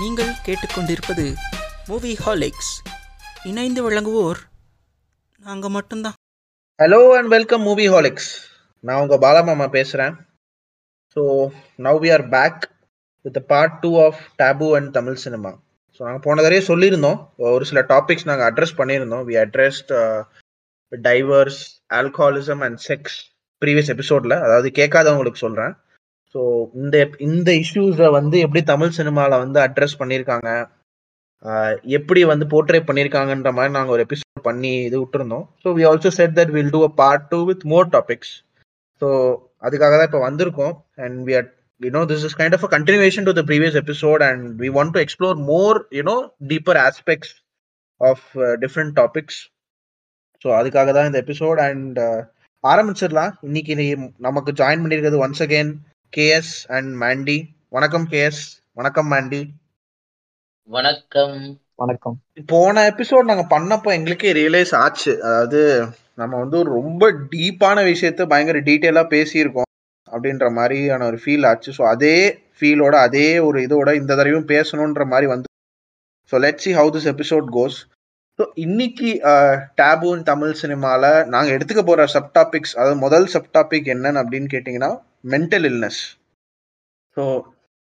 நீங்கள் கேட்டுக்கொண்டிருப்பது மூவி ஹாலிக்ஸ் இணைந்து வழங்குவோர் நாங்கள் மட்டும்தான். Hello and welcome Movieholics நான் உங்கள் பாலமாமா பேசுகிறேன் so now we are back with part two of taboo and Tamil cinema so நாங்கள் போன தடவை சொல்லியிருந்தோம். ஒரு சில டாபிக்ஸ் நாங்கள் அட்ரஸ் பண்ணியிருந்தோம். We addressed divorce alcoholism and sex previous எபிசோடில் அதாவது கேட்காதவங்களுக்கு சொல்கிறேன் ஸோ இந்த இந்த இஷ்யூஸை வந்து எப்படி தமிழ் சினிமாவில் வந்து அட்ரஸ் பண்ணியிருக்காங்க எப்படி வந்து போர்ட்ரே பண்ணியிருக்காங்கன்ற மாதிரி நாங்கள் ஒரு எபிசோட் பண்ணி இது விட்டுருந்தோம். So we also said that will do a part two with more topics so அதுக்காக தான் இப்போ வந்திருக்கோம். And we are you know this is kind of a continuation to the previous episode and we want to explore more you know deeper aspects of different topics so அதுக்காக தான் இந்த episode and uh, ஆரம்பிச்சிடலாம். இன்னைக்கு நமக்கு join பண்ணியிருக்கிறது once again KS and Mandy. வணக்கம் KS. வணக்கம் மாண்டி. வணக்கம். வணக்கம். போன எபிசோட் நாங்க பண்ணப்போ எங்களுக்கே ரியலைஸ் ஆச்சு. அதாவது நம்ம வந்து ரொம்ப டீப்பான விஷயத்த பயங்கர டீட்டெயிலா பேசியிருக்கோம் அப்படின்ற மாதிரியான ஒரு ஃபீல் ஆச்சு. ஸோ அதே ஃபீலோட அதே ஒரு இதோட இந்த தடவையும் பேசணுன்ற மாதிரி வந்து so let see how this episode goes so இன்னைக்கு டேபூன் தமிழ் சினிமால நாங்கள் எடுத்துக்க போற சப் டாபிக்ஸ் அதாவது முதல் சப் டாபிக் என்னன்னு அப்படின்னு கேட்டிங்கன்னா மென்டல் இல்னஸ் ஸோ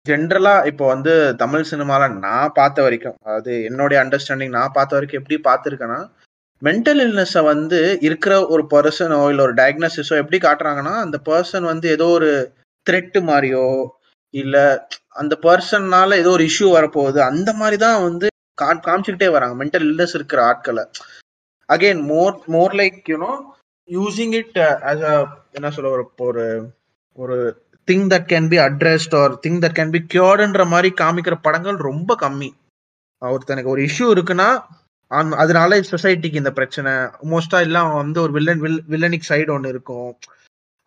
ஜென்ரலாக இப்போ வந்து தமிழ் சினிமாவில் நான் பார்த்த வரைக்கும் அதாவது என்னுடைய அண்டர்ஸ்டாண்டிங் நான் பார்த்த வரைக்கும் எப்படி பார்த்துருக்கேன்னா மென்டல் இல்னஸை வந்து இருக்கிற ஒரு பர்சனோ இல்லை ஒரு டயக்னோசிஸோ எப்படி காட்டுறாங்கன்னா அந்த பர்சன் வந்து ஏதோ ஒரு த்ரெட்டு மாதிரியோ இல்லை அந்த பர்சன்னால ஏதோ ஒரு இஷ்யூ வரப்போகுது அந்த மாதிரி தான் வந்து காமிச்சுக்கிட்டே வராங்க. மென்டல் இல்னஸ் இருக்கிற ஆட்களை. Again more more like you know using it as a என்ன சொல்ல ஒரு ஒரு thing that can be addressed or thing that can be கியோர்டுன்ற மாதிரி காமிக்கிற படங்கள் ரொம்ப கம்மி. ஒருத்தனுக்கு ஒரு இஷ்யூ இருக்குன்னா அந் அதனால சொசைட்டிக்கு இந்த பிரச்சனை. மோஸ்டா எல்லாம் வந்து ஒரு வில்லன் வில் வில்லனிக் சைடு ஒன்று இருக்கும்.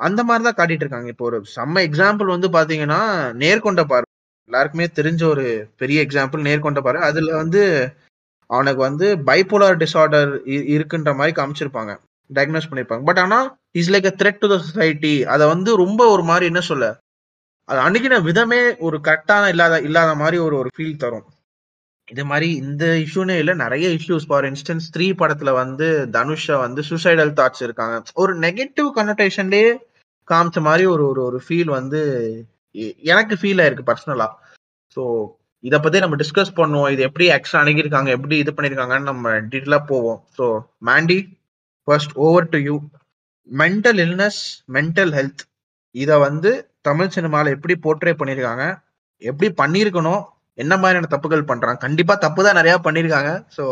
அந்த மாதிரி தான் காட்டிட்டு இருக்காங்க. இப்போ ஒரு செம்ம எக்ஸாம்பிள் வந்து பாத்தீங்கன்னா நேர்கொண்ட பாரு. எல்லாருக்குமே தெரிஞ்ச ஒரு பெரிய எக்ஸாம்பிள் நேர்கொண்ட பாரு. அதுல வந்து அவனுக்கு வந்து பைபோலார் டிசார்டர் இருக்குன்ற மாதிரி காமிச்சிருப்பாங்க. டயக்னோஸ் பண்ணியிருப்பாங்க பட் ஆனால் is like a threat to the society அதை வந்து ரொம்ப ஒரு மாதிரி என்ன சொல்ல? அது அணுகின விதமே ஒரு கரெக்டான இல்லாத இல்லாத மாதிரி ஒரு ஒரு ஃபீல் தரும். இது மாதிரி இந்த இஷ்யூனே இல்லை நிறைய இஷ்யூஸ் ஃபார் இன்ஸ்டன்ஸ் த்ரீ படத்துல வந்து தனுஷா வந்து சூசைடல் தாட்ஸ் இருக்காங்க. ஒரு நெகட்டிவ் கன்னோட்டேஷன்லயே காமிச்ச மாதிரி ஒரு ஒரு ஒரு ஃபீல் வந்து எனக்கு ஃபீல் ஆயிருக்கு பர்சனலா ஸோ இதை பத்தி நம்ம டிஸ்கஸ் பண்ணுவோம். இது எப்படி ஆக்சுவலா அணுகிருக்காங்க எப்படி இது பண்ணிருக்காங்கன்னு நம்ம டீட்டெயிலாக போவோம். So Mandy first over to you mental illness mental health இதை வந்து தமிழ் சினிமாவில் எப்படி போர்ட்ரே பண்ணியிருக்காங்க எப்படி பண்ணியிருக்கணும் என்ன மாதிரியான தப்புகள் பண்ணுறாங்க கண்டிப்பாக தப்பு தான் நிறையா பண்ணியிருக்காங்க. ஸோ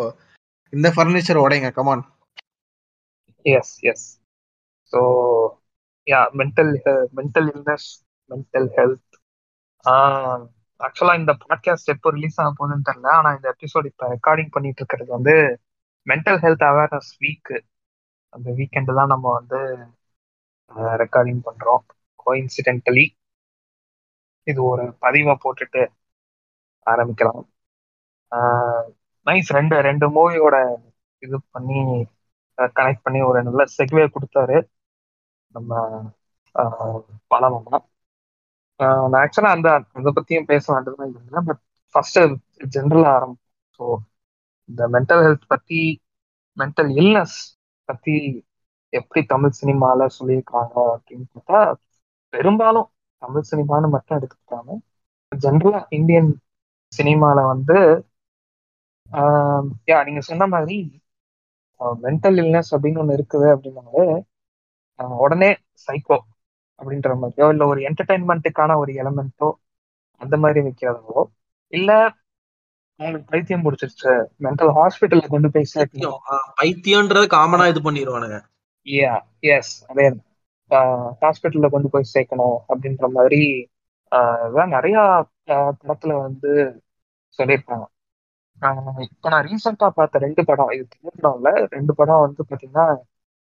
இந்த furniture உடைங்க come on yes yes so yeah mental mental illness mental health ஆக்சுவலாக இந்த பாட்காஸ்ட் எப்போ ரிலீஸ் ஆக போகுதுன்னு தெரில ஆனால் இந்த எபிசோட் இப்போ ரெக்கார்டிங் பண்ணிட்டு இருக்கிறது வந்து மென்டல் ஹெல்த் அவேர்னஸ் வீக்கு அந்த வீக்கெண்டு தான் நம்ம வந்து ரெக்கார்டிங் பண்ணுறோம் கோஇன்சிடென்டலி இது ஒரு பதிவை போட்டுட்டு ஆரம்பிக்கலாம். நைஸ் ரெண்டு ரெண்டு மூவியோட இது பண்ணி கனெக்ட் பண்ணி ஒரு நல்ல செக்வே கொடுத்தாரு. நம்ம பலமம்மா நான் ஆக்சுவலாக அந்த அதை பற்றியும் பேச வேண்டியதுதான் இல்லை பட் ஃபஸ்ட்டு ஜென்ரலாக ஆரம்பிக்கும் ஸோ இந்த மென்டல் ஹெல்த் பற்றி மென்டல் இல்னஸ் பத்தி எப்படி தமிழ் சினிமால சொல்லியிருக்காங்க அப்படின்னு பார்த்தா பெரும்பாலும் தமிழ் சினிமான்னு மட்டும் எடுத்துக்கிட்டாங்க. ஜென்ரலா இந்தியன் சினிமால வந்து யா நீங்க சொன்ன மாதிரி மென்டல் இல்னஸ் அப்படின்னு ஒன்று இருக்குது அப்படின்னாலே ஆஹ் உடனே சைக்கோ அப்படின்ற மாதிரியோ இல்லை ஒரு என்டர்டைன்மெண்ட்டுக்கான ஒரு எலமெண்ட்டோ அந்த மாதிரி வைக்கிறதோ இல்ல அவங்களுக்கு பைத்தியம் பிடிச்சிருச்சு. மென்டல் ஹாஸ்பிட்டல்ல கொண்டு போய் சேர்க்கணும். பைத்தியம்ன்றது காமனா இது பண்ணிடுவானுங்க யா எஸ் அதே ஹாஸ்பிட்டல்ல கொண்டு போய் சேர்க்கணும் அப்படின்ற மாதிரி இதெல்லாம் நிறைய படத்துல வந்து சொல்லியிருப்பாங்க. ஆஹ் இப்ப நான் ரீசெண்டா பார்த்த ரெண்டு படம் இது தமிழ் படம் இல்ல ரெண்டு படம் வந்து பாத்தீங்கன்னா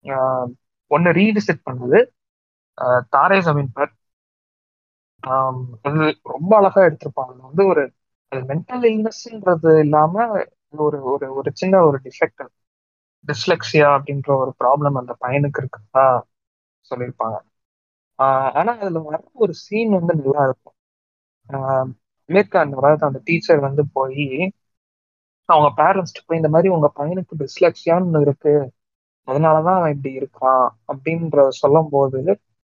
ஆஹ் ஒன்னு ரீவிசிட் பண்ணது தாரே ஜமீன் பர் அது ரொம்ப அழகா எடுத்திருப்பாங்க. வந்து ஒரு அது மென்டல் இல்னஸ்ன்றது இல்லாம ஒரு ஒரு ஒரு சின்ன ஒரு டிஃபெக்ட் டிஸ்லெக்ஸியா அப்படின்ற ஒரு ப்ராப்ளம் அந்த பையனுக்கு இருக்கிறதா சொல்லியிருப்பாங்க. ஆனா அதுல வர ஒரு சீன் வந்து நல்லா இருக்கும். ஆஹ் அமீர் அதாவது அந்த டீச்சர் வந்து போய் அவங்க பேரண்ட்ஸ்ட்டு போய் இந்த மாதிரி உங்க பையனுக்கு டிஸ்லெக்ஸியான்னு இருக்கு. அதனாலதான் அவன் இப்படி இருக்கான். அப்படின்ற சொல்லும் போது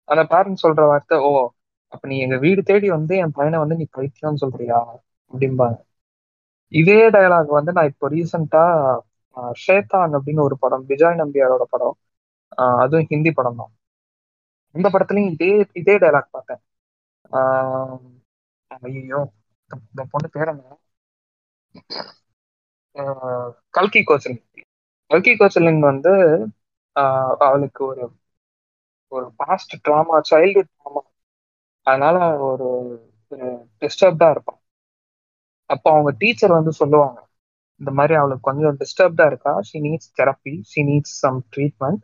அந்த பேரண்ட்ஸ் சொல்ற வார்த்தை ஓ அப்ப நீ எங்க வீடு தேடி வந்து என் பையனை வந்து நீ பைத்தியம்னு சொல்றியா? அப்படிம்பாங்க. இதே டயலாக் வந்து நான் இப்போ ரீசெண்டா ஷேதான் அப்படின்னு ஒரு படம் விஜய் நம்பியாரோட படம் ஆஹ் அதுவும் ஹிந்தி படம் தான். இந்த படத்துலயும் இதே இதே டயலாக் பார்த்தேன். ஆஹ் ஐயோ இந்த பொண்ணு பேர் என்ன? ஆஹ் கல்கி கோச்சலிங் கல்கி கோச்சலிங் வந்து ஆஹ் அவளுக்கு ஒரு ஒரு பாஸ்ட் ட்ராமா சைல்டுஹுட் ட்ராமா அதனால ஒரு டிஸ்டர்ப்டா இருப்பான் அப்போ அவங்க டீச்சர் வந்து சொல்லுவாங்க இந்த மாதிரி அவளுக்கு கொஞ்சம் டிஸ்டர்ப்டா இருக்கா? She needs therapy she needs some treatment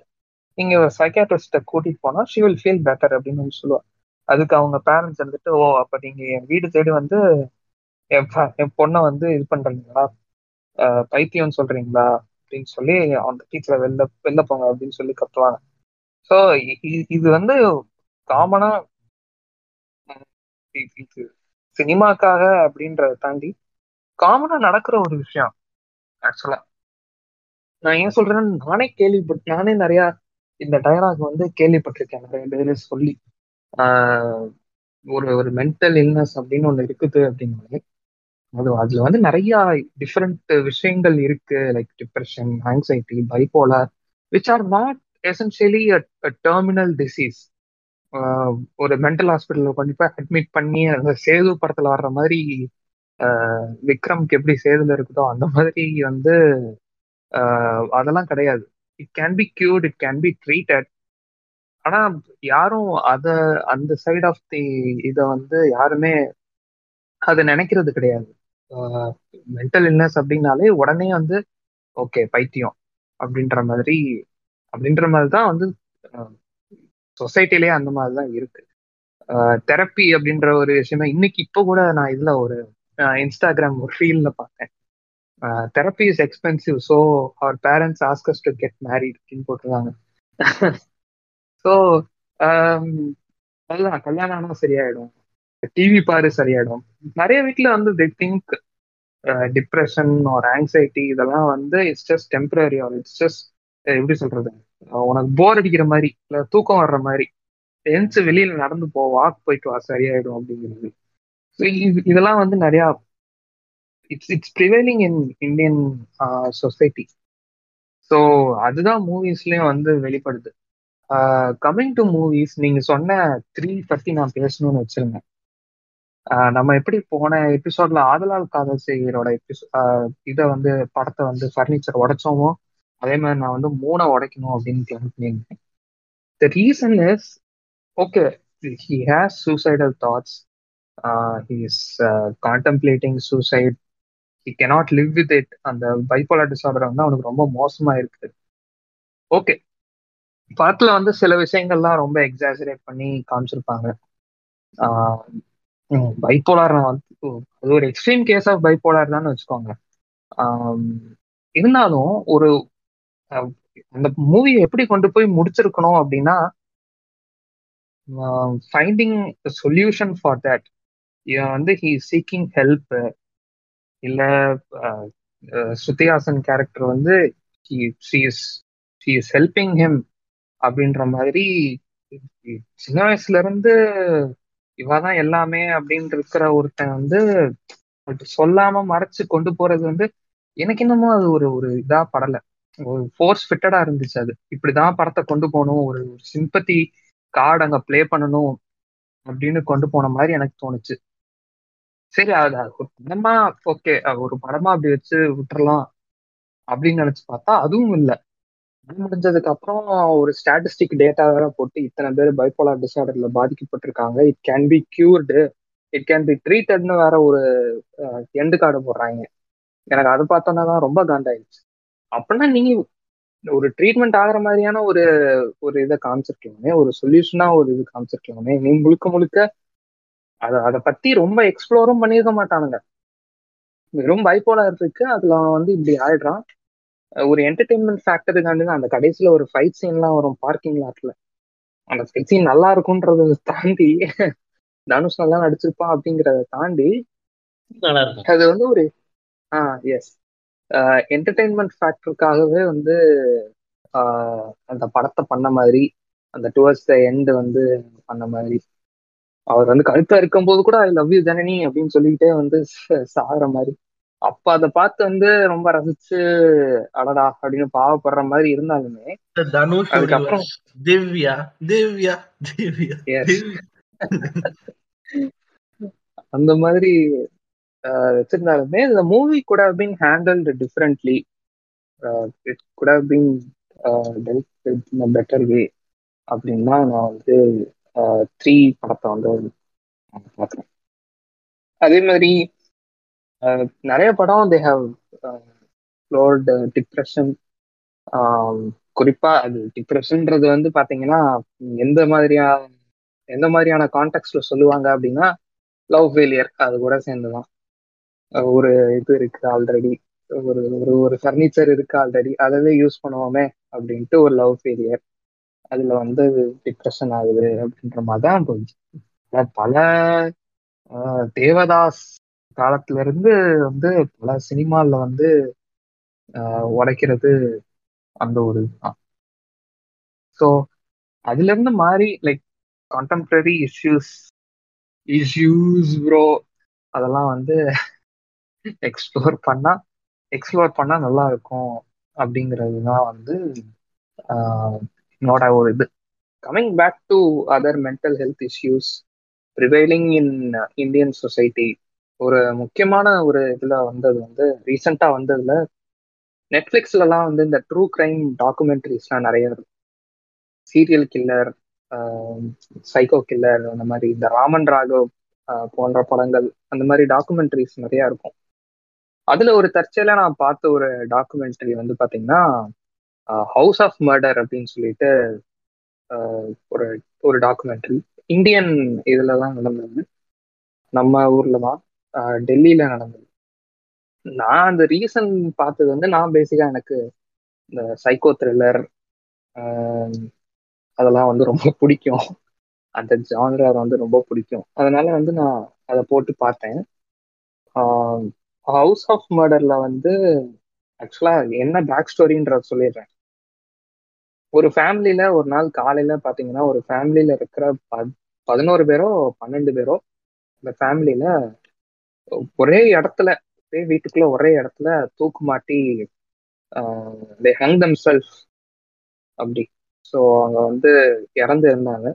நீங்க ஒரு சைக்காட்ரிஸ்ட கூட்டிட்டு போனா ஷி வில் ஃபீல் பெட்டர் அப்படின்னு வந்து சொல்லுவாங்க. அதுக்கு அவங்க பேரண்ட்ஸ் வந்துட்டு ஓ அப்ப நீங்க என் வீடு தேடி வந்து என் என் பொண்ணை வந்து இது பண்றீங்களா? பைத்தியம் சொல்றீங்களா? அப்படின்னு சொல்லி அந்த டீச்சரை வெளில வெளில போங்க அப்படின்னு சொல்லி கத்துவாங்க. ஸோ இது வந்து காமனா இது சினிமாக்காக அப்படின்றத தாண்டி காமனா நடக்கிற ஒரு விஷயம் ஆக்சுவலா நான் ஏன் சொல்றேன்னா நானே கேள்விப்பட்டு நானே நிறைய இந்த டயலாக் வந்து கேள்விப்பட்டிருக்கேன் நிறைய பேர் சொல்லி. ஆஹ் ஒரு ஒரு மென்டல் இல்னஸ் அப்படின்னு ஒண்ணு இருக்குது அப்படின்னாலே அது அதுல வந்து நிறைய டிஃப்ரெண்ட் விஷயங்கள் இருக்கு like depression anxiety bipolar which are not essentially terminal disease ஒரு மென்டல் ஹாஸ்பிட்டலில் கண்டிப்பாக அட்மிட் பண்ணி அந்த சேது படத்துல வர்ற மாதிரி விக்ரம்க்கு எப்படி சேதுல இருக்குதோ அந்த மாதிரி வந்து அதெல்லாம் கிடையாது. It can be cured it can be treated ஆனா யாரும் அத அந்த சைட் ஆஃப் தி இத வந்து யாருமே அதை நினைக்கிறது கிடையாது. மென்டல் இல்னஸ் அப்படின்னாலே உடனே வந்து ஓகே பைத்தியம். அப்படின்ற மாதிரி அப்படின்ற மாதிரி தான் வந்து சொசைட்டிலே அந்த மாதிரி தான் இருக்கு தெரப்பி அப்படின்ற ஒரு விஷயமா இன்னைக்கு இப்போ கூட நான் இதுல ஒரு இன்ஸ்டாகிராம் ஒரு ரீல்ல பார்த்தேன். Therapy is expensive so our parents ask us to get married அப்படின்னு போட்டிருந்தாங்க ஸோ அதுதான் கல்யாணம் ஆனா சரியாயிடும். டிவி பாரு சரியாயிடும். நிறைய வீட்ல வந்து தி திங்க் டிப்ரெஷன் ஒரு ஆங்ஸைட்டி இதெல்லாம் வந்து it's just temporary or it's just எப்படி சொல்றது? உனக்கு போர் அடிக்கிற மாதிரி இல்ல தூக்கம் வர்ற மாதிரி எந்திச்சு வெளியில நடந்து போ வாக் போயிட்டு வா சரியாயிடும் அப்படிங்கிறது. இது- இதெல்லாம் வந்து நிறைய it's it's prevailing in Indian society so அதுதான் மூவிஸ்லயும் வந்து வெளிப்படுது. கம்மிங் டு மூவிஸ் நீங்க சொன்ன த்ரீ பத்தி நான் பேசணும்னு வச்சிருந்தேன். Uh, நம்ம எப்படி போன எபிசோட்ல ஆதலால் காதல் செய்யறோட எபிசோ uh, இதை வந்து படத்தை வந்து ஃபர்னிச்சர் உடைச்சோமோ அதே மாதிரி நான் வந்து மூணை உடைக்கணும் அப்படின்னு பிளான் பண்ணியிருந்தேன். The reason is okay he has suicidal thoughts he is contemplating suicide he cannot live with it அந்த பைப்போலர் டிசார்டர் வந்து அவனுக்கு ரொம்ப மோசமா இருக்கு ஓகே படத்துல வந்து சில விஷயங்கள்லாம் ரொம்ப எக்ஸாசரேட் பண்ணி காமிச்சிருப்பாங்க. Uh, பைப்போலார் வந்து அது ஒரு எக்ஸ்ட்ரீம் கேஸ் ஆஃப் பைப்போலார் தான் வச்சுக்கோங்க. Um, இருந்தாலும் ஒரு அந்த மூவியை எப்படி கொண்டு போய் முடிச்சிருக்கணும் அப்படின்னா ஃபைண்டிங் சொல்யூஷன் ஃபார் தட் இவன் வந்து ஹி சீக்கிங் ஹெல்ப் இல்ல சுத்தியாசன் ஸ்ருதிஹாசன் கேரக்டர் வந்து இஸ் ஹெல்பிங் ஹிம் அப்படின்ற மாதிரி சின்ன வயசுல இருந்து இவதான் எல்லாமே அப்படின்னு இருக்கிற ஒருத்தன் வந்து சொல்லாம மறைச்சு கொண்டு போறது வந்து எனக்கு இன்னமும் அது ஒரு ஒரு இதா படலை. ஒரு ஃபோர்ஸ் ஃபிட்டடா இருந்துச்சு அது. இப்படிதான் படத்தை கொண்டு போகணும். ஒரு சிம்பத்தி கார்டு அங்க ப்ளே பண்ணணும் அப்படின்னு கொண்டு போன மாதிரி எனக்கு தோணுச்சு. சரி அது ஒரு படமா ஓகே ஒரு படமா அப்படி வச்சு விட்டுறலாம் அப்படின்னு நினைச்சு பார்த்தா அதுவும் இல்லை. படம் முடிஞ்சதுக்கு அப்புறம் ஒரு ஸ்டாட்டிஸ்டிக் டேட்டா வேற போட்டு இத்தனை பேர் பைபோலார் டிசார்டர்ல பாதிக்கப்பட்டிருக்காங்க. It can be cured it can be ட்ரீட்டட்னு வேற ஒரு எண்டு கார்டு போடுறாங்க. எனக்கு அது பார்த்தோன்னா தான் ரொம்ப காண்டாயிடுச்சு. அப்படின்னா நீங்க ஒரு ட்ரீட்மெண்ட் ஆகிற மாதிரியான ஒரு ஒரு இதை காமிச்சிருக்கலாமே ஒரு சொல்யூஷனா ஒரு இது காமிச்சிருக்கலாமே நீ முழுக்க முழுக்க அதை அதை பத்தி ரொம்ப எக்ஸ்ப்ளோரும் பண்ணியிருக்க மாட்டானுங்க. வெறும் பைப்போலார் இருக்கு அதுல அவன் வந்து இப்படி ஆயிடுறான். ஒரு என்டர்டெயின்மெண்ட் ஃபேக்டருக்காண்டி தான் அந்த கடைசியில ஒரு ஃபைட் சீன்லாம் வரும் பார்க்கிங் லாட்ல அந்த ஃபைட் சீன் நல்லா இருக்கும்ன்றத தாண்டி தனுஷ் நல்லா நடிச்சிருப்பான் அப்படிங்கிறத தாண்டி அது வந்து ஒரு ஆ எஸ் என்டர்டெயின்மெண்ட் ஃபேக்டருக்காகவே வந்து அந்த படத்தை பண்ண மாதிரி அந்த டுவர்ட்ஸ் த எண்ட் வந்து பண்ண மாதிரி. அவர் வந்து கழுத்தா இருக்கும்போது கூட ஐ லவ் யூ ஜனனி அப்படின்னு சொல்லிக்கிட்டே வந்து சாகுற மாதிரி. அப்ப அதை பார்த்து வந்து ரொம்ப ரசிச்சு அடடா அப்படின்னு பாவப்படுற மாதிரி இருந்தாலுமே தனுஷ் அதுக்கப்புறம் திவ்யா திவ்யா திவ்யா. அந்த மாதிரி வச்சிருந்தாலுமே இந்த மூவி கூட been handled differently it could have been dealt better way அப்படின்னு தான் நான் வந்து த்ரீ படத்தை வந்து பார்க்குறேன். அதே மாதிரி ஆஹ் நிறைய படம் தே ஹவ் ஃப்ளோர்டு டிப்ரெஷன் குறிப்பா அது டிப்ரெஷன்ன்றது வந்து பாத்தீங்கன்னா எந்த மாதிரியா எந்த மாதிரியான கான்டெக்ட்ல சொல்லுவாங்க அப்படின்னா லவ் ஃபெயிலியர் அது கூட சேர்ந்துதான். தான் ஒரு இது இருக்கு ஆல்ரெடி ஒரு ஒரு ஒரு ஃபர்னிச்சர் இருக்கு ஆல்ரெடி அதவே யூஸ் பண்ணுவோமே அப்படின்ட்டு ஒரு லவ் ஃபெயிலியர் அதுல வந்து டிப்ரெஷன் ஆகுது அப்படின்ற மாதிரி தான் போச்சு. பல ஆஹ் தேவதாஸ் காலத்துல இருந்து வந்து பல சினிமால வந்து ஆஹ் உடைக்கிறது அந்த ஒரு இதுதான். ஸோ அதுல இருந்து மாறி like contemporary issues issues bro அதெல்லாம் வந்து எக்ஸ்ப்ளோர் பண்ணா எக்ஸ்ப்ளோர் பண்ணா நல்லா இருக்கும் அப்படிங்கிறது தான் வந்து என்னோட ஒரு இது. Coming back to other mental health issues prevailing in Indian society ஒரு முக்கியமான ஒரு இதில் வந்தது வந்து ரீசெண்டா வந்ததுல நெட்ஃப்ளிக்ஸ்லலாம் வந்து இந்த ட்ரூ கிரைம் டாக்குமெண்ட்ரிஸ்லாம் நிறைய இருக்கும் சீரியல் கில்லர் சைக்கோ கில்லர் அந்த மாதிரி இந்த ராமன் ராகவ் போன்ற படங்கள் அந்த மாதிரி டாக்குமெண்ட்ரிஸ் நிறையா இருக்கும். அதுல ஒரு தற்செயலா நான் பார்த்த ஒரு டாக்குமெண்ட்ரி வந்து பாத்தீங்கன்னா ஹவுஸ் ஆஃப் மர்டர் அப்படின்னு சொல்லிட்டு ஒரு ஒரு டாக்குமெண்ட்ரி இந்தியன் இதுல தான் நடந்தது. நம்ம ஊர்ல தான் டெல்லியில நடந்தது. நான் அந்த ரீசன் பார்த்தது வந்து நான் பேசிக்கா எனக்கு இந்த சைக்கோ த்ரில்லர் அதெல்லாம் வந்து ரொம்ப பிடிக்கும். அந்த ஜான்ரர் வந்து ரொம்ப பிடிக்கும். அதனால வந்து நான் அதை போட்டு பார்த்தேன். ஹவுஸ் ஆஃப் மர்டர்ல வந்து ஆக்சுவலா என்ன பேக் ஸ்டோரின்றத சொல்லிடுறேன். ஒரு ஃபேமிலியில ஒரு நாள் காலையில பாத்தீங்கன்னா ஒரு ஃபேமிலியில இருக்கிற ப- பதினோரு பேரோ பன்னெண்டு பேரோ அந்த ஃபேமிலியில ஒரே இடத்துல ஒரே வீட்டுக்குள்ள ஒரே இடத்துல தூக்கு மாட்டி தே ஹங் தம் செல்ஃப் அப்படி. ஸோ அவங்க வந்து இறந்து இருந்தாங்க.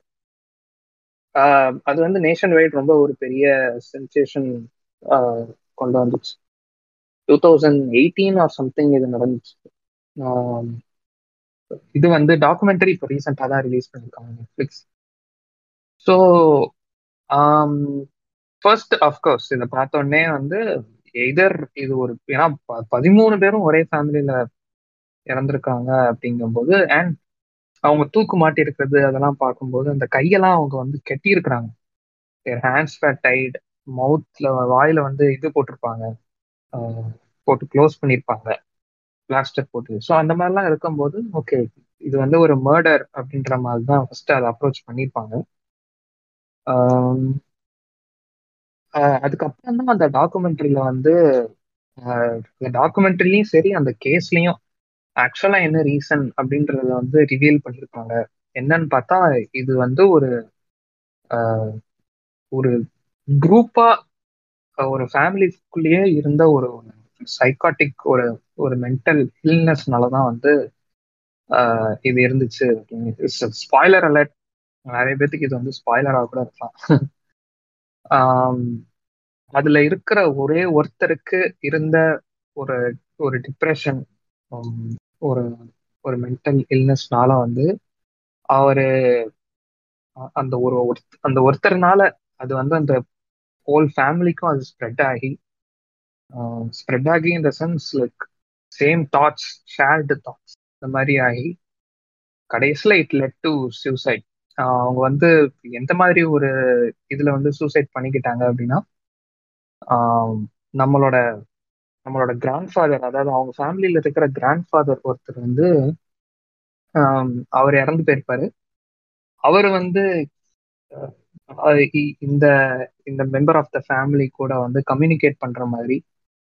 அது வந்து நேஷன் வைட் ரொம்ப ஒரு பெரிய சென்சேஷன் கொண்டு வந்துச்சு two thousand eighteen or something இது நடந்துச்சு. இது வந்து டாக்குமெண்ட்ரி இப்போ ரீசெண்டாக தான் ரிலீஸ் பண்ணியிருக்காங்க நெட்ஃப்ளிக்ஸ் ஸோ ஃபர்ஸ்ட் அஃப்கோர்ஸ் இதை பார்த்த உடனே வந்து எதர் இது ஒரு ஏன்னா ப- பதிமூணு பேரும் ஒரே ஃபேமிலியில் இறந்துருக்காங்க அப்படிங்கும்போது அண்ட் அவங்க தூக்கு மாட்டி இருக்கிறது அதெல்லாம் பார்க்கும்போது அந்த கையெல்லாம் அவங்க வந்து கெட்டியிருக்கிறாங்க. தேர் ஹேண்ட்ஸ் ஃபேட் டைட் மவுத்ல வாயில வந்து இது போட்டிருப்பாங்க. போட்டு க்ளோஸ் பண்ணியிருப்பாங்க பிளாஸ்டர் போட்டு. ஸோ அந்த மாதிரிலாம் இருக்கும்போது ஓகே இது வந்து ஒரு மர்டர் அப்படின்ற மாதிரி தான் ஃபர்ஸ்ட் அதை அப்ரோச் பண்ணியிருப்பாங்க ஆஹ் அதுக்கப்புறம் தான் அந்த டாக்குமெண்ட்ரியில வந்து இந்த டாக்குமெண்ட்ரிலையும் சரி அந்த கேஸ்லயும் ஆக்சுவலா என்ன ரீசன் அப்படின்றத வந்து ரிவீல் பண்ணியிருப்பாங்க என்னன்னு பார்த்தா இது வந்து ஒரு ஒரு குரூப்பா ஒரு ஃபேமிலிக்குள்ளேயே இருந்த ஒரு சைக்காட்டிக் ஒரு ஒரு மென்டல் இல்னஸ்னால தான் வந்து ஆஹ் இது இருந்துச்சு ஸ்பாய்லர் அலர்ட் நிறைய பேத்துக்கு இது வந்து ஸ்பாய்லராக கூட இருக்கலாம். அதுல இருக்கிற ஒரே ஒருத்தருக்கு இருந்த ஒரு ஒரு டிப்ரெஷன் ஒரு ஒரு மென்டல் இல்னஸ்னால வந்து அவரு அந்த ஒரு அந்த ஒருத்தர்னால அது வந்து அந்த ஹோல் ஃபேமிலிக்கும் அது ஸ்ப்ரெட் ஆகி ஸ்ப்ரெட் ஆகி இந்த sense like same thoughts shared thoughts இந்த மாதிரி ஆகி கடைசியில் இட் லெட் டு சூசைட் அவங்க வந்து எந்த மாதிரி ஒரு இதில் வந்து சூசைட் பண்ணிக்கிட்டாங்க அப்படின்னா நம்மளோட நம்மளோட கிராண்ட் ஃபாதர் அதாவது அவங்க ஃபேமிலியில் இருக்கிற கிராண்ட் ஃபாதர் ஒருத்தர் வந்து அவர் இறந்து போயிருப்பாரு. அவர் வந்து இந்த இந்த மெம்பர் ஆஃப் த ஃபேமிலி கூட வந்து கம்யூனிகேட் பண்ற மாதிரி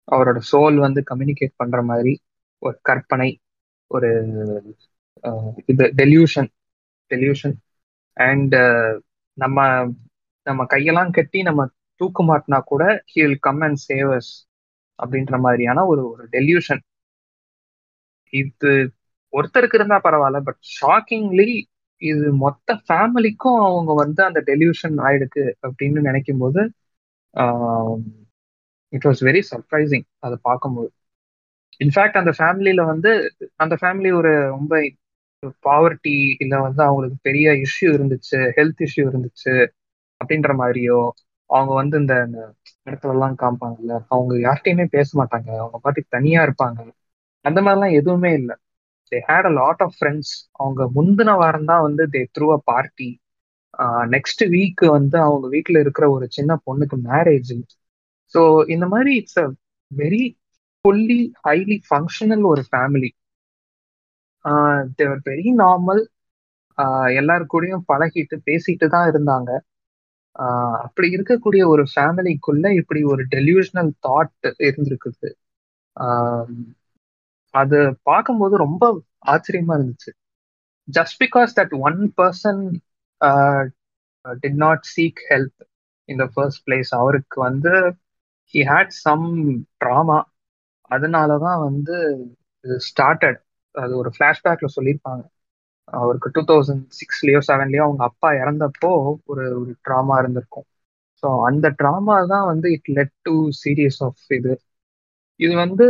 அவரோட சோல் வந்து கம்யூனிகேட் பண்ற மாதிரி ஒரு கற்பனை ஒரு இது டெலியூஷன் டெலியூஷன் அண்ட் நம்ம நம்ம கையெல்லாம் கட்டி நம்ம தூக்கு மாட்டினா கூட ஹீல் கம் அண்ட் சேவர்ஸ் அப்படின்ற மாதிரியான ஒரு ஒரு டெல்யூஷன் இது ஒருத்தருக்கு இருந்தா பரவாயில்ல பட் ஷாக்கிங்லி இது மொத்த ஃபேமிலிக்கும் அவங்க வந்து அந்த டெலியூஷன் ஆயிடுக்கு அப்படின்னு நினைக்கும் போது இட் வாஸ் வெரி சர்ப்ரைசிங் அதை பார்க்கும்போது. இன்ஃபேக்ட் அந்த ஃபேமிலியில வந்து அந்த ஃபேமிலி ஒரு ரொம்ப பாவர்ட்டி இல்லை வந்து அவங்களுக்கு பெரிய இஷ்யூ இருந்துச்சு ஹெல்த் இஷ்யூ இருந்துச்சு அப்படின்ற மாதிரியோ அவங்க வந்து இந்த இடத்துலலாம் காமிப்பாங்கல்ல அவங்க யார்கிட்டயுமே பேச மாட்டாங்க அவங்க பாட்டுக்கு தனியா இருப்பாங்க அந்த மாதிரிலாம் எதுவுமே இல்லை. They had a lot of friends அவங்க முந்தின வாரம் தான் வந்து they threw a party next week வந்து அவங்க வீட்டில் இருக்கிற ஒரு சின்ன பொண்ணுக்கு மேரேஜ் ஸோ இந்த மாதிரி it's a very fully highly functional ஒரு family they were very normal எல்லாரு கூடயும் பழகிட்டு பேசிட்டு தான் இருந்தாங்க. அப்படி இருக்கக்கூடிய ஒரு ஃபேமிலிக்குள்ள இப்படி ஒரு டெலியூஷனல் தாட் இருந்திருக்குது. அது பார்க்கும்போது ரொம்ப ஆச்சரியமா இருந்துச்சு. Just because that one person did not seek help in the first place அவருக்கு வந்து ஹி ஹேட் சம் ட்ராமா அதனால தான் வந்து ஸ்டார்டட் அது ஒரு ஃப்ளாஷ்பேக்ல சொல்லியிருப்பாங்க. அவருக்கு டூ தௌசண்ட் சிக்ஸ்லயோ செவன்லயோ அவங்க அப்பா இறந்தப்போ ஒரு ஒரு ட்ராமா இருந்திருக்கும். ஸோ அந்த ட்ராமா தான் வந்து it led to serious of இது. இது வந்து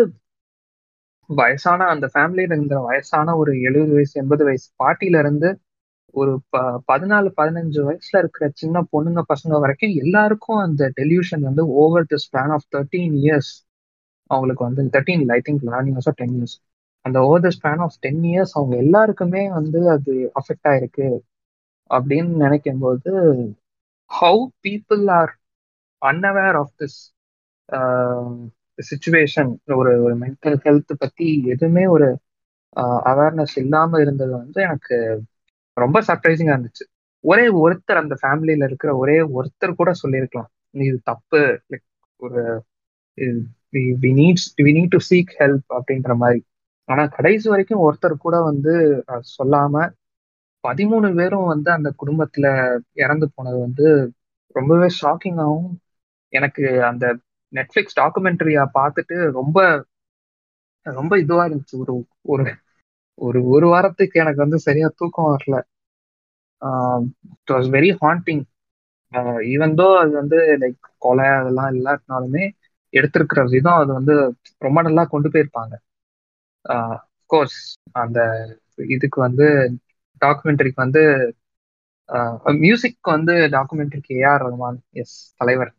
வயசான அந்த ஃபேமிலியில இருந்த வயசான ஒரு எழுபது வயசு எண்பது வயசு பாட்டில இருந்து ஒரு ப பதினாலு பதினஞ்சு வயசுல இருக்கிற சின்ன பொண்ணுங்க பசங்க வரைக்கும் எல்லாருக்கும் அந்த டெலியூஷன் வந்து over the span of thirteen years அவங்களுக்கு வந்து தேர்ட்டீன் ஐ திங்க் லெவன் இயர்ஸோ டென் இயர்ஸ் அந்த over the span of ten years அவங்க எல்லாருக்குமே வந்து அது அஃபெக்ட் ஆயிருக்கு. அப்படின்னு நினைக்கும் போது how people are unaware of this situation ஒரு ஒரு மென்டல் ஹெல்த் பத்தி எதுவுமே ஒரு அவேர்னஸ் இல்லாம இருந்தது வந்து எனக்கு ரொம்ப சர்ப்ரைசிங்கா இருந்துச்சு. ஒரே ஒருத்தர் அந்த ஃபேமிலியில இருக்கிற ஒரே ஒருத்தர் கூட சொல்லியிருக்கலாம். இது தப்பு லைக் ஒரு we needs we need to seek help அப்படின்ற மாதிரி. ஆனா கடைசி வரைக்கும் ஒருத்தர் கூட வந்து சொல்லாம பதிமூணு பேரும் வந்து அந்த குடும்பத்துல இறந்து போனது வந்து ரொம்பவே ஷாக்கிங்காகவும் எனக்கு அந்த நெட்ஃபிளிக்ஸ் டாக்குமெண்ட்ரியா பார்த்துட்டு ரொம்ப ரொம்ப இதுவா இருந்துச்சு. ஒரு ஒரு ஒரு ஒரு வாரத்துக்கு எனக்கு வந்து சரியா தூக்கம் வரல. It was very haunting even though அது வந்து லைக் கொலை அதெல்லாம் இல்லாட்டினாலுமே எடுத்திருக்கிற விதம் அது வந்து ரொம்ப நல்லா கொண்டு போயிருப்பாங்க. கோர்ஸ் அந்த இதுக்கு வந்து டாக்குமெண்ட்ரிக்கு வந்து மியூசிக் வந்து டாக்குமெண்ட்ரிக்கு ஏஆர் ரஹ்மான் எஸ் தலைவர்.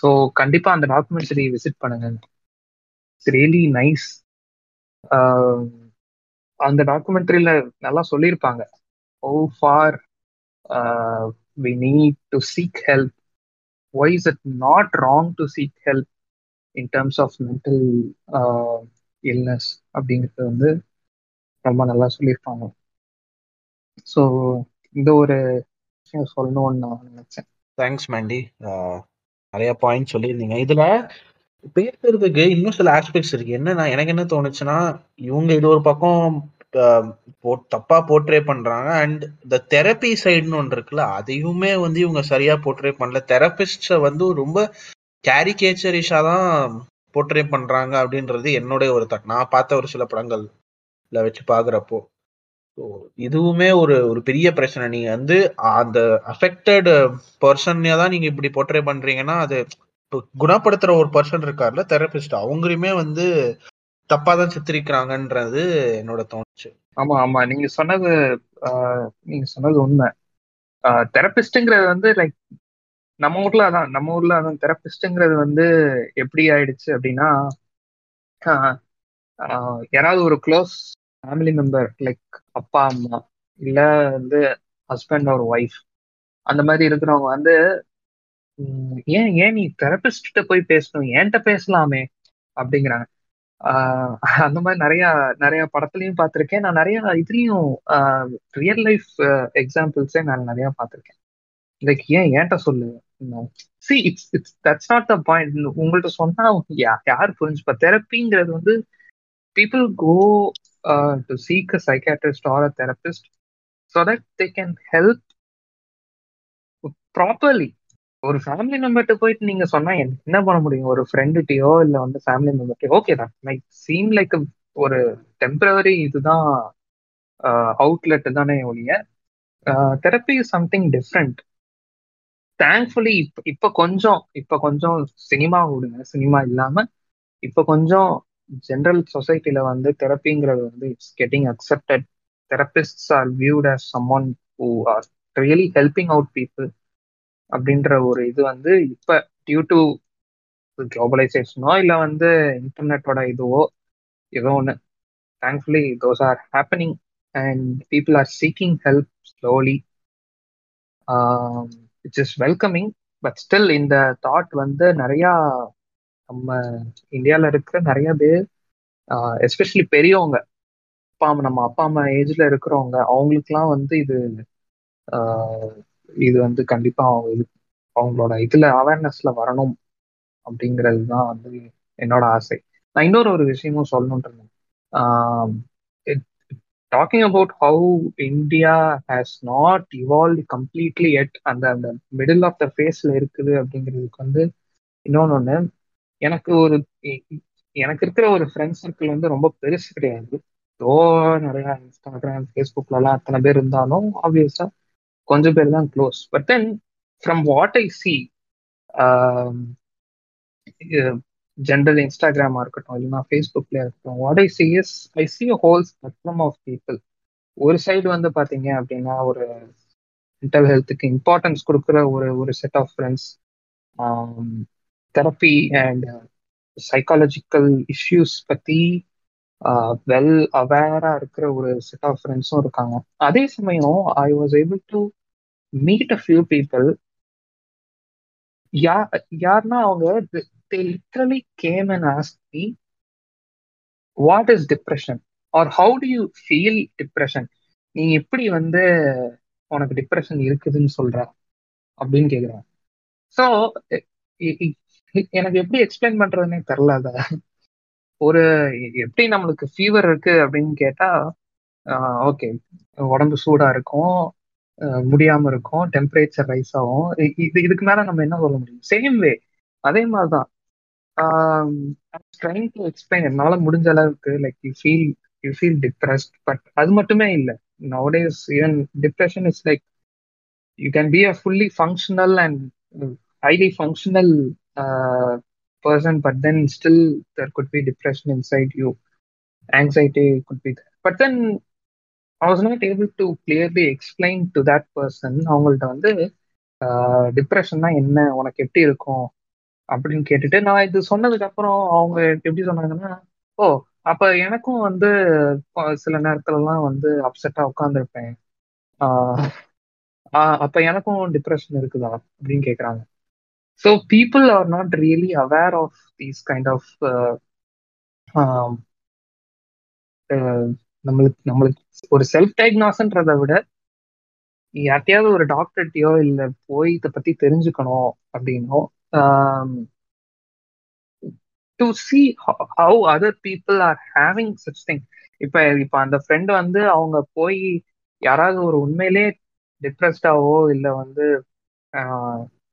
ஸோ கண்டிப்பா அந்த டாக்குமெண்ட்ரி விசிட் பண்ணுங்க. இட்ஸ் ரியலி நைஸ் அந்த டாக்குமெண்ட்ரியில் நல்லா சொல்லியிருப்பாங்க. ஓ for we need to seek help why is it not wrong to seek help in terms of mental illness அப்படிங்கிறது வந்து ரொம்ப நல்லா சொல்லியிருப்பாங்க. ஸோ இந்த ஒரு விஷயம் சொல்லணும்னு நான் நினைச்சேன். தேங்க்ஸ் மேண்டி நிறைய பாயிண்ட் சொல்லியிருந்தீங்க. இதுல பேசுறதுக்கு இன்னும் சில ஆஸ்பெக்ட்ஸ் இருக்கு. என்னன்னா எனக்கு என்ன தோணுச்சுன்னா இவங்க இது ஒரு பக்கம் தப்பா போர்ட்ரே பண்றாங்க. அண்ட் இந்த தெரப்பி சைடுன்னு ஒன்று இருக்குல்ல அதையுமே வந்து இவங்க சரியா போர்ட்ரே பண்ணல. தெரபிஸ்ட வந்து ரொம்ப கேரிகேச்சரிஷா தான் போர்ட்ரே பண்றாங்க அப்படின்றது என்னுடைய ஒரு தட் நான் பார்த்த ஒரு சில படங்கள்ல வச்சு பாக்குறப்போ இதுவுமே ஒரு ஒரு பெரிய பிரச்சனை. நீங்க வந்து அந்த அஃபெக்டட் பர்சன்ல தான் நீங்க இப்படி போர்ட்ரே பண்றீங்கன்னா அது குணப்படுத்துற ஒரு பர்சன் இருக்கார்ல தெரபிஸ்ட் அவங்களுமே வந்து தப்பா தான் சித்திரிக்கிறாங்கன்றது என்னோட தோணுச்சு. ஆமா ஆமா. நீங்க சொன்னது நீங்க சொன்னது உண்மை. தெரபிஸ்ட்ங்கிறது வந்து லைக் நம்ம ஊர்ல அதான் நம்ம ஊர்ல அதான் தெரபிஸ்ட்ங்கிறது வந்து எப்படி ஆயிடுச்சு அப்படின்னா யாராவது ஒரு க்ளோஸ் ஃபேமிலி மெம்பர் லைக் அப்பா அம்மா இல்லை வந்து ஹஸ்பண்ட் ஒரு ஒய்ஃப் அந்த மாதிரி இருக்கிறவங்க வந்து ஏன் ஏன் நீ தெரபிஸ்ட போய் பேசணும்? ஏன்ட்ட பேசலாமே? அப்படிங்கிறாங்க. அந்த மாதிரி நிறைய நிறைய படத்துலயும் பார்த்துருக்கேன். நான் நிறைய இதுலயும் ரியல் லைஃப் எக்ஸாம்பிள்ஸே நான் நிறைய பார்த்துருக்கேன். லைக் ஏன் ஏன்ட்ட சொல்லு? See it's it's that's not the point உங்கள்கிட்ட சொன்னா யா- யார் புரிஞ்சுப்பா? தெரப்பிங்கிறது வந்து people go uh, to seek a psychiatrist or a therapist so that they can help properly ஒரு ஃபேமிலி மெம்பர்கிட்ட போயிட்டு நீங்க சொன்னா என்ன பண்ண முடியும்? ஒரு ஃப்ரெண்டுகிட்டயோ இல்ல வந்து ஃபேமிலி மெம்பர்கிட்டயோ ஓகே தான். லைக் சீம் லைக் ஒரு டெம்பரவரி இதுதான் uh, அவுட்லெட் தானே ஒழிய therapy is something different thankfully இப்போ இப்போ கொஞ்சம் இப்போ கொஞ்சம் சினிமா விடுங்க. சினிமா இல்லாம இப்போ கொஞ்சம் ஜென்ரல் சொசைட்டில வந்து தெரப்பிங்கிறது வந்து it's getting accepted therapist are viewed are some one who are really helping out people அப்படின்ற ஒரு இது வந்து இப்ப டியூ டு குளோபலைசேஷனோ இல்ல வந்து இன்டர்நெட்டோட இதுவோ ஏதோ ஒன்று thankfully those are happening and people are seeking help slowly it's is welcoming but still இந்த தாட் வந்து நிறையா நம்ம இந்தியாவில் இருக்கிற நிறைய பேர் எஸ்பெஷலி பெரியவங்க அப்பா அம்மா நம்ம அப்பா அம்மா ஏஜ்ல இருக்கிறவங்க அவங்களுக்குலாம் வந்து இது இது வந்து கண்டிப்பா அவங்க இது அவங்களோட இதுல அவேர்னஸ்ல வரணும் அப்படிங்கிறது தான் வந்து என்னோட ஆசை. நான் இன்னொரு ஒரு விஷயமும் சொல்லணும்னு இருந்தேன். Talking about how India has not evolve completely yet அந்த அந்த மிடில் ஆஃப் த ஃபேஸ்ல இருக்குது அப்படிங்கிறதுக்கு வந்து இன்னொன்று ஒன்று எனக்கு ஒரு எனக்கு இருக்கிற ஒரு ஃப்ரெண்ட் சர்க்கிள் வந்து ரொம்ப பெருசு கிடையாது. ஓ நிறைய இன்ஸ்டாகிராம் ஃபேஸ்புக்லலாம் அத்தனை பேர் இருந்தாலும் ஆப்வியஸா கொஞ்சம் பேர் தான் close but then from what I see general இன்ஸ்டாகிராமா இருக்கட்டும் இல்லைன்னா ஃபேஸ்புக்ல இருக்கட்டும் what I see is I see whole spectrum of people ஒரு சைடு வந்து பாத்தீங்க அப்படின்னா ஒரு மென்டல் ஹெல்த்துக்கு இம்பார்ட்டன்ஸ் கொடுக்குற ஒரு ஒரு set of friends therapy and psychological issues பத்தி uh, வெல் அவேரா இருக்கிற ஒரு செட் ஆஃப் ஃப்ரெண்ட்ஸும் இருக்காங்க. அதே சமயம் I was able to meet a few people யா யாருன்னா அவங்க they literally came and ask me what is depression or how do you feel depression நீ எப்படி வந்து உனக்கு டிப்ரெஷன் இருக்குதுன்னு சொல்ற? அப்படின்னு கேக்குறாங்க. ஸோ எனக்கு எப்படி எக்ஸ்பிளைன் பண்றதுன்னே தெரில அத. ஒரு எப்படி நம்மளுக்கு ஃபீவர் இருக்கு அப்படின்னு கேட்டா ஓகே உடம்பு சூடா இருக்கும் முடியாம இருக்கும் டெம்பரேச்சர் ரைஸ் ஆகும். இது இதுக்கு மேல நம்ம என்ன சொல்ல முடியும்? சேம் வே அதே மாதிரிதான். ட்ரைங் டு எக்ஸ்பிளைன் என்னால முடிஞ்ச அளவுக்கு like you feel you feel depressed but அது மட்டுமே இல்லை. Nowadays even depression is like you can be a fully functional and uh, highly functional Uh, person but then still there could be depression inside you. Anxiety could be there. But then i was not to to explain to that person அவங்கள்ட்ட வந்து uh, டிப்ரெஷன்னா என்ன உனக்கு எப்படி இருக்கும் அப்படின்னு கேட்டுட்டு நான் இது சொன்னதுக்கு அப்புறம் அவங்க எப்படி சொன்னாங்கன்னா ஓ அப்ப எனக்கும் வந்து சில நேரத்துலலாம் வந்து அப்செட்டா உட்காந்துருப்பேன் அப்ப எனக்கும் டிப்ரெஷன் இருக்குதா? அப்படின்னு கேக்குறாங்க. So people are not really aware of these kind of நம்மளுக்கு நம்மளுக்கு ஒரு செல்ஃப் டயக்னாஸ்ன்றதை விட யார்ட்டையாவது ஒரு டாக்டர்ட்டையோ இல்லை போய் இதை பற்றி தெரிஞ்சுக்கணும் அப்படின்னோ to see how other people are having such thing இப்போ இப்போ அந்த ஃப்ரெண்ட் வந்து அவங்க போய் யாராவது ஒரு உண்மையிலே டிப்ரெஸ்டாவோ இல்லை வந்து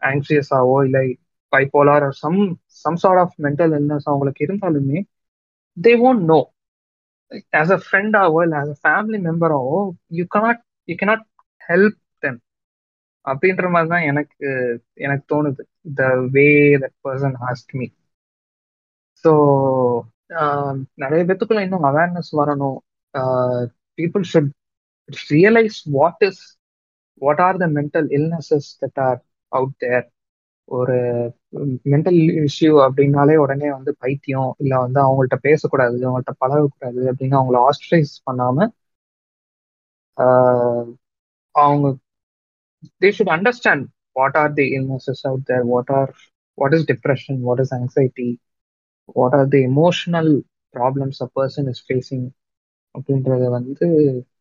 ஆங்ஸியஸாவோ இல்லை bipolar some some sort of mental illness அவங்களுக்கு இருந்தாலுமே they won't know as a ஃப்ரெண்டாவோ இல்லை as a family மெம்பராவோ you cannot you cannot help them அப்படின்ற மாதிரி தான் எனக்கு எனக்கு தோணுது. The way that person ask me so நிறைய பேத்துக்குள்ள இன்னும் அவேர்னஸ் வரணும். People should realise what is what are the mental illnesses that are out there ஒரு மென்டல் இஷ்யூ அப்படின்னாலே உடனே வந்து பைத்தியம் இல்லை வந்து அவங்கள்ட்ட பேசக்கூடாது அவங்கள்ட்ட பழகக்கூடாது அப்படின்னு அவங்கள ஆஸ்ட்ரைஸ் பண்ணாம அவங்க they should understand what are the illnesses out there what are what is depression what is anxiety what are the emotional problems a person is facing அப்படின்றத வந்து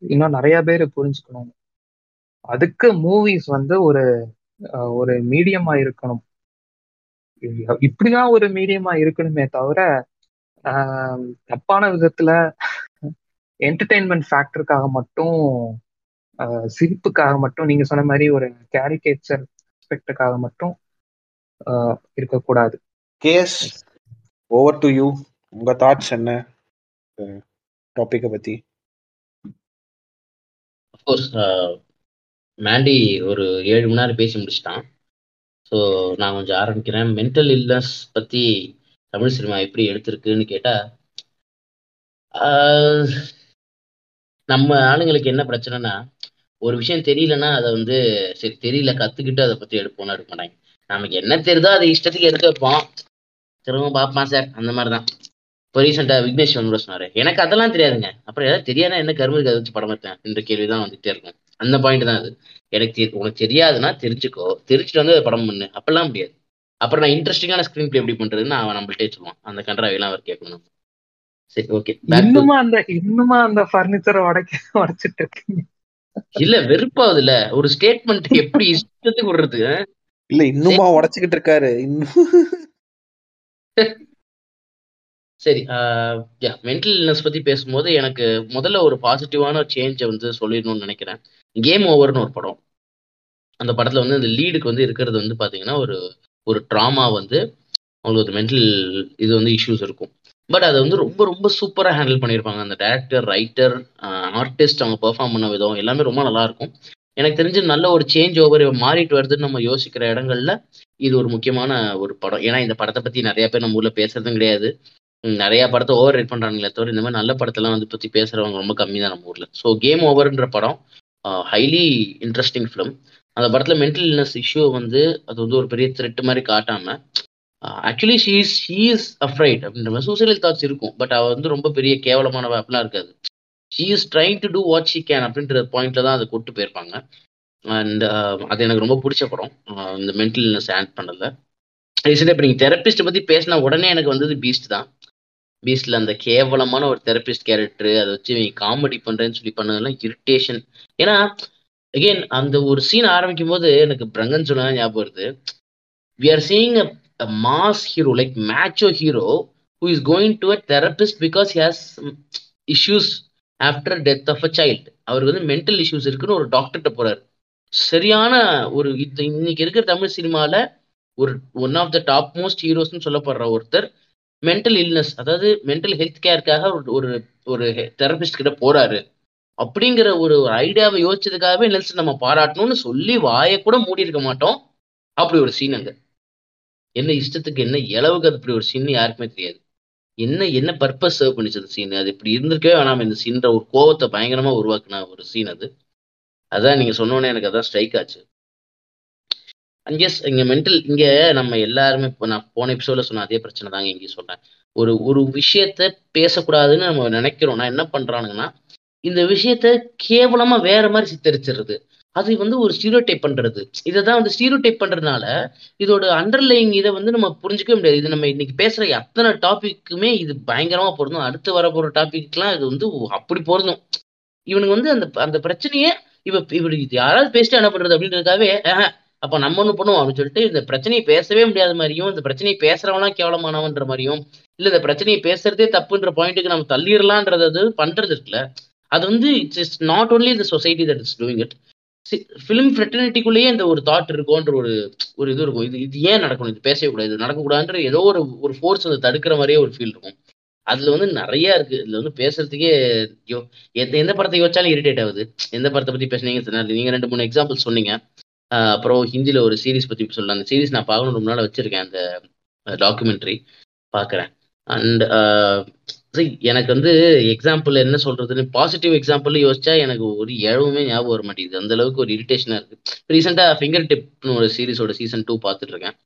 இன்னும் நிறைய பேர் புரிஞ்சுக்கணும். அதுக்கு மூவிஸ் வந்து ஒரு ஒரு மீடியமா இருக்கணும். இப்படிதான் ஒரு மீடியமா இருக்கணுமே தவிர தப்பான விதத்துல என்டர்டெயின்மெண்ட் ஃபேக்டருக்காக மட்டும் சிரிப்புக்காக மட்டும் நீங்க சொன்ன மாதிரி ஒரு கேரிகேச்சர் ஆஸ்பெக்டுக்காக மட்டும் இருக்கக்கூடாது. கேஸ் ஓவர் டு யூ உங்க தாட்ஸ் என்ன? டாபிக்கை பத்தி. அஃப்கோர்ஸ் மேண்டி ஒரு ஏழு மணி நேரம் பேசி முடிச்சிட்டான். ஸோ நான் கொஞ்சம் ஆரம்பிக்கிறேன். மென்டல் இல்னஸ் பற்றி தமிழ் சினிமா எப்படி எடுத்திருக்குன்னு கேட்டால் நம்ம ஆளுங்களுக்கு என்ன பிரச்சனைனா ஒரு விஷயம் தெரியலன்னா அதை வந்து சரி தெரியல கற்றுக்கிட்டு அதை பற்றி எடுப்போம்னு எடுக்க மாட்டாங்க. நமக்கு என்ன தெரியுதோ அதை இஷ்டத்துக்கு எடுத்து வைப்போம். திரும்ப பார்ப்பான் சார். அந்த மாதிரி தான் இப்போ ரீசெண்டாக விக்னேஷ் வந்து சொன்னார். எனக்கு அதெல்லாம் தெரியாதுங்க. அப்புறம் ஏதாவது தெரியாதுன்னா என்ன கருமுக்கு அதை வச்சு படம் எடுத்தேன். என்ற கேள்வி தான் வந்துகிட்டே இருக்கும். அந்த பாயிண்ட் தான் அது. எனக்கு உனக்கு தெரியாதுன்னா தெரிஞ்சுக்கோ. தெரிஞ்சுட்டு வந்து படம் பண்ணு. அப்பெல்லாம் முடியாது. அப்புறம் நான் இன்ட்ரெஸ்டிங்கான ஸ்க்ரீன் பிளே எப்படி பண்றதுன்னு அவன் நம்மள்ட்டே சொல்லுவான். அந்த கன்றாவையெல்லாம் அவர் கேட்கணும். சரி ஓகே இன்னுமா அந்த இன்னுமா அந்த பர்னிச்சரை உடைக்க உடைச்சிட்டு இருக்கீங்க? இல்ல வெறுப்பாவது இல்ல ஒரு ஸ்டேட்மெண்ட் எப்படி இஷ்டத்துக்கு விடுறது இல்ல இன்னுமா உடைச்சுக்கிட்டு இருக்காரு. இன்னும் சரி மென்டல் இல்னஸ் பத்தி பேசும்போது எனக்கு முதல்ல ஒரு பாசிட்டிவான சேஞ்சை வந்து சொல்லிடணும்னு நினைக்கிறேன். கேம் ஓவர்னு ஒரு படம். அந்த படத்துல வந்து அந்த லீடுக்கு வந்து இருக்கிறது வந்து பாத்தீங்கன்னா ஒரு ஒரு ட்ராமா வந்து அவங்களுக்கு ஒரு மென்டல் இது வந்து இஷ்யூஸ் இருக்கும். பட் அதை வந்து ரொம்ப ரொம்ப சூப்பராக ஹேண்டில் பண்ணியிருப்பாங்க. அந்த டேரக்டர் ரைட்டர் ஆர்டிஸ்ட் அவங்க பெர்ஃபார்ம் பண்ண விதம் எல்லாமே ரொம்ப நல்லா இருக்கும். எனக்கு தெரிஞ்சு நல்ல ஒரு சேஞ்ச் ஓவர் மாறிட்டு வருதுன்னு நம்ம யோசிக்கிற இடங்கள்ல இது ஒரு முக்கியமான ஒரு படம். ஏன்னா இந்த படத்தை பத்தி நிறைய பேர் நம்ம ஊர்ல பேசுறதும் கிடையாது. நிறைய படத்தை ஓவர் ரேட் பண்றாங்களே தவிர இந்த மாதிரி நல்ல படத்தெல்லாம் வந்து பத்தி பேசுறவங்க ரொம்ப கம்மி தான் நம்ம ஊர்ல. ஸோ கேம் ஓவர்ன்ற படம் ஹைலி இன்ட்ரெஸ்டிங் ஃபிலிம் அந்த படத்துல மென்டல் இல்னஸ் இஷ்யூ வந்து அது வந்து ஒரு பெரிய த்ரெட் மாதிரி காட்டாம actually she is she is afraid அப்படின்ற மாதிரி சூசைடல் தாட்ஸ் இருக்கும். பட் அவள் வந்து ரொம்ப பெரிய கேவலமானவ அப்படிலாம் இருக்காது. She is trying to do what she can அப்படின்ற பாயிண்ட்ல தான் அதை கொட்டு போயிருப்பாங்க. அண்ட் அது எனக்கு ரொம்ப பிடிச்ச படம். இந்த மென்டல் இல்னஸ் ஆட் பண்ணல ரீசெண்டாக இப்போ நீங்கள் தெரப்பிஸ்ட் பற்றி பேசினா உடனே எனக்கு வந்தது பீஸ்ட் தான். பீஸ்ட்ல அந்த கேவலமான ஒரு தெரபிஸ்ட் கேரக்டர் அதை வச்சு நீ காமெடி பண்றேன்னு சொல்லி பண்ணதெல்லாம் இரிட்டேஷன் ஏன்னா அகைன் அந்த ஒரு சீன் ஆரம்பிக்கும் போது எனக்கு பிரங்கன் சொன்னா ஞாபகம் வருது. We are seeing a mass hero like macho hero who is going to a therapist because has issues after death of a child அவருக்கு வந்து மென்டல் இஷ்யூஸ் இருக்குன்னு ஒரு டாக்டர்கிட்ட போறாரு. சரியான ஒரு இது இன்னைக்கு இருக்கிற தமிழ் சினிமாவில் ஒரு one of the top most ஹீரோஸ்னு சொல்லப்படுற ஒருத்தர் மென்டல் இல்னஸ் அதாவது மென்டல் ஹெல்த் கேருக்காக ஒரு ஒரு ஒரு தெரபிஸ்ட் கிட்ட போறாரு. அப்படிங்கிற ஒரு ஐடியாவை யோசிச்சதுக்காகவே நெல்சன் நம்ம பாராட்டணும்னு சொல்லி வாயை கூட மூடி இருக்க மாட்டோம். அப்படி ஒரு சீன் அங்க. என்ன இஷ்டத்துக்கு என்ன இளவுக்கு அது அப்படி ஒரு சீன் யாருக்குமே தெரியாது. என்ன என்ன பர்பஸ் சர்வ் பண்ணிச்சு அந்த சீன் அது இப்படி இருந்திருக்கவே வேணாம். இந்த சீன்ற ஒரு கோவத்தை பயங்கரமா உருவாக்குன ஒரு சீன் அது. அதான் நீங்க சொன்னோன்னே எனக்கு அதான் ஸ்ட்ரைக் ஆச்சு. அங்கேஸ் இங்க மென்டல் இங்க நம்ம எல்லாருமே இப்போ நான் போன எபிசோட்ல சொன்ன அதே பிரச்சனை தாங்க இங்கே சொல்றேன். ஒரு ஒரு விஷயத்த பேசக்கூடாதுன்னு நம்ம நினைக்கிறோம். நான் என்ன பண்றானுங்கன்னா இந்த விஷயத்த கேவலமா வேற மாதிரி சித்தரிச்சிடுறது. அது வந்து ஒரு ஸ்டீரியோ டைப் பண்றது. இதை தான் வந்து ஸ்டீரியோ டைப் பண்றதுனால இதோட அண்டர்லைங் இதை வந்து நம்ம புரிஞ்சுக்கவே முடியாது. இது நம்ம இன்னைக்கு பேசுற அத்தனை டாபிக்குமே இது பயங்கரமா பொருந்தும் அடுத்து வர போற டாபிக்லாம் இது வந்து அப்படி பொருந்தும் இவனுக்கு வந்து அந்த அந்த பிரச்சனையே இவ இப்படி இது யாராவது பேசிட்டு என்ன பண்றது அப்படின்றதுக்காகவே ஆஹ், அப்போ நம்ம ஒன்று பண்ணுவோம் அப்படின்னு சொல்லிட்டு இந்த பிரச்சனையை பேசவே முடியாத மாதிரியும் இந்த பிரச்சனையை பேசுறவனா கேவலமானவன்ற மாதிரியும் இல்லை இந்த பிரச்சனையை பேசுறதே தப்புன்ற பாயிண்ட்டுக்கு நம்ம தள்ளிடலான்றது அது பண்றது இருக்குல்ல. அது வந்து it's is not only the society that is doing it film ஃப்ரெட்டர்னிட்டிக்குள்ளேயே இந்த ஒரு தாட் இருக்கும்ன்ற ஒரு ஒரு இது இருக்கும். இது இது ஏன் நடக்கணும்? இது பேசவே கூடாது. இது நடக்கக்கூடாதுன்ற ஏதோ ஒரு ஒரு ஃபோர்ஸ் அதை தடுக்கிற மாதிரியே ஒரு ஃபீல் இருக்கும். அதுல வந்து நிறைய இருக்கு. இதுல வந்து பேசுறதுக்கே ஐயோ எந்த எந்த படத்தை யோசிச்சாலும் இரிட்டேட் ஆகுது. எந்த படத்தை பத்தி பேசுனீங்க சொன்னாரு. நீங்க ரெண்டு மூணு எக்ஸாம்பிள் சொன்னீங்க. அப்புறம் ஹிந்தியில் ஒரு சீரிஸ் பற்றி சொல்லலாம் அந்த சீரிஸ் நான் பார்க்கணும் ரொம்ப நாள் வச்சிருக்கேன் அந்த டாக்குமெண்ட்ரி பார்க்குறேன். அண்ட் எனக்கு வந்து எக்ஸாம்பிள் என்ன சொல்றதுன்னு பாசிட்டிவ் எக்ஸாம்பிள் யோசிச்சா எனக்கு ஒரு இழவுமே ஞாபகம் வர மாட்டேங்குது. அந்த அளவுக்கு ஒரு இரிட்டேஷனா இருக்கு. ரீசெண்டா ஃபிங்கர் டிப்னு ஒரு சீரிஸோட சீசன் டூ பார்த்துட்டு இருக்கேன்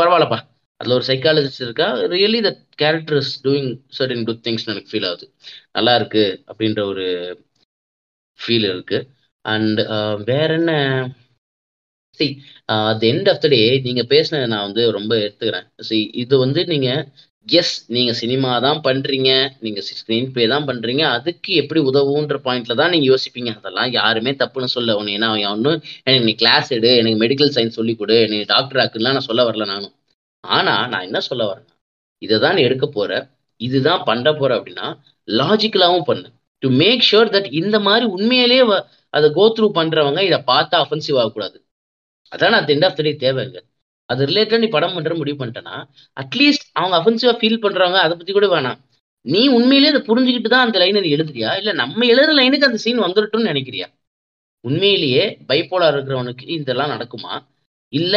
பரவாயில்லப்பா. அதுல ஒரு சைக்காலஜிஸ்ட் இருக்கா really the character is doing certain good things எனக்கு ஃபீல் ஆகுது. நல்லா இருக்கு அப்படின்ற ஒரு ஃபீல் இருக்கு. அண்ட் வேற என்ன? See at end of the day நீங்க பேசினதை நான் வந்து ரொம்ப எடுத்துக்கிறேன். சி இது வந்து நீங்க எஸ் நீங்க சினிமா தான் பண்றீங்க நீங்க ஸ்க்ரீன் பிளே தான் பண்றீங்க அதுக்கு எப்படி உதவுன்ற பாயிண்ட்ல தான் நீங்க யோசிப்பீங்க. அதெல்லாம் யாருமே தப்புன்னு சொல்ல ஒன்று ஏன்னா ஒன்றும் எனக்கு நீ கிளாஸ் எடு எனக்கு மெடிக்கல் சயின்ஸ் சொல்லி கொடு நீ டாக்டர் ஆக்குலாம் நான் சொல்ல வரல நானும். ஆனா நான் என்ன சொல்ல வரேன்னா இதை தான் நீ எடுக்க போற. இதுதான் பண்ண போற அப்படின்னா லாஜிக்கலாவும் பண்ணு. டு மேக் ஷுர் தட் இந்த மாதிரி உண்மையிலேயே அதை கோத்ரூ பண்றவங்க இதை பார்த்தா அஃபென்சிவ் ஆகக்கூடாது அதான் நான் எண்ட் ஆஃப் டே தேவைங்க அது. ரிலேட்டட் நீ படம் பண்ற முடிவு பண்ணிட்டேன்னா அட்லீஸ்ட் அவங்க அஃபென்சிவா ஃபீல் பண்றாங்க அதை பத்தி கூட வேணாம். நீ உண்மையிலேயே அதை புரிஞ்சுக்கிட்டு தான் அந்த லைனை நீ எழுதுறியா? இல்ல நம்ம எழுதுற லைனுக்கு அந்த சீன் வந்துடட்டும்னு நினைக்கிறியா? உண்மையிலேயே பைப்போலா இருக்கிறவனுக்கு இதெல்லாம் நடக்குமா? இல்ல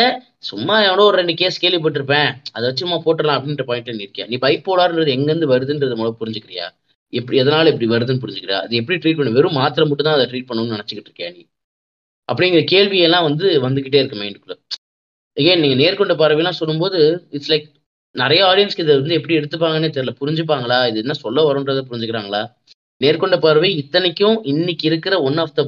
சும்மா எவனோ ஒரு ரெண்டு கேஸ் கேள்விப்பட்டிருப்பேன் அதை வச்சு சும்மா போட்டுடலாம் அப்படின்ற பாயிண்ட் நிற்கியா இருக்கியா? நீ பைப்போலார்ன்றது எங்கேருந்து வருதுன்றத மூலம் புரிஞ்சுக்கிறியா? எப்படி எதனால இப்படி வருதுன்னு புரிஞ்சுக்கிறியா? அது எப்படி ட்ரீட் பண்ண? வெறும் மாத்திரை மட்டும் தான் அதை ட்ரீட் பண்ணணும்னு நினச்சிக்கிட்டு இருக்கியா நீ? அப்படிங்கிற கேள்வியெல்லாம் வந்து வந்துகிட்டே இருக்கு மைண்டுக்குள்ள. ஏன் நீங்க நேர்கொண்ட பார்வையெல்லாம் சொல்லும்போது இட்ஸ் லைக் நிறைய ஆடியன்ஸ்க்கு இதை வந்து எப்படி எடுத்துப்பாங்கன்னே தெரியல. புரிஞ்சுப்பாங்களா? இது என்ன சொல்ல வரும்ன்றதை புரிஞ்சுக்கிறாங்களா? நேர்கொண்ட பார்வை இத்தனைக்கும் இன்னைக்கு இருக்கிற one of the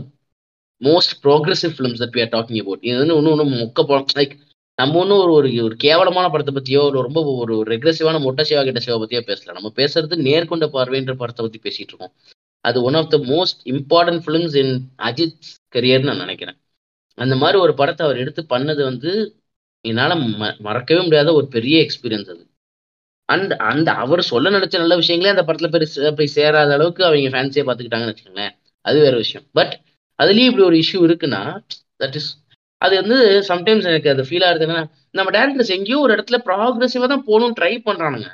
most progressive films that we are talking about இது வந்து இன்னும் ஒன்றும் மொக்க படம் லைக் நம்ம ஒன்றும் ஒரு ஒரு ஒரு கேவலமான படத்தை பத்தியோ ஒரு ரொம்ப ஒரு ரெக்ரெசிவான மொட்டை சிவா கிட்ட சிவா பற்றியோ பேசல. நம்ம பேசுறது நேர்கொண்ட பார்வைன்ற படத்தை பத்தி பேசிட்டு இருக்கோம். அது one of the most important films in Ajith கரியர்னு நான் நினைக்கிறேன். அந்த மாதிரி ஒரு படத்தை அவர் எடுத்து பண்ணது வந்து என்னால் ம மறக்கவே முடியாத ஒரு பெரிய எக்ஸ்பீரியன்ஸ் அது. அண்ட் அந்த அவர் சொல்ல நினைச்ச நல்ல விஷயங்களே அந்த படத்தில் போய் சே- போய் சேராத அளவுக்கு அவங்க ஃபேன்ஸே பார்த்துக்கிட்டாங்கன்னு வச்சுக்கோங்களேன். அது வேற விஷயம். பட் அதுலேயும் இப்படி ஒரு இஷ்யூ இருக்குன்னா தட் இஸ் அது வந்து சம்டைம்ஸ் எனக்கு அது ஃபீல் ஆகுது என்னன்னா நம்ம டேரக்டர்ஸ் எங்கேயோ ஒரு இடத்துல ப்ராக்ரெசிவாக தான் போகணும்னு ட்ரை பண்ணுறானுங்க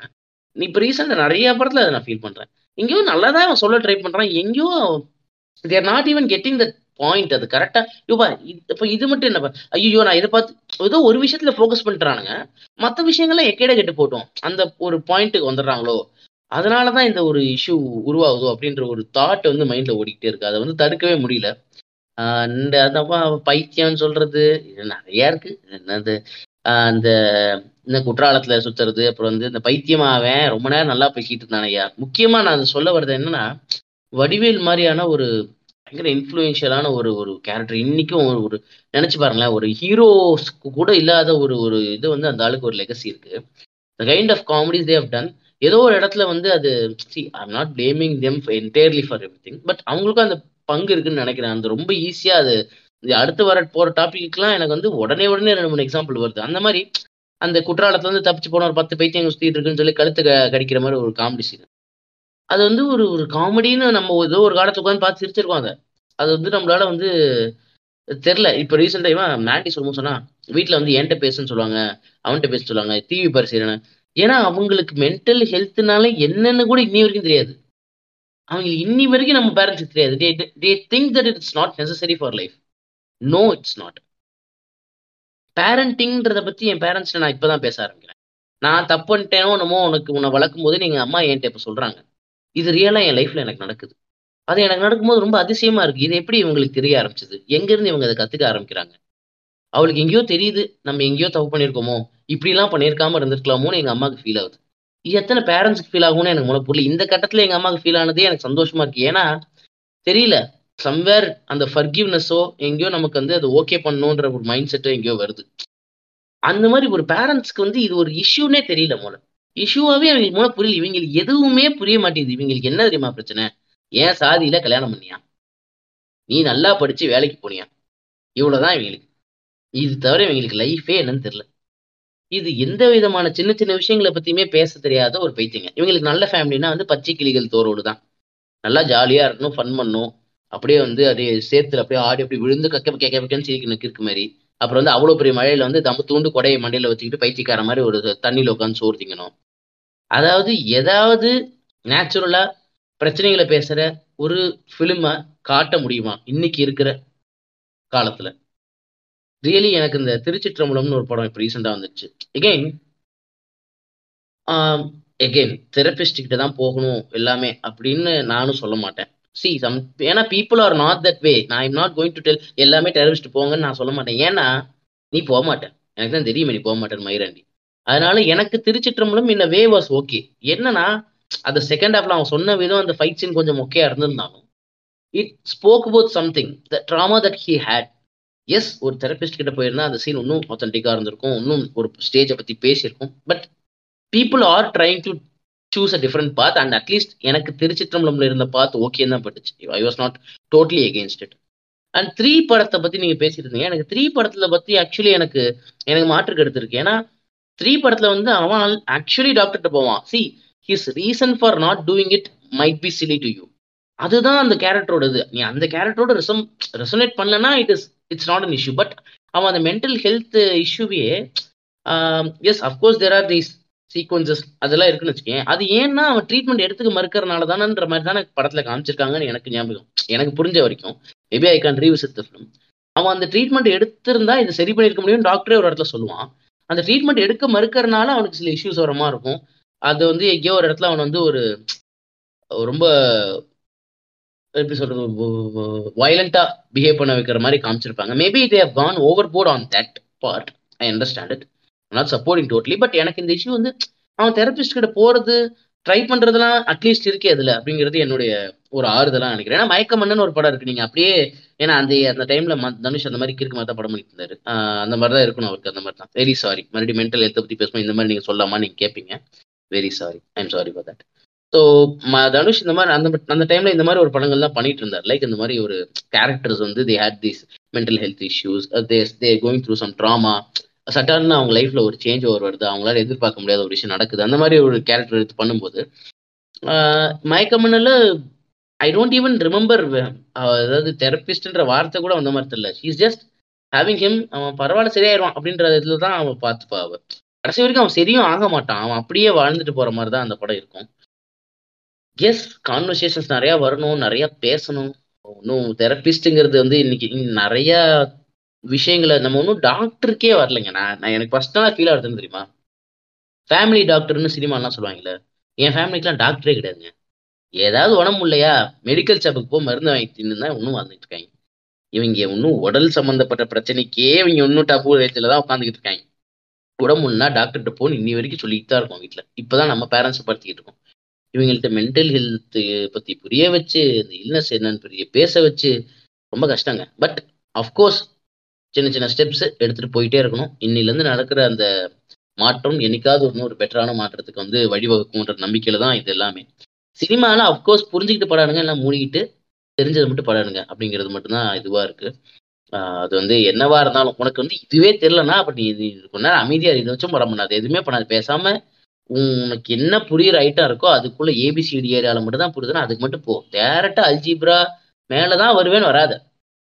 நீ இப்போ ரீசெண்டாக நிறைய படத்தில் அதை நான் ஃபீல் பண்ணுறேன் எங்கேயோ நல்லதா அவன் சொல்ல ட்ரை பண்றான். எங்கேயோ there not even getting that point அது. கரெக்டா யோபா இப்போ இது மட்டும் என்னப்பா ஐயோ நான் இதை பார்த்து ஏதோ ஒரு விஷயத்துல ஃபோக்கஸ் பண்ணிட்டுறானுங்க மற்ற விஷயங்கள்லாம் எக்கேட கெட்டு போட்டோம் அந்த ஒரு பாயிண்ட்டுக்கு வந்துடுறாங்களோ? அதனால தான் இந்த ஒரு இஷ்யூ உருவாகுதோ அப்படின்ற ஒரு தாட் வந்து மைண்ட்ல ஓடிக்கிட்டே இருக்கு. அதை வந்து தடுக்கவே முடியல. ஆஹ் பைத்தியம்னு சொல்றது இது நிறைய இருக்கு. என்னது? அந்த இந்த குற்றாலத்துல சுத்துறது அப்புறம் வந்து இந்த பைத்தியமாவன் ரொம்ப நேரம் நல்லா பேசிட்டு இருந்தான் ஐயா முக்கியமா நான் அதை சொல்ல வர்றது என்னன்னா வடிவேல் மாதிரியான ஒரு பயங்கர இன்ஃப்ளூயன்ஷியலான ஒரு ஒரு கேரக்டர் இன்னைக்கும் ஒரு ஒரு நினைச்சு பாருங்களேன் ஒரு ஹீரோஸ்க்கு கூட இல்லாத ஒரு ஒரு இது வந்து அந்த ஆளுக்கு ஒரு லெகசி இருக்கு. The kind of comedies they have done ஏதோ ஒரு இடத்துல வந்து அது see I'm not blaming them entirely for every thing but அவங்களுக்கும் அந்த பங்கு இருக்குன்னு நினைக்கிறேன். அந்த ரொம்ப ஈஸியாக அது அடுத்து வர போகிற டாபிக்லாம் எனக்கு வந்து உடனே உடனே ரெண்டு மூணு எக்ஸாம்பிள் வருது. அந்த மாதிரி அந்த குற்றாலத்துல இருந்து தப்பிச்சு போன ஒரு பத்து பைத்தியம் சுத்திட்டு இருக்குன்னு சொல்லி கழுத்து கடிக்கிற மாதிரி ஒரு காமெடி சீன் அது வந்து ஒரு ஒரு காமெடின்னு நம்ம ஏதோ ஒரு காலத்துல உட்காந்து பார்த்து சிரிச்சிருக்கோம் அதை. அது வந்து நம்மளால வந்து தெரில இப்போ ரீசெண்டாக இவன் மேண்டி சொல்லும் சொன்னா வீட்டில் வந்து என்கிட்ட பேசுன்னு சொல்லுவாங்க. அவன்கிட்ட பேச சொல்லுவாங்க. டிவி பரிசீலனை. ஏன்னா அவங்களுக்கு மென்டல் ஹெல்த்னால என்னென்னு கூட இன்னி வரைக்கும் தெரியாது. அவங்களுக்கு இன்னி வரைக்கும் நம்ம பேரண்ட்ஸுக்கு தெரியாது. They think that it's not necessary for life no it's not பேரண்டிங்ன்றத பத்தி என் பேரண்ட்ஸ்ல நான் இப்பதான் பேச ஆரம்பிக்கிறேன். நான் தப்பு பண்ணிட்டேனோ என்னமோ உனக்கு உன்னை வளர்க்கும் போது நீங்க அம்மா என்கிட்ட இப்ப சொல்றாங்க? இது ரியலா என் லைஃப்ல எனக்கு நடக்குது. அது எனக்கு நடக்கும்போது ரொம்ப அதிசயமா இருக்கு. இது எப்படி இவங்களுக்கு தெரிய ஆரம்பிச்சது? எங்கிருந்து இவங்க அதை கத்துக்க ஆரம்பிக்கிறாங்க? அவளுக்கு எங்கேயோ தெரியுது. நம்ம எங்கேயோ தப்பு பண்ணியிருக்கோமோ? இப்படிலாம் பண்ணியிருக்காம இருந்திருக்கலாமோன்னு எங்க அம்மாவுக்கு ஃபீல் ஆகுது. இது எத்தனை பேரண்ட்ஸ்க்கு ஃபீல் ஆகும்னு எனக்கு முதல்ல புரியல. இந்த கட்டத்துல எங்க அம்மாவுக்கு ஃபீல் ஆனதே எனக்கு சந்தோஷமா இருக்கு. ஏன்னா தெரியல. சம்வேர் அந்த ஃபர்கிவ்னஸோ எங்கேயோ நமக்கு வந்து அது ஓகே பண்ணணுன்ற ஒரு மைண்ட் செட்டோ எங்கேயோ வருது. அந்த மாதிரி ஒரு பேரண்ட்ஸ்க்கு வந்து இது ஒரு இஷ்யூனே தெரியல மூல இஷ்யூவாவே அவங்களுக்கு மூலம் புரியல. இவங்களுக்கு எதுவுமே புரிய மாட்டேங்குது. இவங்களுக்கு என்ன தெரியுமா பிரச்சனை? ஏன் சாதியில கல்யாணம் பண்ணியா? நீ நல்லா படிச்சு வேலைக்கு போனியா? இவ்வளவுதான் இவங்களுக்கு. இது தவிர இவங்களுக்கு லைஃபே என்னன்னு தெரியல. இது எந்த விதமான சின்ன சின்ன விஷயங்களை பத்தியுமே பேச தெரியாத ஒரு பைத்தியங்க. இவங்களுக்கு நல்ல ஃபேமிலினா வந்து பச்சை கிளிகள் தோறோடு தான். நல்லா ஜாலியா இருக்கணும் ஃபன் பண்ணணும். அப்படியே வந்து அது சேர்த்துல அப்படியே ஆடி அப்படி விழுந்து கக்க கேட்க வைக்கன்னு சிரிக்கணும் கிறுக்கு மாதிரி அப்புறம் வந்து அவ்வளோ பெரிய மழையில வந்து தம்பு தூண்டு கொடையை மண்டையில வச்சுக்கிட்டு பைத்தியக்கார மாதிரி ஒரு தண்ணியில் உட்காந்து சோறு திங்கணும். அதாவது ஏதாவது நேச்சுரலா பிரச்சனைகளை பேசுற ஒரு ஃபிலிமை காட்ட முடியுமா? இன்னைக்கு இருக்கிற காலத்துல. ரியலி எனக்கு இந்த திருச்சிற்றம்பலம்னு ஒரு படம் இப்போ ரீசெண்டாக வந்துச்சு. எகெயின் எகெயின் தெரபிஸ்ட் கிட்ட தான் போகணும் எல்லாமே அப்படின்னு நானும் சொல்ல மாட்டேன். சி சம் ஏன்னா people are not that way நான் I'm not going to tell எல்லாமே டெரரிஸ்ட் போங்கன்னு நான் சொல்ல மாட்டேன். ஏன்னா நீ போக மாட்டேன். எனக்கு தான் தெரியுமே நீ போக மாட்டேன் மயிராண்டி. அதனால எனக்கு திருச்சிற்றம்பலம் இந்த வே வாஸ் ஓகே என்னன்னா அந்த செகண்ட் ஹாஃப்ல அவன் சொன்ன விதம் அந்த ஃபைட் சீன் கொஞ்சம் மொக்கையா இருந்திருந்தாலும் it spoke about something the trauma that he had as ஒரு தெரபிஸ்ட் கிட்ட போயிருந்தா அந்த சீன் இன்னும் ஒத்தன்டிக்கா இருந்திருக்கும் இன்னும் ஒரு ஸ்டேஜை பத்தி பேசியிருக்கும். But people are trying to choose a different path and at least எனக்கு திருச்சிற்றம்பலம்ல இருந்த பாத் ஓகே தான் பட்டுச்சு. I was not totally against it and three படத்தை பத்தி நீங்க பேசியிருந்தீங்க எனக்கு த்ரீ படத்துல பத்தி ஆக்சுவலி எனக்கு எனக்கு மாற்று கெடுத்திருக்கு ஏன்னா த்ரீ படத்துல வந்து அவன் ஆக்சுவலி டாக்டர்கிட்ட போவான். See his reason for not doing it might be silly to you அதுதான் அந்த கேரக்டரோட இது நீ அந்த கேரக்டரோட ரெசம் ரெசனேட் பண்ணலன்னா it is it's not an issue but அவன் அந்த mental health இஷ்யூவே yes of course there are these sequences அதெல்லாம் இருக்குன்னு வச்சுக்கேன். அது ஏன்னா அவன் ட்ரீட்மெண்ட் எடுத்துக்க மறுக்கறனால தானன்ற மாதிரி தானே படத்துல காமிச்சிருக்காங்கன்னு எனக்கு ஞாபகம். எனக்கு புரிஞ்ச வரைக்கும். Maybe I can revisit the film அவன் அந்த ட்ரீட்மெண்ட் எடுத்திருந்தா இதை சரி பண்ணியிருக்க முடியும் டாக்டரே ஒரு இடத்துல சொல்லுவான். அந்த ட்ரீட்மெண்ட் எடுக்க மறுக்கறனால அவனுக்கு சில இஷ்யூஸ் வர மாதிரி இருக்கும். அது வந்து எங்கேயோ ஒரு இடத்துல அவன் வந்து ஒரு ரொம்ப எப்படி சொல்றது வயலண்டா பிஹேவ் பண்ண வைக்கிற மாதிரி காமிச்சிருப்பாங்க. Maybe they have gone overboard on that part I understand it not supporting totally but எனக்கு இந்த இஷ்யூ வந்து அவன் தெரபிஸ்ட் கிட்ட போறது ட்ரை பண்றதுலாம் அட்லீஸ்ட் இருக்கே அதுல அப்படிங்கிறது என்னுடைய ஒரு ஆறுதலாக நினைக்கிறேன். ஏன்னா மயக்கமன்னன் ஒரு படம் இருக்கு. நீங்க அப்படியே ஏன்னா அந்த அந்த டைம்ல தனுஷ் அந்த மாதிரி கிறுக்கு மாதிரி தான் படம் பண்ணிட்டு இருந்தாரு அந்த மாதிரி தான் இருக்கணும் அவருக்கு அந்த மாதிரி தான் வெரி சாரி மறுபடியும் மென்டல் ஹெல்த்தை பத்தி பேசும்போது இந்த மாதிரி நீங்க சொல்லாமா நீங்க கேட்பீங்க very sorry I'm sorry for that so Dhanush இந்த மாதிரி அந்த அந்த டைம்ல இந்த மாதிரி ஒரு படங்கள்லாம் பண்ணிட்டு இருந்தார். லைக் இந்த மாதிரி ஒரு கேரக்டர்ஸ் வந்து they had these mental health issues they going through some trauma சட்டார்னு அவங்க லைஃப்ல ஒரு சேஞ்ச் ஓவர் வருது. அவங்களால எதிர்பார்க்க முடியாத ஒரு விஷயம் நடக்குது. அந்த மாதிரி ஒரு கேரக்டர் எடுத்து பண்ணும்போது மயக்கமண்ணில் ஐ டோன்ட் ஈவன் ரிமெம்பர் அதாவது தெரப்பிஸ்ட்ன்ற வார்த்தை கூட அந்த மாதிரி தெரியல. ஷீஸ் ஜஸ்ட் ஹேவிங் ஹிம் அவன் பரவாயில்ல சரியாயிடுவான் அப்படின்ற இதுல தான் அவன் பார்த்துப்பா அவ. கடைசி வரைக்கும் அவன் சரியும் ஆக மாட்டான். அவன் அப்படியே வாழ்ந்துட்டு போற மாதிரி தான் அந்த படம் இருக்கும். எஸ் கான்வர்சேஷன்ஸ் நிறைய வரணும் நிறைய பேசணும். இன்னும் தெரப்பிஸ்ட்டுங்கிறது வந்து இன்னைக்கு நிறையா விஷயங்களை நம்ம ஒன்றும் டாக்டருக்கே வரலைங்க. நான் நான் எனக்கு ஃபர்ஸ்ட் ஃபீல் ஆகுதுன்னு தெரியுமா? ஃபேமிலி டாக்டர்னு சினிமாலாம் சொல்லுவாங்கல்ல. என் ஃபேமிலிக்கெலாம் டாக்டரே கிடையாதுங்க. ஏதாவது உடம்பு இல்லையா? மெடிக்கல் ஷாப்புக்கு போய் மருந்து வாங்கி தின்னு தான் இன்னும் வாழ்ந்துட்டு இருக்காங்க. இவங்க இன்னும் உடல் சம்மந்தப்பட்ட பிரச்சனைக்கே இவங்க இன்னும் டப்பு ரேட்டில் தான் உட்காந்துக்கிட்டு இருக்காங்க. உடம்புன்னா டாக்டர்கிட்ட போன்னு இன்னி வரைக்கும் சொல்லிட்டு தான் இருக்கோம் வீட்டில் இப்போதான் நம்ம பேரண்ட்ஸை படுத்திக்கிட்டு இருக்கோம். இவங்கள்ட்ட மென்டல் ஹெல்த்து பற்றி புரிய வச்சு இந்த இல்னஸ் என்னன்னு பெரிய பேச வச்சு ரொம்ப கஷ்டங்க. பட் அஃப்கோர்ஸ் சின்ன சின்ன ஸ்டெப்ஸ் எடுத்துட்டு போயிட்டே இருக்கணும். இன்னிலேருந்து நடக்கிற அந்த மாற்றம் என்னைக்காவது ஒன்று ஒரு பெட்டரான மாற்றத்துக்கு வந்து வழிவகுக்கும்ன்ற நம்பிக்கையில தான் இது எல்லாமே. சினிமாவில் அஃப்கோர்ஸ் புரிஞ்சுக்கிட்டு படாடுங்க எல்லாம் மூடிக்கிட்டு தெரிஞ்சதை மட்டும் படாடுங்க அப்படிங்கிறது மட்டும்தான் இதுவாக இருக்கு. அது வந்து என்னவா இருந்தாலும் உனக்கு வந்து இதுவே தெரிலனா அப்ப நீ இது கொஞ்ச நேரம் அமைதியா இதை வச்சும் படம் பண்ணாது. எதுவுமே பண்ணாது. பேசாம உனக்கு என்ன புரியுற ஐட்டம் இருக்கோ அதுக்குள்ள ஏபிசிடி ஏரியாவில் மட்டும் தான் புரியுதுன்னா அதுக்கு மட்டும் போ. டேரக்டா அல்ஜிப்ரா மேலதான் வருவேன்னு வராது.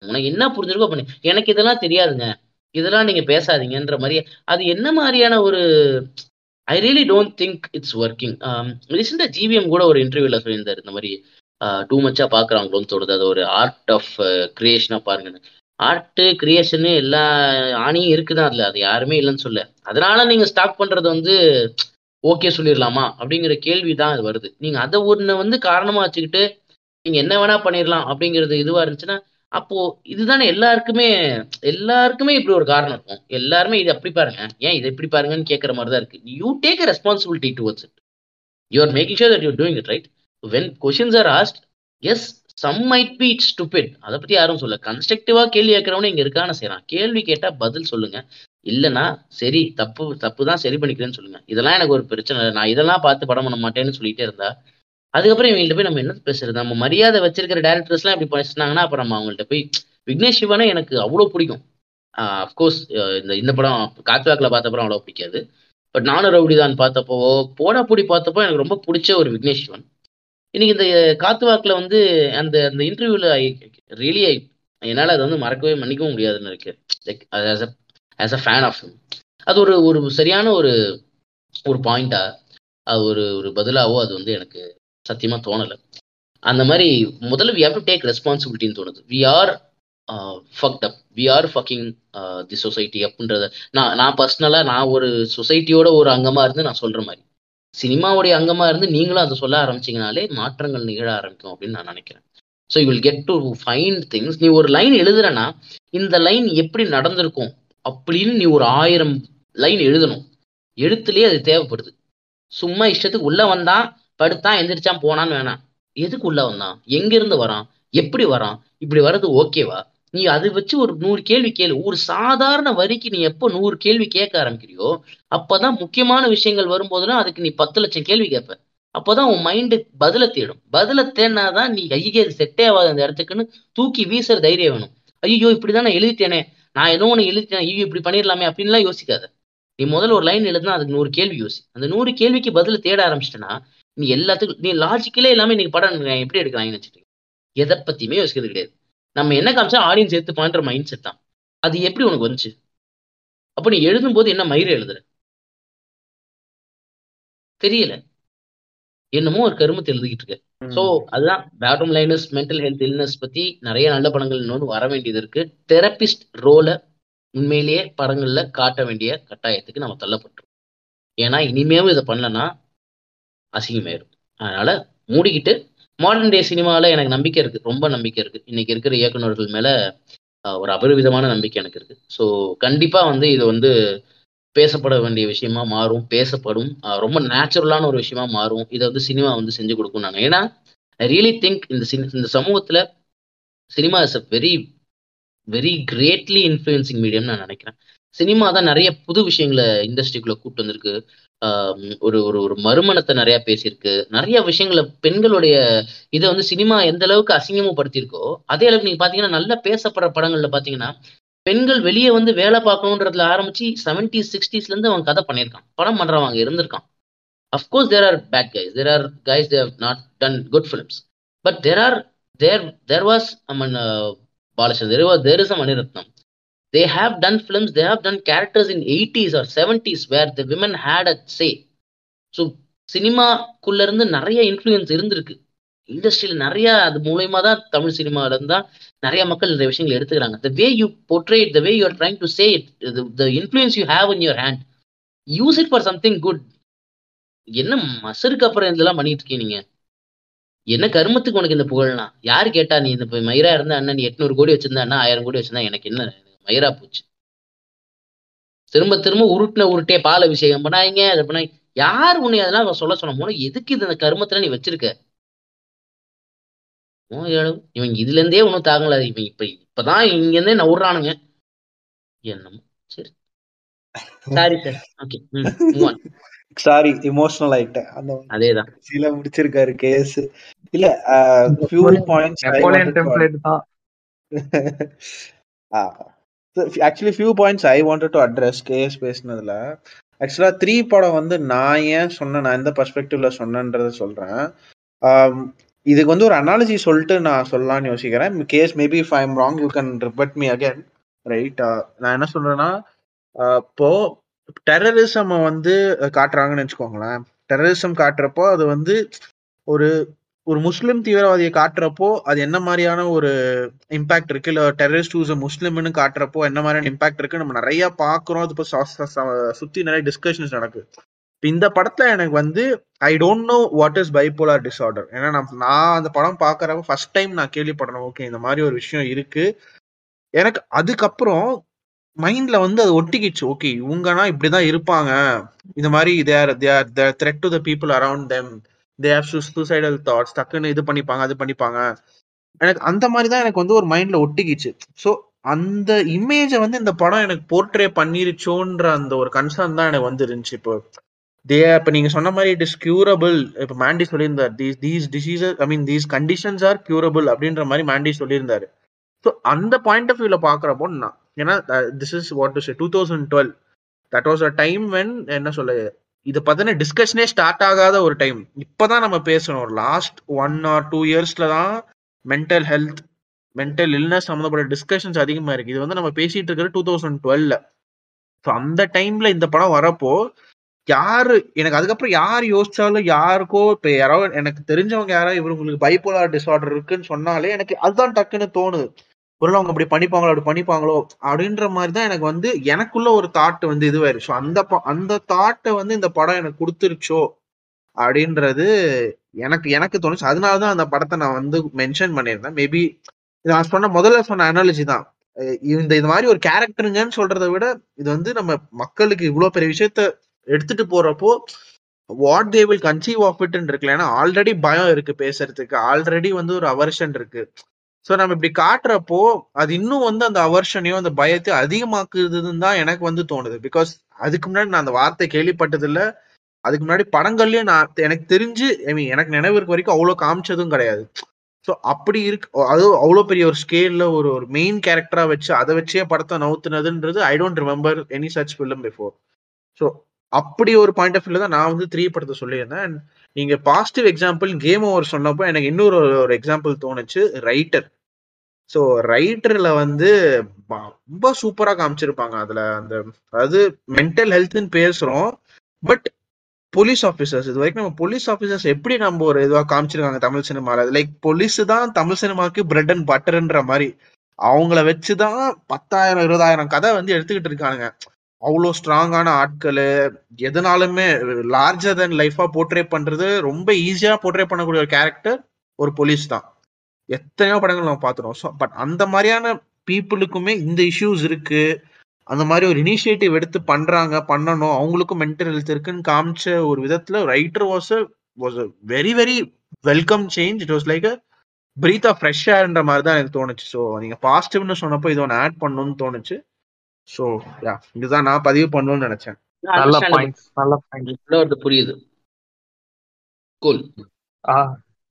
உனக்கு என்ன புரிஞ்சிருக்கோ பண்ணி. எனக்கு இதெல்லாம் தெரியாதுங்க. இதெல்லாம் நீங்க பேசாதீங்கன்ற மாதிரி. அது என்ன மாதிரியான ஒரு I really don't think it's working ரீசெண்டாக ஜிவிஎம் கூட ஒரு இன்டர்வியூல சொல்லியிருந்தார். இந்த மாதிரி uh, டூ மச்சா பாக்குறாங்களோன்னு தோணுது அது ஒரு ஆர்ட் ஆஃப் கிரியேஷனா பாருங்கன்னு ஆர்ட்டு கிரியேஷனு எல்லா ஆணியும் இருக்குதான் அதுல. அது யாருமே இல்லைன்னு சொல்ல. அதனால நீங்க ஸ்டாக் பண்றது வந்து ஓகே சொல்லிடலாமா? அப்படிங்கிற கேள்வி தான் அது வருது. நீங்க அதை ஒன்று வந்து காரணமா வச்சுக்கிட்டு நீங்க என்ன வேணா பண்ணிடலாம் அப்படிங்கிறது இதுவா இருந்துச்சுன்னா அப்போ இதுதானே எல்லாருக்குமே எல்லாருக்குமே இப்படி ஒரு காரணம் இருக்கும். எல்லாருமே இது அப்படி பாருங்க. ஏன் இதை இப்படி பாருங்கன்னு கேட்குற மாதிரி தான் இருக்கு. You take a responsibility towards it you are making sure that you're doing it right when questions are asked as some might be it stupid அதை பத்தி யாரும் சொல்ல கன்ஸ்ட்ரக்டிவா கேள்வி கேட்கறவனே இங்க இருக்கான செய்யறான் கேள்வி கேட்டா பதில் சொல்லுங்க. இல்லைன்னா சரி தப்பு தப்பு தான் சரி பண்ணிக்கிறேன்னு சொல்லுங்க. இதெல்லாம் எனக்கு ஒரு பிரச்சனை நான் இதெல்லாம் பார்த்து படம் பண்ண மாட்டேன்னு சொல்லிட்டே இருந்தா அதுக்கப்புறம் இவங்கள்ட்ட போய் நம்ம என்ன பேசுறது? நம்ம மரியாதை வச்சிருக்கிற டேரக்டர்ஸ்லாம் இப்படி பேசினாங்கன்னா அப்புறம் நம்ம அவங்கள்ட்ட போய் விக்னேஷ் சிவனை எனக்கு அவ்வளோ பிடிக்கும். அஃப்கோர்ஸ் இந்த இந்த படம் காத்துவாக்கில் பார்த்தப்பறம் அவ்வளோ பிடிக்காது. பட் நானும் ரவுடி தான் பார்த்தப்போ போடாப்பூடி பார்த்தப்போ எனக்கு ரொம்ப பிடிச்ச ஒரு விக்னேஷ் சிவன். இன்னைக்கு இந்த காத்துவாக்கில் வந்து அந்த அந்த இன்டர்வியூவில் ரியலி என்னால் அதை வந்து மறக்கவே மன்னிக்கவும் முடியாதுன்னு இருக்கு like as a as a fan of அது ஒரு ஒரு சரியான ஒரு ஒரு பாயிண்டா அது ஒரு ஒரு பதிலாவோ அது வந்து எனக்கு சத்தியமா தோணலை. அந்த மாதிரி முதல்ல வி ஹாவ் டு டேக் ரெஸ்பான்சிபிலிட்டின்னு தோணுது. We are fucked up we are fucking the society அப்படின்றத நான் நான் பர்சனலாக நான் ஒரு சொசைட்டியோட ஒரு அங்கமாக இருந்து நான் சொல்கிற மாதிரி. சினிமாவுடைய அங்கமாக இருந்து நீங்களும் அதை சொல்ல ஆரம்பிச்சிங்கனாலே மாற்றங்கள் நிகழ ஆரம்பிக்கும் அப்படின்னு நான் நினைக்கிறேன். So you will get to find things நீ ஒரு லைன் எழுதுறனா இந்த லைன் எப்படி நடந்திருக்கும் அப்படின்னு நீ ஒரு ஆயிரம் லைன் எழுதணும். எழுத்துலேயே அது தேவைப்படுது. சும்மா இஷ்டத்துக்கு உள்ள வந்தால் படுத்தான் எந்திரிச்சான் போனான்னு வேணாம். எதுக்கு உள்ள வந்தான்? எங்கிருந்து வரான்? எப்படி வரான்? இப்படி வர்றது ஓகேவா நீ அதை வச்சு ஒரு நூறு கேள்வி கேளு. ஒரு சாதாரண வரிக்கு நீ எப்போ நூறு கேள்வி கேட்க ஆரம்பிக்கிறியோ அப்பதான் முக்கியமான விஷயங்கள் வரும்போதெல்லாம் அதுக்கு நீ பத்து லட்சம் கேள்வி கேட்ப. அப்போதான் உன் மைண்டு பதில தேடும். பதில தேடினாதான் நீ ஐயே இது செட்டே ஆகாது அந்த இடத்துக்குன்னு தூக்கி வீசுற தைரியம் வேணும். ஐயோ இப்படிதான் நான் எழுதிட்டேனே. நான் ஏதோ ஒன்று எழுதிட்டேன். ஐயோ இப்படி பண்ணிடலாமே அப்படின்லாம் யோசிக்காத. நீ முதல்ல ஒரு லைன் எழுதுனா அதுக்கு நூறு கேள்வி யோசி. அந்த நூறு கேள்விக்கு பதில தேட ஆரம்பிச்சிட்டனா நீ எல்லாத்துக்கும் நீ லாஜிக்கலே எல்லாமே நீங்க படம் எப்படி எடுக்கிறாங்கன்னு வச்சுக்கோங்க எதை பத்தியுமே யோசிக்கிறது கிடையாது. நம்ம என்ன காமிச்சா ஆடியன்ஸ் எடுத்துப்பான்ற மைண்ட் செட் தான். அது எப்படி உனக்கு வந்துச்சு? அப்ப நீ எழுதும்போது என்ன மயிறு எழுதுற? தெரியல. என்னமோ ஒரு கருமத்தை எழுதிக்கிட்டு இருக்க. ஸோ அதுதான் பேட்டம் லைனஸ் மென்டல் ஹெல்த் இல்னஸ் பத்தி நிறைய நல்ல படங்கள் இன்னொன்று வர வேண்டியது இருக்கு. தெரபிஸ்ட் ரோலை உண்மையிலேயே படங்கள்ல காட்ட வேண்டிய கட்டாயத்துக்கு நம்ம தள்ளப்பட்டோம் ஏன்னா இனிமேவும் இதை பண்ணலன்னா அசிங்கமாயிரும். அதனால மூடிக்கிட்டு மாடர்ன் டே சினிமாவில் எனக்கு நம்பிக்கை இருக்கு. ரொம்ப நம்பிக்கை இருக்கு. இன்னைக்கு இருக்கிற இயக்குநர்கள் மேல ஒரு அபரிவிதமான நம்பிக்கை எனக்கு இருக்கு. ஸோ கண்டிப்பா வந்து இது வந்து பேசப்பட வேண்டிய விஷயமா மாறும். பேசப்படும். ரொம்ப நேச்சுரலான ஒரு விஷயமா மாறும். இதை வந்து சினிமா வந்து செஞ்சு கொடுக்கும் நாங்கள் ஏன்னா ஐ ரியலி திங்க் இந்த சினி இந்த சமூகத்துல cinema is a very very greatly influencing மீடியம்னு நான் நினைக்கிறேன். சினிமா தான் நிறைய புது விஷயங்களை இண்டஸ்ட்ரிக்குள்ள கூட்டு வந்திருக்கு. ஒரு ஒரு ஒரு மறுமணத்தை நிறைய பேசியிருக்கு. நிறைய விஷயங்களை பெண்களுடைய இதை வந்து சினிமா எந்த அளவுக்கு அசிங்கமுப்படுத்தியிருக்கோ அதே அளவுக்கு நீங்க பாத்தீங்கன்னா நல்ல பேசப்படுற படங்கள்ல பாத்தீங்கன்னா பெண்கள் வெளியே வந்து வேலை பார்க்கணுன்றதுல ஆரம்பிச்சு செவன்டிஸ் சிக்ஸ்டீஸ்ல இருந்து அவன் கதை பண்ணியிருக்கான். படம் பண்றவங்க இருந்திருக்கான். Of course there are bad guys there are guys they've not done good films but there are there there was a man Balachandra there there is a Mani Ratnam. They have done films they have done characters in 80s or 70s where the women had a say. So சினிமாக்குள்ள இருந்து நிறைய influence இருந்திருக்கு. இண்டஸ்ட்ரியில நிறைய அது மூலயமா தான் தமிழ் சினிமால இருந்தா நிறைய மக்கள் நிறைய விஷயங்களை எடுத்துக்கிறாங்க. The way you portray the way you are trying to say it the influence you have in your hand use it for something good என்ன மசருக்கு அப்புறம் இதெல்லாம் பண்ணிட்டு இருக்கீங்க நீங்க? என்ன கருமத்துக்கு உனக்கு இந்த புகழ்னா? யார் கேட்டா நீ இந்த மயிரா இருந்தா அண்ணன் நீ எட்நூறு கோடி வச்சிருந்தா அண்ணா ஆயிரம் கோடி வச்சிருந்தா எனக்கு என்ன மயிரா போச்சு. திரும்ப திரும்ப உருட்டின உருட்டே பால் அபிஷேகம் பண்ணாங்க அதை பண்ணாங்க யார் உன்னை அதெல்லாம் சொல்ல சொன்ன மூலம் எதுக்கு இது இந்த கருமத்துல நீ வச்சிருக்க? இவன் இதுல இருந்தே ஒன்றும் தாங்கல இவன் இப்ப இப்பதான் இங்க இருந்தே நவுறானுங்க. என்னமோ சரி. Sorry sir okay sorry emotional ஆயிட்டேன். அந்த அதேதான். சில முடிச்சிருக்காரு கேஸ் இல்ல ஃபியூ பாயிண்ட்ஸ் நெப்போலியன் டெம்ப்ளேட் தான். Actually few points I wanted to address KS பேசினதுல. ஆக்சுவலாக த்ரீ படம் வந்து நான் ஏன் சொன்னேன் நான் எந்த பர்ஸ்பெக்டிவ்ல சொன்னேன்றத சொல்கிறேன் இதுக்கு வந்து ஒரு அனாலஜி சொல்லிட்டு நான் சொல்லலாம்னு யோசிக்கிறேன். Guys maybe if I am wrong you can rebut me again right நான் என்ன சொல்கிறேன்னா இப்போ டெரரிசம் வந்து காட்டுறாங்கன்னு வச்சுக்கோங்களேன். டெரரிசம் காட்டுறப்போ அது வந்து ஒரு ஒரு முஸ்லிம் தீவிரவாதியை காட்டுறப்போ அது என்ன மாதிரியான ஒரு இம்பாக்ட் இருக்கு? இல்ல டெரரிஸ்ட் ஹூஸ் முஸ்லிம்னு காட்டுறப்போ என்ன மாதிரியான இம்பாக்ட் இருக்கு? நம்ம நிறைய பாக்குறோம் அது இப்போ சுத்தி நிறைய டிஸ்கஷன்ஸ் நடக்குது. இந்த படத்துல எனக்கு வந்து I don't know what is bipolar disorder ஏன்னா நான் நான் அந்த படம் பாக்குறப்ப ஃபர்ஸ்ட் டைம் நான் கேள்விப்படுறேன் ஓகே இந்த மாதிரி ஒரு விஷயம் இருக்கு. எனக்கு அதுக்கப்புறம் மைண்ட்ல வந்து அது ஒட்டிக்கிச்சு. ஓகே இவங்கன்னா இப்படிதான் இருப்பாங்க. இந்த மாதிரி there there there threat to the people around them they have suicidal thoughts டக்குன்னு இது பண்ணிப்பாங்க அது பண்ணிப்பாங்க. எனக்கு அந்த மாதிரி தான் எனக்கு வந்து ஒரு மைண்ட்ல ஒட்டிக்கிச்சு. ஸோ அந்த இமேஜை வந்து இந்த படம் எனக்கு போர்ட்ரே பண்ணிருச்சோன்ற அந்த ஒரு கன்சர்ன் தான் எனக்கு வந்து இருந்துச்சு இப்போ தே இப்போ நீங்க சொன்ன மாதிரி இட் இஸ் கியூரபிள் இப்போ மேண்டி சொல்லியிருந்தார் these these diseases I mean these conditions are curable அப்படின்ற மாதிரி மாண்டி சொல்லியிருந்தாரு. ஸோ அந்த பாயிண்ட் ஆஃப் வியூவில் பார்க்குறப்போ நான் ஏன்னா this is what to two thousand twelve that was a time when என்ன சொல்ல இது பத்தின டிஸ்கஷனே ஸ்டார்ட் ஆகாத ஒரு டைம் இப்பதான் நம்ம பேசணும். ஒரு லாஸ்ட் ஒன் ஆர் டூ இயர்ஸ்ல தான் மென்டல் ஹெல்த் மென்டல் இல்னஸ் சம்மந்தப்பட்ட டிஸ்கஷன்ஸ் அதிகமா இருக்கு. இது வந்து நம்ம பேசிட்டு இருக்கிறது டூ தௌசண்ட் டுவெல்ல ஸோ அந்த டைம்ல இந்த படம் வரப்போ யாரு எனக்கு அதுக்கப்புறம் யார் யோசிச்சாலும் யாருக்கோ இப்போ யாரோ எனக்கு தெரிஞ்சவங்க யாரோ இவங்களுக்கு பைப்போலார் டிசார்டர் இருக்குன்னு சொன்னாலே எனக்கு அதுதான் டக்குன்னு தோணுது. ஒருவேளை அவங்க அப்படி பண்ணிப்பாங்களோ அப்படி பண்ணிப்பாங்களோ அப்படின்ற மாதிரி தான் எனக்கு வந்து எனக்குள்ள ஒரு தாட் வந்து இதுவாயிருச்சு. அந்த ப- அந்த தாட்டை வந்து இந்த படம் எனக்கு கொடுத்துருச்சோ அப்படின்றது எனக்கு எனக்கு தோணுச்சு. அதனால தான் அந்த படத்தை நான் வந்து மென்ஷன் பண்ணியிருந்தேன். மேபி நான் சொன்ன முதல்ல சொன்ன அனாலஜி தான். இந்த இது மாதிரி ஒரு கேரக்டருங்கன்னு சொல்றதை விட இது வந்து நம்ம மக்களுக்கு இவ்வளோ பெரிய விஷயத்த எடுத்துட்டு போறப்போ what they will conceive of இட்னு இருக்குல்ல ஏன்னா ஆல்ரெடி பயம் இருக்கு பேசுறதுக்கு. ஆல்ரெடி வந்து ஒரு அவர்ஷன் இருக்கு. ஸோ நம்ம இப்படி காட்டுறப்போ அது இன்னும் வந்து அந்த அவர்ஷனையும் அந்த பயத்தையும் அதிகமாக்குதுன்னு தான் எனக்கு வந்து தோணுது. பிகாஸ் அதுக்கு முன்னாடி நான் அந்த வார்த்தை கேள்விப்பட்டது இல்ல அதுக்கு முன்னாடி படங்கள்லயும் நான் எனக்கு தெரிஞ்சு ஐ மீன் எனக்கு நினைவு இருக்க வரைக்கும் அவ்வளோ காமிச்சதும் கிடையாது. ஸோ அப்படி இருக்கு அது அவ்வளோ பெரிய ஒரு ஸ்கேல்ல ஒரு ஒரு மெயின் கேரக்டரா வச்சு அதை வச்சே படத்தை நவுத்துனதுன்றது I don't remember any such film before so அப்படி ஒரு பாயிண்ட் ஆஃப் வியூல தான் நான் வந்து த்ரீ படத்தை சொல்லியிருந்தேன். அண்ட் நீங்க பாசிட்டிவ் எக்ஸாம்பிள் கேம் ஓவர் சொன்னப்போ எனக்கு இன்னொரு ஒரு எக்ஸாம்பிள் தோணுச்சு ரைட்டர் ஸோ ரைட்டர்ல வந்து ரொம்ப சூப்பரா காமிச்சிருப்பாங்க அதுல அந்த அதாவது மென்டல் ஹெல்த்னு பேசுறோம் பட் போலீஸ் ஆஃபீஸர்ஸ் இது வரைக்கும் நம்ம போலீஸ் ஆஃபீஸர்ஸ் எப்படி நம்ம ஒரு இதுவாக காமிச்சிருக்காங்க தமிழ் சினிமாவில் லைக் போலீஸ் தான் தமிழ் சினிமாவுக்கு பிரெட் அண்ட் பட்டர்ன்ற மாதிரி. அவங்கள வச்சு தான் பத்தாயிரம் இருபதாயிரம் கதை வந்து எடுத்துக்கிட்டு இருக்கானுங்க. அவ்வளோ ஸ்ட்ராங்கான ஆட்கள் எதனாலுமே லார்ஜர் தென் லைஃபா போர்ட்ரே பண்றது ரொம்ப ஈஸியா போர்ட்ரே பண்ணக்கூடிய ஒரு கேரக்டர் ஒரு போலீஸ் தான். எத்தனையோ படங்கள் நம்ம பார்த்துருவோம் ஸோ பட் அந்த மாதிரியான பீப்புளுக்குமே இந்த இஷ்யூஸ் இருக்கு. அந்த மாதிரி ஒரு இனிஷியேட்டிவ் எடுத்து பண்றாங்க பண்ணணும். அவங்களுக்கும் மென்டல் ஹெல்த் இருக்குன்னு காமிச்ச ஒரு விதத்துல writer was was a very very welcome change it was like a breath of fresh ஏர்ன்ற மாதிரி தான் எனக்கு தோணுச்சு. ஸோ நீங்க பாசிட்டிவ்னு சொன்னப்போ இது ஒன்று ஆட் பண்ணணும்னு தோணுச்சு. ஸோ யா இதுதான் நான் பதிவு பண்ணணும்னு நினைச்சேன். நல்ல. பாயிண்ட்ஸ் நல்ல பாயிண்ட் புரியுது. கூல் ஆ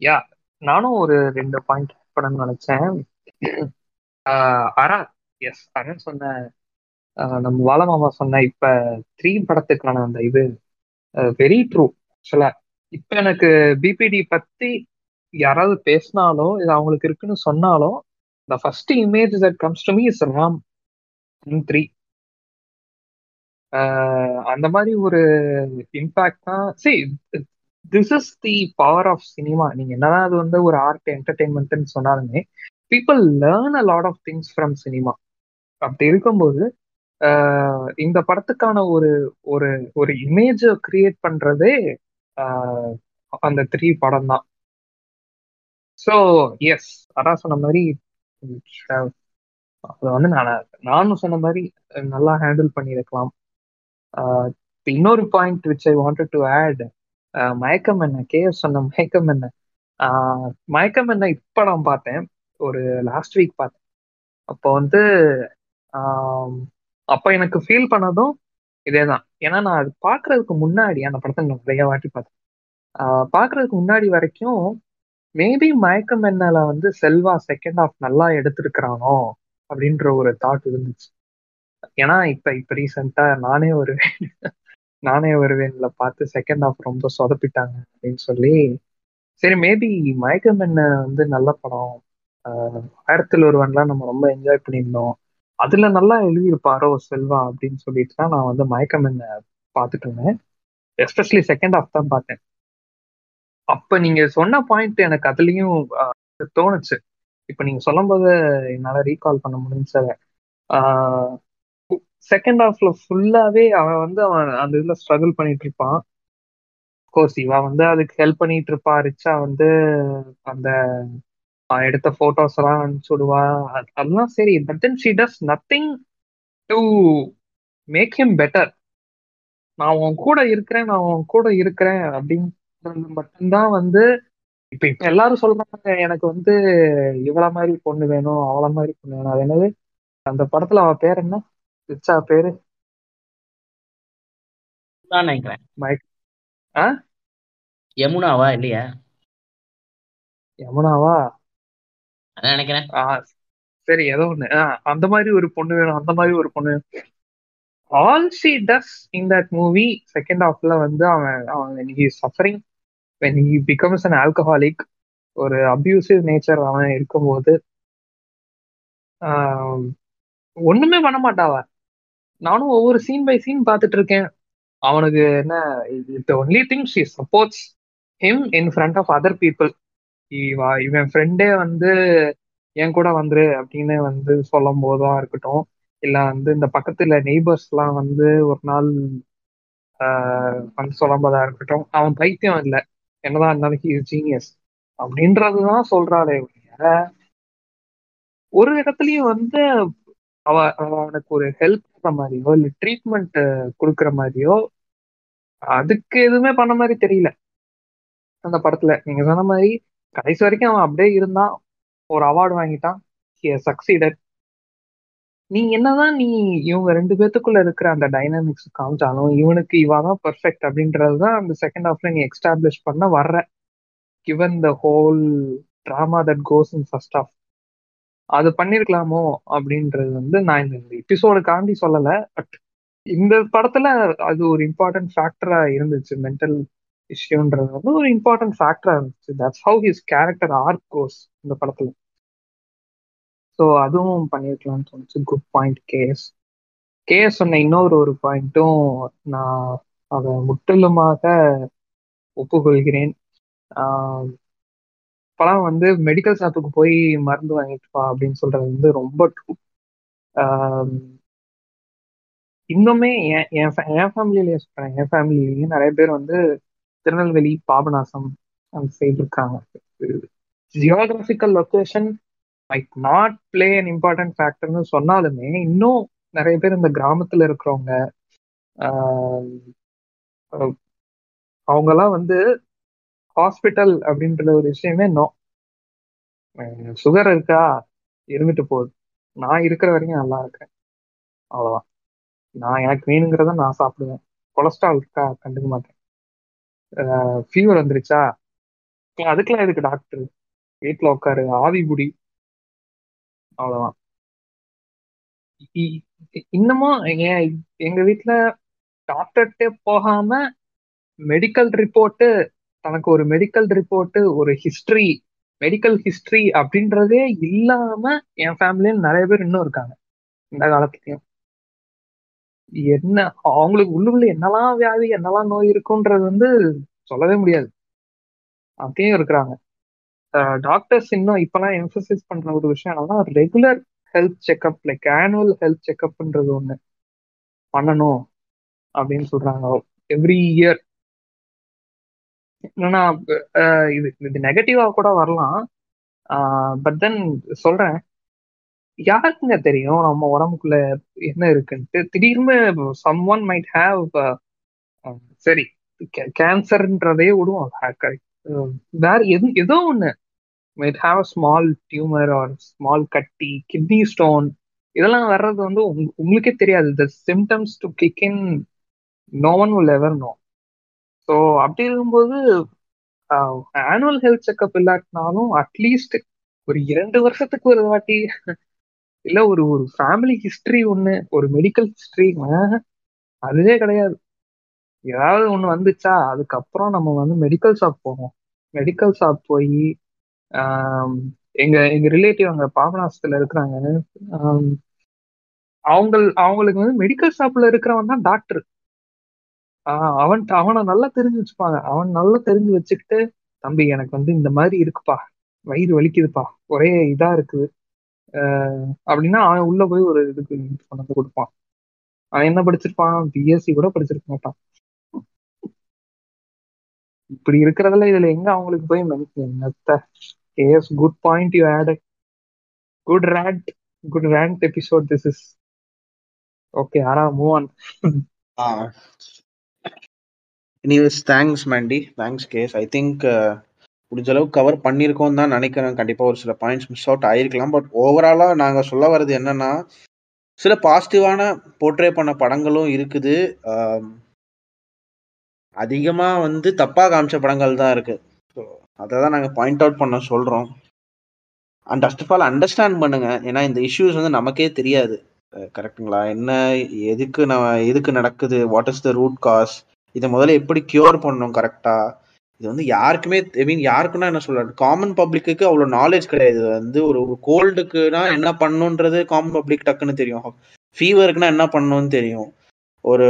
யா நானும் ஒரு ரெண்டு பாயிண்ட் பண்ணணும்னு நினைச்சேன். ஆஹ் அரா எஸ் அரண் சொன்ன ஆஹ் நம்ம வாலமாமா சொன்ன இப்ப த்ரீ படத்துக்கான அந்த இது வெரி ட்ரூ ஆக்சுவலா இப்ப எனக்கு பிபிடி பத்தி யாராவது பேசினாலோ இது அவங்களுக்கு இருக்குன்னு சொன்னாலும் the first image that comes to me is Ram three அந்த மாதிரி ஒரு இம்பாக்ட் தான். சரி this is the power of cinema நீங்க என்னதான் அது வந்து ஒரு ஆர்ட் என்டர்டெயின்மெண்ட்னு சொன்னாலுமே people learn a lot of things from cinema அப்படி இருக்கும்போது ஆஹ் இந்த படத்துக்கான ஒரு ஒரு ஒரு இமேஜ கிரியேட் பண்றதே ஆஹ் அந்த த்ரீ படம் தான் ஸோ எஸ் அதான் சொன்ன மாதிரி அதை வந்து நான் நானும் சொன்ன மாதிரி நல்லா ஹேண்டில் பண்ணியிருக்கலாம். ஆஹ் இன்னொரு point which I wanted to add Mayakkam Enna? KF சொன்ன மயக்கம் என்ன? மயக்கம் என்ன? இப்போ நான் பார்த்தேன். ஒரு லாஸ்ட் வீக் பார்த்தேன். அப்போ வந்து அப்போ எனக்கு ஃபீல் பண்ணதும் இதே தான் ஏன்னா நான் அது பார்க்கறதுக்கு முன்னாடி அந்த படத்தை நான் நிறைய வாட்டி பார்த்தேன். பார்க்கறதுக்கு முன்னாடி வரைக்கும் மேபி மயக்கம் என்னல வந்து செல்வா செகண்ட் ஹாஃப் நல்லா எடுத்திருக்கிறானோ? அப்படின்ற ஒரு தாட் இருந்துச்சு. ஏன்னா இப்ப இப்ப ரீசெண்டா நானே ஒரு நானே வருவேன்ல பார்த்து செகண்ட் ஹாஃப் ரொம்ப சொதப்பிட்டாங்க அப்படின்னு சொல்லி சரி மேபி மயக்கம் என்ன வந்து நல்ல படம். ஆயிரத்தில் ஒருவன்லாம் நம்ம ரொம்ப என்ஜாய் பண்ணியிருந்தோம். அதுல நல்லா எழுதியிருப்பாரோ செல்வா அப்படின்னு சொல்லிட்டு தான் நான் வந்து மயக்கம் என்ன பார்த்துட்டு இருந்தேன். எஸ்பெஷலி செகண்ட் ஹாஃப் தான் பார்த்தேன். அப்ப நீங்க சொன்ன பாயிண்ட் எனக்கு அதுலயும் தோணுச்சு. இப்போ நீங்க சொல்லும்போது என்னால ரீகால் பண்ண முடிஞ்சு செகண்ட் ஹாஃப்ல ஃபுல்லாவே அவன் வந்து அவன் அந்த இதுல ஸ்ட்ரகிள் பண்ணிட்டு இருப்பான். கோர்ஸ் இவா வந்து அதுக்கு ஹெல்ப் பண்ணிட்டு இருப்பா. ரிச்சா வந்து அந்த அவன் எடுத்த போட்டோஸ் எல்லாம் அனுப்பிச்சு விடுவா. அதெல்லாம் சரி but then she does nothing to make him better நான் உன் கூட இருக்கிறேன் நான் உன் கூட இருக்கிறேன் அப்படின்றது மட்டும்தான் வந்து இப்ப இப்ப எல்லாரும் சொல்றாங்க எனக்கு வந்து இவள மாதிரி பொண்ணு வேணும் அவள மாதிரி பொண்ணு வேணும். அது என்னது? அந்த படத்துல அவ பேர் என்ன? ரிச்சா பேரு? நினைக்கிறேன். மைக் ஆ? யமுனாவா இல்லையா? யமுனாவா? நினைக்கிறேன். சரி ஏதோ ஒண்ணு. அந்த மாதிரி ஒரு பொண்ணு வேணும் அந்த மாதிரி ஒரு பொண்ணு all she does in that movie second ஹாஃப்ல வந்து அவன் அவன் when he when he becomes an alcoholic ஒரு அப்யூசிவ் நேச்சர் அவன் இருக்கும்போது ஒண்ணுமே பண்ண மாட்டாவ நானும் ஒவ்வொரு சீன் பை சீன் பார்த்துட்டு இருக்கேன். அவனுக்கு என்ன it only thing she supports him in front of other people இவன் ஃப்ரெண்டே வந்து என் கூட வந்துரு அப்படின்னு வந்து சொல்லும் போதா இருக்கட்டும். இல்ல வந்து இந்த பக்கத்துல நெய்பர்ஸ்லாம் வந்து ஒரு நாள் ஆஹ், வந்து சொல்லும் போதா இருக்கட்டும். அவன் பைத்தியம் இல்லை. என்னதான் இருந்தாலும் ஹி ஜீனியஸ் அப்படின்றதுதான் சொல்றாளே ஒழிய, ஒரு இடத்துலயும் வந்து அவ அவ அவனுக்கு ஒரு ஹெல்ப் பண்ற மாதிரியோ இல்ல ட்ரீட்மெண்ட் கொடுக்குற மாதிரியோ அதுக்கு எதுவுமே பண்ண மாதிரி தெரியல. அந்த படத்துல நீங்க சொன்ன மாதிரி கடைசி வரைக்கும் அவன் அப்படியே இருந்தான். ஒரு அவார்டு வாங்கிட்டான். ஹி சக்சீடட் நீ என்னதான் நீ இவங்க ரெண்டு பேத்துக்குள்ள இருக்கிற அந்த டைனாமிக்ஸ் காமிச்சாலும் இவனுக்கு இவன் தான் அப்படின்றதுதான் அப்படின்றது தான் அந்த செகண்ட் ஹாஃப்ல நீ எக்ஸ்டாப்ளிஷ் பண்ண வர்ற. Given the whole drama that goes in first half அது பண்ணிருக்கலாமோ அப்படின்றது வந்து நான் இந்த எபிசோடுக்காண்டி சொல்லல. பட் இந்த படத்துல அது ஒரு இம்பார்ட்டன்ட் ஃபேக்டரா இருந்துச்சு. மென்டல் இஷ்யூன்றது வந்து ஒரு இம்பார்ட்டன்ட் ஃபேக்டரா இருந்துச்சு. That's how his character arc goes இந்த படத்துல. ஸோ அதுவும் பண்ணியிருக்கலாம்னு தோணுச்சு. குட் பாயிண்ட் கேஎஸ் கேஎஸ் சொன்ன இன்னொரு ஒரு பாயிண்ட்டும் நான் அதை முற்றிலுமாக ஒப்புக்கொள்கிறேன். இப்போலாம் வந்து மெடிக்கல் ஷாப்புக்கு போய் மருந்து வாங்கிட்டு வா அப்படின்னு சொல்றது வந்து ரொம்ப ட்ரூ இன்னுமே என் என் என் ஃபேமிலியிலேயே சொல்கிறேன் என் ஃபேமிலிலேயே நிறைய பேர் வந்து திருநெல்வேலி பாபநாசம் அந்த சைடு இருக்காங்க. Geographical location might not play an important ஃபேக்டர்னு சொன்னாலுமே இன்னும் நிறைய பேர் இந்த கிராமத்துல இருக்கிறவங்க அவங்கெல்லாம் வந்து ஹாஸ்பிட்டல் அப்படின்ற ஒரு விஷயமே நோ சுகர் இருக்கா? இருந்துட்டு போகுது. நான் இருக்கிற வரைக்கும் நல்லா இருக்கேன். அவ்வளோதான் நான் எனக்கு வேணுங்கிறத நான் சாப்பிடுவேன். கொலஸ்ட்ரால் இருக்கா? கண்டுக்க மாட்டேன். ஃபீவர் வந்துருச்சா? அதுக்கெல்லாம் எதுக்கு டாக்டர் வீட்டில் உட்காரு ஆவி புடி அவ்வளவுதான். இன்னமும் எங்க வீட்டுல டாக்டர்கிட்ட போகாம மெடிக்கல் ரிப்போர்ட்டு தனக்கு ஒரு மெடிக்கல் ரிப்போர்ட்டு ஒரு ஹிஸ்டரி மெடிக்கல் ஹிஸ்டரி அப்படின்றதே இல்லாம என் ஃபேமிலியில் நிறைய பேர் இன்னும் இருக்காங்க. இந்த காலத்துலயும். என்ன அவங்களுக்கு உள்ளுக்குள்ள என்னெல்லாம் வியாதி என்னெல்லாம் நோய் இருக்குன்றது வந்து சொல்லவே முடியாது. அப்படியும் இருக்கிறாங்க. டாக்டர்ஸ் இன்னும் இப்பெல்லாம் எம்ஃபசைஸ் பண்ற ஒரு விஷயம் என்னன்னா regular health checkup like annual health செக்அப்ன்றது ஒண்ணு பண்ணணும் அப்படின்னு சொல்றாங்க. எவ்ரி இயர் என்னன்னா இது இது நெகட்டிவா கூட வரலாம். பட் தென் சொல்றேன். யாருக்குங்க தெரியும் நம்ம உடம்புக்குள்ள என்ன இருக்குன்ட்டு? திடீர்னு சம் ஒன் மைட் ஹாவ் சரி கேன்சர்ன்றதே விடுவோம். Um, வேற எது ஏதோ ஒண்ணு. Might have a small tumour or small கட்டி கிட்னி ஸ்டோன் இதெல்லாம் வர்றது வந்து உங்களுக்கே தெரியாது. The symptoms to kick in no one will ever know so அப்படி இருக்கும்போது ஆனுவல் ஹெல்த் செக்அப் இல்லாட்டினாலும் அட்லீஸ்ட் ஒரு இரண்டு வருஷத்துக்கு ஒரு வாட்டி இல்லை ஒரு ஒரு ஃபேமிலி ஹிஸ்ட்ரி ஒன்று ஒரு மெடிக்கல் ஹிஸ்ட்ரி அதுவே கிடையாது. ஏதாவது ஒண்ணு வந்துச்சா அதுக்கப்புறம் நம்ம வந்து மெடிக்கல் ஷாப் போவோம் மெடிக்கல் ஷாப் போய் எங்க எங்க ரிலேட்டிவ் அங்க பாபநாசத்துல இருக்கிறாங்க. அவங்க அவங்களுக்கு வந்து மெடிக்கல் ஷாப்ல இருக்கிறவன் தான் டாக்டர் அவன் அவனை நல்லா தெரிஞ்சு வச்சுப்பாங்க. அவன் நல்லா தெரிஞ்சு வச்சுக்கிட்டு தம்பி எனக்கு வந்து இந்த மாதிரி இருக்குப்பா. வயிறு வலிக்குதுப்பா. ஒரே இதா இருக்குது. அப்படின்னா அவன் உள்ள போய் ஒரு இதுக்கு கொண்டு வந்து கொடுப்பான். அவன் என்ன படிச்சிருப்பான்? பிஎஸ்சி கூட படிச்சிருக்க மாட்டான். இப்படி இருக்கிறதுல இதுல எங்க அவங்களுக்கு போய் mention yes good point you add good rant good rant episode this is okay ஆரா move on anyways thanks Mandy thanks guys I think முடிஞ்ச அளவுக்கு கவர் பண்ணியிருக்கோம் தான் நினைக்கிறேன். கண்டிப்பாக ஒரு சில பாயிண்ட்ஸ் மிஸ் அவுட் ஆயிருக்கலாம். பட் ஓவராலாக நாங்கள் சொல்ல வர்றது என்னன்னா சில பாசிட்டிவான போர்ட்ரே பண்ண படங்களும் இருக்குது. Um, அதிகமாக வந்து தப்பாக காமிச்ச படங்கள் தான் இருக்குது ஸோ அதை தான் நாங்கள் பாயிண்ட் அவுட் பண்ண சொல்கிறோம் and first of all understand பண்ணுங்கள் ஏன்னா இந்த இஷ்யூஸ் வந்து நமக்கே தெரியாது. கரெக்டுங்களா என்ன எதுக்கு நம்ம எதுக்கு நடக்குது? What is the root cause இதை முதல்ல எப்படி கியூர் பண்ணணும் கரெக்டாக இது வந்து யாருக்குமே ஐ மீன் யாருக்குன்னா என்ன சொல்கிறது காமன் பப்ளிக்கு அவ்வளோ நாலேஜ் கிடையாது. இது வந்து ஒரு ஒரு கோல்டுக்குனா என்ன பண்ணணுன்றது காமன் பப்ளிக் டக்குன்னு தெரியும். ஃபீவருக்குனா என்ன பண்ணணும்னு தெரியும். ஒரு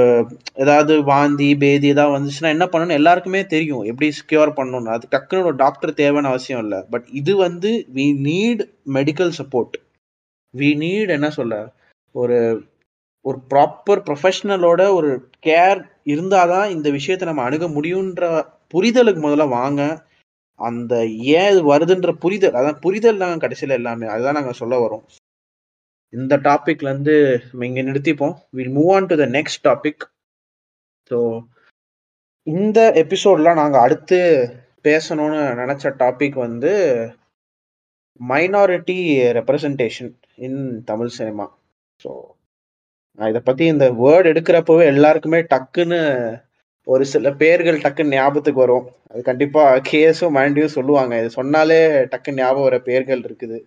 ஏதாவது வாந்தி பேதி ஏதாவது வந்துச்சுன்னா என்ன பண்ணணும்னு எல்லாருக்குமே தெரியும். எப்படி கியூர் பண்ணணும்னு. அது டக்குன்னு ஒரு டாக்டர் தேவைன்னு அவசியம் இல்லை. பட் இது வந்து we need medical support we need என்ன சொல்ல? ஒரு ஒரு ப்ராப்பர் ப்ரொஃபஷ்னலோட ஒரு கேர் இருந்தாதான் இந்த விஷயத்தை நம்ம அணுக முடியுன்ற புரிதலுக்கு முதல்ல வாங்க. அந்த ஏன் இது வருதுன்ற புரிதல் அதான் புரிதல் நாங்கள் கடைசியில் எல்லாமே. அதுதான் நாங்கள் சொல்ல வரோம். இந்த டாபிக்ல இருந்து நம்ம இங்கே நிறுத்திப்போம். We'll move on to the next topic so இந்த எபிசோட்ல நாங்கள் அடுத்து பேசணும்னு நினச்ச டாபிக் வந்து minority representation in Tamil cinema so நான் இதை பத்தி இந்த வேர்டு எடுக்கிறப்பவே எல்லாருக்குமே டக்குன்னு ஒரு சில பேர்கள் டக்குன்னு ஞாபகத்துக்கு வரும். அது கண்டிப்பா கேஸும் மைண்டியும் சொல்லுவாங்க. இது சொன்னாலே டக்குன்னு ஞாபகம் வர பேர்கள் இருக்குது.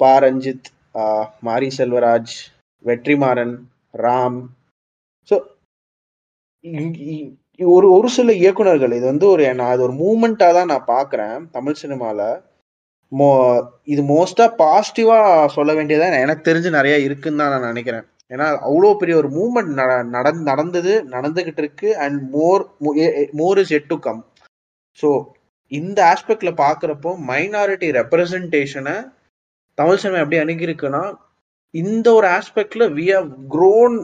பா ரஞ்சித் மாரி செல்வராஜ் வெற்றிமாறன் ராம். ஸோ ஒரு ஒரு சில இயக்குனர்கள் இது வந்து ஒரு நான் அது ஒரு மூமெண்ட்டாக தான் நான் பார்க்குறேன் தமிழ் சினிமாவில் மோ இது மோஸ்ட்டாக பாசிட்டிவாக சொல்ல வேண்டியதாக எனக்கு தெரிஞ்சு நிறையா இருக்குன்னு தான் நான் நினைக்கிறேன். ஏன்னா அவ்வளோ பெரிய ஒரு மூமெண்ட் நட நடந்தது நடந்துக்கிட்டு இருக்கு and more more is yet to come so இந்த ஆஸ்பெக்டில் பார்க்குறப்போ மைனாரிட்டி ரெப்ரசன்டேஷனை தமிழ் சினிமா எப்படி அணுகிருக்குன்னா இந்த ஒரு ஆஸ்பெக்ட்ல we have grown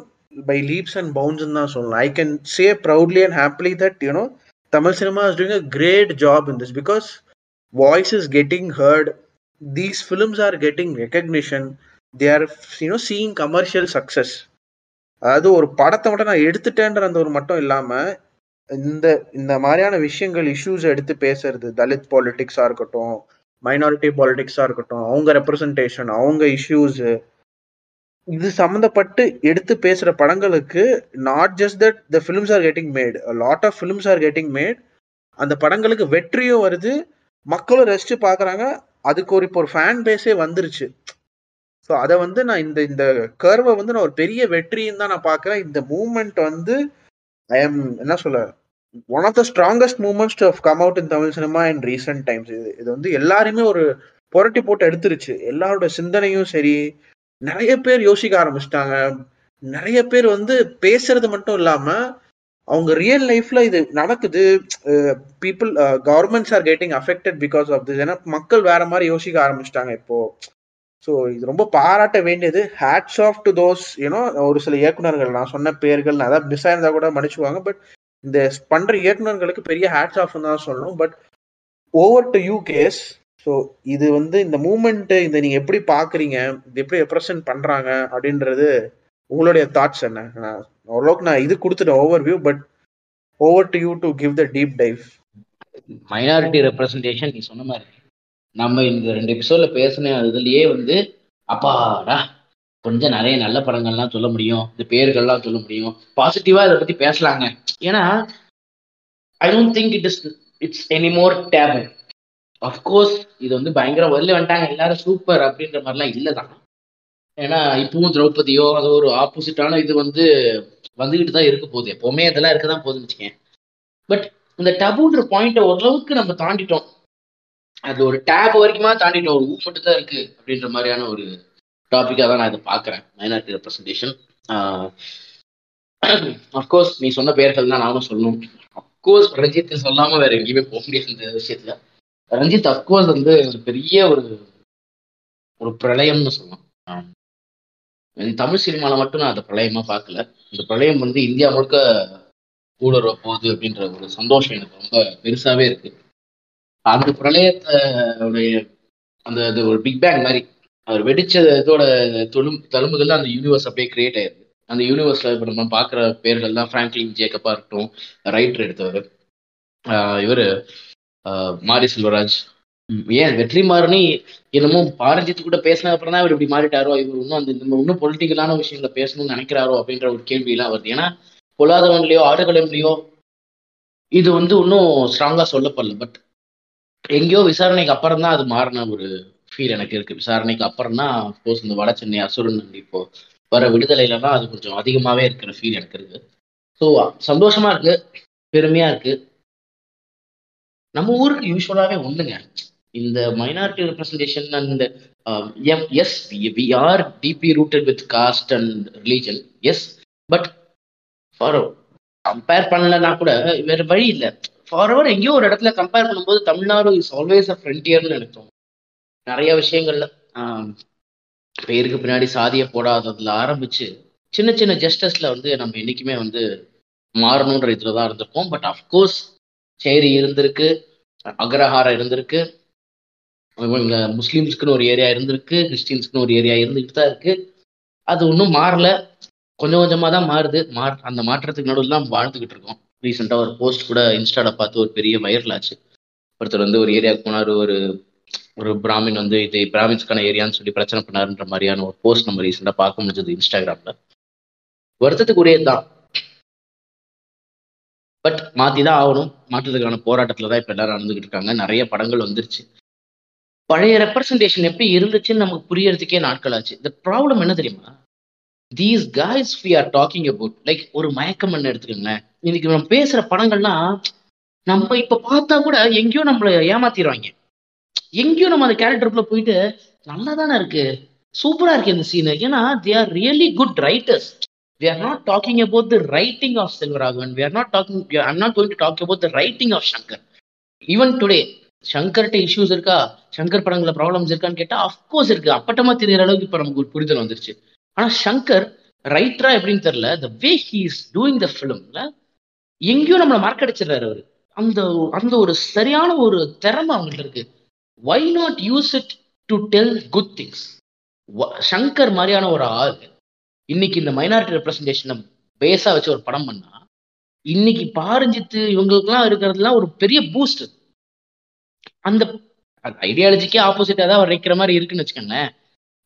by leaps and bounds தான் சொல்லலாம் I can say proudly and happily that you know Tamil cinema is doing a great job in this because voice is getting heard these films are getting recognition they are you know seeing commercial success அதாவது ஒரு படத்தை மட்டும் நான் எடுத்துட்டேன்ற அந்த ஒரு மட்டும் இல்லாமல் இந்த இந்த மாதிரியான விஷயங்கள் இஷ்யூஸ் எடுத்து பேசுறது தலித் பாலிட்டிக்ஸாக இருக்கட்டும் மைனாரிட்டி பாலிட்டிக்ஸாக இருக்கட்டும் அவங்க ரெப்ரசன்டேஷன் அவங்க இஷ்யூஸு இது சம்மந்தப்பட்டு எடுத்து பேசுகிற படங்களுக்கு not just that the films are getting made lot of films are getting made அந்த படங்களுக்கு வெற்றியும் வருது மக்களும் ரசிச்சு பார்க்குறாங்க அதுக்கு ஒரு இப்போ ஒரு ஃபேன் பேஸே வந்துருச்சு. ஸோ அதை வந்து நான் இந்த இந்த கர்வை வந்து நான் ஒரு பெரிய வெற்றின்னு தான் நான் பார்க்குறேன் இந்த மூமெண்ட் வந்து ஐ எம் என்ன சொல்ல one of the strongest moments of come out in Tamil cinema in recent times இது இது வந்து எல்லாருமே ஒரு புரட்டி போட்டு எடுத்துருச்சு. எல்லாரோட சிந்தனையும் சரி நிறைய பேர் யோசிக்க ஆரம்பிச்சிட்டாங்க. நிறைய பேர் வந்து பேசுறது மட்டும் இல்லாம அவங்க ரியல் லைஃப்ல இது நடக்குது. People governments are getting affected because of this ஏன்னா மக்கள் வேற மாதிரி யோசிக்க ஆரம்பிச்சிட்டாங்க இப்போ. ஸோ இது ரொம்ப பாராட்ட வேண்டியது. Hats off to those you know ஒரு சில இயக்குநர்கள். நான் சொன்ன பேர்கள் நான் மிஸ் ஆயிருந்தா கூட மன்னிச்சுவாங்க பட் இந்த பண்ற இயக்குநர்களுக்கு பெரிய ஹேட்ஸ் ஆஃப் தான் சொல்லணும். But over to you guys so இது வந்து இந்த மூமெண்ட் இந்த நீங்க எப்படி பாக்குறீங்க? இது எப்படி ரெப்ரசென்ட் பண்றாங்க? அப்படின்றது உங்களுடைய தாட்ஸ் என்ன? நான் ஓரளவுக்கு நான் இது கொடுத்துட்டேன் overview but over to you to give the deep dive minority representation நீ சொன்ன மாதிரி. நம்ம இந்த ரெண்டு எபிசோட்ல பேசின இதுலயே வந்து அப்பாடா கொஞ்சம் நிறைய நல்ல படங்கள்லாம் சொல்ல முடியும். இந்த பேர்கள்லாம் சொல்ல முடியும். பாசிட்டிவா இதை பத்தி பேசலாங்க. ஏன்னா I don't think it is it's any more taboo of course இது வந்து பயங்கர வெளில வந்துட்டாங்க. எல்லாரும் சூப்பர் அப்படின்ற மாதிரிலாம் இல்லைதான் ஏன்னா இப்பவும் திரௌபதியோ அது ஒரு ஆப்போசிட்டான இது வந்து வந்துகிட்டு தான் இருக்க போகுது. எப்பவுமே இதெல்லாம் இருக்க தான் போகுதுன்னு வச்சுக்கேன். பட் இந்த டபுன்ற பாயிண்ட்டை ஓரளவுக்கு நம்ம தாண்டிட்டோம். அது ஒரு டேப் வரைக்குமா தாண்டிட்டோம். ஒரு ஊ மட்டும் தான் இருக்கு அப்படின்ற மாதிரியான ஒரு டாப்பிக்காக தான் நான் இதை பார்க்குறேன் மைனாரிட்டி ரெப்ரஸன்டேஷன் அஃப்கோர்ஸ் நீ சொன்ன பெயர்கள் தான் நானும் சொல்லணும். அஃப்கோர்ஸ் ரஞ்சித் சொல்லாம வேற எங்கேயுமே போக முடியாது இந்த விஷயத்துல. ரஞ்சித் அஃப்கோர்ஸ் வந்து ஒரு பெரிய ஒரு ஒரு பிரளயம்னு சொல்லலாம். தமிழ் சினிமால மட்டும் நான் அதை பிரளயமாக பார்க்கல. இந்த பிரளயம் வந்து இந்தியா முழுக்க ஊடுருவ போகுது அப்படின்ற ஒரு சந்தோஷம் எனக்கு ரொம்ப பெருசாவே இருக்கு. அந்த பிரளயத்தோடைய அந்த அது ஒரு பிக் பேங் மாதிரி. அவர் வெடிச்ச இதோட தொழும் தழும்புகள் தான் அந்த யூனிவர்ஸ் அப்படியே கிரியேட் ஆயிருக்கு அந்த யூனிவர்ஸ்ல இப்போ நம்ம பார்க்குற பேர்கள் தான் ஃப்ராங்க்லின் ஜேக்கப்பா இருக்கட்டும் ரைட்டர் எடுத்தவர். இவர் மாரி செல்வராஜ். ஏன் வெற்றிமாறனி என்னமோ பாரஞ்சித்து கூட பேசின அப்புறம் தான் இவர் இப்படி மாறிட்டாரோ இவர் இன்னும் அந்த இன்னும் பொலிட்டிக்கலான விஷயங்களை பேசணும்னு நினைக்கிறாரோ அப்படின்ற ஒரு கேள்வியெல்லாம் வருது. ஏன்னா பொல்லாதவன்லையோ ஆடுகளம்லையோ இது வந்து இன்னும் ஸ்ட்ராங்கா சொல்லப்படல. பட் எங்கேயோ விசாரணைக்கு அப்புறம் தான் அது மாறின ஒரு ஃபீல் எனக்கு இருக்கு. விசாரணைக்கு அப்புறம் தான் சப்போஸ் இந்த வட சென்னை அசுரன் இப்போ வர விடுதலையிலலாம் அது கொஞ்சம் அதிகமாகவே இருக்கிற ஃபீல் எனக்கு இருக்கு. ஸோ சந்தோஷமா இருக்கு. பெருமையா இருக்கு. நம்ம ஊருக்கு யூஸ்வலாகவே ஒண்ணுங்க. இந்த minority representation and as we are deeply rooted with caste and religion yes but for compare பண்ணலன்னா கூட வேற வழி இல்லை. ஃபார்வர் எங்கேயோ ஒரு இடத்துல கம்பேர் பண்ணும்போது தமிழ்நாடு இஸ் ஆல்வேஸ் அ ஃப்ரண்டியர்னு நினைச்சோம் நிறைய விஷயங்கள்ல பேருக்கு பின்னாடி சாதியை போடாததுல ஆரம்பிச்சு சின்ன சின்ன ஜஸ்டஸ்ல வந்து நம்ம என்னைக்குமே வந்து மாறணுன்ற இதுல தான் இருந்திருக்கோம். பட் அஃப்கோர்ஸ் சேரி இருந்திருக்கு அக்ரஹாரம் இருந்திருக்கு முஸ்லீம்ஸ்க்குன்னு ஒரு ஏரியா இருந்திருக்கு கிறிஸ்டின்ஸ்க்குன்னு ஒரு ஏரியா இருந்துகிட்டு தான் இருக்கு. அது ஒன்றும் மாறல. கொஞ்சம் கொஞ்சமாக தான் மாறுது. மா அந்த மாற்றத்துக்கு நடுவில் தான் வாழ்ந்துகிட்டு இருக்கோம். ரீசெண்டாக ஒரு போஸ்ட் கூட இன்ஸ்டாவில் பார்த்து ஒரு பெரிய வைரல் ஆச்சு. ஒருத்தர் வந்து ஒரு ஏரியாவுக்கு போனார் ஒரு ஒரு பிராமின் வந்து இது பிராமின்ஸ்க்கான ஏரியான்னு சொல்லி பிரச்சனை பண்ணாருன்ற மாதிரியான ஒரு போஸ்ட் நம்ம ரீசெண்டாக பார்க்க முடிஞ்சது இன்ஸ்டாகிராம்ல. வருத்தத்துக்குரியதுதான். பட் மாற்றி தான் ஆகணும். மாற்றுறதுக்கான போராட்டத்துல தான் இப்போ எல்லாரும் நடந்துகிட்டு இருக்காங்க. நிறைய படங்கள் வந்துருச்சு. பழைய ரெப்ரசன்டேஷன் எப்படி இருந்துச்சுன்னு நமக்கு புரியறதுக்கே நாட்கள் ஆச்சு. இந்த ப்ராப்ளம் என்ன தெரியுமா? These guys we are talking about like ஒரு மயக்கம் என்ன எடுத்துக்கோங்களேன். இன்னைக்கு நம்ம பேசுற படங்கள்லாம் நம்ம இப்ப பார்த்தா கூட எங்கேயோ நம்மள ஏமாத்திடுவாங்க. எங்கேயோ நம்ம அந்த கேரக்டருக்குள்ள போயிட்டு நல்லா தானே இருக்கு சூப்பரா இருக்கு இந்த சீனு ஏன்னா they are really good writers we are not talking about the writing of Selvaraghavan. We are not talking, we not I'm not going to talk about the writing of Shankar. சங்கர்கிட்ட issues இருக்கா? சங்கர் படங்கள problems இருக்கான்னு கேட்டால் of course இருக்கு. அப்பட்டமா தெரியற அளவுக்கு இப்போ நமக்கு ஒரு புரிதல் வந்துருச்சு. ஆனா சங்கர் ரைட்டரா எப்படின்னு தெரியல. The way he is doing the ஃபிலிம்ல எங்கேயோ நம்மளை மறக்கடிச்சிடறாரு அவர். அந்த அந்த ஒரு சரியான ஒரு திறமை அவங்கள்ட்ட இருக்கு. Why not use it to tell good things Shankar மாதிரியான ஒரு ஆள் இன்னைக்கு இந்த மைனாரிட்டி ரெப்ரஸன்டேஷனை பேஸாக வச்சு ஒரு படம் பண்ணா இன்னைக்கு பாரஞ்சித்து இவங்களுக்குலாம் இருக்கிறதுலாம் ஒரு பெரிய பூஸ்ட் அந்த ஐடியாலஜிக்கே ஆப்போசிட்டாக தான் அவர் வைக்கிற மாதிரி இருக்குன்னு வச்சுக்கோங்களேன்.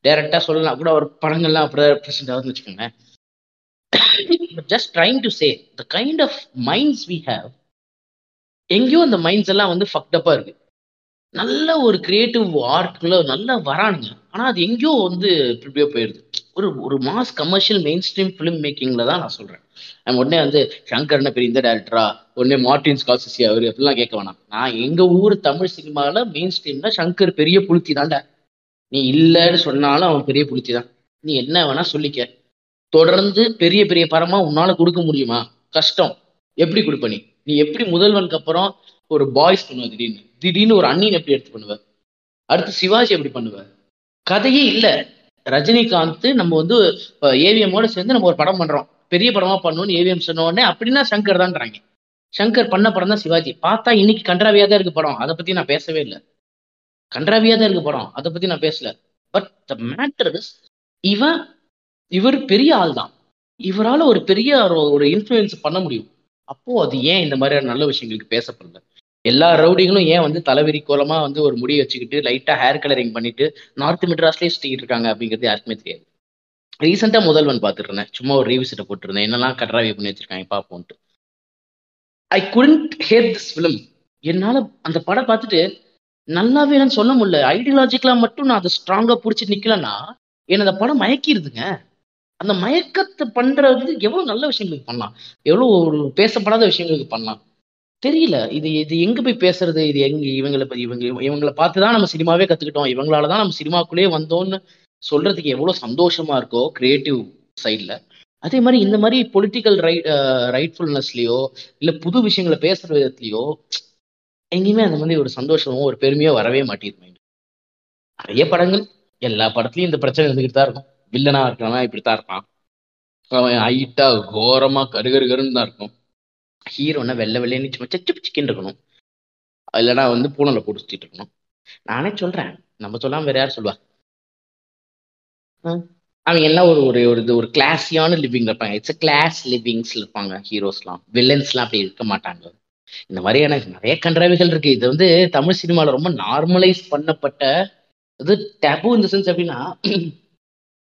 டேரெக்டாக சொல்லலாம் கூட ஒரு படங்கள்லாம் அப்படியே ரெப்ரசென்ட் ஆகுதுன்னு வச்சுக்கோங்களேன். Just trying to say the kind of minds we have எங்கேயும் அந்த மைண்ட்ஸ் எல்லாம் வந்து ஃபக்டப்பாக இருக்குது நல்ல ஒரு கிரியேட்டிவ் ஆர்ட்குள்ள நல்லா வரானுங்க. ஆனா அது எங்கேயோ வந்து இப்படியோ போயிடுது ஒரு ஒரு mass commercial mainstream film மேக்கிங்ல தான் நான் சொல்றேன். நம்ம உடனே வந்து சங்கர் பெரிய இந்த டேரக்டரா உடனே மார்டின் ஸ்காசிசி அவர் அப்படிலாம் கேட்க வேணாம். நான் எங்க ஊர் தமிழ் சினிமாவில் மெயின் ஸ்ட்ரீம்ல சங்கர் பெரிய புளுத்தி தான்டா. நீ இல்லைன்னு சொன்னாலும் அவன் பெரிய புளுத்தி தான். நீ என்ன வேணா சொல்லிக்க. தொடர்ந்து பெரிய பெரிய பரமா உன்னால கொடுக்க முடியுமா? கஷ்டம். எப்படி கொடுப்ப நீ? நீ எப்படி முதல்வனுக்கு அப்புறம் ஒரு பாய்ஸ் பண்ணுவ திடீர்னு? திடீர்னு ஒரு அண்ணின் எப்படி எடுத்து பண்ணுவ அடுத்து சிவாஜி எப்படி பண்ணுவ கதையே இல்ல. ரஜினிகாந்த் நம்ம வந்து ஏவிஎம்மோட சேர்ந்து நம்ம ஒரு படம் பண்றோம். பெரிய படமா பண்ணணும்னு ஏவிஎம் சொன்ன உடனே அப்படின்னா சங்கர் தான்றாங்க. சங்கர் பண்ண படம் தான் சிவாஜி. பார்த்தா இன்னைக்கு கன்றாவியா தான் இருக்கு படம். அதை பத்தி நான் பேசவே இல்லை. கன்றாவியா தான் இருக்கு படம். அதை பத்தி நான் பேசல. பட் த மேட்டர் இவன் இவர் பெரிய ஆள் தான். இவரால ஒரு பெரிய ஒரு- ஒரு இன்ஃப்ளூயன்ஸ் பண்ண முடியும். அப்போ அது ஏன் இந்த மாதிரியான நல்ல விஷயங்களுக்கு பேசப்படல எல்லா ரவுடிகளும் ஏன் வந்து தலைவிரி கோலமா வந்து ஒரு முடி வச்சுக்கிட்டு லைட்டா ஹேர் கலரிங் பண்ணிட்டு நார்த் மெட்ராஸ்லயே சுத்திக்கிட்டு இருக்காங்க அப்படிங்கிறது யாருக்குமே தெரியாது. ரீசெண்டா முதல்வன் பாத்துருந்தேன் சும்மா ஒரு ரீவிசிட்ட போட்டிருந்தேன். என்னெல்லாம் கட்ராவி பண்ணி வச்சிருக்காங்க பாப்போன்ட்டு I couldn't hate this film என்னால அந்த படம் பார்த்துட்டு நல்லாவே இல்லைன்னு சொல்ல முடியல. ஐடியாலஜிக்கலா மட்டும் நான் அதை ஸ்ட்ராங்கா பிடிச்சி நிக்கலன்னா என்ன அந்த படம் மயக்கிடுதுங்க அந்த மயக்கத்தை பண்றது எவ்வளவு நல்ல விஷயங்களுக்கு பண்ணலாம். எவ்வளவு ஒரு பேசப்படாத விஷயங்களுக்கு பண்ணலாம். தெரியல. இது இது எங்க போய் பேசுறது? இது எங்க இவங்களை இவங்க இவங்களை பார்த்து தான் நம்ம சினிமாவே கத்துக்கிட்டோம். இவங்களால தான் நம்ம சினிமாக்குள்ளேயே வந்தோம்னு சொல்றதுக்கு எவ்வளவு சந்தோஷமா இருக்கோ கிரியேட்டிவ் சைட்ல அதே மாதிரி இந்த மாதிரி பொலிட்டிக்கல் ரைட் ரைட்ஃபுல்னஸ்லயோ இல்ல புது விஷயங்களை பேசுற விதத்துலயோ எங்கேயுமே அந்த மாதிரி ஒரு சந்தோஷமோ ஒரு பெருமையோ வரவே மாட்டேங்குது நிறைய படங்கள். எல்லா படத்துலயும் இந்த பிரச்சனை இருந்துகிட்டு தான் இருக்கும். வில்லனா இருக்கிறவன் இப்படித்தான் இருப்பான். அவன் ஹைட்டா கோரமா கருகருகருன்னு தான் இருக்கும். ஹீரோனா வெள்ளை வெள்ளைன்னு சும்மா சச்சு சிக்கன் இருக்கணும். இல்லைன்னா வந்து பூனலை போட்டு சுத்திட்டு இருக்கணும். நானே சொல்றேன். நம்ம சொல்லாம வேற யார் சொல்லுவா? அவங்க எல்லாம் ஒரு ஒரு ஒரு இது ஒரு கிளாஸியான லிவிங் இருப்பாங்க. இட்ஸ் கிளாஸ் லிவிங்ஸ்ல இருப்பாங்க ஹீரோஸ்லாம் வில்லன்ஸ்லாம் அப்படி இருக்க மாட்டாங்க. இந்த மாதிரியான நிறைய கன்றாவிகள் இருக்கு. இது வந்து தமிழ் சினிமால ரொம்ப நார்மலைஸ் பண்ணப்பட்ட இது டேபு இந்த சென்ஸ் அப்படின்னா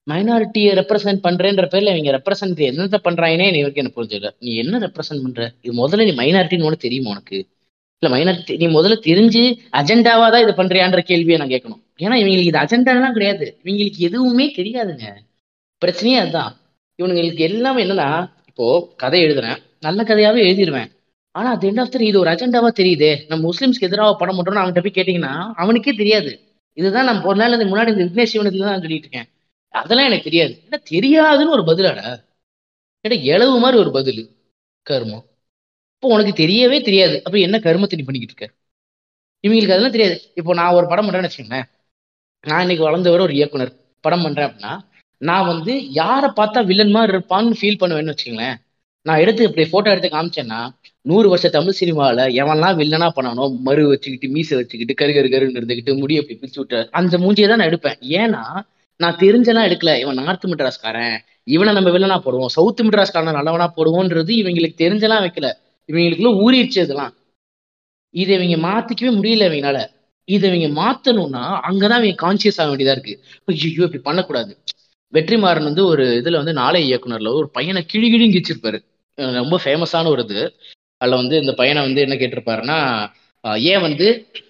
மைனாரிட்டியை ரெப்ரசென்ட் பண்றேன்ற பேர்ல இவங்க ரெப்ரசென்ட் என்னத்த பண்றாங்கன்னே எனக்கு எனக்கு புரிஞ்சல நீ என்ன ரெப்ரசென்ட் பண்ற? இது முதல்ல நீ மைனாரிட்டின்னு ஒன்று தெரியுமா உனக்கு? இல்ல மைனாரிட்டி நீ முதல்ல தெரிஞ்சு அஜெண்டாவா தான் இதை பண்றியான்ற கேள்வியை நான் கேட்கணும். ஏன்னா இவங்களுக்கு இது அஜெண்டாலாம் கிடையாது. இவங்களுக்கு எதுவுமே தெரியாதுங்க. பிரச்சனையே அதுதான். இவனுங்களுக்கு எல்லாமே என்னன்னா இப்போ கதை எழுதுறேன். நல்ல கதையாவே எழுதிடுவேன் ஆனா அது என்ன ஆஃப்டர் இது ஒரு அஜெண்டாவா தெரியுதே. நம்ம முஸ்லிம்ஸ்க்கு எதிராக படம் பண்றோம்னு அவன்கிட்ட போய் கேட்டீங்கன்னா அவனுக்கே தெரியாது. இதுதான் நான் ஒரு நாள் முன்னாடி இந்த விக்னேஷ் சிவனத்துல தான் சொல்லிட்டு இருக்கேன். அதெல்லாம் எனக்கு தெரியாது. என்ன தெரியாதுன்னு ஒரு பதிலாடா? ஏடா இளவு மாதிரி ஒரு பதில் கர்மம். இப்போ உனக்கு தெரியவே தெரியாது. அப்போ என்ன கர்மத்தை நீ பண்ணிக்கிட்டு இருக்க? இவங்களுக்கு அதெல்லாம் தெரியாது. இப்போ நான் ஒரு படம் பண்ணுறேன்னு வச்சுக்கோங்களேன். நான் இன்னைக்கு வளர்ந்தவர் ஒரு இயக்குனர். படம் பண்றேன் அப்படின்னா நான் வந்து யாரை பார்த்தா வில்லன் மாதிரி இருப்பான்னு ஃபீல் பண்ணுவேன்னு வச்சுக்கோங்களேன். நான் எடுத்து இப்படி ஃபோட்டோ எடுத்து காமிச்சேன்னா நூறு வருஷம் தமிழ் சினிமாவில் எவன்லாம் வில்லனா பண்ணானோ மறு வச்சுக்கிட்டு மீசை வச்சுக்கிட்டு கரு கரு கருன்னு இருந்துக்கிட்டு முடிய அப்படி பிரிச்சு விட்டு அந்த மூஞ்சியை தான் நான் எடுப்பேன். ஏன்னா நான் தெரிஞ்செல்லாம் எடுக்கல. இவன் நார்த் மெட்ராஸ்காரன். இவனை நம்ம வில்லனா போடுவோம். சவுத் மெட்ராஸ்காரன் நல்லவனா போடுவோன்றது இவங்களுக்கு தெரிஞ்செல்லாம் வைக்கல. இவங்களுக்குள்ள ஊறிடுச்சு இதெல்லாம். இதை இவங்க மாத்திக்கவே முடியல இவங்களால. இதை இவங்க மாத்தணும்னா அங்கதான் இவங்க கான்சியஸ் ஆக வேண்டியதா இருக்கு. ஐயோ இப்படி பண்ணக்கூடாது. வெற்றிமாறன் வந்து ஒரு இதுல வந்து நாளை இயக்குனர்ல ஒரு பையனை கிழி கிழி ரொம்ப ஃபேமஸான ஒரு இது. அதில் வந்து இந்த பையனை வந்து என்ன கேட்டிருப்பாருன்னா ஏன் வந்து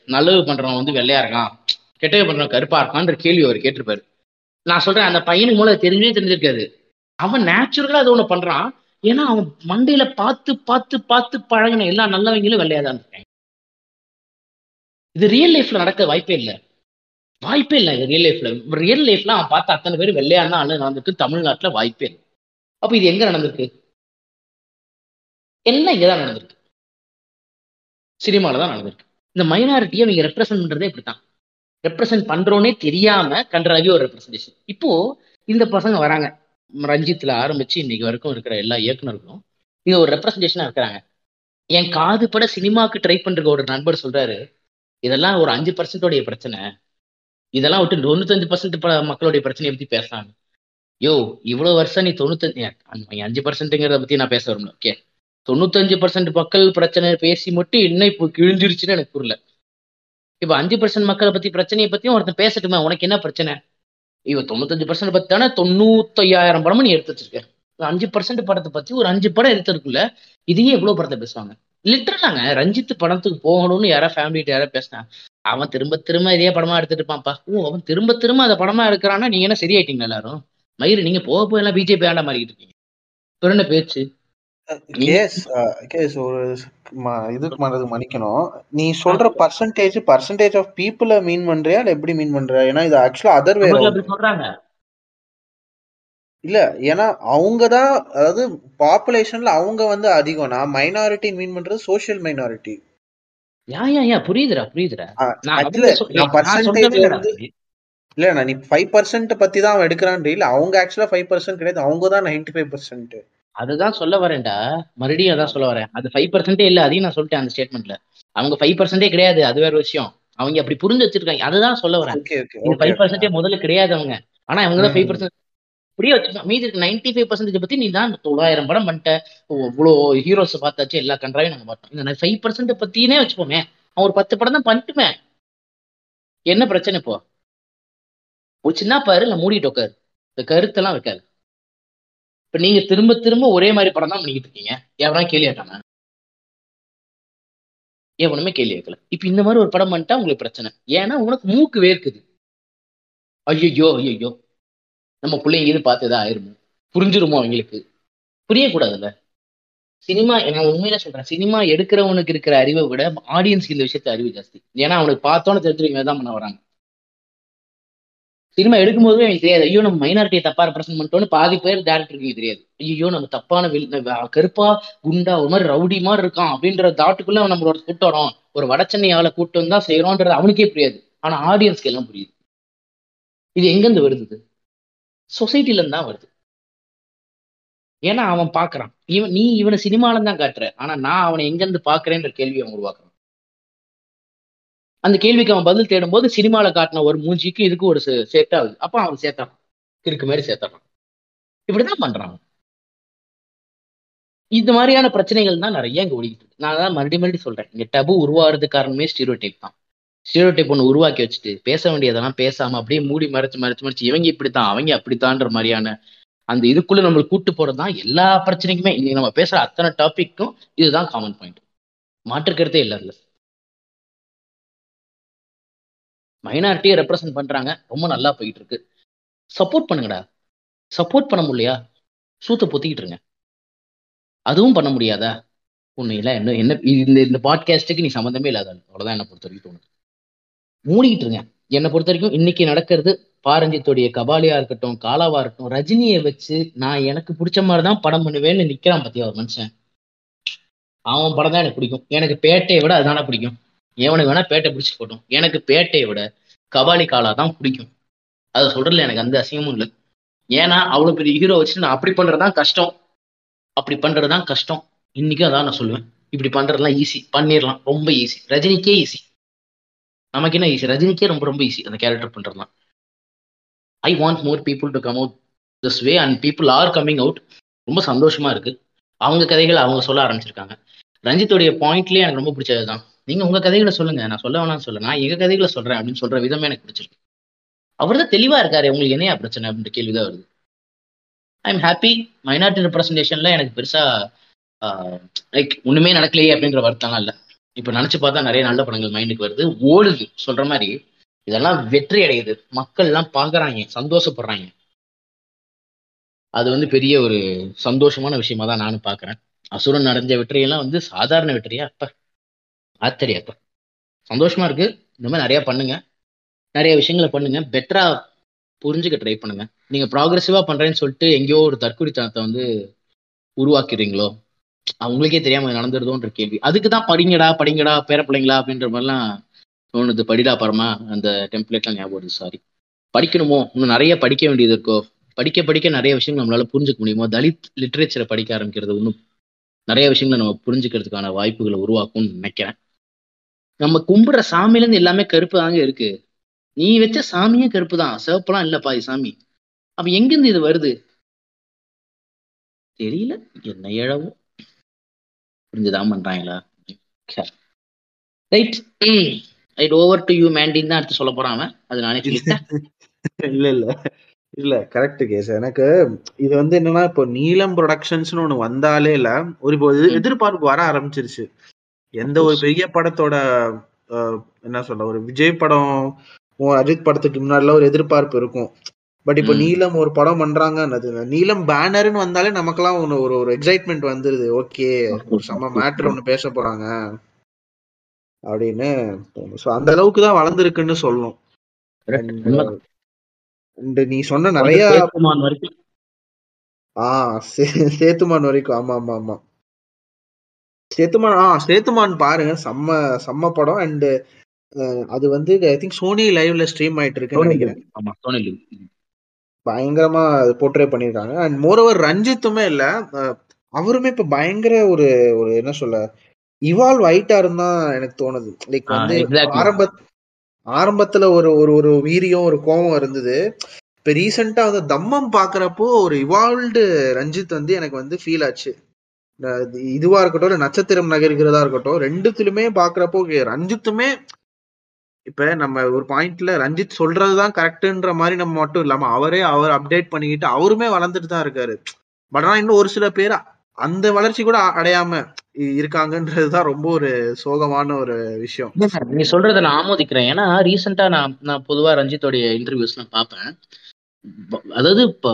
நல்லது பண்றவன் வந்து வெள்ளையா இருக்கான்? கெட்டது பண்றவன் கருப்பா இருக்கான்ற கேள்வி அவர் கேட்டிருப்பாரு. நான் சொல்றேன் அந்த பையனுக்கு மூலம் தெரிஞ்சே தெரிஞ்சிருக்காது. அவன் நேச்சுரலா அது ஒண்ணு பண்றான். ஏன்னா அவன் மண்டையில பார்த்து பார்த்து பார்த்து பழகின எல்லா நல்லவங்களும் வெள்ளையாதான் இருக்காங்க. இது ரியல் லைஃப்ல நடக்க வாய்ப்பே இல்லை. வாய்ப்பே இல்லை இது ரியல் லைஃப்ல ரியல் லைஃப்ல அவன் பார்த்த அத்தனை பேர் வெள்ளையா தான் ஆளு நடந்திருக்கு. தமிழ்நாட்டுல வாய்ப்பே இல்லை. அப்ப இது எங்க நடந்திருக்கு? எல்லாம் இங்கதான் நடந்திருக்கு. சினிமால தான் நடந்திருக்கு. இந்த மைனாரிட்டியை அவங்க ரெப்ரசன்ட் பண்றதே இப்படித்தான். ரெப்ரசென்ட் பண்றோன்னே தெரியாம கன்றாவி ஒரு ரெப்ரசன்டேஷன் இப்போ இந்த பசங்க வராங்க. ரஞ்சித்ல ஆரம்பிச்சு இன்னைக்கு வரைக்கும் இருக்கிற எல்லா இயக்குனர்களும் இது ஒரு ரெப்ரசன்டேஷனா இருக்கிறாங்க. என் காது பட சினிமாக்கு ட்ரை பண்ற ஒரு நண்பர் சொல்றாரு இதெல்லாம் ஒரு அஞ்சு பர்சன்டோடைய பிரச்சனை. இதெல்லாம் விட்டு தொண்ணூத்தஞ்சு பர்சன்ட் மக்களுடைய பிரச்சனையை பத்தி பேசுறாங்க யோ இவ்வளவு வருஷம் நீ தொண்ணூத்தஞ்சு அஞ்சு பர்சன்ட்டுங்கிறத பத்தி நான் பேச வரணும் ஓகே. தொண்ணூத்தஞ்சு பர்சன்ட் மக்கள் பிரச்சனை பேசி மட்டும் என்ன இப்போ கிழிஞ்சிருச்சுன்னு எனக்கு புரியல. இப்ப அஞ்சு பர்சன்ட் மக்களை பத்தி பிரச்சனையை பத்தியும் ஒருத்தன் பேசட்டுமே உனக்கு என்ன பிரச்சனை? இவ தொண்ணூத்தஞ்சு பர்சன்ட் பத்தி தானே தொண்ணூத்தையாயிரம் படமும் நீ எடுத்து வச்சிருக்க. அஞ்சு பர்சன்ட் படத்தை பத்தி ஒரு அஞ்சு படம் எடுத்திருக்குல்ல இதையே எவ்வளவு படத்தை பேசுவாங்க. லிட்டரலாங்க ரஞ்சித் படத்துக்கு போகணும்னு யாரா ஃபேமிலிட்டு யாரா பேசினா அவன் திரும்ப திரும்ப இதே படமா எடுத்துட்டு இருப்பான்ப்பா. ஓ அவன் திரும்ப திரும்ப அந்த படமா இருக்கிறான்னா நீங்க என்ன சரியாயிட்டீங்க எல்லாரும்? மயிறு நீங்க போக போய் எல்லாம் பிஜேபி ஆண்டா மாறிக்கிட்டு இருக்கீங்க. பேச்சு? ஒரு இதுக்கு பண்றது மன்னிக்கணும். நீ சொல்ற percentage percentage of people mean பண்றியா? இல்ல எப்படி மீன் பண்ற? ஏன்னா இது ஆக்சுவலா அதர் வே சொல்றாங்க. இல்ல ஏன்னா அவங்க தான் அதாவது பாப்புலேஷன்ல அவங்க வந்து அதிகம்னா மைனாரிட்டி மீன் பண்றது social minority yeah yeah yeah புரியுதுடா percentage வந்து. இல்ல நான் நீ ஃபைவ் பர்சன்ட் பத்தி தான் அவன் எடுக்கிறான் இல்ல அவங்க ஆக்சுவலா ஃபைவ் பர்சன்ட் கிடையாது. அவங்க தான் நைன்டி ஃபைவ் பர்சன்ட் அதுதான் சொல்ல வரேன்டா. மறுபடியும் அதான் சொல்ல வரேன். அது ஃபைவ் பர்சன்டே இல்ல அதையும் நான் சொல்லிட்டேன் அந்த ஸ்டேட்மெண்ட்ல அவங்க ஃபைவ் பர்சன்டே கிடையாது அது வேற விஷயம். அவங்க அப்படி புரிஞ்சு வச்சிருக்காங்க. அதுதான் சொல்ல வரேன். ஃபைவ் பர்சன்டே முதல்ல கிடையாது அவங்க. ஆனா அவங்க தான் ஃபைவ். பர்சன்ட் இப்படியே வச்சுக்கோங்க மீதி நைன்டி ஃபைவ் பர்சன்டேஜ் பத்தி நீ தான் தொள்ளாயிரம் படம் பண்ணிட்ட. இவ்வளோ ஹீரோஸ் பார்த்தாச்சு எல்லா கண்ட்ராயும் நாங்க பார்த்தோம். இந்த ஃபைவ் பர்சன்ட் பத்தினே வச்சுப்போமே. அவன் ஒரு பத்து படம் தான் பண்ணிட்டுமே. என்ன பிரச்சனை இப்போ? ஒரு சின்ன பாரு இல்ல மூடிட்டு உட்காரு இந்த கருத்தெல்லாம் வைக்காது. இப்ப நீங்க திரும்ப திரும்ப ஒரே மாதிரி படம் தான் பண்ணிக்கிட்டு இருக்கீங்க. எவனா கேள்வி கேட்டாங்க எவனுமே கேள்வி கேட்கல இப்ப இந்த மாதிரி ஒரு படம் பண்ணிட்டா உங்களுக்கு பிரச்சனை. ஏன்னா உனக்கு மூக்கு வேர்க்குது. ஐயோ ஐயோ நம்ம பிள்ளைங்க இது பார்த்துதான் ஆயிருமோ? புரிஞ்சிருமோ அவங்களுக்கு? புரியக்கூடாதுல்ல. சினிமா நான் உண்மையில சொல்றேன். சினிமா எடுக்கிறவனுக்கு இருக்கிற அறிவை விட ஆடியன்ஸ்க்கு இந்த விஷயத்த அறிவு ஜாஸ்தி. ஏன்னா அவனுக்கு பார்த்தோன்னு தெரிஞ்சிருவீங்க தான் பண்ண வராங்க சினிமா எடுக்கும்போது எனக்கு தெரியாது. ஐயோ நம்ம மைனாரிட்டியை தப்பா ரெப்ரசென்ட் பண்ணிட்டோம்னு பாதி பேர் டேரக்டருக்கு தெரியாது. ஐயோ நம்ம தப்பான வில் கருப்பா குண்டா ஒரு மாதிரி ரவுடி மாதிரி இருக்கான் அப்படின்ற தாட்டுக்குள்ள அவன் நம்மளோட கூட்டம் வரோம். ஒரு வட சென்னை ஆளை கூட்டம் வந்தா செய்யறோன்றது அவனுக்கே புரியாது. ஆனா ஆடியன்ஸ்க்கு எல்லாம் புரியுது. இது எங்கிருந்து வருது சொசைட்டில இருந்து தான் வருது. ஏன்னா அவன் பாக்குறான். இவன் நீ இவனை சினிமால தான் காட்டுற. ஆனா நான் அவனை எங்கேருந்து பாக்குறேன்ற கேள்வி அவன் உருவாக்குறான். அந்த கேள்விக்கு அவன் பதில் தேடும் போது சினிமால காட்டின ஒரு மூஞ்சிக்கு இதுக்கு ஒரு செட் ஆகுது அவன் சேர்த்தான். கிறுக்கு மாதிரி சேர்த்தான். இப்படிதான் பண்றான். இந்த மாதிரியான பிரச்சனைகள் தான் நிறைய இங்க ஓடிக்கிட்டு இருக்கு. நான் தான் மறுபடியும் மறுபடியும் சொல்றேன். இங்க டபு உருவாகிறது காரணமே ஸ்டீரியோ டைப் தான். ஸ்டீரியோ டைப் ஒன்று உருவாக்கி வச்சுட்டு பேச வேண்டியதெல்லாம் பேசாம அப்படியே மூடி மறைச்சு மறைச்சு மறைச்சு இவங்க இப்படித்தான் அவங்க அப்படித்தான்ற மாதிரியான அந்த இதுக்குள்ள நம்மளுக்கு கூட்டு போறது தான் எல்லா பிரச்சனைக்குமே. இன்னைக்கு நம்ம பேசுற அத்தனை டாபிக்கும் இதுதான் காமன் பாயிண்ட் மாற்றுக்கிறதே இல்லை இல்லை மைனாரிட்டியை ரெப்ரசன்ட் பண்றாங்க. ரொம்ப நல்லா போயிட்டு இருக்கு சப்போர்ட் பண்ணுங்கடா. சப்போர்ட் பண்ண முடியலையா? சூத்த பொத்திக்கிட்டு இருங்க. அதுவும் பண்ண முடியாதா? உண்மையில என்ன என்ன இந்த இந்த பாட்காஸ்ட்டுக்கு நீ சம்மந்தமே இல்லாத அவ்வளோதான் அவ்வளவுதான் என்னை பொறுத்த வரைக்கும் தோணுது. மூடிக்கிட்டு இருங்க. என்னை பொறுத்த வரைக்கும் இன்னைக்கு நடக்கிறது பாரஞ்சித்துடைய கபாலியா இருக்கட்டும் காலாவா இருக்கட்டும் ரஜினியை வச்சு நான் எனக்கு பிடிச்ச மாதிரி தான் படம் பண்ணுவேன்னு நிக்கிறான் பத்தியா ஒரு மனுஷன். அவன் படம் தான் எனக்கு பிடிக்கும். எனக்கு பேட்டையை விட அதுதானே பிடிக்கும். எவனுக்கு வேணா பேட்டை பிடிச்சி போட்டோம். எனக்கு பேட்டையை விட கபாலி காலா தான் பிடிக்கும். அதை சொல்றதுல எனக்கு அந்த அசிங்கமும் இல்லை. ஏன்னா அவ்வளோ பெரிய ஹீரோ வச்சுட்டு நான் அப்படி பண்றதுதான் கஷ்டம். அப்படி பண்றதுதான் கஷ்டம். இன்னைக்கும் அதான் நான் சொல்லுவேன். இப்படி பண்றதுலாம் ஈஸி பண்ணிடலாம். ரொம்ப ஈஸி ரஜினிக்கே ஈஸி நமக்கு என்ன ஈஸி ரஜினிக்கே ரொம்ப ரொம்ப ஈஸி அந்த character பண்றதுலாம். I want more people to come out this way and people are coming out ரொம்ப சந்தோஷமா இருக்கு. அவங்க கதைகளை அவங்க சொல்ல ஆரம்பிச்சிருக்காங்க. ரஞ்சித்துடைய பாயிண்ட்லயே எனக்கு ரொம்ப பிடிச்சது தான் நீங்க உங்க கதைகளை சொல்லுங்க. நான் சொல்ல வேணாம்னு சொல்ல. நான் எங்க கதைகளை சொல்றேன் அப்படின்னு சொல்ற விதமே எனக்கு பிடிச்சிருக்கு. அவர் தான் தெளிவா இருக்காரு. உங்களுக்கு என்னையா பிரச்சனை அப்படின்ற கேள்விதான் வருது. ஐ எம் ஹாப்பி மைனாரிட்டி ரெப்ரஸன்டேஷன்ல எனக்கு பெருசா லைக் ஒண்ணுமே நடக்கலையே அப்படின்ற வருத்தம்லாம் இல்லை. இப்போ நினைச்சு பார்த்தா நிறைய நல்ல படங்கள் மைண்டுக்கு வருது. ஓடுது. சொல்ற மாதிரி இதெல்லாம் வெற்றி அடையுது. மக்கள் எல்லாம் பாக்குறாங்க. சந்தோஷப்படுறாங்க. அது வந்து பெரிய ஒரு சந்தோஷமான விஷயமா தான் நானும் பாக்குறேன். அசுரன் நடந்த வெற்றியெல்லாம் வந்து சாதாரண வெற்றியா? அப்ப ஆச்சரியம். சந்தோஷமா இருக்கு. இந்த மாதிரி நிறைய பண்ணுங்க. நிறைய விஷயங்களை பண்ணுங்க. பெட்டரா புரிஞ்சுக்க ட்ரை பண்ணுங்க. நீங்க ப்ராக்ரெசிவா பண்றேன்னு சொல்லிட்டு எங்கேயோ ஒரு தற்குறித்தனத்தை வந்து உருவாக்கிடுறீங்களோ? அவங்களுக்கே தெரியாம நடந்துருதோன்ற கேள்வி. அதுக்கு தான் படிங்கடா படிங்கடா பேர பிள்ளைங்களா அப்படின்ற மாதிரிலாம் தோணுது. படிடா பரமா அந்த டெம்ப்ளேட்லாம் ஞாபகம் வருது. சாரி படிக்கணுமோ? இன்னும் நிறைய படிக்க வேண்டியது இருக்கோ? படிக்க படிக்க நிறைய விஷயங்கள் நம்மளால புரிஞ்சுக்க முடியுமோ? தலித் லிட்ரேச்சரை படிக்க ஆரம்பிக்கிறது இன்னும் நிறைய விஷயங்களை நம்ம புரிஞ்சுக்கிறதுக்கான வாய்ப்புகளை உருவாக்கும்னு நினைக்கிறேன். நம்ம கும்பிடுற சாமியில இருந்து எல்லாமே கருப்பு தாங்க இருக்கு. நீ வச்ச சாமியே கருப்பு தான் சிவப்புலாம் இல்ல பாதி சாமி. அப்ப எங்கிருந்து இது வருது? தெரியல. என்ன இழவும் புரிஞ்சுதான் பண்றாங்களா? Right right over to you மேண்டின் தான் அடுத்து சொல்ல போறான் அவன். அது நானே இல்ல இல்ல. இல்ல கரெக்ட் கேஸ் எனக்கு இது வந்து என்னன்னா இப்போ நீலம் ப்ரொடக்ஷன்ஸ்னு ஒண்ணு வந்தாலே இல்ல ஒரு. எதிர்பார்ப்பு வர ஆரம்பிச்சிருச்சு. எந்த ஒரு. பெரிய படத்தோட என்ன சொல்ல ஒரு விஜய் படம் அஜித் படத்துக்கு முன்னாடிலாம் ஒரு எதிர்பார்ப்பு இருக்கும். பட் இப்போ. நீலம் ஒரு படம் பண்றாங்கன்னது நீலம் பேனர்னு வந்தாலே நமக்கெல்லாம் ஒன்று ஒரு ஒரு எக்ஸைட்மெண்ட் வந்துருது. ஓகே course, செம்ம. மேட்ரு ஒன்று பேச போறாங்க. அப்படின்னு ஸோ அந்த அளவுக்கு தான் வளர்ந்துருக்குன்னு சொல்லணும். நீ சொன்ன நிறைய சேத்துமான் வரைக்கும். ஆ சே- சேத்துமான் வரைக்கும். ஆமா ஆமா ஆமா. சேத்துமான் ஆ சேத்துமான் பாருங்க. செம்ம செம்ம படம். அண்ட் அது வந்து ஐ திங்க் சோனி லைவ்ல ஸ்ட்ரீம் ஆயிட்டு இருக்குன்னு நினைக்கிறேன். ஆமா சோனி லிவ். பயங்கரமா போர்ட்ரே பண்ணிருக்காங்க. அண்ட் மோரோவர் ரஞ்சித்துமே இல்ல. அவருமே இப்ப பயங்கர ஒரு ஒரு என்ன சொல்ல இவால்வ் ஆயிட்டாருன்னு தான் எனக்கு தோணுது. லைக் வந்து. ஆரம்ப ஆரம்பத்துல ஒரு ஒரு ஒரு வீரியம் ஒரு கோபம் இருந்தது. இப்ப ரீசெண்டா வந்து தம்மம் பாக்குறப்போ ஒரு இவால்வ்டு ரஞ்சித் வந்து எனக்கு வந்து ஃபீல் ஆச்சு. இதுவா இருக்கட்டும் இல்ல நட்சத்திரம் நகர்கிறதா இருக்கட்டும் ரெண்டுத்திலுமே பாக்குறப்போ ரஞ்சித்துமே இப்ப நம்ம ஒரு பாயிண்ட்ல ரஞ்சித் சொல்றதுதான் கரெக்ட்ன்ற மாதிரி நம்ம மட்டும் இல்லாம அவரே அவர் அப்டேட் பண்ணிக்கிட்டு அவருமே வளர்ந்துட்டு தான் இருக்காரு. பட் ஆனா இன்னும் ஒரு சில பேர் அந்த வளர்ச்சி கூட அடையாம இ- இருக்காங்கன்றதுதான் ரொம்ப ஒரு சோகமான ஒரு விஷயம். நீ சொல்றதை நான் ஆமோதிக்கிறேன். ஏன்னா ரீசெண்டா நான் நான் பொதுவா ரஞ்சித்தோடைய இன்டர்வியூஸ் எல்லாம் பார்ப்பேன். அதாவது இப்ப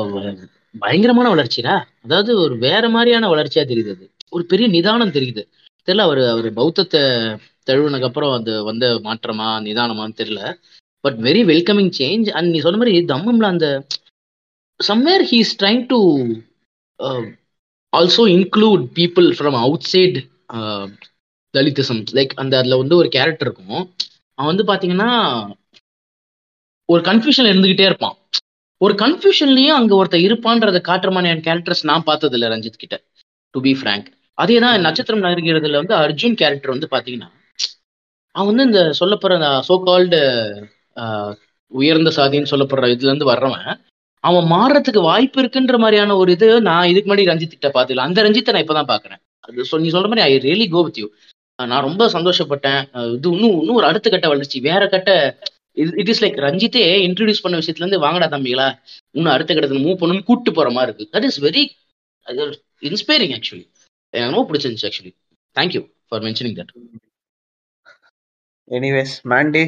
பயங்கரமான வளர்ச்சிடா. அதாவது ஒரு வேற மாதிரியான வளர்ச்சியா தெரியுது அது. ஒரு பெரிய நிதானம் தெரியுது. தெரியல அவர் அவர் பௌத்தத்தை தழுவுனதுக்கு அப்புறம் அது வந்த மாற்றமா நிதானமான்னு தெரியல. But very welcoming change and நீ சொன்ன மாதிரி தம்மம்ல அந்த somewhere he is trying to also include people from outside தலித்திசம் like அந்த அதில் வந்து ஒரு கேரக்டர் இருக்கும். அவன் வந்து பார்த்தீங்கன்னா ஒரு கன்ஃபியூஷன் இருந்துகிட்டே இருப்பான். ஒரு கன்ஃபியூஷன்லயும் அங்க ஒருத்தர் இருப்பான்றத காட்டுற மாதிரியான கேரக்டர்ஸ் நான் பார்த்தது இல்ல ரஞ்சித் கிட்ட. டு பி ஃப்ரேங்க் அதே தான் நட்சத்திரம் நகர்கிறதுல வந்து அர்ஜுன் கேரக்டர் வந்து பாத்தீங்கன்னா அவன் வந்து இந்த சொல்லப்படுற சோ கால்டு உயர்ந்த சாதின்னு சொல்லப்படுற இதுல இருந்து வர்றவன் அவன் மாறுறதுக்கு வாய்ப்பு இருக்குன்ற மாதிரியான ஒரு இது நான் இதுக்கு முன்னாடி ரஞ்சித் கிட்ட பார்த்ததில்ல. அந்த ரஞ்சித்தை நான் இப்பதான் பாக்குறேன் அது நீ சொல்ற மாதிரி I really go with you நான் ரொம்ப சந்தோஷப்பட்டேன். இது இன்னும் இன்னும் ஒரு அடுத்த கட்ட வளர்ச்சி. வேற கட்ட இட் இஸ் லைக் ரஞ்சித்தே இன்ட்ரடியூஸ் பண்ண விஷயத்துல இருந்து வாங்கடா தம்பிகளா இன்னும் அடுத்த கட்டத்துல மூவ் பண்ணணும்னு கூட்டு போற மாதிரி இருக்கு. That is very inspiring actually எனக்கு ரொம்ப பிடிச்சிருந்துச்சு actually thank you for mentioning that anyways Mandy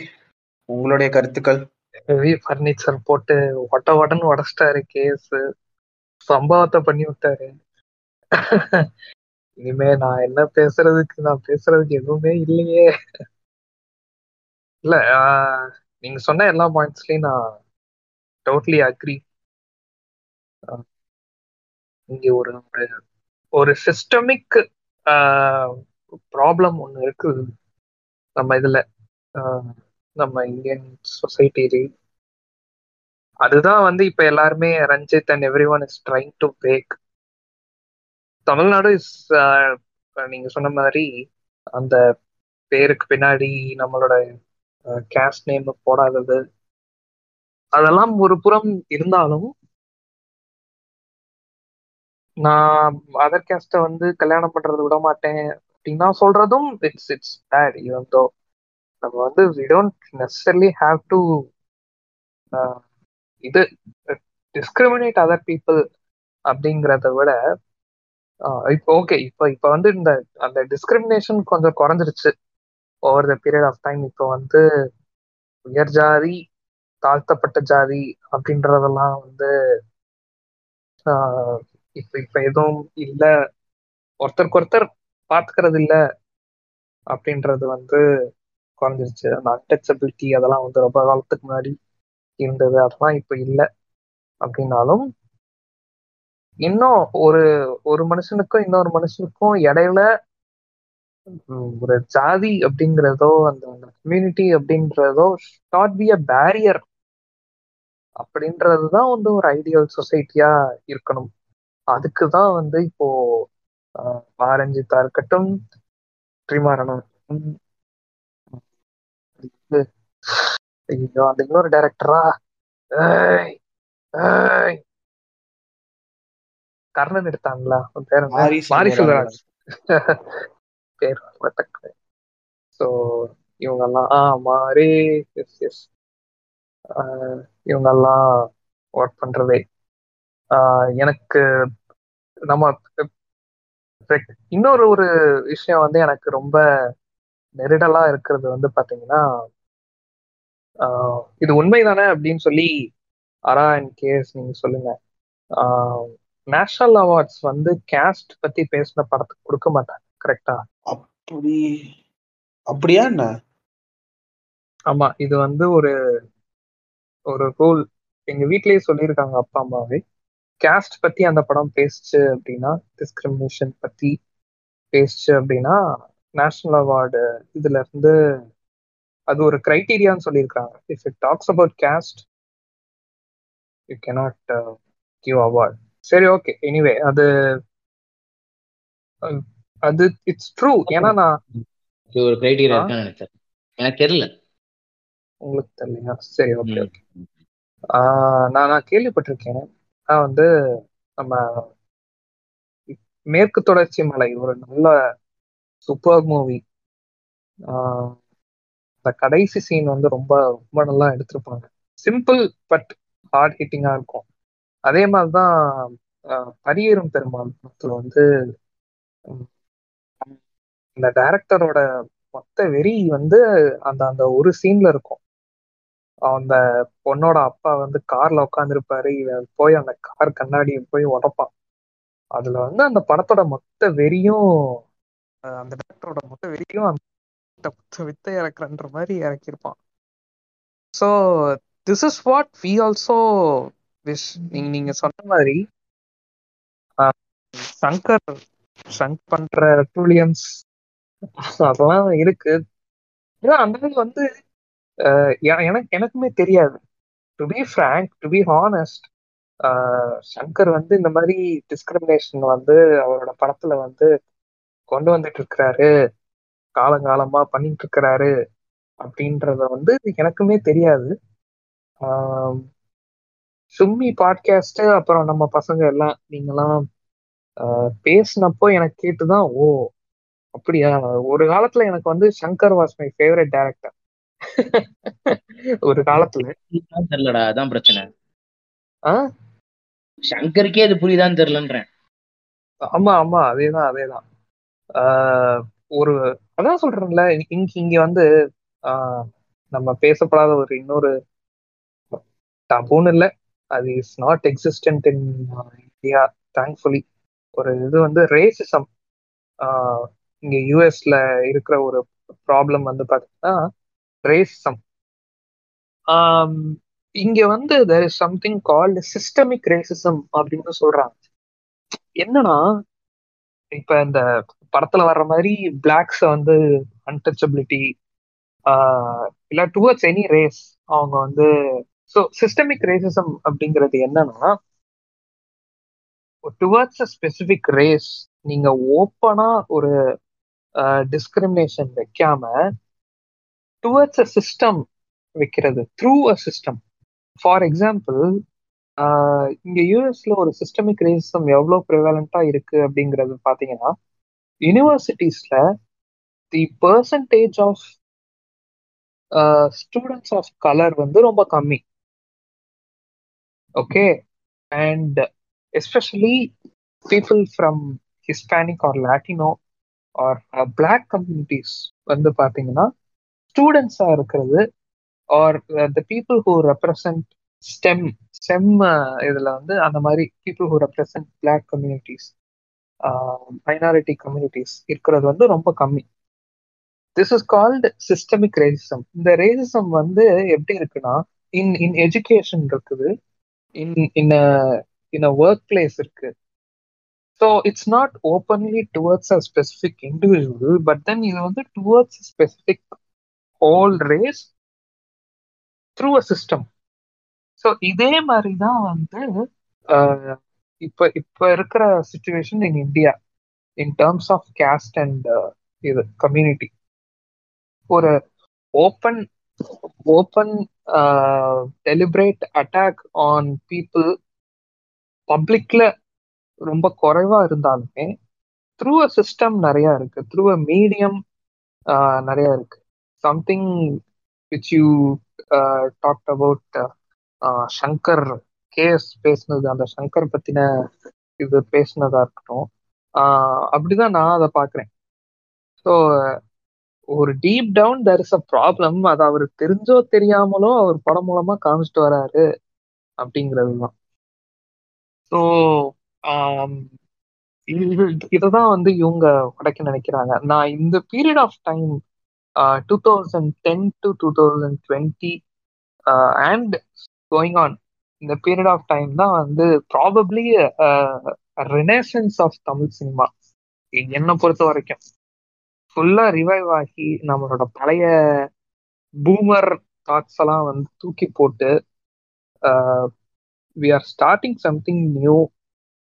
உங்களுடைய கருத்துக்கள்? ஹெவி ஃபர்னிச்சர் போட்டு ஒட்ட ஒடன்னு உடச்சிட்டாரு கேஸ் சம்பவத்தை பண்ணி விட்டாரு. இனிமே நான் என்ன பேசுறதுக்கு நான் பேசுறதுக்கு எதுவுமே இல்லையே. இல்ல ஆஹ், நீங்க சொன்ன எல்லா பாயிண்ட்ஸ்லயும் நான் டோட்லி அக்ரி இங்க ஒரு ஒரு- சிஸ்டமிக் ப்ராப்ளம் ஒன்று இருக்கு. நம்ம இதுல நம்ம இந்தியன் சொசைட்டிலே அதுதான் வந்து இப்போ எல்லாருமே Ranjith and everyone is trying to break Tamil Nadu is நீங்கள் சொன்ன மாதிரி அந்த பேருக்கு பின்னாடி நம்மளோட கேஸ்ட் நேம் போடாதது. அதெல்லாம் ஒரு புறம் இருந்தாலும் நான் அதர் கேஸ்ட வந்து கல்யாணம் பண்றது விட மாட்டேன் அப்படின்னா சொல்றதும் it's it's bad even though நம்ம வந்து we don't necessarily have to இது டிஸ்கிரிமினேட் அதர் பீப்புள் அப்படிங்கிறத விட இப்போ ஓகே இப்போ இப்போ வந்து இந்த அந்த டிஸ்கிரிமினேஷன் கொஞ்சம் குறைஞ்சிருச்சு. Over the period of time இப்போ வந்து உயர் ஜாதி தாழ்த்தப்பட்ட ஜாதி அப்படின்றதெல்லாம் வந்து இப்போ இப்போ எதுவும் இல்லை. ஒருத்தருக்கு ஒருத்தர் பார்த்துக்கிறது இல்லை அப்படின்றது வந்து குறைஞ்சிருச்சு. அந்த அன்டச்சபிலிட்டி அதெல்லாம் வந்து ரொம்ப காலத்துக்கு முன்னாடி இருந்தது. அதெல்லாம் இப்போ இல்லை அப்படின்னாலும் இன்னும் ஒரு ஒரு மனுஷனுக்கும் இன்னொரு மனுஷனுக்கும் இடையில ஒரு ஜாதி அப்படிங்கிறதோ அந்த கம்யூனிட்டி அப்படின்றதோ நாட் பி அ பேரியர் அப்படின்றதுதான் வந்து ஒரு ஐடியல் சொசைட்டியா இருக்கணும். அதுக்கு தான் வந்து இப்போ பாரஞ்சித்தா இருக்கட்டும் ஸ்ரீமாரணம் ஐயோ அந்த இன்னொரு டைரக்டரா கர்ணன் எடுத்தாங்களா பேர் மாரி செல்வராஜ் பேர் ஸோ இவங்கெல்லாம் ஆ மாரி எஸ் எஸ் இவங்கெல்லாம் ஒர்க் பண்றதே. எனக்கு நம்ம இன்னொரு ஒரு விஷயம் வந்து எனக்கு ரொம்ப நெருடலா இருக்கிறது வந்து பாத்தீங்கன்னா இது உண்மைதானே அப்படின்னு சொல்லி அரா அண்ட் கேஸ் நீங்க சொல்லுங்க. நேஷனல் அவார்ட்ஸ் வந்து கேஸ்ட் பத்தி பேசின படத்துக்கு கொடுக்க மாட்டாங்க. கரெக்டா அப்படி அப்படியா என்ன? ஆமா இது வந்து ஒரு ஒரு ரூல் எங்க வீட்லயே சொல்லியிருக்காங்க அப்பா அம்மாவே. கேஸ்ட் பத்தி அந்த படம் பேசுச்சு அப்படின்னா டிஸ்கிரிமினேஷன் பத்தி பேசுச்சு அப்படின்னா நேஷனல் அவார்டு இதுல இருந்து அது ஒரு கிரைட்டீரியான்னு சொல்லியிருக்காங்க if it talks about caste you cannot give award சரி ஓகே எனிவே அது அது இட்ஸ் ட்ரூ ஏன்னா நான் ஒரு கிரைட்டீரியா இருக்கான்னு நினைச்சேன். எனக்கு தெரியல. உங்களுக்கு தெரியலையா? சரி ஓகே ஓகே நான் நான் கேள்விப்பட்டிருக்கேன். நான் வந்து நம்ம மேற்கு தொடர்ச்சி மலை ஒரு நல்ல சூப்பர் மூவி இந்த கடைசி சீன் வந்து ரொம்ப ரொம்ப நல்லா எடுத்திருப்பாங்க. சிம்பிள் பட் ஹார்ட் ஹிட்டிங்கா இருக்கும். அதே மாதிரிதான் பரியேறும் பெருமாள் படத்துல வந்து இந்த டைரக்டரோட மொத்த வெறி வந்து அந்த அந்த ஒரு சீன்ல இருக்கும். அந்த பொண்ணோட அப்பா வந்து கார்ல உட்காந்துருப்பாரு இவன் போய் அந்த கார் கண்ணாடியை போய் உடப்பான். அதுல வந்து அந்த படத்தோட மொத்த வெறியும் அந்த டைரக்டரோட மொத்த வெறியும் அந்த வித்தை இறக்குறன்ற மாதிரி இறக்கியிருப்பான். So this is what we also wish நீங்க நீங்க சொன்ன மாதிரி சங்கர் சங்க் பண்ற டூலியம்ஸ் அதெல்லாம் இருக்கு. அந்த வந்து எனக்கு எனக்குமே தெரியாது. To be frank to be honest Shankar வந்து இந்த மாதிரி டிஸ்கிரிமினேஷன் வந்து அவரோட படத்துல வந்து கொண்டு வந்துட்டு இருக்கிறாரு. காலங்காலமா பண்ணிட்டு இருக்கிறாரு. அப்படின்றத வந்து எனக்குமே தெரியாது. சும்மி பாட்காஸ்ட் அப்புறம் நம்ம பசங்க எல்லாம் நீங்கெல்லாம் பேசினப்போ எனக்கு கேட்டுதான் ஓ அப்படியா? ஒரு காலத்துல எனக்கு வந்து Shankar was my favourite director. ஒரு காலத்துல. தெரியலடா அதான் பிரச்சனை. சங்கருக்கே அது புரியுதான்னு தெரியலன்றேன். ஆமா ஆமா அதேதான் அதேதான். ஒரு அதான் சொல்றேன்ல இங்க இங்க வந்து நம்ம பேசப்படாத ஒரு இன்னொரு டபுன்னு இல்லை. அது is not existent in India thankfully ஒரு இது வந்து ரேசிசம் இங்க யூஎஸ்ல இருக்கிற ஒரு ப்ராப்ளம் வந்து பாத்தீங்கன்னா ரேசிசம் இங்க வந்து there is something called systemic racism அப்படின்னு சொல்றாங்க. என்னன்னா இப்ப இந்த படத்துல வர்ற மாதிரி பிளாக்ஸ வந்து அன்டச்சபிலிட்டி இல்ல டுவர்ட்ஸ் எனி ரேஸ் அவங்க வந்து ஸோ சிஸ்டமிக் ரேசிசம் அப்படிங்கிறது என்னன்னா டுவர்ட்ஸ் ஸ்பெசிபிக் ரேஸ் நீங்க ஓப்பனா ஒரு டிஸ்கிரிமினேஷன் வைக்காம டுவர்ட்ஸ் அ சிஸ்டம் வைக்கிறது. Through a system for example இங்க யூஎஸ்ல ஒரு சிஸ்டமிக் ரேசிசம் எவ்வளவு ப்ரிவேலண்டா இருக்கு அப்படிங்கிறது பாத்தீங்கன்னா யூனிவர்சிட்டிஸ்ல the percentage of students of colour வந்து ரொம்ப கம்மி. Okay and especially people from Hispanic or Latino or black communities வந்து பார்த்தீங்கன்னா ஸ்டூடெண்ட்ஸாக இருக்கிறது are the people who represent STEM STEM இதில் வந்து அந்த மாதிரி people who represent black communities minority communities இருக்கிறது வந்து ரொம்ப கம்மி. This is called systemic racism இந்த ரேசிசம் வந்து எப்படி இருக்குன்னா இன் இன் எஜுகேஷன் இருக்குது in in in a work place இருக்கு. So it's not openly towards a specific individual but then இது வந்து towards specific whole race through a system so இதே மாதிரி தான் வந்து இப்போ இப்போ இருக்கிற situation in India in terms of caste and இது கம்யூனிட்டி ஒரு open open deliberate attack on people பப்ளிக்ல ரொம்ப குறைவா இருந்தாலுமே த்ரூ அ சிஸ்டம் நிறைய இருக்கு. த்ரூ அ மீடியம் நிறைய இருக்கு. Something which you talked about Shankar KS பேசினது. அந்த சங்கர் பத்தின இது பேசினதா இருக்கட்டும். அப்படிதான் நான் அதை பாக்குறேன் ஸோ ஒரு deep down there is a problem அது அவர் தெரிஞ்சோ தெரியாமலோ அவர் படம் மூலமா காமிச்சிட்டு வராரு அப்படிங்கிறது தான் ஸோ இதுதான் வந்து இவங்க உடைக்க நினைக்கிறாங்க. நான் இந்த period of time two thousand ten to two thousand twenty and going on இந்த பீரியட் ஆஃப் டைம் தான் வந்து probably renaissance of Tamil cinema என்னை பொறுத்த வரைக்கும். ஃபுல்லா ரிவைவ் ஆகி நம்மளோட பழைய பூமர் தாட்ஸ் எல்லாம் வந்து தூக்கி போட்டு we are starting something new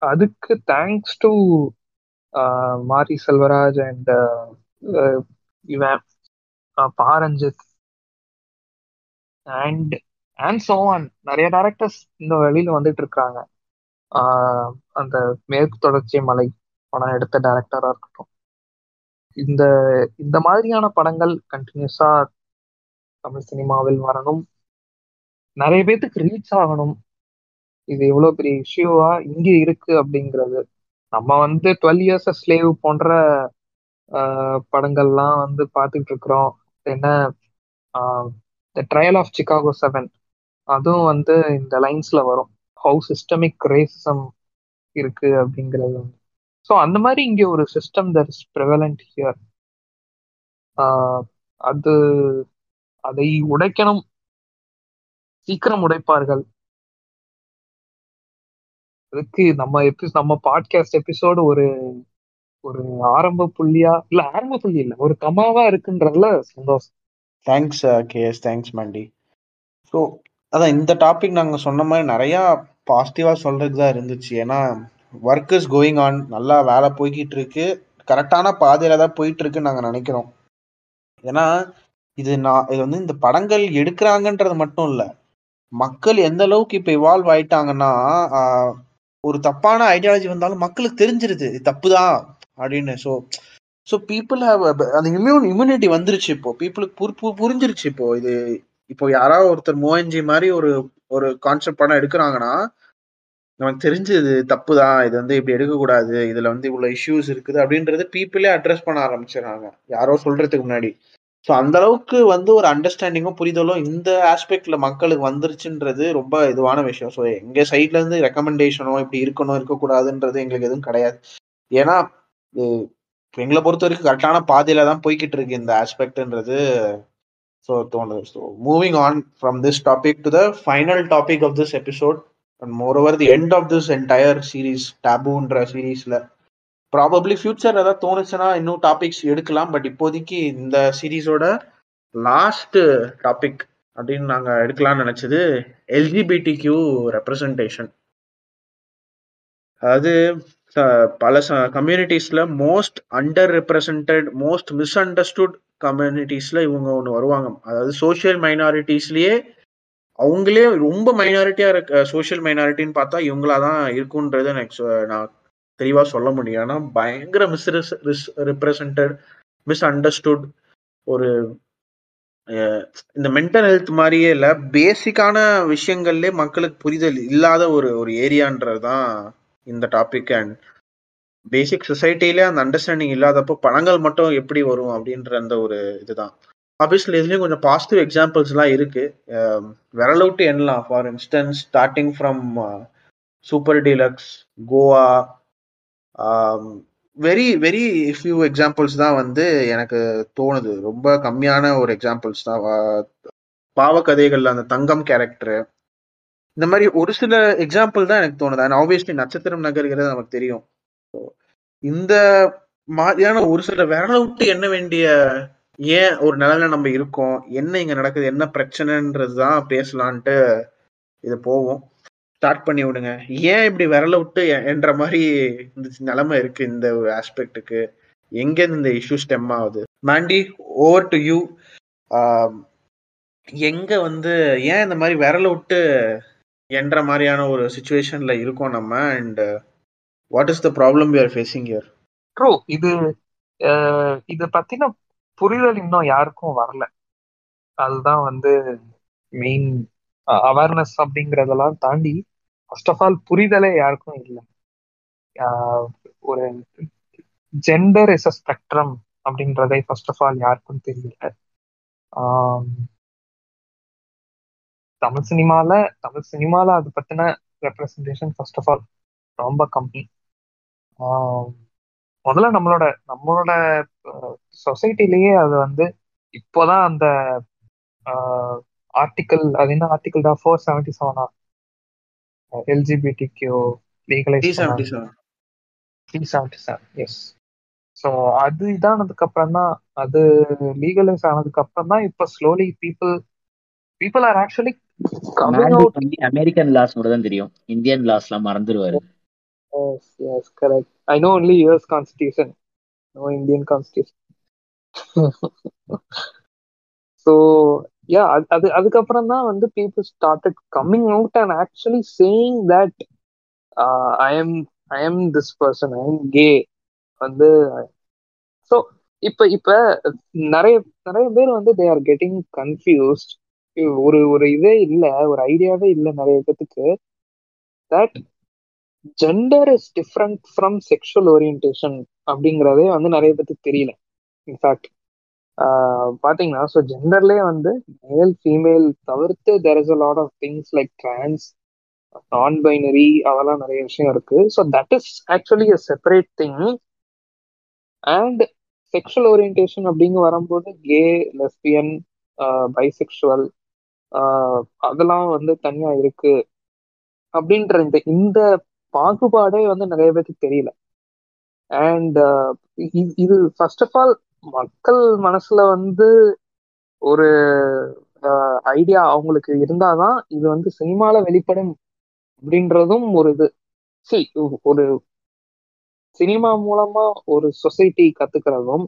அதுக்கு thanks to Mari Selvaraj and இவன் பாரஞ்சித் அண்ட் அண்ட் சோவான் நிறைய டேரக்டர்ஸ் இந்த வழியில வந்துட்டு இருக்காங்க. அந்த மேற்கு தொடர்ச்சி மலை படம் எடுத்த டேரக்டரா இருக்கட்டும். இந்த இந்த மாதிரியான படங்கள் கண்டினியூஸா தமிழ் சினிமாவில் வரணும். நிறைய பேத்துக்கு ரீச் ஆகணும். இது எவ்வளவு பெரிய இஷ்யூவா இங்க இருக்கு அப்படிங்கிறது. நம்ம வந்து டுவெல் இயர்ஸ் ஸ்லேவ் போன்ற படங்கள்லாம் வந்து பார்த்துட்டு இருக்கிறோம். என்ன the trial of Chicago seven அதுவும் வந்து இந்த லைன்ஸ்ல வரும். ஹவு சிஸ்டமிக் ரேசிசம் இருக்கு அப்படிங்கிறது ஸோ அந்த மாதிரி இங்க ஒரு system that is prevalent here அது அதை உடைக்கணும். சீக்கிரம் உடைப்பார்கள். அதுக்கு நம்ம எபி நம்ம பாட்காஸ்ட் எபிசோடு ஒரு ஒரு ஆரம்ப புள்ளியா இல்ல ஆரம்ப புள்ளி இல்ல ஒரு கமாவா இருக்குன்றதுல சந்தோஷம். Thanks KS thanks Mandy so அதான் இந்த டாபிக் நாங்கள் சொன்ன மாதிரி நிறையா பாசிட்டிவாக சொல்கிறது தான் இருந்துச்சு. ஏன்னா ஒர்க் இஸ் கோயிங் ஆன் நல்லா வேலை போய்கிட்டு இருக்கு. கரெக்டான பாதையில் தான் போயிட்டு இருக்குன்னு நாங்கள் நினைக்கிறோம். ஏன்னா இது நான் இது வந்து இந்த படங்கள் எடுக்கிறாங்கன்றது மட்டும் இல்லை மக்கள் எந்த அளவுக்கு இப்போ இவால்வ் ஆயிட்டாங்கன்னா ஒரு தப்பான ஐடியாலஜி வந்தாலும் மக்களுக்கு தெரிஞ்சிருது இது தப்பு தான் அப்படின்னு ஸோ ஸோ பீப்புள் அந்த இம்யூன் இம்யூனிட்டி வந்துருச்சு இப்போ. பீப்புளுக்கு புரிஞ்சிருச்சு இப்போ. இது இப்போ யாராவது ஒருத்தர் மோஎன்ஜி மாதிரி ஒரு ஒரு கான்செப்ட் படம் எடுக்கிறாங்கன்னா நமக்கு தெரிஞ்சது தப்பு தான் இது வந்து இப்படி எடுக்கக்கூடாது. இதில் வந்து இவ்வளோ இஷ்யூஸ் இருக்குது அப்படின்றது பீப்புளே அட்ரஸ் பண்ண ஆரம்பிச்சிடறாங்க. யாரோ சொல்றதுக்கு முன்னாடி. ஸோ அந்த அளவுக்கு வந்து ஒரு அண்டர்ஸ்டாண்டிங்கும் புரிதலும் இந்த ஆஸ்பெக்ட்ல மக்களுக்கு வந்துருச்சுன்றது ரொம்ப இதுவான விஷயம். ஸோ எங்க சைட்ல இருந்து ரெக்கமெண்டேஷனோ இப்படி இருக்கணும் இருக்கக்கூடாதுன்றது எங்களுக்கு எதுவும் கிடையாது. ஏன்னா எங்களை பொறுத்த வரைக்கும் கரெக்டான பாதையில தான் போய்கிட்டு இருக்கு இந்த ஆஸ்பெக்ட்ன்றது ஸோ தோணுது. So moving on from this topic to the final topic of this episode and moreover the end of this entire series டேபுன்ற சீரீஸ்ல ப்ராபப்ளி ஃபியூச்சர் ஏதாவது தோணுச்சுன்னா இன்னும் டாபிக்ஸ் எடுக்கலாம். பட் இப்போதைக்கு இந்த சீரீஸோட லாஸ்ட் டாபிக் அப்படின்னு நாங்கள் எடுக்கலாம்னு நினச்சது எல்ஜிபிடி கியூ ரெப்ரசன்டேஷன் அதாவது பல கம்யூனிட்டிஸில் most underrepresented most misunderstood கம்யூனிட்டிஸில் இவங்க ஒன்று வருவாங்க. அதாவது சோஷியல் மைனாரிட்டிஸ்லேயே அவங்களே ரொம்ப மைனாரிட்டியாக இருக்க சோஷியல் மைனாரிட்டின்னு பார்த்தா இவங்களா தான் இருக்குன்றது எனக்கு நான் தெளிவா சொல்ல முடியும். ஏன்னா பயங்கர மிஸ் ரிப்ரசன்டட் மிஸ் அண்டர்ஸ்டுட் ஒரு இந்த மென்டல் ஹெல்த் மாதிரியே இல்லை. பேசிக்கான விஷயங்கள்லே மக்களுக்கு புரிதல் இல்லாத ஒரு ஒரு ஏரியான்றது தான் இந்த டாபிக் அண்ட் பேசிக் சொசைட்டிலே அந்த அண்டர்ஸ்டாண்டிங் இல்லாதப்போ பணங்கள் மட்டும் எப்படி வரும் அப்படின்ற அந்த ஒரு இதுதான். ஆப்வியஸ்லி இதுலேயும் கொஞ்சம் பாசிட்டிவ் எக்ஸாம்பிள்ஸ்லாம் இருக்கு. அஹ், விரல் எண்ணலாம். For instance starting from super deluxe Goa very very few examples தான் வந்து எனக்கு தோணுது. ரொம்ப கம்மியான ஒரு எக்ஸாம்பிள்ஸ் தான். பாவக்கதைகளில் அந்த தங்கம் கேரக்டர் இந்த மாதிரி ஒரு சில எக்ஸாம்பிள் தான் எனக்கு தோணுது. அண்ட் ஆப்வியஸ்லி நட்சத்திரம் நகர்கிறது நமக்கு தெரியும். இந்த மாதிரியான ஒரு சில விரல விட்டு எண்ண வேண்டிய ஏன் ஒரு நிலையில நம்ம இருக்கோம்? என்ன இங்க நடக்குது? என்ன பிரச்சனைன்றது தான் பேசலான்ட்டு இது போவோம் ஸ்டார்ட் பண்ணி விடுங்க. ஏன் இப்படி விரல விட்டு என்ற மாதிரி இந்த நிலைமை இருக்கு இந்த ஒரு ஆஸ்பெக்டுக்கு எங்கேருந்து இந்த இஷ்யூ ஸ்டெம் ஆகுது? மாண்டி ஓவர் டு யூ எங்க வந்து ஏன் இந்த மாதிரி விரல விட்டு என்ற மாதிரியான ஒரு சுச்சுவேஷன்ல இருக்கோம் நம்ம? And what is the problem you are facing here true இது அஹ், இது பத்தின புரிதல் இன்னும் யாருக்கும் வரல. அதுதான் வந்து மெயின் அவேர்னஸ் அப்படிங்கறதெல்லாம் தாண்டி ஃபர்ஸ்ட் ஆஃப் ஆல் புரிதலே யாருக்கும் இல்லை. ஒரு ஜெண்டர் இஸ் அ ஸ்பெக்ட்ரம் அப்படின்றதே ஃபர்ஸ்ட் ஆஃப் ஆல் யாருக்கும் தெரியல. தமிழ் சினிமால தமிழ் சினிமால அது பத்தின ரெப்ரசன்டேஷன் ஃபர்ஸ்ட் ஆஃப் ஆல் ரொம்ப கம்மி. முதல்ல நம்மளோட நம்மளோட சொசைட்டிலேயே அது வந்து இப்போதான் அந்த ஆர்டிக்கல் அது என்ன ஆர்டிக்கல் தான் ஃபோர் செவன்டி செவனா LGBT Q legalize three seventy seven yes so அது இதானதுக்கு அப்புறம் தான் அது லீகலைஸ் ஆனதுக்கு அப்புறம் தான் இப்போ slowly people people are actually American laws மட்டும் தான் தெரியும். இந்தியன் லாஸ்லாம் மறந்துடுவாரு yes yes correct I know only US constitution no Indian constitution so yeah அது அதுக்கப்புறம் தான் வந்து people started coming out and actually saying that I am I am this person I am gay வந்து so இப்போ இப்போ நிறைய நிறைய பேர் வந்து தே ஆர் கெட்டிங் கன்ஃபியூஸ்ட் ஒரு ஒரு இதே இல்லை ஒரு ஐடியாவே இல்லை நிறைய பேத்துக்கு that gender is different from sexual orientation அப்படிங்கிறதே வந்து நிறைய பேத்துக்கு தெரியல. இன்ஃபேக்ட் பாத்தீங்கன்னா ஸோ ஜெண்டர்லேயே வந்து மேல் ஃபீமேல் தவிர்த்து there is a lot of things like trans non binary அதெல்லாம் நிறைய விஷயம் இருக்கு. So that is actually a separate thing and sexual orientation அப்படிங்க வரும்போது கே லெஸ்பியன் பைசெக்ஷுவல் அதெல்லாம் வந்து தனியா இருக்கு. அப்படின்ற இந்த இந்த பாகுபாடே வந்து நிறைய பேருக்கு தெரியல. அண்ட் இது ஃபர்ஸ்ட் ஆஃப் ஆல் மக்கள் மனசுல வந்து ஒரு ஐடியா அவங்களுக்கு இருந்தாதான் இது வந்து சினிமால வெளிப்படும் அப்படின்றதும் ஒரு இது. சி ஒரு சினிமா மூலமா ஒரு சொசைட்டி கத்துக்கிறதும்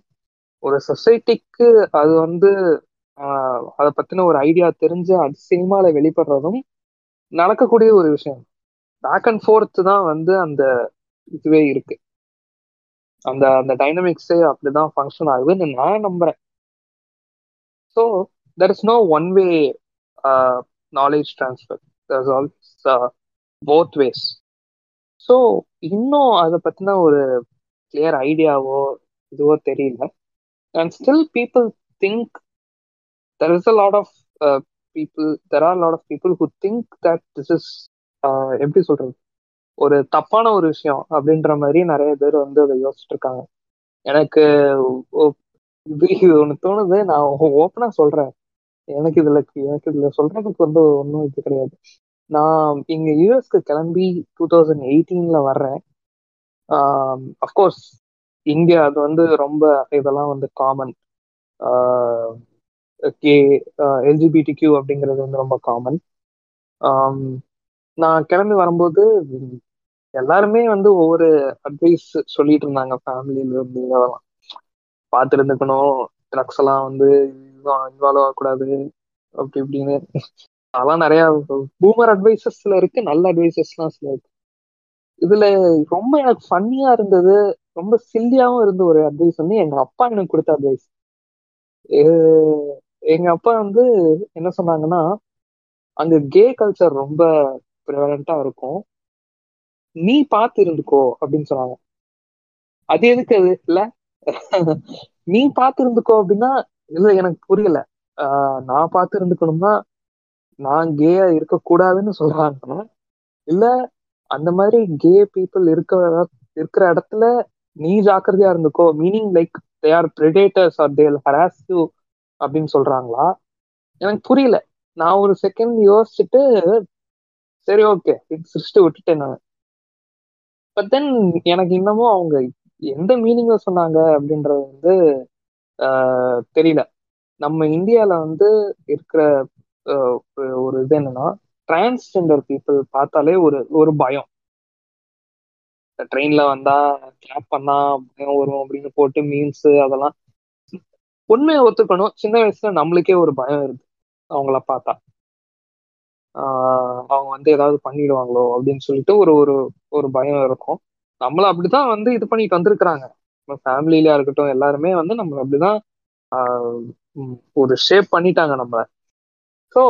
ஒரு சொசைட்டிக்கு அது வந்து அதை பத்தின ஒரு ஐடியா தெரிஞ்சு அது சினிமால வெளிப்படுறதும் நடக்கக்கூடிய ஒரு விஷயம். பேக் அண்ட் ஃபோர்த் தான் வந்து அந்த இதுவே இருக்கு. அந்த அந்த டைனமிக்ஸே அப்படிதான் ஃபங்க்ஷன் ஆகுதுன்னு நான் நம்புறேன். So there is no one way knowledge transfer there also both ways so இன்னும் அதை பத்தின ஒரு கிளியர் ஐடியாவோ இதுவோ தெரியல. And still people think there is a lot of people there are lot of people who think that this is எப்படி சொல்றது? ஒரு தப்பான ஒரு விஷயம் அப்படின்ற மாதிரி நிறைய பேர் வந்து அதை யோசிச்சுட்டு இருக்காங்க எனக்கு இது இது ஒன்று தோணுது. நான் ஓப்பனா சொல்றேன். எனக்கு இதுல எனக்கு இதுல சொல்றதுக்கு வந்து ஒன்றும் இது கிடையாது. நான் இங்க யூஎஸ்க்கு கிளம்பி டூ தௌசண்ட் எயிட்டீன்ல வர்றேன். அஃப்கோர்ஸ் இங்க அது வந்து ரொம்ப இதெல்லாம் வந்து காமன் கே எல்ஜிபிடி கியூ அப்படிங்கிறது வந்து ரொம்ப காமன் நான் கிளம்பி வரும்போது எல்லாருமே வந்து ஒவ்வொரு அட்வைஸ் சொல்லிட்டு இருந்தாங்க. ஃபேமிலியில இருந்து அதெல்லாம் பார்த்து இருந்துக்கணும் ட்ரக்ஸ் எல்லாம் வந்து இன்வால்வ் ஆகக்கூடாது. அப்படி இப்படின்னு. அதெல்லாம் நிறைய பூமர் அட்வைசஸ்ல இருக்கு. நல்ல அட்வைசஸ்லாம் சில இருக்கு. இதுல ரொம்ப எனக்கு ஃபன்னியா இருந்தது. ரொம்ப சில்லியாவும் இருந்த ஒரு அட்வைஸ் வந்து எங்க அப்பா எனக்கு கொடுத்த அட்வைஸ் எங்க அப்பா வந்து என்ன சொன்னாங்கன்னா அங்க கே கல்ச்சர் ரொம்ப ப்ரிவலண்டா இருக்கும். நீ பார்த்து இருந்துக்கோ அப்படின்னு சொன்னாங்க. அது எதுக்கு அது? இல்ல நீ பார்த்து இருந்துக்கோ அப்படின்னா இல்ல எனக்கு புரியல. ஆஹ் நான் பார்த்து இருந்துக்கணும்னா நான் கேயா இருக்கக்கூடாதுன்னு சொல்றாங்கன்னா இல்ல அந்த மாதிரி கே பீப்புள் இருக்க இருக்கிற இடத்துல நீ ஜாக்கிரதையா இருந்துக்கோ. Meaning like they are predators or they'll harass you அப்படின்னு சொல்றாங்களா? எனக்கு புரியல. நான் ஒரு செகண்ட் யோசிச்சுட்டு சரி ஓகே சிருஷ்டி விட்டுட்டேன் நான். பட் தென் எனக்கு இன்னமும் அவங்க எந்த மீனிங்ல சொன்னாங்க அப்படின்றது வந்து ஆஹ் தெரியல. நம்ம இந்தியால வந்து இருக்கிற ஒரு இது என்னன்னா டிரான்ஸ்ஜெண்டர் பீப்புள் பார்த்தாலே ஒரு ஒரு பயம். ட்ரெயின்ல வந்தா கிளாப் பண்ணா பயம் வரும் அப்படின்னு போட்டு மீன்ஸ் அதெல்லாம். உண்மையை ஒத்துக்கணும். சின்ன வயசுல நம்மளுக்கே ஒரு பயம் இருக்கு. அவங்கள பார்த்தா. அவங்க வந்து ஏதாவது பண்ணிடுவாங்களோ அப்படின்னு சொல்லிட்டு ஒரு ஒரு ஒரு பயம் இருக்கும். நம்மள அப்படிதான் வந்து இது பண்ணிட்டு வந்திருக்கிறாங்க. நம்ம ஃபேமிலியில இருக்கட்டும் எல்லாருமே வந்து நம்மள அப்படிதான் ஒரு ஷேப் பண்ணிட்டாங்க நம்மள. ஸோ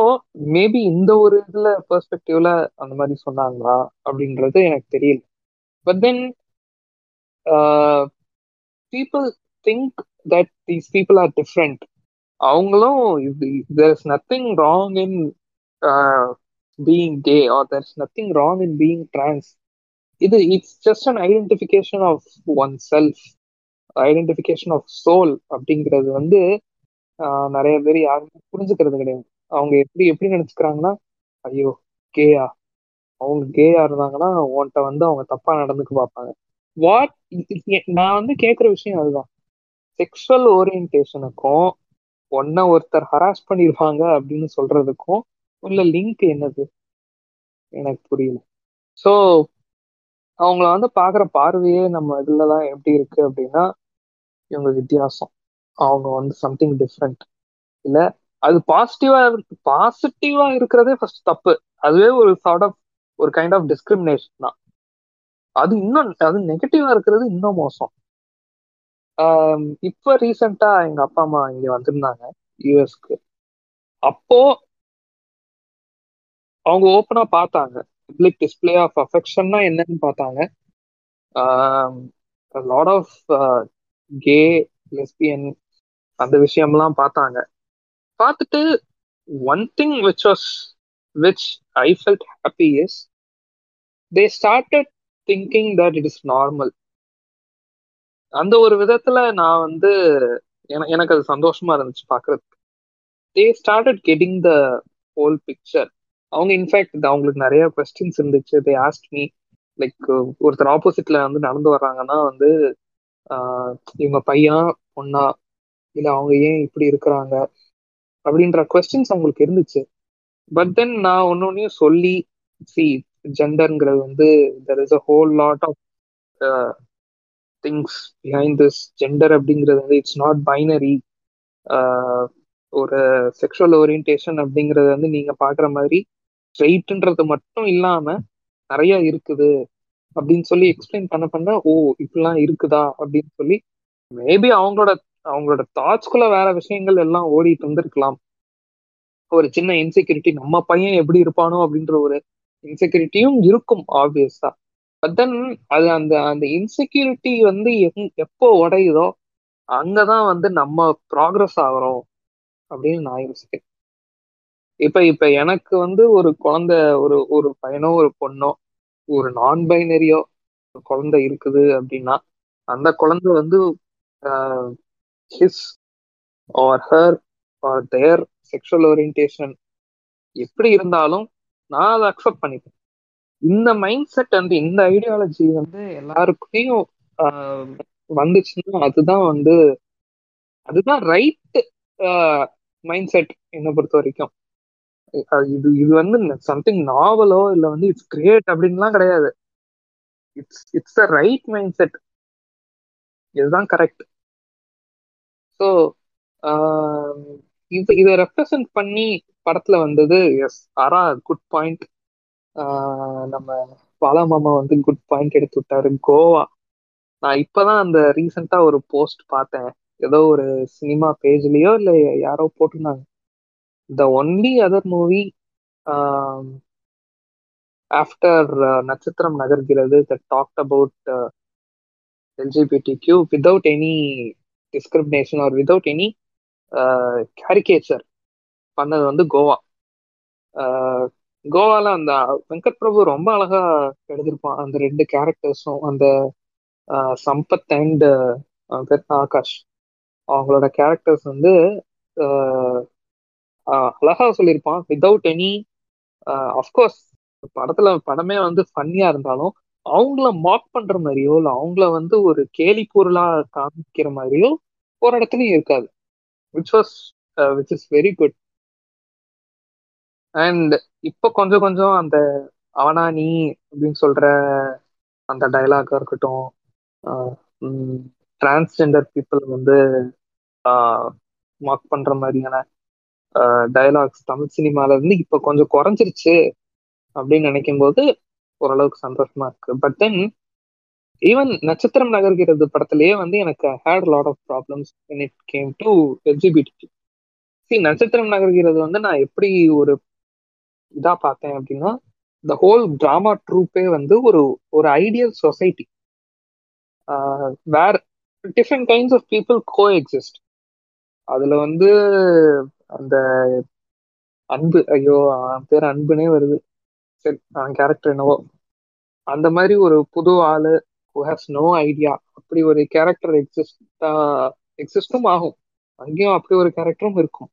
மேபி இந்த ஒரு இதுல பெர்ஸ்பெக்டிவ்ல அந்த மாதிரி சொன்னாங்களா அப்படின்றது எனக்கு தெரியல. But then people think that these people are different. அவங்களும் there is nothing wrong in being gay or there is nothing wrong in being trans இது it's just an identification of oneself identification of soul அப்படிங்கிறது வந்து uh, நிறைய பேர் யாருமே புரிஞ்சுக்கிறது கிடையாது. அவங்க எப்படி எப்படி நினச்சிக்கிறாங்கன்னா ஐயோ கேயா. அவங்க கேயா இருந்தாங்கன்னா உன்கிட்ட வந்து அவங்க தப்பா நடந்துக்க பார்ப்பாங்க. வாட் நான் வந்து கேட்குற விஷயம் அதுதான். செக்ஷுவல் ஓரியன்டேஷனுக்கும் ஒன்ன ஒருத்தர் ஹராஸ் பண்ணியிருப்பாங்க அப்படின்னு சொல்றதுக்கும் உள்ள லிங்க் என்னது? எனக்கு புரியல. ஸோ அவங்கள வந்து பார்க்குற பார்வையே நம்ம இதுலலாம் எப்படி இருக்கு அப்படின்னா இவங்க வித்தியாசம். அவங்க வந்து சம்திங் டிஃப்ரெண்ட் இல்லை அது பாசிட்டிவா பாசிட்டிவா இருக்கிறதே ஃபர்ஸ்ட் தப்பு. அதுவே ஒரு சார்ட் ஆஃப் ஒரு கைண்ட் ஆஃப் டிஸ்கிரிமினேஷன் தான். அது இன்னும் அது நெகட்டிவா இருக்கிறது இன்னும் மோசம். இப்போ ரீசெண்டா எங்க அப்பா அம்மா இங்க வந்திருந்தாங்க யூஎஸ்க்கு அப்போ அவங்க ஓப்பனா பார்த்தாங்க. பப்ளிக் டிஸ்பிளே ஆஃப் அஃபெக்ஷன்னா என்னன்னு பார்த்தாங்க. லாட் ஆஃப் கே லெஸ்பியன் அந்த விஷயம்லாம் பார்த்தாங்க. பார்த்துட்டு one thing which was which I felt happy is they started thinking that it is normal அந்த ஒரு விதத்துல நான் வந்து எனக்கு அது சந்தோஷமா இருந்துச்சு பாக்குறதுக்கு they started getting the whole picture அவங்க இன்ஃபேக்ட் அவங்களுக்கு நிறைய கொஸ்டின்ஸ் இருந்துச்சு. தே ஆஸ்ட் மீ லைக் ஒருத்தர் ஆப்போசிட்ல வந்து நடந்து வர்றாங்கன்னா வந்து இவங்க பையன் பொண்ணா இல்ல அவங்க ஏன் இப்படி இருக்கிறாங்க? அப்படின்ற கொஸ்டின்ஸ் அவங்களுக்கு இருந்துச்சு. பட் தென் நான் ஒன்னொன்னையும் சொல்லி சி ஜெண்டர்ங்கிறது வந்து there is a whole lot of things behind this gender அப்படிங்கிறது வந்து இட்ஸ் நாட் பைனரி ஒரு செக்ஷுவல் ஓரியன்டேஷன் அப்படிங்கிறது வந்து நீங்க பாக்குற மாதிரி ஸ்ட்ரெயிட்ன்றது மட்டும் இல்லாம நிறைய இருக்குது அப்படின்னு சொல்லி எக்ஸ்பிளைன் பண்ண பண்ண ஓ இப்படிலாம் இருக்குதா அப்படின்னு சொல்லி மேபி அவங்களோட அவங்களோட தாட்ஸ்குள்ள வேற விஷயங்கள் எல்லாம் ஓடிட்டு இருந்திருக்கலாம் ஒரு சின்ன இன்செக்யூரிட்டி நம்ம பையன் எப்படி இருப்பானோ அப்படின்ற ஒரு இன்செக்யூரிட்டியும் இருக்கும் ஆப்வியஸா பட் தென் அது அந்த அந்த இன்செக்யூரிட்டி வந்து எப்போ உடையுதோ அங்கதான் வந்து நம்ம ப்ராக்ரஸ் ஆகிறோம் அப்படின்னு நான் யோசிக்கிறேன். இப்ப இப்ப எனக்கு வந்து ஒரு குழந்தை ஒரு ஒரு பையனோ ஒரு பொண்ணோ ஒரு நான் பைனரியோ குழந்தை இருக்குது அப்படின்னா அந்த குழந்தை வந்து his or her or their sexual orientation எப்படி இருந்தாலும் நான் அதை அக்செப்ட் பண்ணிப்பேன். இந்த மைண்ட் செட் வந்து இந்த ஐடியாலஜி வந்து எல்லாருக்குமே வந்துச்சுன்னா அதுதான் வந்து அதுதான் ரைட் மைண்ட் செட் என்னை பொறுத்த வரைக்கும். இது இது வந்து சம்திங் நாவலோ இல்ல வந்து இட்ஸ் கிரியேட் அப்படின்லாம் கிடையாது. It's it's the right mindset இதுதான் கரெக்ட் ஸோ இது இதை ரெப்ரசன்ட் பண்ணி படத்துல வந்தது எஸ் அரா குட் பாயிண்ட் நம்ம பாலா மாமா வந்து குட் பாயிண்ட் எடுத்து விட்டாரு. கோவா. நான் இப்பதான் அந்த ரீசெண்டா ஒரு போஸ்ட் பார்த்தேன். ஏதோ ஒரு சினிமா பேஜ்லயோ இல்ல யாரோ போட்டிருந்தாங்க. The only other movie after Natchathiram Nagargiradhu the talked about LGBT Q without any discrimination or without any caricature பண்ணது வந்து கோவா. Uh, கோவால அந்த வெங்கட் பிரபு ரொம்ப அழகா எழுதியிருப்பான். அந்த ரெண்டு கேரக்டர்ஸும் அந்த uh, Sampath uh, and Akash. அவங்களோட கேரக்டர்ஸ் வந்து அழகா சொல்லியிருப்பான். வித்தவுட் எனி அஃப்கோர்ஸ் படத்துல படமே வந்து ஃபன்னியா இருந்தாலும் அவங்கள மாக் பண்ற மாதிரியோ இல்லை அவங்கள வந்து ஒரு கேலி பொருளா காமிக்கிற மாதிரியோ ஒரு இடத்துலயும் இருக்காது. Which was which is very good and இப்போ கொஞ்சம் கொஞ்சம் அந்த அவனா நீ அப்படின்னு சொல்ற அந்த டைலாகா இருக்கட்டும் டிரான்ஸ்ஜெண்டர் பீப்புள் வந்து மார்க் பண்ற மாதிரியான டைலாக்ஸ் தமிழ் சினிமால இருந்து இப்ப கொஞ்சம் குறைஞ்சிருச்சு அப்படின்னு நினைக்கும் போது ஓரளவுக்கு சந்தோஷமா இருக்கு. பட் தென் ஈவன் நட்சத்திரம் நகர்கிறது படத்திலேயே வந்து எனக்கு had lot of problems it came to LGBT C Natchathiram Nagargiradhu வந்து நான் எப்படி ஒரு இதா பார்த்தேன் அப்படின்னா த ஹோல் டிராமா ட்ரூப்பே வந்து ஒரு ஒரு ideal society where different kinds of people coexist அதுல வந்து அந்த அன்பு ஐயோ அவன் பேர் அன்புனே வருது. சரி அவன் கேரக்டர் என்னவோ. அந்த மாதிரி ஒரு புது ஆளு ஹூ ஹாஸ் நோ ஐடியா அப்படி ஒரு கேரக்டர் எக்ஸிஸ்டா எக்ஸிஸ்டும் ஆகும். அங்கேயும் அப்படி ஒரு கேரக்டரும் இருக்கும்.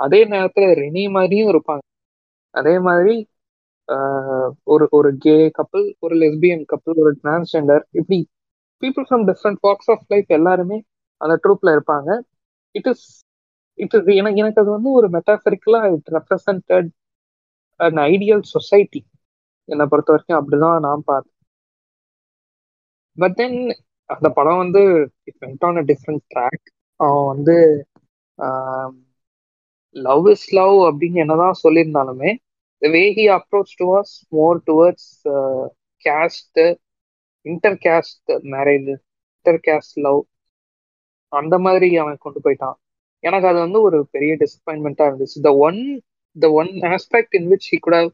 அதே நேரத்துல ரெனி மாதிரியும் இருப்பாங்க. அதே மாதிரி ஒரு ஒரு கே கப்பல் ஒரு லெஸ்பியன் கப்பல் ஒரு டிரான்ஸ்ஜெண்டர் இப்படி people from different walks of life எல்லாருமே அந்த ட்ரூப்ல இருப்பாங்க. இட் இஸ் இட் இஸ் எனக்கு எனக்கு அது வந்து ஒரு மெட்டாஃபரிக்கலா it represented an ideal society என்னை பொறுத்த வரைக்கும் அப்படிதான் நான் பார்த்தேன். பட் தென் அந்த படம் வந்து it went on a different track அவன் வந்து லவ் இஸ் லவ் அப்படின்னு என்னதான் சொல்லியிருந்தாலுமே the way he approach towards more towards caste inter caste marriage inter caste love அந்த மாதிரி அவன் கொண்டு போயிட்டான். எனக்கு அது வந்து ஒரு பெரிய டிசப்பாயின்மெண்டா இருந்துச்சு. The one the one aspect in which he could have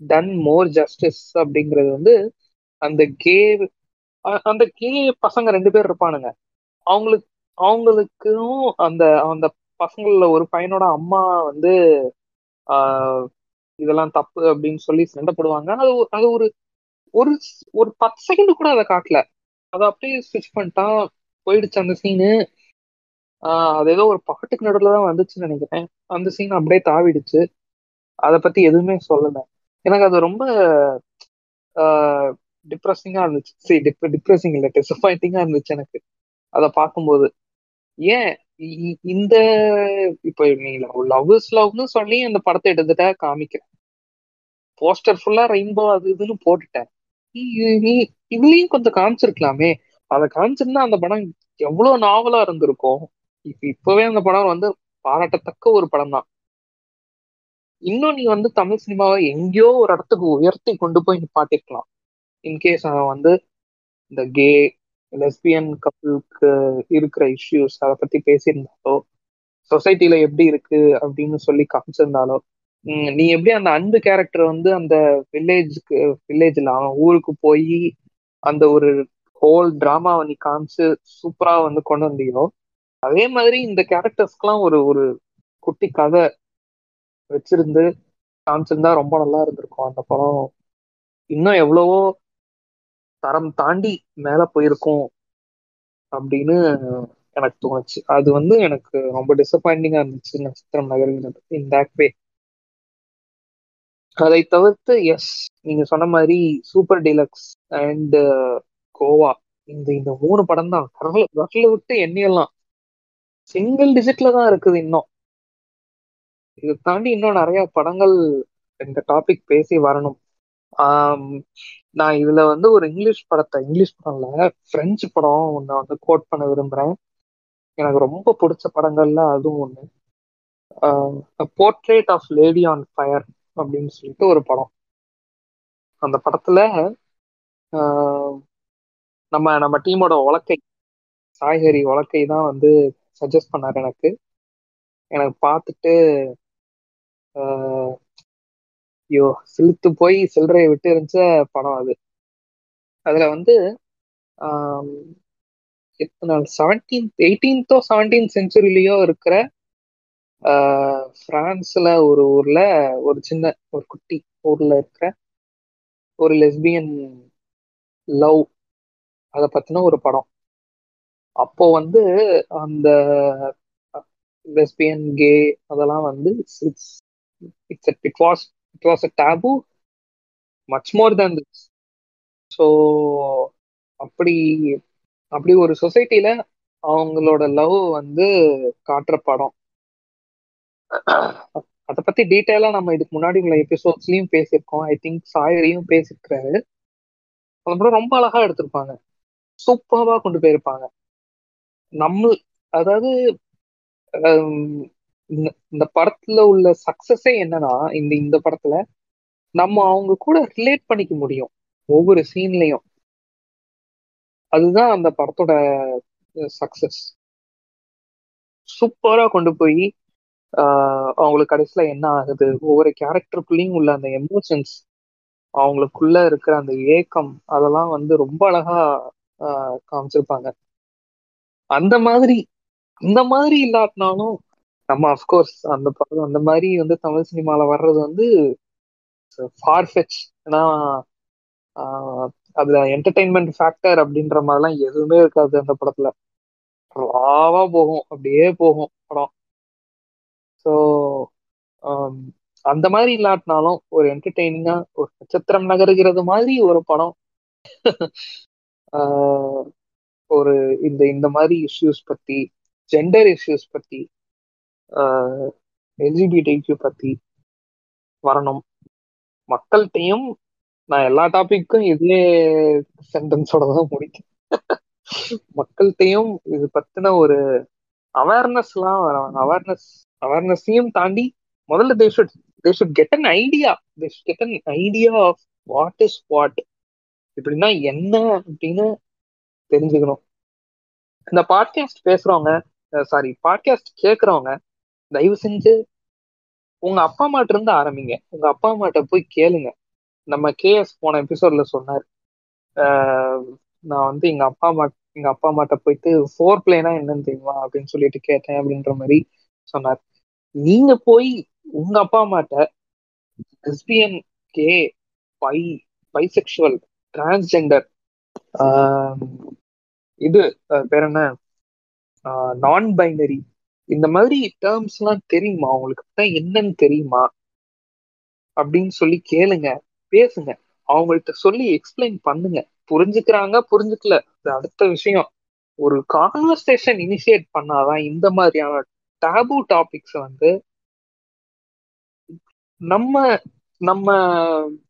done more justice அப்படிங்கிறது வந்து அந்த கே அந்த கே பசங்க ரெண்டு பேர் இருப்பானுங்க. அவங்களுக்கு அவங்களுக்கும் அந்த அந்த பசங்கள ஒரு பையனோட அம்மா வந்து ஆஹ் இதெல்லாம் தப்பு அப்படின்னு சொல்லி சண்டைப்படுவாங்க. அது அது ஒரு ஒரு ஒரு பத்து செகண்ட் கூட அதை காட்டல. அதை அப்படியே ஸ்விட்ச் பண்ணிட்டான் போயிடுச்சு அந்த சீனு அது ஏதோ ஒரு பாட்டுக்கு நடுவில் தான் வந்துச்சுன்னு நினைக்கிறேன். அந்த சீன் அப்படியே தாவிடுச்சு. அதை பத்தி எதுவுமே சொல்லலை. எனக்கு அது ரொம்ப டிப்ரெசிங்கா இருந்துச்சு. சரி டிப் டிப்ரெசிங் இல்லை டிசப்பாயிண்டிங்காக இருந்துச்சு எனக்கு. அதை பார்க்கும்போது. ஏன் இந்த இப்போ நீ லவ் இஸ் லவ்னு சொல்லி அந்த படத்தை எடுத்துட்டா காமிக்கிறேன். போஸ்டர் ஃபுல்லா ரெயின்போ அது இதுன்னு போட்டுட்டேன். நீ இதுலயும் கொஞ்சம் காமிச்சிருக்கலாமே. அதை காமிச்சிருந்தா அந்த படம் எவ்வளவு நாவலா இருந்திருக்கும். இப்பவே அந்த படம் வந்து பாராட்டத்தக்க ஒரு படம் தான் இன்னும் நீ வந்து தமிழ் சினிமாவை எங்கேயோ ஒரு இடத்துக்கு உயர்த்தி கொண்டு போய் நிப்பாட்டிருக்கலாம். இன்கேஸ் அவன் வந்து இந்த கே லெஸ்பியன் கப்புளுக்கு இருக்கிற இஷ்யூஸ் அதை பத்தி பேசியிருந்தாலோ சொசைட்டில எப்படி இருக்கு அப்படின்னு சொல்லி காமிச்சிருந்தாலோ நீ எப்படி அந்த அன்பு கேரக்டர் வந்து அந்த வில்லேஜுக்கு வில்லேஜ்ல அவன் ஊருக்கு போய் அந்த ஒரு ஹோல் டிராமாவை நீ காமிச்சு சூப்பரா வந்து கொண்டு வந்தியோ அதே மாதிரி இந்த கேரக்டர்ஸ்க்கெல்லாம் ஒரு ஒரு குட்டி கதை வச்சிருந்து காமிச்சிருந்தா ரொம்ப நல்லா இருந்திருக்கும். அந்த படம் இன்னும் எவ்வளவோ தரம் தாண்டி மேல போயிருக்கும் அப்படின்னு எனக்கு தோணுச்சு. அது வந்து எனக்கு ரொம்ப டிசப்பாயிண்டிங்கா இருந்துச்சு நட்சத்திரம் நகருங்கிறது இன் தட் வே அதை தவிர்த்து எஸ் நீங்க சொன்ன மாதிரி சூப்பர் டீலக்ஸ் அண்ட் கோவா. இந்த இந்த மூணு படம் தான் விரல விட்டு எண்ணியெல்லாம் சிங்கிள் டிஜிட்ல தான் இருக்குது இன்னும். இதை தாண்டி இன்னும் நிறைய படங்கள் இந்த டாபிக் பேசி வரணும். நான் இதுல வந்து ஒரு இங்கிலீஷ் படத்தை இங்கிலீஷ் படம்ல பிரெஞ்சு படம் ஒன்று வந்து கோட் பண்ண விரும்புறேன். எனக்கு ரொம்ப பிடிச்ச படங்கள்ல அதுவும் ஒண்ணு. Portrait of lady on fire அப்படின்னு சொல்லிட்டு ஒரு படம். அந்த படத்துல ஆஹ் நம்ம நம்ம டீமோட உலக்கை சாய்ஹரி உலக்கை தான் வந்து சஜஸ்ட் பண்ணார் எனக்கு. எனக்கு பார்த்துட்டு ஐயோ சிலுத்து போய் சில்லறையை விட்டு இருந்துச்ச படம் அது. அதில் வந்து எத்தனை செவன்டீன்த் எயிட்டீன்த்தோ செவன்டீன் செஞ்சுரிலேயோ இருக்கிற ஃப்ரான்ஸில் ஒரு ஊரில் ஒரு சின்ன ஒரு குட்டி ஊரில் இருக்கிற ஒரு லெஸ்பியன் லவ் அதை பற்றின ஒரு படம். அப்போ வந்து அந்த லெஸ்பியன் கே அதெல்லாம் வந்து it's it's it was it was a taboo much more than this so அப்படி அப்படி ஒரு சொசைட்டில அவங்களோட லவ் வந்து காட்டுற படம். அதை பத்தி டீட்டெயிலா நம்ம இதுக்கு முன்னாடி உள்ள எபிசோட்ஸ்லயும் பேசியிருக்கோம். ஐ திங்க் சாயரையும் பேசியிருக்கிறாரு. அப்புறம் ரொம்ப அழகா எடுத்திருப்பாங்க. சூப்பராக கொண்டு போயிருப்பாங்க. நம்ம அதாவது இந்த- இந்த படத்துல உள்ள சக்சஸே என்னன்னா இந்த இந்த படத்துல நம்ம அவங்க கூட ரிலேட் பண்ணிக்க முடியும். ஒவ்வொரு சீன்லயும் அதுதான் அந்த படத்தோட சக்சஸ் சூப்பரா கொண்டு போய் ஆஹ் அவங்களுக்கு கடைசியில என்ன ஆகுது? ஒவ்வொரு கேரக்டருக்குள்ளேயும் உள்ள அந்த எமோஷன்ஸ் அவங்களுக்குள்ள இருக்கிற அந்த ஏக்கம் அதெல்லாம் வந்து ரொம்ப அழகா ஆஹ் காமிச்சிருப்பாங்க. அந்த மாதிரி அந்த மாதிரி இல்லாட்டினாலும் நம்ம அஃப்கோர்ஸ் அந்த படம் அந்த மாதிரி வந்து தமிழ் சினிமால வர்றது வந்து ஃபார்ஃபெச் ஏன்னா ஆஹ் அதுல என்டர்டைன்மெண்ட் ஃபேக்டர் அப்படின்ற மாதிரிலாம் எதுவுமே இருக்காது அந்த படத்துல. ராவா போகும். அப்படியே போகும் படம். ஸோ அந்த மாதிரி இல்லாட்டினாலும் ஒரு என்டர்டெய்னிங்கா ஒரு நட்சத்திரம் நகருகிறது மாதிரி ஒரு படம். ஆஹ் ஒரு இந்த இந்த மாதிரி இஷ்யூஸ் பத்தி ஜெண்டர் இஷ்யூஸ் பத்தி எல்ஜிபிடிக்யூ பத்தி வரணும். மக்கள்கிட்டையும் நான் எல்லா டாபிக்கும் இதே சென்டென்ஸோட தான் முடிக்கும் மக்கள்கிட்டையும் இது பத்தின ஒரு அவேர்னஸ்லாம் அவேர்னஸ் அவேர்னஸையும் தாண்டி முதல்ல they should they should get an idea they should get an idea of what is what இப்படின்னா என்ன அப்படின்னு தெரிஞ்சுக்கணும். இந்த பாட்காஸ்ட் பேசுறவங்க சாரி பாட்காஸ்ட் கேட்குறவங்க தயவு செஞ்சு உங்க அப்பா அம்மாட்ட இருந்து ஆரம்பிங்க. உங்க அப்பா அம்மாட்ட போய் கேளுங்க. நம்ம கேஎஸ் போன எபிசோட்ல சொன்னார். ஆஹ் நான் வந்து எங்க அப்பா அம்மா எங்க அப்பா அம்மாட்ட போயிட்டு ஃபோர் பிளேனா என்னன்னு தெரியுமா அப்படின்னு சொல்லிட்டு கேட்டேன் அப்படின்ற மாதிரி சொன்னார். நீங்க போய் உங்க அப்பா அம்மாட்ட lesbian gay bi bisexual transgender இது பேர் என்ன? நான் பைனரி இந்த மாதிரி டேர்ம்ஸ் எல்லாம் தெரியுமா? அவங்களுக்கு தான் என்னன்னு தெரியுமா? அப்படின்னு சொல்லி கேளுங்க பேசுங்க. அவங்கள்ட்ட சொல்லி எக்ஸ்பிளைன் பண்ணுங்க. புரிஞ்சுக்கிறாங்க புரிஞ்சுக்கல. அது அடுத்த விஷயம். ஒரு கான்வர்சேஷன் இனிஷியேட் பண்ணாதான் இந்த மாதிரியான டேபு டாபிக்ஸ் வந்து நம்ம நம்ம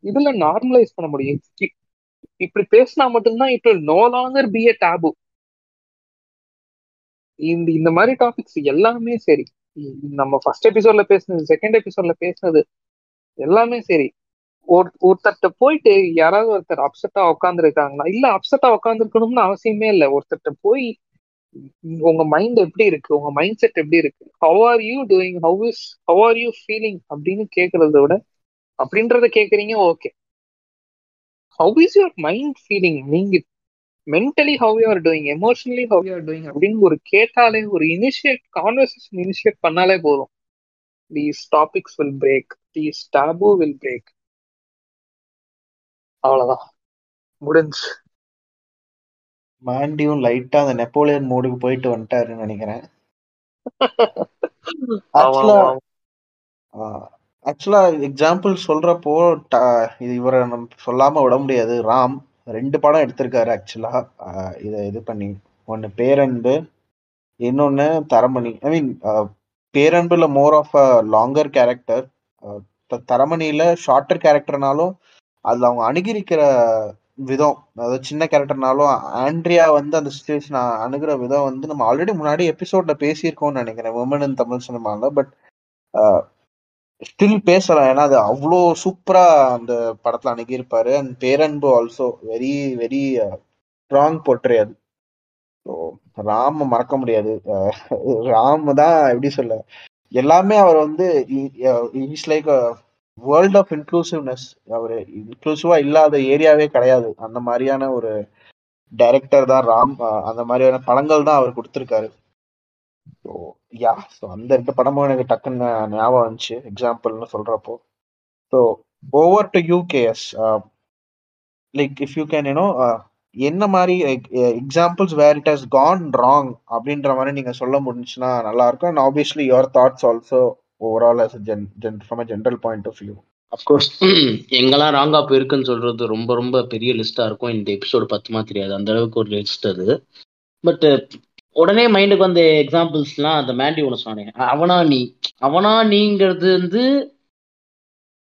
இதுல நார்மலைஸ் பண்ண முடியும். இப்படி பேசினா மட்டும்தான் it will no longer be a taboo இந்த இந்த மாதிரி டாபிக்ஸ் எல்லாமே சரி. நம்ம ஃபர்ஸ்ட் எபிசோட்ல பேசுனது செகண்ட் எபிசோட்ல பேசுனது எல்லாமே சரி. ஒரு ஒருத்தர்கிட்ட போயிட்டு யாராவது ஒருத்தர் அப்செட்டா உட்காந்துருக்காங்கன்னா இல்ல அப்செட்டா உட்காந்துருக்கணும்னு அவசியமே இல்லை. ஒருத்தர்கிட்ட போய் உங்க மைண்ட் எப்படி இருக்கு? உங்க மைண்ட் செட் எப்படி இருக்கு? How are you doing how is how are you feeling அப்படின்னு கேட்கறத விட அப்படின்றத கேக்குறீங்க okay how is your mind feeling நீங்க mentally how you are doing emotionally how you are doing அப்படின்னு ஒரு கேட்டாலே ஒரு இனிஷியேட் கான்வர்சேஷன் இனிஷியேட் பண்ணாலே போதும். These topics will break these taboo will break அவ்வளவுதான். முடிஞ்சு. மாண்டியும் லைட்டா அந்த நெப்போலியன் மோடுக்கு போயிட்டு வந்துட்டாருன்னு நினைக்கிறேன். ஆக்சுவலா எக்ஸாம்பிள் சொல்றப்போ இது இவரை நம்ம சொல்லாம விட முடியாது. ராம். ரெண்டு படம் எடுத்திருக்காரு ஆக்சுவலா இதை இது பண்ணி. ஒன்னு பேரன்பு இன்னொன்னு Taramani. I mean பேரன்புல more of a longer character தரமணியில shorter கேரக்டர்னாலும் அதுல அவங்க அணுகிருக்கிற விதம் அதாவது சின்ன கேரக்டர்னாலும் ஆண்ட்ரியா வந்து அந்த சுச்சுவேஷன் அணுகிற விதம் வந்து நம்ம ஆல்ரெடி முன்னாடி எபிசோட்ல பேசியிருக்கோம்னு நினைக்கிறேன். உமன் இன் தமிழ் சினிமாவில் பட் ஸ்டில் பேசலாம். ஏன்னா அது அவ்வளோ சூப்பரா அந்த படத்துல அணுகியிருப்பாரு. And Peranbu also very very strong போட்டுரு அது. ஸோ ராம மறக்க முடியாது. Uh, ராம் தான் எப்படி சொல்ல? எல்லாமே அவர் வந்து is like world of inclusiveness அவர் இன்க்ளூசிவா இல்லாத ஏரியாவே கிடையாது. அந்த மாதிரியான ஒரு டைரக்டர் தான் ராம் uh, அந்த மாதிரியான படங்கள் தான் அவர் கொடுத்துருக்காரு. ஸோ யா ஸோ அந்த ரெண்டு படமும் எனக்கு டக்குன்னு ஞாபகம் வந்துச்சு எக்ஸாம்பிள்னு சொல்றப்போ. So over to you guys like if you can you know என்ன மாதிரி examples where it has gone wrong அப்படின்ற மாதிரி நீங்க சொல்ல முடிஞ்சுன்னா நல்லா இருக்கும் and obviously your thoughts also overall as gen gen from a general point of view of course எங்கெல்லாம் ராங்காக போயிருக்குன்னு சொல்றது ரொம்ப ரொம்ப பெரிய லிஸ்டா இருக்கும். இந்த எபிசோடு பத்துமா தெரியாது. அந்த அளவுக்கு ஒரு லிஸ்ட் அது. பட் உடனே மைண்டுக்கு வந்த எக்ஸாம்பிள்ஸ்லாம் அந்த மேண்டி ஒன்று சொன்னேன். அவனா நீ. அவனா நீங்கிறது வந்து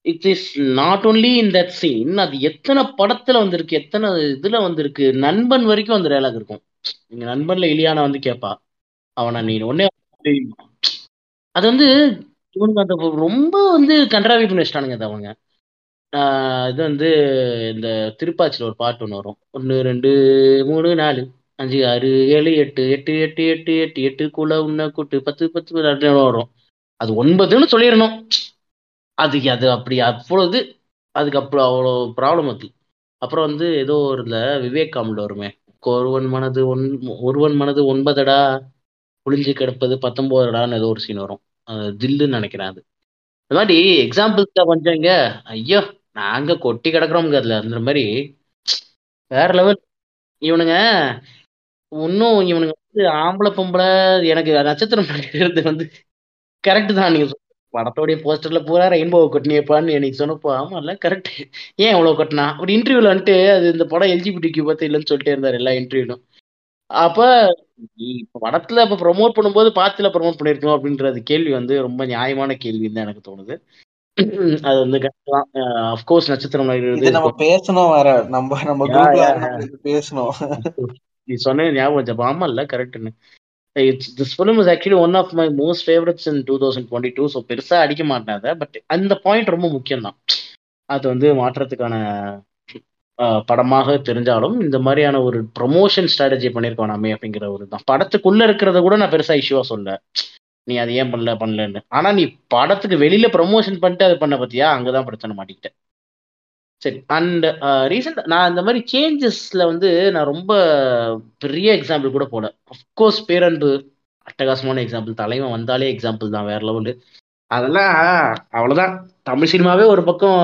it is not only in that scene அது எத்தனை படத்துல வந்திருக்கு எத்தனை இதுல வந்திருக்கு நண்பன் வரைக்கும் அந்த டயலாக் இருக்கும். நீங்க நண்பன்ல இலியானா வந்து கேட்பா அவனா நீ. உடனே அது வந்து இவனுக்கு அந்த ரொம்ப வந்து கன்றாவி பண்ணி வச்சிட்டானுங்க அது அவங்க. ஆஹ் இது வந்து இந்த திருப்பாச்சியில் ஒரு பாட்டு ஒன்று வரும். ஒன்று ரெண்டு மூணு நாலு. அஞ்சு ஆறு ஏழு எட்டு எட்டு எட்டு எட்டு எட்டு எட்டுக்குள்ள உன்ன கூட்டு பத்து பத்து பத்து வரும்? அது ஒன்பதுன்னு சொல்லிடணும். அது அது அப்படி அவ்வளவு அதுக்கு அப்புறம் அவ்வளோ ப்ராப்ளம் அது. அப்புறம் வந்து ஏதோ ஒரு இதில் விவேக் காமில் வருமே. ஒருவன் மனது ஒன் ஒருவன் மனது ஒன்பதடா ஒளிஞ்சு கிடப்பது பத்தொம்போதடான்னு ஏதோ ஒரு சீன் வரும். தில்லுன்னு நினைக்கிறேன் அது. இந்த மாதிரி எக்ஸாம்பிள்ஸ் கொஞ்சம் இங்க ஐயோ நாங்க கொட்டி கிடக்குறோம்ங்க அதுல. அந்த மாதிரி வேற லெவல் இவனுங்க இன்னும் இவனுங்க வந்து ஆம்பளை பொம்பளை எனக்கு நட்சத்திரம் நடிக்கிறது வந்து கரெக்ட் தான் நீங்க சொன்ன படத்தோடைய போஸ்டர்ல பூரா ரெயின்போ கொட்டினியப்பான்னு எனக்கு சொன்னப்போ ஆமா இல்ல கரெக்ட் ஏன் இவ்வளவு கொட்டினா? ஒரு இன்டர்வியூல வந்துட்டு அது இந்த படம் எல்ஜிபிடிக்கு பத்தி இல்லைன்னு சொல்லிட்டே இருந்தாரு எல்லா இன்டர்வியூலும் அப்ப படத்துல இப்ப ப்ரொமோட் பண்ணும்போது பாத்துல ப்ரொமோட் பண்ணிருக்கணும் அப்படின்றது கேள்வி வந்து ரொம்ப நியாயமான கேள்வின்னு தான் எனக்கு தோணுது. அது வந்து அஃப்கோர்ஸ் நட்சத்திரம் நம்ம பேசணும் வேற. நம்ம நம்ம பேசணும். நீ சொன்ன ஞாபகம் வச்சப்ப ஆமா இல்ல கரெக்ட்னு it's this film is actually one of my most favourites in two thousand twenty two so பெருசாக அடிக்க மாட்டேன் அதை பட் அந்த பாயிண்ட் ரொம்ப முக்கியம் தான் அது வந்து மாற்றத்துக்கான படமாக தெரிஞ்சாலும் இந்த மாதிரியான ஒரு ப்ரொமோஷன் ஸ்ட்ராட்டஜி பண்ணியிருக்கோம் நாமே அப்படிங்கிற ஒரு தான் படத்துக்குள்ள இருக்கிறத கூட நான் பெருசாக இஷ்யூவாக சொல்ல நீ அதை ஏன் பண்ணல பண்ணலன்னு. ஆனா நீ படத்துக்கு வெளியில ப்ரொமோஷன் பண்ணிட்டு அதை பண்ண பத்தியா? அங்கதான் பிரச்சனை மாட்டிக்கிட்டேன். சரி அண்ட் ரீசெண்ட் நான் இந்த மாதிரி சேஞ்சஸ்ல வந்து நான் ரொம்ப பெரிய எக்ஸாம்பிள் கூட போல அஃப்கோர்ஸ் பேரன்பு அட்டகாசமான எக்ஸாம்பிள் தலைவன் வந்தாலே எக்ஸாம்பிள் தான் வேற லெவலு அதெல்லாம் அவ்வளவுதான். தமிழ் சினிமாவே ஒரு பக்கம்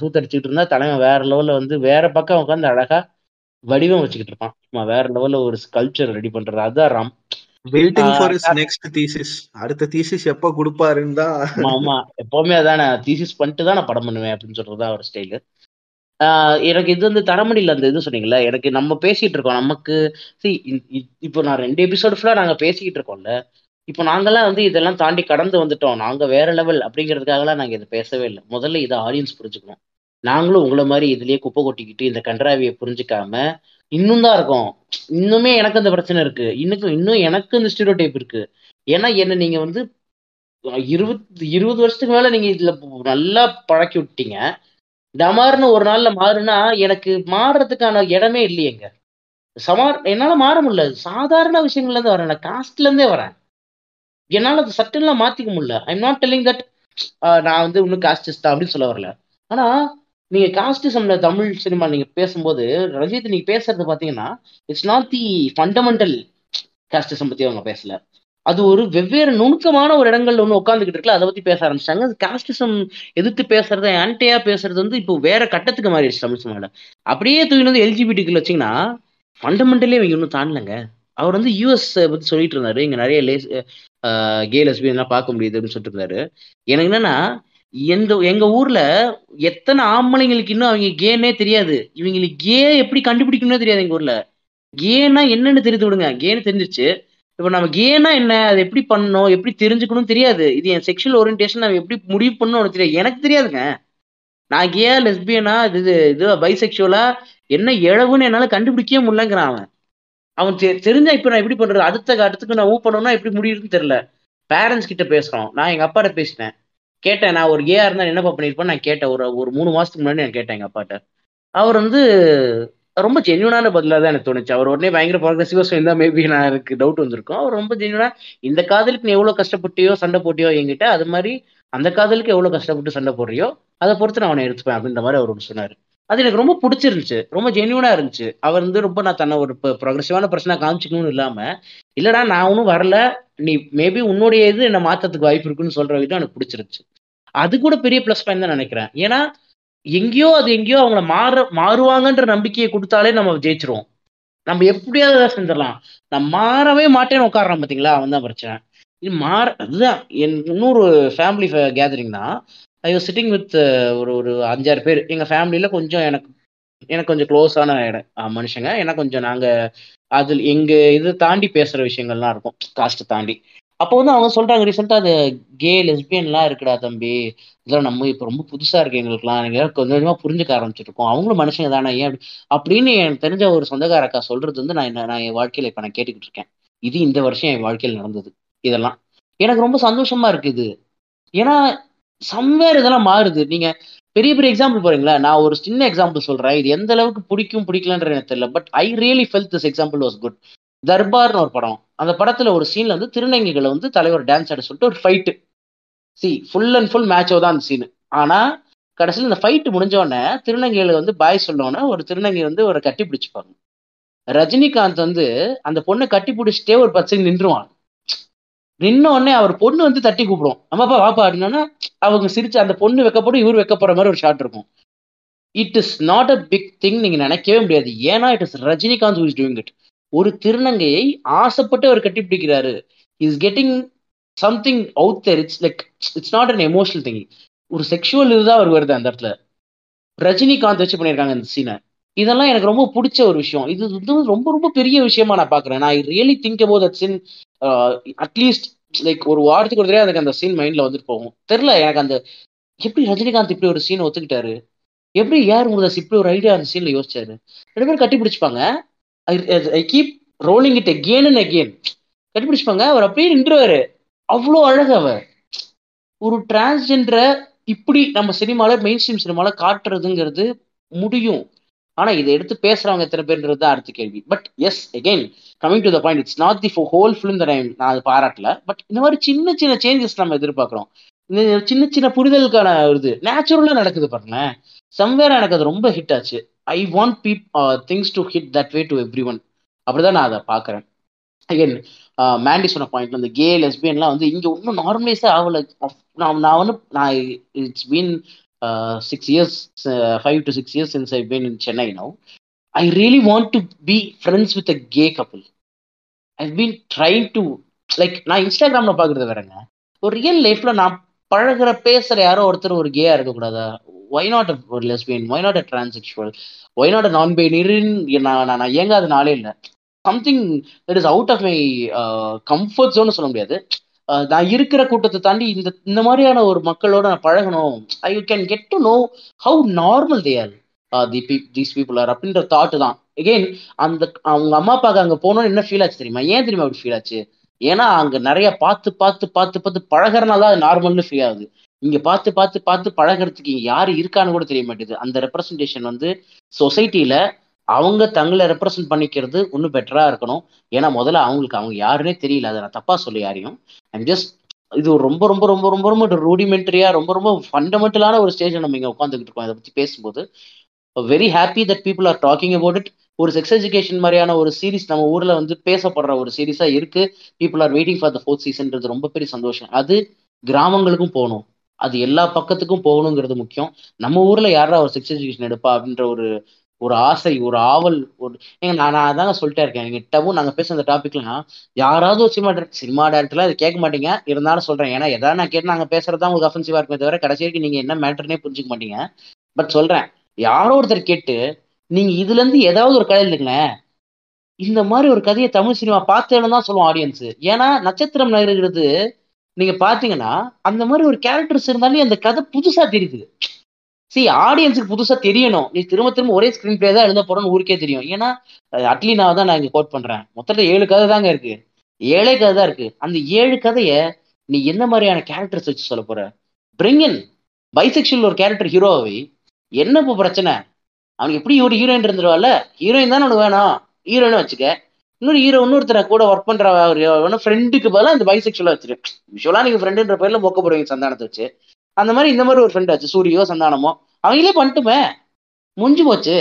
சூத்தடிச்சுக்கிட்டு இருந்தா தலைவன் வேற லெவல்ல வந்து வேற பக்கம் உட்காந்து அழகா வடிவம் வச்சுக்கிட்டு இருப்பான். சும்மா வேற லெவல்ல ஒரு கல்ச்சர் ரெடி பண்றது அதுதான் Ram. Waiting for is next thesis அடுத்த தீசிஸ் எப்ப கொடுப்பாருன்னு தான். ஆமா ஆமா. எப்பவுமே அதான் தீசிஸ் பண்ணிட்டு தான் நான் படம் பண்ணுவேன் அப்படின்னு சொல்றதுதான் அவர் ஸ்டைலு எனக்கு இது வந்து தர முடியல அந்த இது சொன்னீங்கல்ல. எனக்கு நம்ம பேசிட்டு இருக்கோம். நமக்கு சி இப்போ நான் ரெண்டு எபிசோடு ஃபுல்லாக நாங்கள் பேசிக்கிட்டு இருக்கோம்ல. இப்போ நாங்களாம் வந்து இதெல்லாம் தாண்டி கடந்து வந்துட்டோம். நாங்கள் வேற லெவல் அப்படிங்கிறதுக்காகலாம் நாங்கள் இதை பேசவே இல்லை. முதல்ல இதை ஆடியன்ஸ் புரிஞ்சுக்கணும். நாங்களும் உங்களை மாதிரி இதுலயே குப்பை கொட்டிக்கிட்டு இந்த கன்றாவியை புரிஞ்சுக்காம இன்னும் தான் இருக்கும். இன்னுமே எனக்கு அந்த பிரச்சனை இருக்கு. இன்னும் இன்னும் எனக்கு இந்த ஸ்டீரியோ டைப் இருக்கு. ஏன்னா என்ன நீங்க வந்து இருபது இருபது வருஷத்துக்கு மேல நீங்க இதுல நல்லா பழக்கி விட்டீங்க. டமார்னு ஒரு நாள்ல மாறுனா எனக்கு மாறுறதுக்கான இடமே இல்லையேங்க. சமார் என்னால மாற முடியல. சாதாரண விஷயங்கள்ல இருந்து வரேன். நான் காஸ்ட்ல இருந்தே வரேன். என்னால அது சட்டன்லாம் மாத்திக்க முடியல. ஐம் நாட் டெல்லிங் தட் நான் வந்து இன்னும் காஸ்டிஸ்டா அப்படின்னு சொல்ல வரல. ஆனா நீங்க காஸ்டிசம்ல தமிழ் சினிமா நீங்க பேசும்போது ரஞ்சித் நீங்க பேசுறது பாத்தீங்கன்னா it's not the fundamental casteism பத்தி அவங்க பேசல. அது ஒரு வெவ்வேறு நுணுக்கமான ஒரு இடங்கள்ல ஒன்று உட்காந்துக்கிட்டு இருக்குல்ல அதை பத்தி பேச ஆரம்பிச்சிட்டாங்க. அது காஸ்டிசம் எதிர்த்து பேசுறது ஆன்டியா பேசுறது வந்து இப்போ வேற கட்டத்துக்கு மாறிடுச்சு தமிழ் சினிமாவில் அப்படியே தூக்கி வந்து எல்ஜிபிடிக்குள்ள வச்சீங்கன்னா ஃபண்டமெண்டலே இவங்க இன்னும் தாண்டலங்க. அவர் வந்து யூஎஸ் பத்தி சொல்லிட்டு இருந்தாரு. இங்க நிறைய லேஸ் கே லெஸ்பியன்லாம் பார்க்க முடியுது அப்படின்னு சொல்லிட்டு இருந்தாரு. எனக்கு என்னன்னா எந்த எங்க ஊர்ல எத்தனை ஆம்பளைங்களுக்கு இன்னும் அவங்க கேனே தெரியாது. இவங்களுக்கு கே எப்படி கண்டுபிடிக்கணும்னே தெரியாது எங்க ஊர்ல. கேனா என்னன்னு தெரிந்து விடுங்க. கேன்னு தெரிஞ்சிருச்சு. இப்போ நம்ம கேனா என்ன? அது எப்படி பண்ணணும்? எப்படி தெரிஞ்சுக்கணும் தெரியாது. இது என் செக்ஷுவல் ஓரியன்டேஷன் நம்ம எப்படி முடிவு பண்ணணும் தெரியாது. எனக்கு தெரியாதுங்க. நான் கேயா லெஸ்பியனா இது இது இது பைசெக்சுவலா என்ன இழவுன்னு என்னால் கண்டுபிடிக்கவே முடியலங்கிறான் அவன். அவன் தெ- தெரிஞ்சா இப்போ நான் எப்படி பண்றது? அடுத்த அடுத்துக்கு நான் ஊ பண்ணணும்னா எப்படி முடியுதுன்னு தெரியல. பேரண்ட்ஸ் கிட்ட பேசுறோம். நான் எங்க அப்பாட்ட பேசினேன். கேட்டேன் நான் ஒரு கேயா இருந்தால் என்னப்பா பண்ணியிருப்பேன் நான் கேட்டேன். ஒரு ஒரு மூணு மாசத்துக்கு முன்னாடி நான் கேட்டேன் எங்க அப்பாட்ட. அவர் வந்து ரொம்ப ஜென்யூனான பதிலாக தான் எனக்கு தோணுச்சு. அவர் உடனே பயங்கர ப்ராக்ரெசிவா சொல்லியிருந்தா மேபி நான் எனக்கு டவுட் வந்திருக்கும். அவர் ரொம்ப ஜென்யூனா இந்த காதலுக்கு நீ எவ்வளோ கஷ்டப்பட்டியோ சண்டை போட்டியோ என்கிட்ட அது மாதிரி அந்த காதலுக்கு எவ்வளோ கஷ்டப்பட்டு சண்டை போடுறியோ அதை பொறுத்து நான் அவனை எடுத்துப்பேன் அப்படின்ற மாதிரி அவர் ஒன்று சொன்னார். அது எனக்கு ரொம்ப பிடிச்சிருந்துச்சு. ரொம்ப ஜென்யூனா இருந்துச்சு. அவர் வந்து ரொம்ப நான் தன்னை ஒரு ப்ரொக்ரெசிவான பிரச்சனை காமிச்சிக்கணும்னு இல்லாமல் இல்லைடா நான் ஒன்றும் வரல. நீ மேபி உன்னுடைய இது என்னை மாற்றத்துக்கு வாய்ப்பு இருக்குன்னு சொல்கிற விதம் எனக்கு பிடிச்சிருச்சு அது கூட பெரிய ப்ளஸ் பாயிண்ட் தான் நினைக்கிறேன். ஏன்னா எங்கேயோ அது எங்கேயோ அவங்கள மாற மாறுவாங்கன்ற நம்பிக்கையை கொடுத்தாலே நம்ம ஜெயிச்சிருவோம். நம்ம எப்படியாவது அதை செஞ்சிடலாம். நான் மாறவே மாட்டேன்னு உட்காடுறான் பார்த்தீங்களா அவன் தான் பிரச்சனை. இது மாற அதுதான். என் இன்னொரு ஃபேமிலி கேதரிங் தான். ஐ வாஸ் சிட்டிங் வித் ஒரு ஒரு அஞ்சாறு பேர். எங்கள் ஃபேமிலியில் கொஞ்சம் எனக்கு எனக்கு கொஞ்சம் க்ளோஸான இடம். மனுஷங்க. ஏன்னா கொஞ்சம் நாங்கள் அதில் எங்கள் இது தாண்டி பேசுகிற விஷயங்கள்லாம் இருக்கும். காஸ்ட்டை தாண்டி. அப்போ வந்து அவங்க சொல்கிறாங்க ரீசெண்டாக அது கே லெஸ்பியன்லாம் இருக்குடா தம்பி. இதெல்லாம் நம்ம இப்போ ரொம்ப புதுசாக இருக்கு எங்களுக்குலாம் கொஞ்சம் கொஞ்சமாக புரிஞ்சுக்க ஆரம்பிச்சிருக்கோம் அவங்களும் மனுஷங்க தானே ஏன் அப்படி? அப்படின்னு எனக்கு தெரிஞ்ச ஒரு சொந்தக்கார அக்கா சொல்கிறது வந்து நான் நான் என் வாழ்க்கையில் இப்போ நான் கேட்டுக்கிட்டு இருக்கேன். இது இந்த வருஷம் என் வாழ்க்கையில் நடந்தது இதெல்லாம். எனக்கு ரொம்ப சந்தோஷமா இருக்குது ஏன்னா சம்வேர் இதெல்லாம் மாறுது. நீங்க பெரிய பெரிய எக்ஸாம்பிள் போறீங்களா? நான் ஒரு சின்ன எக்ஸாம்பிள் சொல்றேன். இது எந்த அளவுக்கு பிடிக்கும் பிடிக்கலன்ற எனக்கு தெரியல. But I really felt this example was good தர்பார்னு ஒரு படம். அந்த படத்துல ஒரு சீன்ல வந்து திருநங்கைகளை வந்து தலைவர் டான்ஸ் ஆட சொல்லிட்டு ஒரு ஃபைட்டு சி ஃபுல் அண்ட் ஃபுல் மேட்சோ தான் அந்த சீனு ஆனா கடைசியில் இந்த ஃபைட்டு முடிஞ்சோடனே திருநங்கைகளை வந்து பாய் சொன்னோன்னே ஒரு திருநங்கை வந்து ஒரு கட்டி பிடிச்சிப்பாங்க. ரஜினிகாந்த் வந்து அந்த பொண்ணை கட்டி பிடிச்சிட்டே ஒரு பச்சை நின்றுவான் நின்ன உடனே அவர் பொண்ணு வந்து தட்டி கூப்பிடும். அம்மாப்பா வாப்பா அப்படின்னா அவங்க சிரிச்சு அந்த பொண்ணு வைக்கப்படும் இவர் வைக்கப்படுற மாதிரி ஒரு ஷாட் இருக்கும். It is not a big thing நீங்க நினைக்கவே முடியாது. ஏன்னா it is Rajinikanth is doing it ஒரு திருநங்கையை ஆசைப்பட்டு அவர் கட்டி பிடிக்கிறாரு. Is getting something out there it's like it's not an emotional thing ஒரு செக்ஷுவல் இதுதான் அவர் வருது அந்த இடத்துல. ரஜினிகாந்த் வச்சு பண்ணியிருக்காங்க இந்த சீனை இதெல்லாம் எனக்கு ரொம்ப பிடிச்ச ஒரு விஷயம். இது வந்து ரொம்ப ரொம்ப பெரிய விஷயமா நான் பாக்குறேன் நான் really think about that scene at least like ஒரு வாரத்துக்கு ஒரு தடவை எனக்கு அந்த சீன் மைண்ட்ல வந்துட்டு போகும். தெரில எனக்கு அந்த எப்படி ரஜினிகாந்த் இப்படி ஒரு சீன் ஒத்துக்கிட்டாரு? எப்படி யார் முருதாஸ் இப்படி ஒரு ஐடியா அந்த சீன்ல யோசிச்சாரு? ரெண்டு பேரும் கட்டி பிடிச்சிப்பாங்க. I keep rolling it again and again கண்டுபிடிச்சுப்பாங்க? அவர் அப்படியே நின்றுவாரு. அவ்வளோ அழகு அவர். ஒரு டிரான்ஸ்ஜெண்டரை இப்படி நம்ம சினிமால மெயின் ஸ்ட்ரீம் சினிமால காட்டுறதுங்கிறது முடியும். ஆனா இதை எடுத்து பேசுறவங்க எத்தனை பேர்ன்றது தான் அடுத்த கேள்வி. But yes again coming to the point it's not the whole film that time நான் அது பாராட்டல. பட் இந்த மாதிரி சின்ன சின்ன சேஞ்சஸ் நம்ம எதிர்பார்க்குறோம். இந்த சின்ன சின்ன புரிதலுக்கான இது நேச்சுரலா நடக்குது பாருங்களேன். சம்வேர் எனக்கு அது ரொம்ப ஹிட் ஆச்சு. I want peep things to hit that way to every one அப்படிதான் நான் அதை பார்க்குறேன். அகேன் மேண்டி uh, சொன்ன பாயிண்ட்ல இந்த கே லெஸ்பியன்லாம் வந்து இங்கே இன்னும் நார்மலைஸே ஆகல. நான் நான் வந்து நான் it's been six years five to six years since I been in Chennai now I really want to be friends with a gay couple I been trying to like நான் இன்ஸ்டாகிராம்ல பாக்குறது வேறங்க. ஒரு ரியல் லைஃப்பில் நான் பழகுற பேசுகிற யாரோ ஒருத்தர் ஒரு கேயாக இருக்கக்கூடாதா? Why not lesbian why not a transsexual why not a நான் பைனரின்னு நான் நான் இயங்காத நாளே இல்லை something that is out of my comfort zone சொல்ல முடியாது. Uh, நான் இருக்கிற கூட்டத்தை தாண்டி இந்த இந்த மாதிரியான ஒரு மக்களோட நான் பழகணும். I you can get to know how normal they are the these people are அப்படின்ற தாட் தான். எகெயின் அந்த அவங்க அம்மா அப்பாவுக்கு அங்கே போனோம்னு என்ன ஃபீல் ஆச்சு தெரியுமா? ஏன் தெரியுமா அப்படி ஃபீல் ஆச்சு? ஏன்னா அங்க நிறைய பார்த்து பார்த்து பார்த்து பார்த்து பழகிறனால தான் அது நார்மல்னு ஃபீல் ஆகுது. நீங்க பார்த்து பார்த்து பார்த்து பழகிறதுக்கு யாரு இருக்கான்னு கூட தெரிய மாட்டேது அந்த ரெப்ரசன்டேஷன் வந்து சொசைட்டியில அவங்க தங்களை ரெப்ரசன்ட் பண்ணிக்கிறது இன்னும் பெட்டரா இருக்கணும். ஏன்னா முதல்ல அவங்களுக்கு அவங்க யாருன்னே தெரியல. அதை நான் தப்பா சொல்லி யாரையும். ஐம் ஜஸ்ட் இது ரொம்ப ரொம்ப ரொம்ப ரொம்ப ரொம்ப ரூடிமெண்ட்ரியா ரொம்ப ரொம்ப ஃபண்டமெண்டலான ஒரு ஸ்டேஜ் நம்ம இங்க உட்காந்துக்கிட்டு இருக்கோம். இதை பத்தி பேசும்போது very happy that people are talking about it ஒரு செக்ஸ் எஜுகேஷன் மாதிரியான ஒரு சீரிஸ் நம்ம ஊர்ல வந்து பேசப்படுற ஒரு சீரிஸா இருக்கு. People are waiting for the fourth சீசன்ன்றது ரொம்ப பெரிய சந்தோஷம். அது கிராமங்களுக்கும் போகணும். அது எல்லா பக்கத்துக்கும் போகணுங்கிறது முக்கியம். நம்ம ஊர்ல யாரா ஒரு செக்ஸ் எஜுகேஷன் எடுப்பா அப்படின்ற ஒரு ஒரு ஆசை ஒரு ஆவல் ஒரு ஏங்க நான் நான் அதாங்க சொல்லிட்டே இருக்கேன். நீங்க டவும் நாங்க பேசுற அந்த டாபிக்லாம் யாராவது ஒரு சினிமா டேரக்டர் சினிமா டேரக்டர்லாம் இதை கேட்க மாட்டீங்க. இருந்தாலும் சொல்றேன். ஏன்னா எதாவது நான் கேட்டு நாங்க பேசுறதா உங்களுக்கு அஃபென்சிவா இருக்குமே தவிர கடைசி வரைக்கும் நீங்க என்ன மேட்டர்னே புரிஞ்சுக்க மாட்டீங்க. பட் சொல்றேன் யாரோ ஒருத்தர் கேட்டு நீங்க இதுல இருந்து ஏதாவது ஒரு கதை இல்லைங்களேன் இந்த மாதிரி ஒரு கதையை தமிழ் சினிமா பார்த்தேன்னு தான் சொல்லுவோம் ஆடியன்ஸ் ஏன்னா நட்சத்திரம் நகருங்கிறது நீங்க பாத்தீங்கன்னா அந்த மாதிரி ஒரு கேரக்டர்ஸ் இருந்தாலே அந்த கதை புதுசா தெரியுது. சி ஆடியன்ஸுக்கு புதுசா தெரியணும். நீ திரும்ப திரும்ப ஒரே ஸ்கிரீன் பிளே தான் எழுத போறோம்னு ஊருக்கே தெரியும். ஏன்னா அட்லி நான் தான் நான் இங்க கோட் பண்றேன். மொத்தத்துல ஏழு கதை தாங்க இருக்கு. ஏழே கதை தான் இருக்கு. அந்த ஏழு கதைய நீ என்ன மாதிரியான கேரக்டர்ஸ் வச்சு சொல்ல போற? பிரிங்கன் பைசெக்ஷுவல் ஒரு கேரக்டர் ஹீரோவை என்ன இப்போ பிரச்சனை? அவனுக்கு எப்படி ஒரு ஹீரோயின் இருந்துருவாள்ல? ஹீரோயின் தானே உனக்கு வேணும். ஹீரோயினும் வச்சுக்க. இன்னொரு ஹீரோ இன்னொருத்தரை கூட ஒர்க் பண்ற ஒரு ஃப்ரெண்டுக்கு பதிலாக இந்த பைசெக்ஷுவலாக வச்சிருக்கு விஷுவலாக நீங்க ஃப்ரெண்டுன்ற பேர்ல மொக்க போடுவீங்க சந்தானத்தை வச்சு. அந்த மாதிரி இந்த மாதிரி ஒரு ஃப்ரெண்ட் ஆச்சு சூரியோ சந்தானமோ. அவங்களே பண்ணிட்டுமே. முடிஞ்சு போச்சு.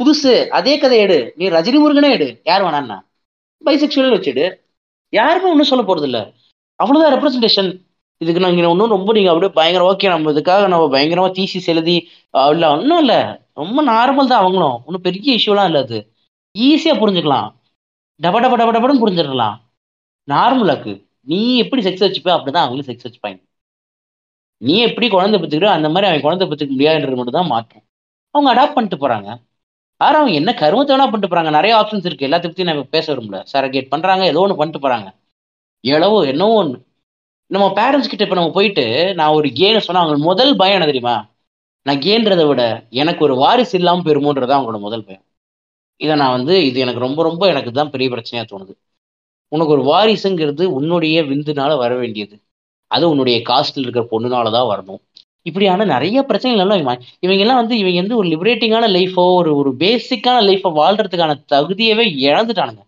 புதுசு. அதே கதை எடு. நீ ரஜினி முருகனே எடு. யார் வேணான்னா. பைசெக்சுவல் வச்சுடு. யாருமே ஒன்றும் சொல்ல போறது இல்லை அவ்வளவுதான் ரெப்ரஸன்டேஷன் இதுக்கு நாங்க ஒன்றும் ரொம்ப நீங்க அப்படியே பயங்கர ஓகே நம்ம இதுக்காக நம்ம பயங்கரமா தீசிஸ் எழுதி இல்லை ஒன்றும் இல்லை. ரொம்ப நார்மல் தான் அவங்களும். ஒன்றும் பெரிய இஷ்யூலாம் இல்லை அது. ஈஸியா புரிஞ்சுக்கலாம். டப டப டப டபன்னு புரிஞ்சிடலாம் நார்மலாக்கு நீ எப்படி செக்ஸ் வச்சுப்ப? அப்படிதான் அவங்களும் செக்ஸ் வச்சுப்பாங்க. நீ எப்படி குழந்தை பெற்றுக்கிற? அந்த மாதிரி அவன் குழந்தை பெற்றுக்க முடியாதுன்றது மட்டும் தான் மாற்றம். அவங்க அடாப்ட் பண்ணிட்டு போறாங்க. ஆனா அவங்க என்ன கருமத்தை வேணா பண்ணிட்டு போறாங்க. நிறைய ஆப்ஷன்ஸ் இருக்கு. எல்லாத்த பத்தியும் நான் பேச விரும்பல. சரகேட் பண்றாங்க. ஏதோ ஒன்று பண்ணிட்டு போறாங்க. எவ்வளவோ என்னவோ ஒன்று நம்ம பேரண்ட்ஸ் கிட்ட இப்போ நம்ம போயிட்டு நான் ஒரு கேன்னு சொன்னா அவங்க முதல் பயம் என்ன தெரியுமா? நான் கேன்றதை விட எனக்கு ஒரு வாரிசு இல்லாமல் பெருமோன்றதான் அவங்களோட முதல் பயம். இதை நான் வந்து இது எனக்கு ரொம்ப ரொம்ப எனக்கு தான் பெரிய பிரச்சனையாக தோணுது. உனக்கு ஒரு வாரிசுங்கிறது உன்னுடைய விந்துனால வர வேண்டியது. அது உன்னுடைய காஸ்டில் இருக்கிற பொண்ணுனால தான் வரணும். இப்படியான நிறைய பிரச்சனைகள் எல்லாம் இவங்க இவங்க எல்லாம் வந்து இவங்க வந்து ஒரு லிபரேட்டிங்கான லைஃபோ ஒரு ஒரு பேசிக்கான லைஃபை வாழ்றதுக்கான தகுதியவே இழந்துட்டானுங்க.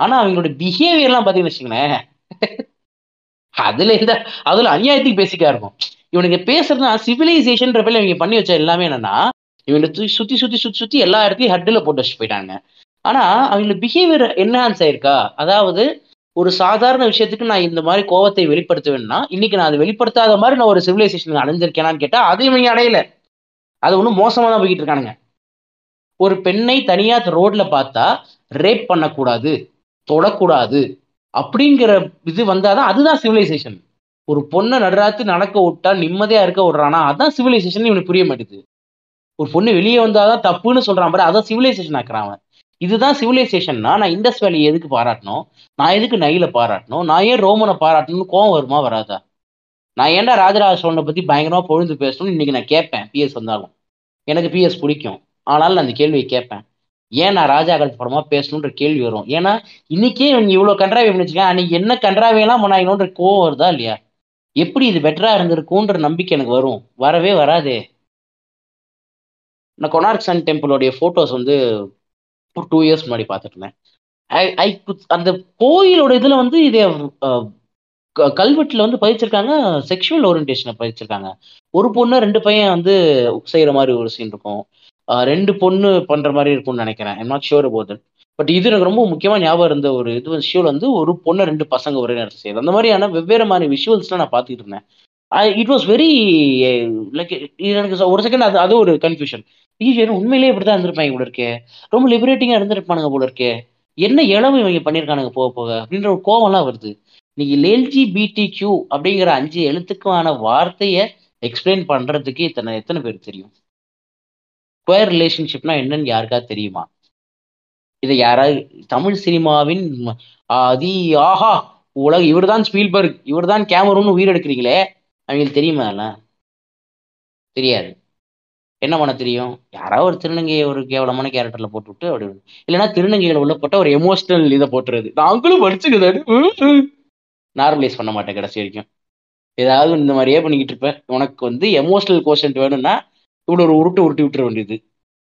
ஆனா அவங்களோட பிஹேவியர்லாம் பார்த்தீங்கன்னு வச்சுக்கோங்களேன். அதுல இந்த அதுல அநியாயத்துக்கு பேசிக்கா இருக்கும் இவனுக்கு பேசுறதுனா சிவிலைசேஷன்ற பேர்ல இவங்க பண்ணி வச்ச எல்லாமே என்னன்னா இவங்களை சுத்தி சுத்தி சுத்தி சுத்தி எல்லா இடத்தையும் ஹட்டில் போட்டு வச்சு போயிட்டாங்க ஆனா அவங்களோட பிஹேவியர் என்ஹான்ஸ் ஆயிருக்கா? அதாவது ஒரு சாதாரண விஷயத்துக்கு நான் இந்த மாதிரி கோவத்தை வெளிப்படுத்துவேன்னா இன்னைக்கு நான் அதை வெளிப்படுத்தாத மாதிரி நான் ஒரு சிவிலைசேஷன் அடைஞ்சிருக்கேனான்னு கேட்டா அது இவங்க அடையல. அது ஒன்றும் மோசமா தான் போய்கிட்டு இருக்கானுங்க. ஒரு பெண்ணை தனியா ரோட்ல பார்த்தா ரேப் பண்ணக்கூடாது தொடக்கூடாது அப்படிங்கிற இது வந்தாதான் அதுதான் சிவிலைசேஷன் ஒரு பொண்ணை நடுராத்து நடக்க விட்டா நிம்மதியா இருக்க விடுறானா அதான் சிவிலைசேஷன் இவனுக்கு புரிய மாட்டேது ஒரு பொண்ணு வெளியே வந்தாதான் தப்புன்னு சொல்றான் பாரு அதான் சிவிலைசேஷன் ஆக்குறான் அவன். இதுதான் சிவிலைசேஷன்னா நான் இண்டஸ் வேலையை எதுக்கு பாராட்டணும்? நான் எதுக்கு நைல பாராட்டணும்? நான் ஏன் ரோமனை பாராட்டணும்னு கோவம் வருமா வராதா? நான் ஏன்டா ராஜராஜ சோழனை பத்தி பயங்கரமா பொழுது பேசணும்னு இன்னைக்கு நான் கேட்பேன் பிஎஸ் வந்தாலும். எனக்கு பிஎஸ் பிடிக்கும். ஆனாலும் நான் அந்த கேள்வியை கேட்பேன். ஏன் நான் ராஜா படமா பேசணுன்ற கேள்வி வரும்? ஏன்னா இன்னைக்கே நீ இவ்வளவு கன்றாவி பண்ணிச்சிருக்கேன் அன்னைக்கு என்ன கன்றாவியெல்லாம் பண்ணாங்கன்ற கோவம் வருதா இல்லையா? எப்படி இது பெட்டரா இருந்திருக்கும்ன்ற நம்பிக்கை எனக்கு வரும். வரவே வராதே. நான் கொனார்க் சன் டெம்பிளோடைய ஃபோட்டோஸ் வந்து ஒரு டூ இயர்ஸ் முன்னாடி பார்த்துட்டு இருந்தேன். ஐ அந்த கோயிலோட இதில் வந்து இதே கல்வெட்டில் வந்து பதிச்சிருக்காங்க செக்ஷுவல் ஓரியன்டேஷனை பதிச்சிருக்காங்க. ஒரு பொண்ணு ரெண்டு பையன் வந்து செய்கிற மாதிரி ஒரு சீன் இருக்கும். ரெண்டு பொண்ணு பண்ணுற மாதிரி இருக்கும்னு நினைக்கிறேன். I'm not sure about that but இது எனக்கு ரொம்ப முக்கியமாக ஞாபகம் இருந்த ஒரு இது விஷயம் வந்து ஒரு பொண்ணு ரெண்டு பசங்க ஒரே நேரத்தில் செய்யுது அந்த மாதிரியான வெவ்வேறு மாதிரி விஷுவல்ஸ்லாம் நான் பார்த்துக்கிட்டு இருந்தேன். இட் வாஸ் வெரி லைக் எனக்கு ஒரு செகண்ட் அது அது ஒரு கன்ஃபியூஷன் ஐயோ உண்மையிலேயே இப்படி தான் இருந்திருப்பாங்க போல இருக்கே. ரொம்ப லிபரேட்டிங்காக இருந்திருப்பானுங்க போல இருக்கே. என்ன இளவு இவங்க பண்ணியிருக்கானுங்க போக போக அப்படின்ற ஒரு கோவம்லாம் வருது. நீங்க எல்ஜி பிடி கியூ அப்படிங்கிற அஞ்சு எழுத்துக்கான வார்த்தையை எக்ஸ்பிளைன் பண்றதுக்கு இத்தனை எத்தனை பேர் தெரியும்? ஸ்கொயர் ரிலேஷன்ஷிப்னா என்னன்னு யாருக்காவது தெரியுமா? இதை யாராவது தமிழ் சினிமாவின் அதி ஆஹா உலக இவர் தான் ஸ்பீல்பர்க் இவர் தான் கேமரூன்னு உயிர் எடுக்கிறீங்களே? அவங்களுக்கு தெரியுமா அதெல்லாம்? தெரியாது. என்ன பண்ண தெரியும்? யாராவது ஒரு திருநங்கையை ஒரு கேவலமான கேரக்டர்ல போட்டு விட்டு அப்படி இல்லைன்னா திருநங்கைகளை உள்ள போட்ட ஒரு எமோஷனல் இதை போட்டுறது. நாங்களும் படிச்சுக்குதாரு நார்மலைஸ் பண்ண மாட்டேன் கடைசி வரைக்கும். ஏதாவது இந்த மாதிரியே பண்ணிக்கிட்டு இருப்பேன். உனக்கு வந்து எமோஷனல் கோஷன்ட் வேணும்னா இவ்வளோ ஒரு உருட்டு உருட்டி விட்டுற வேண்டியது.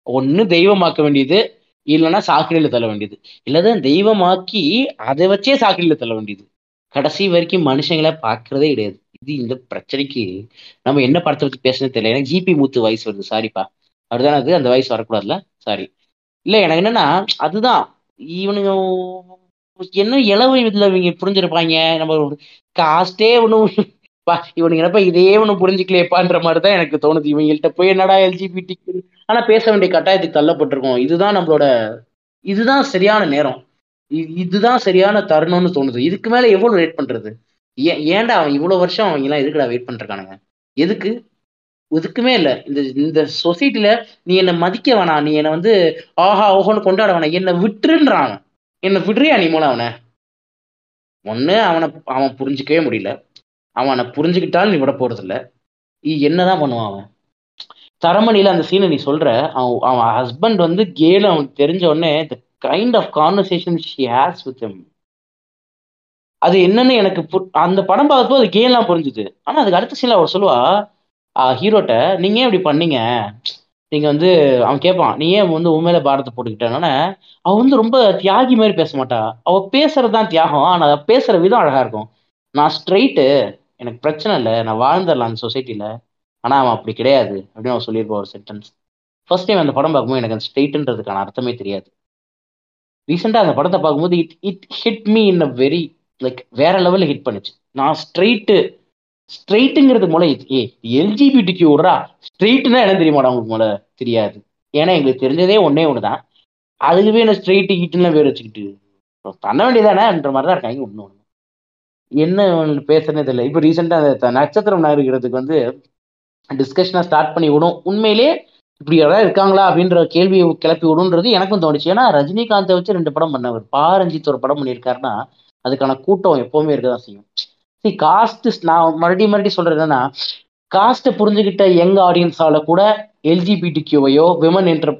ஒன்று தெய்வமாக்க வேண்டியது. இல்லைன்னா சாக்கடையில் தள்ள வேண்டியது. இல்லதான் தெய்வமாக்கி அதை வச்சே சாக்கடையில் தள்ள வேண்டியது. கடைசி வரைக்கும் மனுஷங்களை பார்க்கறதே கிடையாது. இந்த பிரச்சனைக்கு நம்ம என்ன படத்தை பத்தி பேசுறது தெரியல எனக்கு ஜிபி மூத்து வயசு வருது. சாரிப்பா அப்படிதான் அது. அந்த வயசு வரக்கூடாதுல சாரி இல்ல எனக்கு என்னன்னா அதுதான். இவனுங்க என்ன இளவு இதுல இவங்க புரிஞ்சிருப்பாங்க? நம்ம காஸ்டே ஒன்றும் பா இவனுங்க என்னப்பா இதே ஒன்றும் புரிஞ்சுக்கலையப்பான்ற மாதிரி தான் எனக்கு தோணுது. இவங்கள்ட்ட போய் என்னடா எல்ஜிபிடி ஆனா பேச வேண்டிய கட்டாயத்துக்கு தள்ளப்பட்டிருக்கோம். இதுதான் நம்மளோட இதுதான் சரியான நேரம். இதுதான் சரியான தருணம்னு தோணுது. இதுக்கு மேல எவ்வளவு ரேட் பண்றது? ஏன் ஏன்டா அவன் இவ்வளவு வருஷம் அவங்க எல்லாம் எதுக்குடா வெயிட் பண்ணிருக்கானுங்க எதுக்கு? எதுக்குமே இல்லை. இந்த இந்த சொசைட்டில நீ என்னை மதிக்க வேணாம். நீ என்னை வந்து ஆஹா ஓஹோன்னு கொண்டாட வேணாம். என்னை விட்டுருன்றான் என்னை விடுறியா நீ மூலம் அவனை? ஒன்று அவனை அவன் புரிஞ்சிக்கவே முடியல. அவனை புரிஞ்சுக்கிட்டாலும் நீ விட போறதில்ல என்னதான் பண்ணுவான் அவன்? தரமணியில அந்த சீனை நீ சொல்ற அவன் அவன் ஹஸ்பண்ட் வந்து கேல அவனுக்கு தெரிஞ்ச உடனே the kind of conversation she has with அது என்னன்னு எனக்கு அந்த படம் பார்த்தப்போ அது கேலாம் புரிஞ்சுது? ஆனா அதுக்கு அடுத்த சீன்ல அவர் சொல்லுவா ஹீரோட்ட நீங்க ஏன் இப்படி பண்ணீங்க? நீங்க வந்து அவன் கேட்பான் நீ ஏன் வந்து உண்மையில பாரத்தை போட்டுக்கிட்டானே அவ வந்து ரொம்ப தியாகி மாதிரி பேச மாட்டா. அவ பேசுறதுதான் தியாகம் ஆனா அவ பேசுற விதம் அழகா இருக்கும். நான் ஸ்ட்ரைட்டு எனக்கு பிரச்சனை இல்லை நான் வாழ்ந்துடலாம் அந்த சொசைட்டில ஆனா அவன் அப்படி கிடையாது அப்படின்னு அவன் சொல்லியிருப்பான் ஒரு சென்டென்ஸ் ஃபர்ஸ்ட் டைம் அந்த படம் பார்க்கும்போது எனக்கு அந்த ஸ்ட்ரெயிட்ன்றதுக்கான அர்த்தமே தெரியாது. ரீசெண்டாக அந்த படத்தை பார்க்கும்போது it it hit me in a very like வேற லெவலில் ஹிட் பண்ணுச்சு. நான் ஸ்ட்ரெயிட்டு ஸ்ட்ரெயிட்டுங்கிறது மூலம் ஏ எல்ஜிபிடிக்கு விட்றா? ஸ்ட்ரெயிட்னா என்ன தெரியுமாடா உங்களுக்கு மூல தெரியாது. ஏன்னா எங்களுக்கு தெரிஞ்சதே ஒன்னே ஒன்று தான் அதுக்குவே என்ன ஸ்ட்ரெயிட்டு ஹீட்டுலாம் பேர் வச்சுக்கிட்டு. பண்ண வேண்டியதானேன்ற மாதிரி தான் இருக்காங்க ஒன்று ஒன்று என்ன பேசுறதே தெரியல. இப்போ ரீசெண்டாக நட்சத்திரம் நகருக்கிறதுக்கு வந்து டிஸ்கஷனாக ஸ்டார்ட் பண்ணி விடும். உண்மையிலே இப்படி யாராவது இருக்காங்களா அப்படின்ற கேள்வியை கிளப்பி விடுன்றது எனக்கும் தோணுச்சு. ஏன்னா ரஜினிகாந்தை வச்சு ரெண்டு படம் பண்ணவர். பாரஞ்சித் ஒரு படம் பண்ணியிருக்காருன்னா அதுக்கான கூட்டம் எப்பவுமே இருக்கதான் செய்யும். சி காஸ்ட் நான் மறுபடியும் மறுபடியும் சொல்றது என்னன்னா காஸ்ட்டை புரிஞ்சுக்கிட்ட யங் ஆடியன்ஸால கூட எல்ஜிபிடி கியூவையோ விமன் என்டர்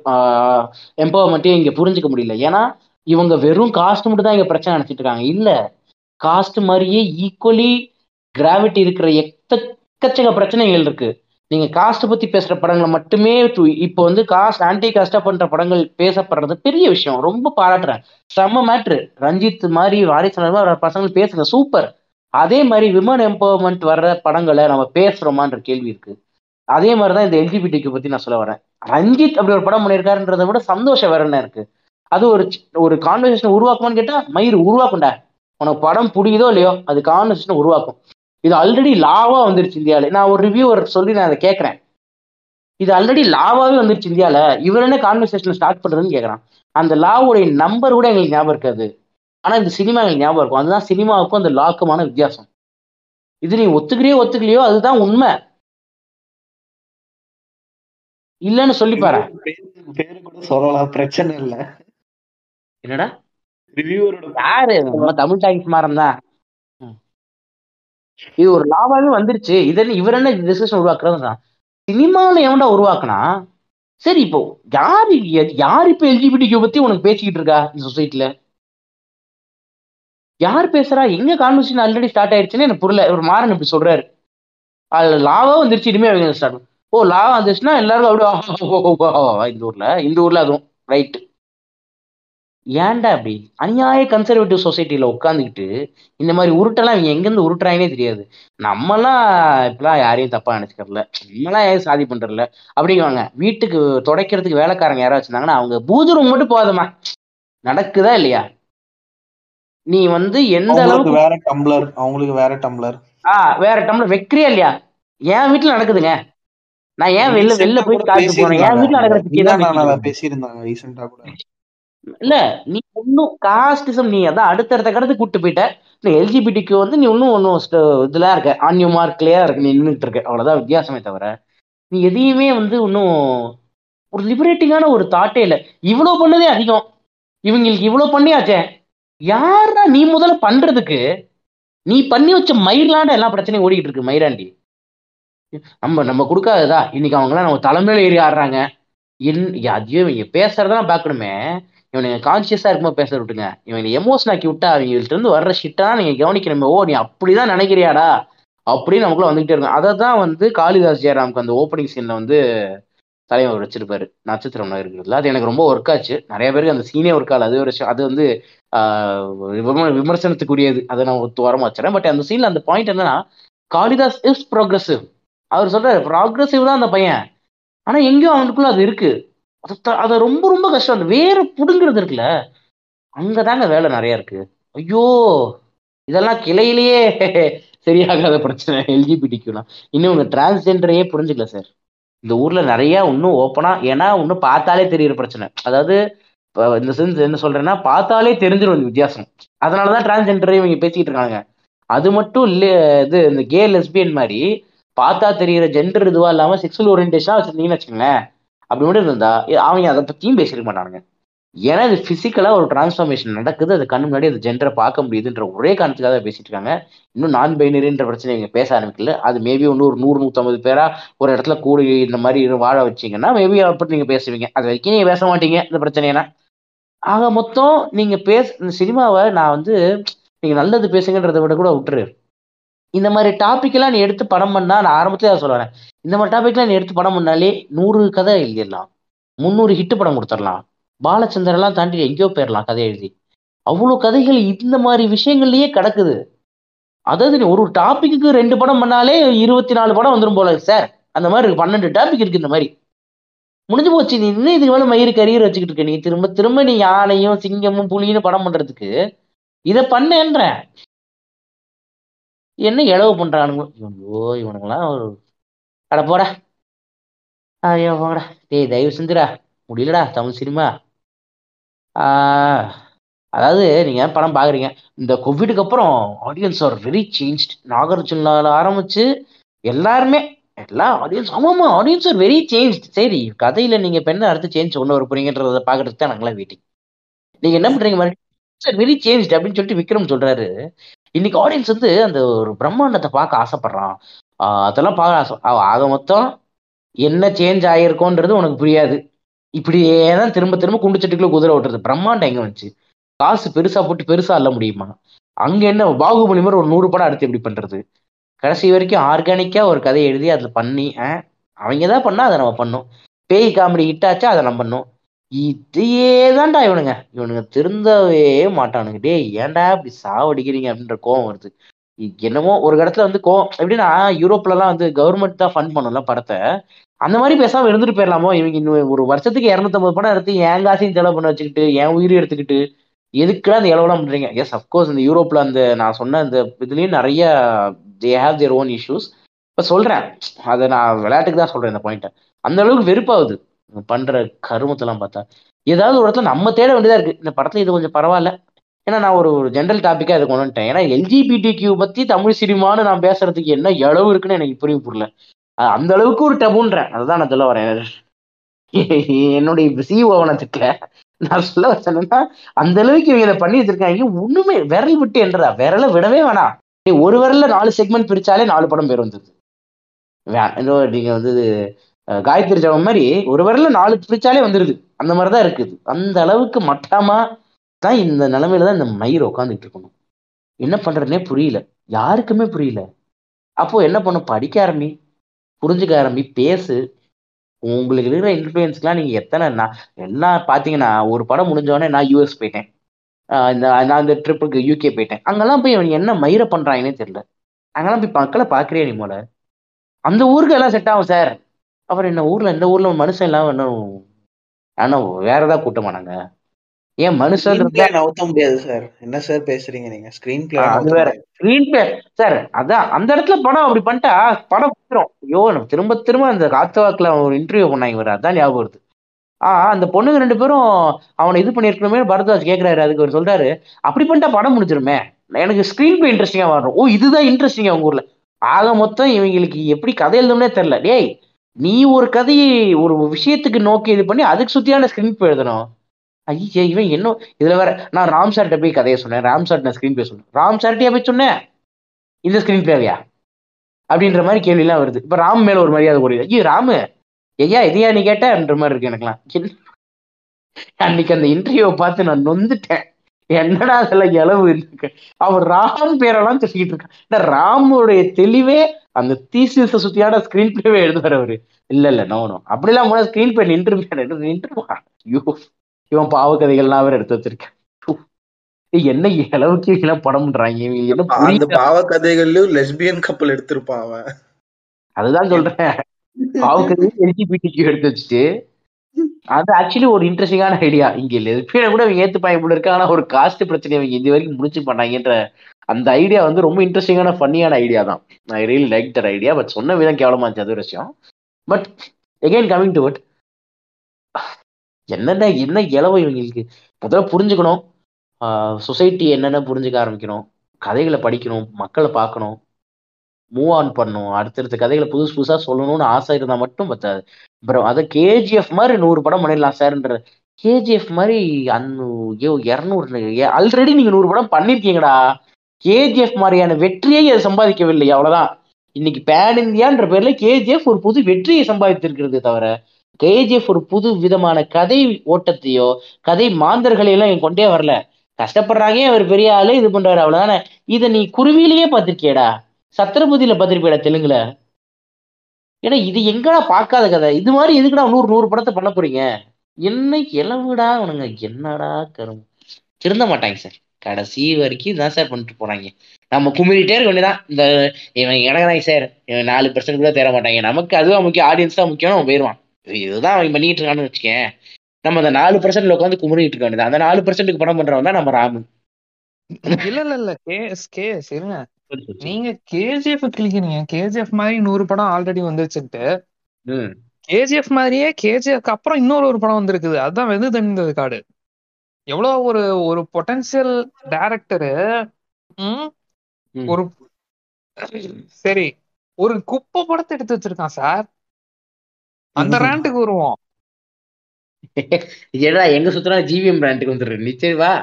எம்பவர்மெண்ட்டையும் இங்க புரிஞ்சுக்க முடியல. ஏன்னா இவங்க வெறும் காஸ்ட் மட்டும் தான் இங்க பிரச்சனை நினைச்சிட்டு இருக்காங்க. இல்ல காஸ்ட் மாதிரியே ஈக்குவலி கிராவிட்டி இருக்கிற எக்கச்சக்க பிரச்சனைகள் இருக்கு. நீங்க காஸ்ட் பத்தி பேசுற படங்களை மட்டுமே இப்போ வந்து காஸ்ட் ஆன்டி காஸ்டா பண்ற படங்கள் பேசப்படுறது பெரிய விஷயம். ரொம்ப பாராட்டுறேன். செம்ம மேட்ரு ரஞ்சித் மாதிரி வாரிசு வர பசங்க பேசுங்க. சூப்பர் அதே மாதிரி விமன் எம்பவர்மெண்ட் வர்ற படங்களை நம்ம பேசுறோமான்ற கேள்வி இருக்கு. அதே மாதிரிதான் இந்த எல்ஜிபிடிக்கு பத்தி நான் சொல்ல வரேன். ரஞ்சித் அப்படி ஒரு படம் பண்ணியிருக்காருன்றத விட சந்தோஷம் வேற என்ன இருக்கு? அது ஒரு ஒரு கான்வர்சேஷன் உருவாக்குமான்னு கேட்டா மயிர் உருவாக்கும்டா. உனக்கு படம் புரியுதோ இல்லையோ அது கான்வர்சேஷன் உருவாக்கும். இது ஆல்ரெடி லாவா வந்துருச்சு இந்தியாவில். நான் ஒரு ரிவ்யூவர் சொல்லி நான் அதை கேட்கறேன். இது ஆல்ரெடி லாவாவே வந்துருச்சு இந்தியாவில். இவர் என்ன கான்வர்சேஷன் ஸ்டார்ட் பண்றதுன்னு கேட்கறான். அந்த லாவுடைய நம்பர் கூட எங்களுக்கு ஞாபகம் இருக்காது. ஆனா இந்த சினிமா எங்களுக்கு ஞாபகம் இருக்கும். அதுதான் சினிமாவுக்கும் அந்த லாக்குமான வித்தியாசம். இது நீ ஒத்துக்கிறியோ ஒத்துக்கலையோ அதுதான் உண்மை. இல்லைன்னு சொல்லி பாரு. பேரு கூட சொல்லலாம். பிரச்சனை இல்ல. என்னடா? ரிவ்யூவரோட யாரு? நம்ம தமிழ் டாக்கிஸ் மாறம் தான். இது ஒரு லாவாவே வந்துருச்சு இதென்ன இவர் என்ன டிஸ்கஷன் உருவாக்குறது சினிமாவில் எவன்டா உருவாக்குனா சரி இப்போ யார் யார் இப்போ எல்ஜிபிடிக்கு பத்தி உனக்கு பேசிக்கிட்டு இருக்கா இந்த சொசைட்டில யார் பேசுறா எங்க கான்வர்சேஷன் ஆல்ரெடி ஸ்டார்ட் ஆயிடுச்சுன்னு எனக்கு புரியல ஒரு மாறன் இப்படி சொல்றாரு அதுல லாவா வந்துருச்சு இனிமே அவங்க ஸ்டார்ட் ஓ லாவா வந்துருச்சுன்னா எல்லாரும் அப்படியே இந்த ஊர்ல இந்த ஊர்ல அதுவும் ரைட்டு ஏன்டா அப்படி? அநியாய கன்சர்வேட்டிவ் சொசைட்டில உட்காந்துக்கிட்டு இந்த மாதிரி உருட்டெல்லாம் இவங்க எங்கேருந்து உருட்டுறாங்கன்னே தெரியாது. நம்மலாம் இப்பெல்லாம் யாரையும் தப்பா நினைச்சுக்கிறல நம்மளாம் யாரும் சாதி பண்றதில்ல. அப்படிங்குவாங்க. வீட்டுக்கு துடைக்கிறதுக்கு வேலைக்காரங்க யாராவது வச்சிருந்தாங்கன்னா அவங்க பூஜை ரூம் மட்டும் போகாதம்மா நடக்குதா இல்லையா? நீ வந்து எந்த அளவுக்கு வேற டம்ளர். அவங்களுக்கு வேற டம்ளர். ஆ வேற டம்ளர். வைக்கிறியா இல்லையா? என் வீட்டுல நடக்குதுங்க. நான் ஏன் வெளில வெளில போய் காய்ச்சி போனேன் என் வீட்டுல நடக்கிற பேசியிருந்தாங்க. ரீசெண்டா கூட. இல்ல நீ ஒன்னும் காஸ்டிசம் நீ அதான் அடுத்தடுத்த கடத்துக்கு கூட்டு போயிட்ட. இல்ல எல்ஜிபிடிக்கு வந்து நீ இன்னும் ஒன்றும் இதுல இருக்க. ஆன்யூ மார்க்லயா இருக்கு. நீ நின்றுட்டு இருக்க. அவ்வளவுதான் வித்தியாசமே தவிர நீ எதையுமே வந்து இன்னும் ஒரு லிபரேட்டிங்கான ஒரு தாட்டே இல்லை. இவ்வளவு பண்ணதே அதிகம். இவங்களுக்கு இவ்வளவு பண்ணியாச்சே. யாரா நீ முதல்ல பண்றதுக்கு? நீ பண்ணி வச்ச மயிர்லாண்ட எல்லா பிரச்சனையும் ஓடிக்கிட்டு இருக்கு மயிராண்டி. நம்ம நம்ம கொடுக்காததா? இன்னைக்கு அவங்களாம் நம்ம தலைமையில ஏறி ஆடுறாங்க. என் அதையும் இவங்க பேசுறதெல்லாம் பார்க்கணுமே. இவனுங்க கான்சியஸா இருக்கும்போது பேச விட்டுங்க இவங்க எமோஷன் ஆக்கி விட்டா அவங்கள்ட்ட இருந்து வர்ற ஷிட்டா நீங்க கவனிக்கணுமே ஓ நீ அப்படிதான் நினைக்கிறியாடா? அப்படின்னு நமக்குள்ள வந்துகிட்டே இருக்கும். அதை தான் வந்து காளிதாஸ் ஜெயராமுக்கு அந்த ஓப்பனிங் சீன்ல வந்து தலைவர் வச்சிருப்பாரு. நட்சத்திரம் இருக்கிறதுல அது எனக்கு ரொம்ப ஒர்க் ஆச்சு. நிறைய பேருக்கு அந்த சீனே ஒர்க் ஆகல. அது ஒரு அது வந்து விமர்சனத்துக்குரியது. அதை நான் ஒத்து வரமா வச்சுறேன் பட் அந்த சீன்ல அந்த பாயிண்ட் என்னன்னா காளிதாஸ் இஸ் ப்ரோக்ரஸிவ் அவர் சொல்றாரு ப்ராக்ரஸிவ் தான் அந்த பையன். ஆனா எங்கேயும் அவனுக்குள்ள அது இருக்கு. அதை ரொம்ப ரொம்ப கஷ்டம். அந்த வேற புடுங்கிறது இருக்குல்ல அங்கதாங்க வேலை நிறைய இருக்கு. ஐயோ இதெல்லாம் கிளையிலேயே சரியாகாத பிரச்சனை. எல்ஜிபிடிக்குலாம் இன்னும் உங்க டிரான்ஸ்ஜெண்டரையே புரிஞ்சுக்கல சார் இந்த ஊர்ல நிறைய இன்னும் ஓப்பனா ஏன்னா இன்னும் பார்த்தாலே தெரியுற பிரச்சனை. அதாவது இந்த சென்ஸ் என்ன சொல்றேன்னா பார்த்தாலே தெரிஞ்சிடும் இந்த வித்தியாசம். அதனாலதான் டிரான்ஸ்ஜெண்டரே இவங்க பேசிக்கிட்டு இருக்காங்க. அது மட்டும் இல்லை இது இந்த கே லெஸ்பியன் மாதிரி பார்த்தா தெரிகிற ஜெண்டர் இதுவா இல்லாம செக்ஷுவல் ஓரியன்டேஷனா வச்சிருந்தீங்கன்னு வச்சுக்கோங்களேன். அப்படி மட்டும் இருந்தா அவங்க அதை பத்தியும் பேசிருக்க மாட்டானுங்க. ஏன்னா இது பிசிக்கலா ஒரு டிரான்ஸ்ஃபார்மேஷன் நடக்குது. அது கண்ணு முன்னாடி அந்த ஜென்டரை பார்க்க முடியுதுன்ற ஒரே காரணத்துக்காக பேசிட்டு இருக்காங்க. இன்னும் நான் பைனரின்ற பிரச்சனை இங்க பேச ஆரம்பிக்கல. அது மேபி ஒன்று ஒரு நூறு நூற்றம்பது பேரா ஒரு இடத்துல கூடி இந்த மாதிரி வாழ வச்சீங்கன்னா மேபி அப்படி நீங்க பேசுவீங்க. அது வரைக்கும் நீங்க பேச மாட்டீங்க இந்த பிரச்சனைனா ஆக மொத்தம் நீங்க பேச இந்த சினிமாவை நான் வந்து நீங்க நல்லது பேசுங்கன்றதை விட கூட விட்டுரு. இந்த மாதிரி டாபிக் எல்லாம் நீ எடுத்து படம் பண்ணா நான் ஆரம்பத்திலே அதை சொல்லுவேன். இந்த மாதிரி டாபிக்ல நீ எடுத்து படம் பண்ணாலே நூறு கதை எழுதிடலாம். முந்நூறு ஹிட்டு படம் கொடுத்துடலாம். பாலச்சந்திரன்லாம் தாண்டி எங்கேயோ போயிடலாம் கதை எழுதி. அவ்வளோ கதைகள் இந்த மாதிரி விஷயங்கள்லயே கிடக்குது. அதாவது நீ ஒரு டாபிக்கு ரெண்டு படம் பண்ணாலே இருபத்தி நாலு படம் வந்துடும் போல சார் அந்த மாதிரி இருக்கு. பன்னெண்டு டாபிக் இருக்கு இந்த மாதிரி. முடிஞ்சு போச்சு. நீ இன்னும் இதுக்கு மேலே மயிறு கரியர் வச்சுக்கிட்டு இருக்க. நீ திரும்ப திரும்ப நீ யானையும் சிங்கமும் புலியும் படம் பண்றதுக்கு இதை பண்ணேன்ற. என்ன இளவு பண்றானுங்க? ஐயோ இவனுங்களாம் ஒரு அட போடா. ஐயோ போங்கடா. டேய் தயவு செஞ்சுடா. முடியலடா தமிழ் சினிமா. ஆஹ் அதாவது நீங்க படம் பாக்குறீங்க? இந்த கோவிடுக்கு அப்புறம் ஆடியன்ஸ் ஆர் வெரி சேஞ்ச் நாகார்ஜுனால ஆரம்பிச்சு எல்லாருமே எல்லா ஆடியன்ஸ் ஆமாம்மா ஆடியன்ஸ் ஆர் வெரி சேஞ்ச் சரி கதையில நீங்க இப்போ என்ன அடுத்து சேஞ்ச் கொண்டு வர போறீங்கன்றத பாக்குறதுக்கு தான் நாங்களாம் வெயிட்டிங் நீங்க என்ன பண்றீங்க மறுபடியும் வெரி சேஞ்ச் அப்படின்னு சொல்லிட்டு விக்ரம் சொல்றாரு. இன்னைக்கு ஆடியன்ஸ் வந்து அந்த ஒரு பிரம்மாண்டத்தை பார்க்க ஆசைப்படுறான். அதெல்லாம் பார்க்க ஆசை ஆக மொத்தம் என்ன சேஞ்ச் ஆகிருக்கோன்றது உனக்கு புரியாது. இப்படியே தான் திரும்ப திரும்ப குண்டு சட்டிக்குள்ள குதிரை ஓட்டுறது. பிரம்மாண்டம் எங்க வந்துச்சு? காசு பெருசா போட்டு பெருசா அல்ல முடியுமா? அங்க என்ன பாகுபலி மாதிரி ஒரு நூறு படம் அடுத்து எப்படி பண்றது? கடைசி வரைக்கும் ஆர்கானிக்கா ஒரு கதையை எழுதி அதுல பண்ணி அவங்க தான் பண்ணா அதை நம்ம பண்ணோம். பேய் காமெடி ஹிட் ஆச்சா அதை நம்ம பண்ணோம். இதையே தான்டா இவனுங்க. இவனுங்க திருந்தவே மாட்டானுங்க. டேய் ஏன்டா இப்படி சாவடிக்கிறீங்க அப்படின்ற கோவம் வருது. என்னமோ ஒரு இடத்துல வந்து கோ எப்படின்னா யூரோப்ல எல்லாம் வந்து கவர்மெண்ட் தான் ஃபண்ட் பண்ணும்ல படத்தை. அந்த மாதிரி பேசாம இருந்துட்டு போயிடலாமோ? இவங்க இன்னும் ஒரு வருஷத்துக்கு இரநூத்தம்பது படம் எடுத்து என் காசையும் செலவு பண்ண வச்சுக்கிட்டு என் உயிர் எடுத்துக்கிட்டு எதுக்குலாம் அந்த இளவெல்லாம் பண்றீங்க? எஸ் அஃப்கோர்ஸ் இந்த யூரோப்ல அந்த நான் சொன்ன அந்த இதுலயும் நிறைய they have their own issues இப்போ சொல்றேன். அதை நான் விளையாட்டுக்கு தான் சொல்றேன் இந்த பாயிண்ட்டை அந்த அளவுக்கு வெறுப்பாகுது. பண்ணுற பண்ற கருமத்தெல்லாம் பார்த்தா. ஏதாவது ஒரு இடத்துல நம்ம தேட வேண்டியதா இருக்கு. இந்த படத்துல இது கொஞ்சம் பரவாயில்ல. ஏன்னா நான் ஒரு ஜென்ரல் டாப்பிக்காக இதை கொண்டு வந்துட்டேன். ஏன்னா எல்ஜிபிடி கியூ பத்தி தமிழ் சினிமான்னு நான் பேசுறதுக்கு என்ன எளவு இருக்குன்னு எனக்கு புரிய புரியல. அந்த அளவுக்கு ஒரு டபுன்றேன். அதுதான் நான் சொல்ல வரேன். என்னுடைய சிஓவனத்துக்குல நான் சொல்ல வச்சேன்னா அந்த அளவுக்கு இவங்க இதை பண்ணி வச்சிருக்காங்க. ஒண்ணுமே விரல் விட்டு என்றதா? விரலை விடவே வேணாம். நீ ஒரு விரல்ல நாலு செக்மெண்ட் பிரிச்சாலே நாலு படம் பேர் வந்தது வே- நீங்க வந்து காயத்ரி ஜபம் மாதிரி ஒரு விரல்ல நாலு பிரிச்சாலே வந்துருது. அந்த மாதிரி தான் இருக்குது. அந்த அளவுக்கு மட்டமா தான் இந்த நிலைமையில தான் இந்த மயிர் உட்காந்துட்டு இருக்கணும். என்ன பண்றதுனே புரியல. யாருக்குமே புரியல. அப்போ என்ன பண்ணும்? படிக்க ஆரம்பி. புரிஞ்சுக்க ஆரம்பி. பேசு. உங்களுக்கு இருக்கிற இன்ஃப்ளூயன்ஸ்க்குலாம் நீங்கள் எத்தனை நான் எல்லாம் பார்த்தீங்கன்னா ஒரு படம் முடிஞ்சவொடனே நான் யூஎஸ் போயிட்டேன். இந்த நான் இந்த ட்ரிப்புக்கு யூகே போயிட்டேன். அங்கெல்லாம் போய் அவன் என்ன மயிர பண்ணுறாங்கன்னே தெரியல. அங்கெல்லாம் போய் மக்களை பார்க்குறியா நீ போல அந்த ஊருக்கு எல்லாம் செட் ஆகும் சார் அப்புறம் என்ன ஊரில் இந்த ஊரில் மனுஷன் எல்லாம் இன்னும் ஆனால் வேற ஏதாவது கூட்டமானாங்க? ஏன் மனுஷன் நவுத்த முடியாது சார் என்ன சார் பேசுறீங்க நீங்க? ஸ்கிரீன் பிளே அது வேற. ஸ்கிரீன் பிளே சார் அதான் அந்த இடத்துல படம் அப்படி பண்ணிட்டா படம் வந்துரும். ஐயோ நம்ம திரும்ப திரும்ப அந்த காத்துவாக்குல ஒரு இன்டர்வியூ பண்ணாங்க இவர் அதான் ஞாபகம் வருது. ஆ அந்த பொண்ணுங்க ரெண்டு பேரும் அவனை இது பண்ணியிருக்கணுமே பரத்வாஜ் கேட்கிறாரு அதுக்கு அவர் சொல்றாரு அப்படி பண்ணிட்டா படம் முடிஞ்சிருமே. எனக்கு ஸ்கிரீன் பிளே இன்ட்ரெஸ்டிங்கா வரும். ஓ இதுதான் இன்ட்ரெஸ்டிங் அவங்க ஊர்ல. ஆக மொத்தம் இவங்களுக்கு எப்படி கதை எழுதணும்னே தெரியல. டேய் நீ ஒரு கதையை ஒரு விஷயத்துக்கு நோக்கி இது பண்ணி அதுக்கு சுத்தியான ஸ்கிரீன் பிளே எழுதணும். ஐயே இவன் இன்னும் இதுல வேற நான் ராம் சார்ட்ட போய் கதையை சொன்னேன். ராம் சார்ட் நான் ஸ்கிரீன் பிளே சொன்னேன். ராம் சார்கிட்டயா போய் சொன்னேன்? இந்த ஸ்கிரீன் பிளேவையா அப்படின்ற மாதிரி கேள்விலாம் வருது. இப்ப ராம் மேல ஒரு மரியாதை கூடியது ஐயோ ராமு! ஐயா இதையா நீ கேட்டன்ற மாதிரி இருக்கு எனக்குலாம் அன்னைக்கு அந்த இன்டர்வியூவை பார்த்து நான் நொந்துட்டேன். என்னடா அதெல்லாம் இளவு இருக்கு? அவர் ராம் பேரெல்லாம் சொல்லிட்டு இருக்கான். ராமுடைய தெளிவே அந்த தீசிஸை சுத்தியான ஸ்கிரீன் பிளேவே எழுதுவார் அவரு. இல்ல இல்ல நோ நோ அப்படிலாம் போனா ஸ்கிரீன் பிளே நின்று நின்றுமா ஐயோ. இவன் பாவக்கதைகள்லாம் வேற எடுத்து வச்சிருக்கேன். என்ன அளவுக்கு இவங்க படம் பண்றாங்க இவங்க என்ன அந்த புரியல பாவ கதைகள்லயும் லெஸ்பியன் கப்பல் எடுத்திருப்பான் அவன். அதுதான் சொல்றேன். பாவக்கதை எல்ஜிபிடிக்கு எடுத்து வச்சுட்டு அது ஆக்சுவலி ஒரு இன்ட்ரெஸ்டிங்கான ஐடியா இங்க லெஸ்பியனை கூட இவங்க ஏத்துப்பாங்க போல இருக்கு. ஆனா ஒரு காஸ்ட் பிரச்சனை இவங்க இது வரைக்கும் முடிச்சு பண்ணாங்கன்ற அந்த ஐடியா வந்து ரொம்ப இன்ட்ரெஸ்டிங்கான ஃபன்னியான ஐடியா தான். I really like that idea but சொன்ன விதம் கேவலமா இருந்துச்சு அது ஒரு விஷயம். But again coming to it என்னென்ன என்ன இளவு இவங்களுக்கு? முதல்ல புரிஞ்சுக்கணும். சொசைட்டி என்னென்ன புரிஞ்சுக்க ஆரம்பிக்கணும்? கதைகளை படிக்கணும் மக்களை பார்க்கணும் மூவ் ஆன் பண்ணணும் அடுத்தடுத்த கதைகளை புதுசு புதுசாக சொல்லணும்னு ஆசை இருந்தால் மட்டும் பத்தாது. அப்புறம் அதை கேஜிஎஃப் மாதிரி நூறு படம் பண்ணிடலாம் சார்ன்ற கேஜிஎஃப் மாதிரி அன்னு ஐயோ இரநூறு ஆல்ரெடி நீங்கள் நூறு படம் பண்ணியிருக்கீங்கடா கேஜிஎஃப் மாதிரியான வெற்றியை அது சம்பாதிக்கவில்லை அவ்வளோதான் இன்னைக்கு பேன் இந்தியான்ற பேர்ல கேஜிஎஃப் ஒரு புது வெற்றியை சம்பாதித்திருக்கிறது தவிர கேஜிஎஃப் ஒரு புது விதமான கதை ஓட்டத்தையோ கதை மாந்தர்களையெல்லாம் இவன் இங்க கொண்டே வரல. கஷ்டப்படுறாங்க அவர் பெரிய ஆளு இது பண்றாரு அவ்வளவுதானே. இதை நீ குருவிலேயே பார்த்திருக்கியடா. சத்திரபதியில பார்த்திருப்பியடா தெலுங்குல. ஏன்னா இது எங்கடா பார்க்காத கதை? இது மாதிரி எதுக்குடா நூறு நூறு படத்தை பண்ண போறீங்க? என்ன இளவுடா அவனுங்க. என்னடா கரும் திருந்த மாட்டாங்க சார். கடைசி வரைக்கும் இதான் சார் பண்ணிட்டு போறாங்க. நம்ம குமிரிட்டே இருக்க வேண்டியதான் இந்த இவன் இடங்கிறாங்க சார். இவன் நாலு பர்சன்ட் கூட தேர மாட்டாங்க. நமக்கு அதுவும் முக்கியம் ஆடியன்ஸ் தான் முக்கியம் அவன் போயிடுவான் இதுதான் அவன் பண்ணிட்டு இருக்கான்னு வச்சுக்கேன். நம்ம அந்த நாலு பர்சன்ட்ல உட்காந்து குமிழிட்டு இருக்க வேண்டியது அந்த நாலு பர்சன்ட்டுக்கு படம் பண்றவன் தான் நம்ம ராமு. இல்ல இல்ல இல்ல. கேஸ் கேஸ் இருங்க நீங்க கேஜிஎஃப் கிளிக்கிறீங்க கேஜிஎஃப் மாதிரி நூறு படம் ஆல்ரெடி வந்துருச்சுட்டு கேஜிஎஃப் மாதிரியே கேஜிஎஃப் அப்புறம் இன்னொரு ஒரு படம் வந்திருக்குது. அதுதான் வெந்து தணிந்தது காடு. எவ்வளவு ஒரு ஒரு பொட்டன்சியல் டைரக்டரு. ஒரு சரி ஒரு குப்பை படத்தை எடுத்து வச்சிருக்கான் சார். அந்த ரேண்டுக்கு வருவோம். ஏடா எங்க சுத்தினா ஜிவிஎம் பிராண்டுக்கு வந்துடுற நிச்சயம் வா.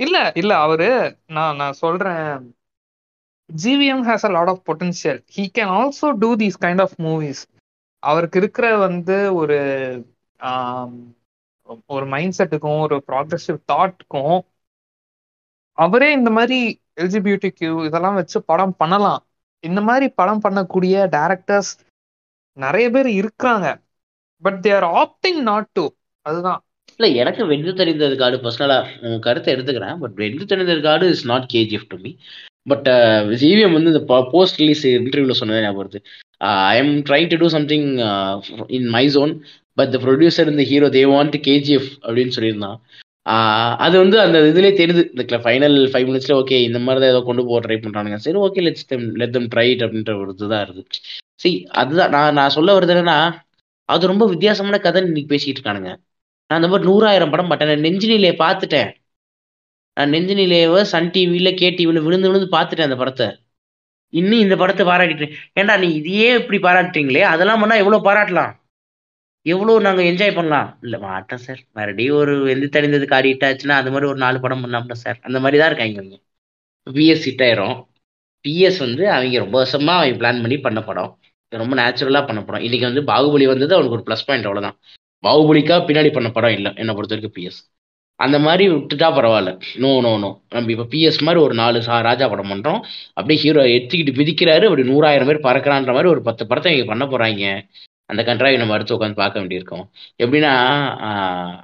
இல்ல இல்ல அவரு நான் நான் சொல்றேன். GVM has a lot of potential he can also do these kind of movies அவருக்கு இருக்கிற வந்து ஒரு ஒரு மைண்ட் செட்டுக்கும் ஒரு ப்ராக்ரஸிவ் தாட்க்கும் அவரே இந்த மாதிரி எல்ஜிபியூட்டி கியூ இதெல்லாம் வச்சு படம் பண்ணலாம். இந்த மாதிரி படம் பண்ணக்கூடிய டைரக்டர்ஸ் நிறைய பேர் இருக்காங்க. But they're opting not to அதுதான். இல்ல எனக்கு வென்று தெரிந்தது கார்டு பர்சனலா கருத்தை எடுத்துக்கிறேன். பட் வென்று தெரிந்தது card is not KGF to me but GVM வந்து இந்த போஸ்ட் ரிலீஸ் இன்டர்வியூல சொன்னது ஞாபகம் வருது. I am trying to do something in my zone but the producer இந்த ஹீரோ தே வாண்ட் கேஜிஎஃப் அப்படின்னு சொல்லியிருந்தான். அது வந்து அந்த இதுலேயே தெரியுது. இந்த ஃபைனல் ஃபைவ் மினிட்ஸ்ல ஓகே இந்த மாதிரி தான் ஏதோ கொண்டு போக ட்ரை பண்றானுங்க. சரி okay let's let them try it அப்படின்ற ஒரு இதுதான் இருக்கு சி அதுதான் நான் நான் சொல்ல வருது என்னன்னா அது ரொம்ப வித்தியாசமான கதை இன்னைக்கு பேசிட்டு இருக்கானுங்க. நான் அந்த மாதிரி நூறாயிரம் படம் பட்டேன் நான் நிலையை பார்த்துட்டேன். நான் நெஞ்சினிலேவ சன் டிவியில் கே டிவியில் விழுந்து விழுந்து பார்த்துட்டேன் அந்த படத்தை. இன்னும் இந்த படத்தை பாராட்டிட்டு ஏன்டா நீ இதையே இப்படி பாராட்டுறீங்களே அதெல்லாம் பண்ணால் எவ்வளோ பாராட்டலாம்? எவ்வளோ நாங்கள் என்ஜாய் பண்ணலாம்? இல்லை மாட்டோம் சார். மறுபடியும் ஒரு எந்த தெரிந்தது காடிட்டாச்சுன்னா அது மாதிரி ஒரு நாலு படம் பண்ணலாம்ல சார். அந்த மாதிரி தான் இருக்காங்க இவங்க. பிஎஸ் ஹிட் ஆயிரும். பிஎஸ் வந்து அவங்க ரொம்ப வருஷமாக அவங்க பிளான் பண்ணி பண்ண படம். ரொம்ப நேச்சுரலாக பண்ண படம். இன்னைக்கு வந்து பாகுபலி வந்தது அவனுக்கு ஒரு ப்ளஸ் பாயிண்ட் அவ்வளோதான் பாகுபலிக்கா பின்னாடி பண்ண படம் இல்லை. என்னை பொறுத்த வரைக்கும் பிஎஸ் அந்த மாதிரி விட்டுட்டா பரவாயில்ல. நோ நோ நோ நம்ம இப்போ பிஎஸ் மாதிரி ஒரு நாலு சா ராஜா படம் பண்ணுறோம் அப்படியே ஹீரோ எத்திக்கிட்டு மிதிக்கிறாரு. அப்படி நூறாயிரம் பேர் பறக்கிறான்ற மாதிரி ஒரு பத்து படத்தை இங்கே பண்ண போகிறாங்க அந்த கண்ட்ராவை நம்ம அடுத்து உட்காந்து பார்க்க வேண்டியிருக்கோம். எப்படின்னா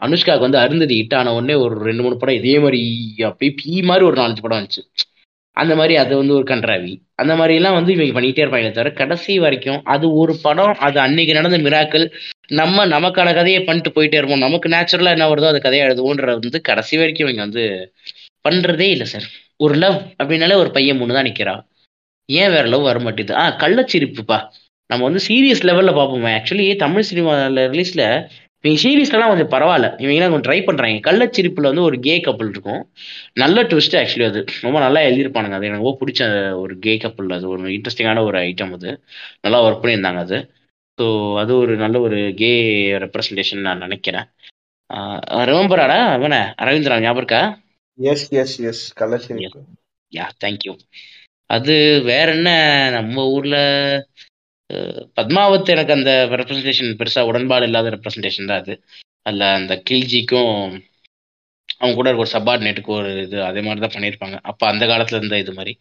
அனுஷ்காவுக்கு வந்து அருந்ததி ஹிட் ஆன உடனே ஒரு ரெண்டு மூணு படம் இதே மாதிரி அப்படியே பி மாதிரி ஒரு நாலஞ்சு படம் வந்துச்சு. அந்த மாதிரி அது வந்து ஒரு கன்றாவி. அந்த மாதிரி எல்லாம் வந்து இவங்க பண்ணிட்டே இருப்பாங்க தவிர கடைசி வரைக்கும் அது ஒரு படம் அது அன்னைக்கு நடந்த மிராக்கள் நம்ம நமக்கான கதையை பண்ணிட்டு போயிட்டே இருப்போம். நமக்கு நேச்சுரலா என்ன வருதோ அது கதையை எழுதுவோன்றது வந்து கடைசி வரைக்கும் இவங்க வந்து பண்றதே இல்லை சார். ஒரு லவ் அப்படின்னாலே ஒரு பையன் மூணு தான் நிக்கிறா. ஏன் வேற லவ் வர மாட்டேது ஆ கள்ளச்சிரிப்புப்பா. நம்ம வந்து சீரியஸ் லெவல்ல பார்ப்போமே. ஆக்சுவலி தமிழ் சினிமாவில் ரிலீஸ்ல இவங்க சீரியஸ்லாம் கொஞ்சம் பரவாயில்ல. இவங்க கொஞ்சம் ட்ரை பண்றாங்க. கள்ளச்சிரிப்புல வந்து ஒரு கே கப்பல் இருக்கும். நல்ல ட்விஸ்ட் ஆக்சுவலி அது. ரொம்ப நல்லா எழுதியிருப்பானுங்க அது. எனக்கு ரொம்ப பிடிச்ச ஒரு கே கப்பல் அது. ஒரு இன்ட்ரெஸ்டிங்கான ஒரு ஐட்டம் அது. நல்லா ஒர்க் பண்ணியிருந்தாங்க அது. ஸோ அது ஒரு நல்ல ஒரு கே ரெப்ரசன்டேஷன் நான் நினைக்கிறேன். ரிமம்பராடா அவன அரவிந்தரா ஞாபகம் எஸ் எஸ் எஸ் கள்ளச்சிரிப்பு. யா தேங்க்யூ அது வேற என்ன? நம்ம ஊர்ல பத்மாவத் எனக்கு அந்த ரெப்ரசன்டேஷன் பெருசாக உடன்பாடு இல்லாத ரெப்ரசன்டேஷன் தான் அது. அதில் அந்த கில்ஜிக்கும் அவங்க கூட ஒரு சப்பார்டினேட்டுக்கு ஒரு இது அதே மாதிரி தான் பண்ணியிருப்பாங்க. அப்போ அந்த காலத்துல இருந்த இது மாதிரி.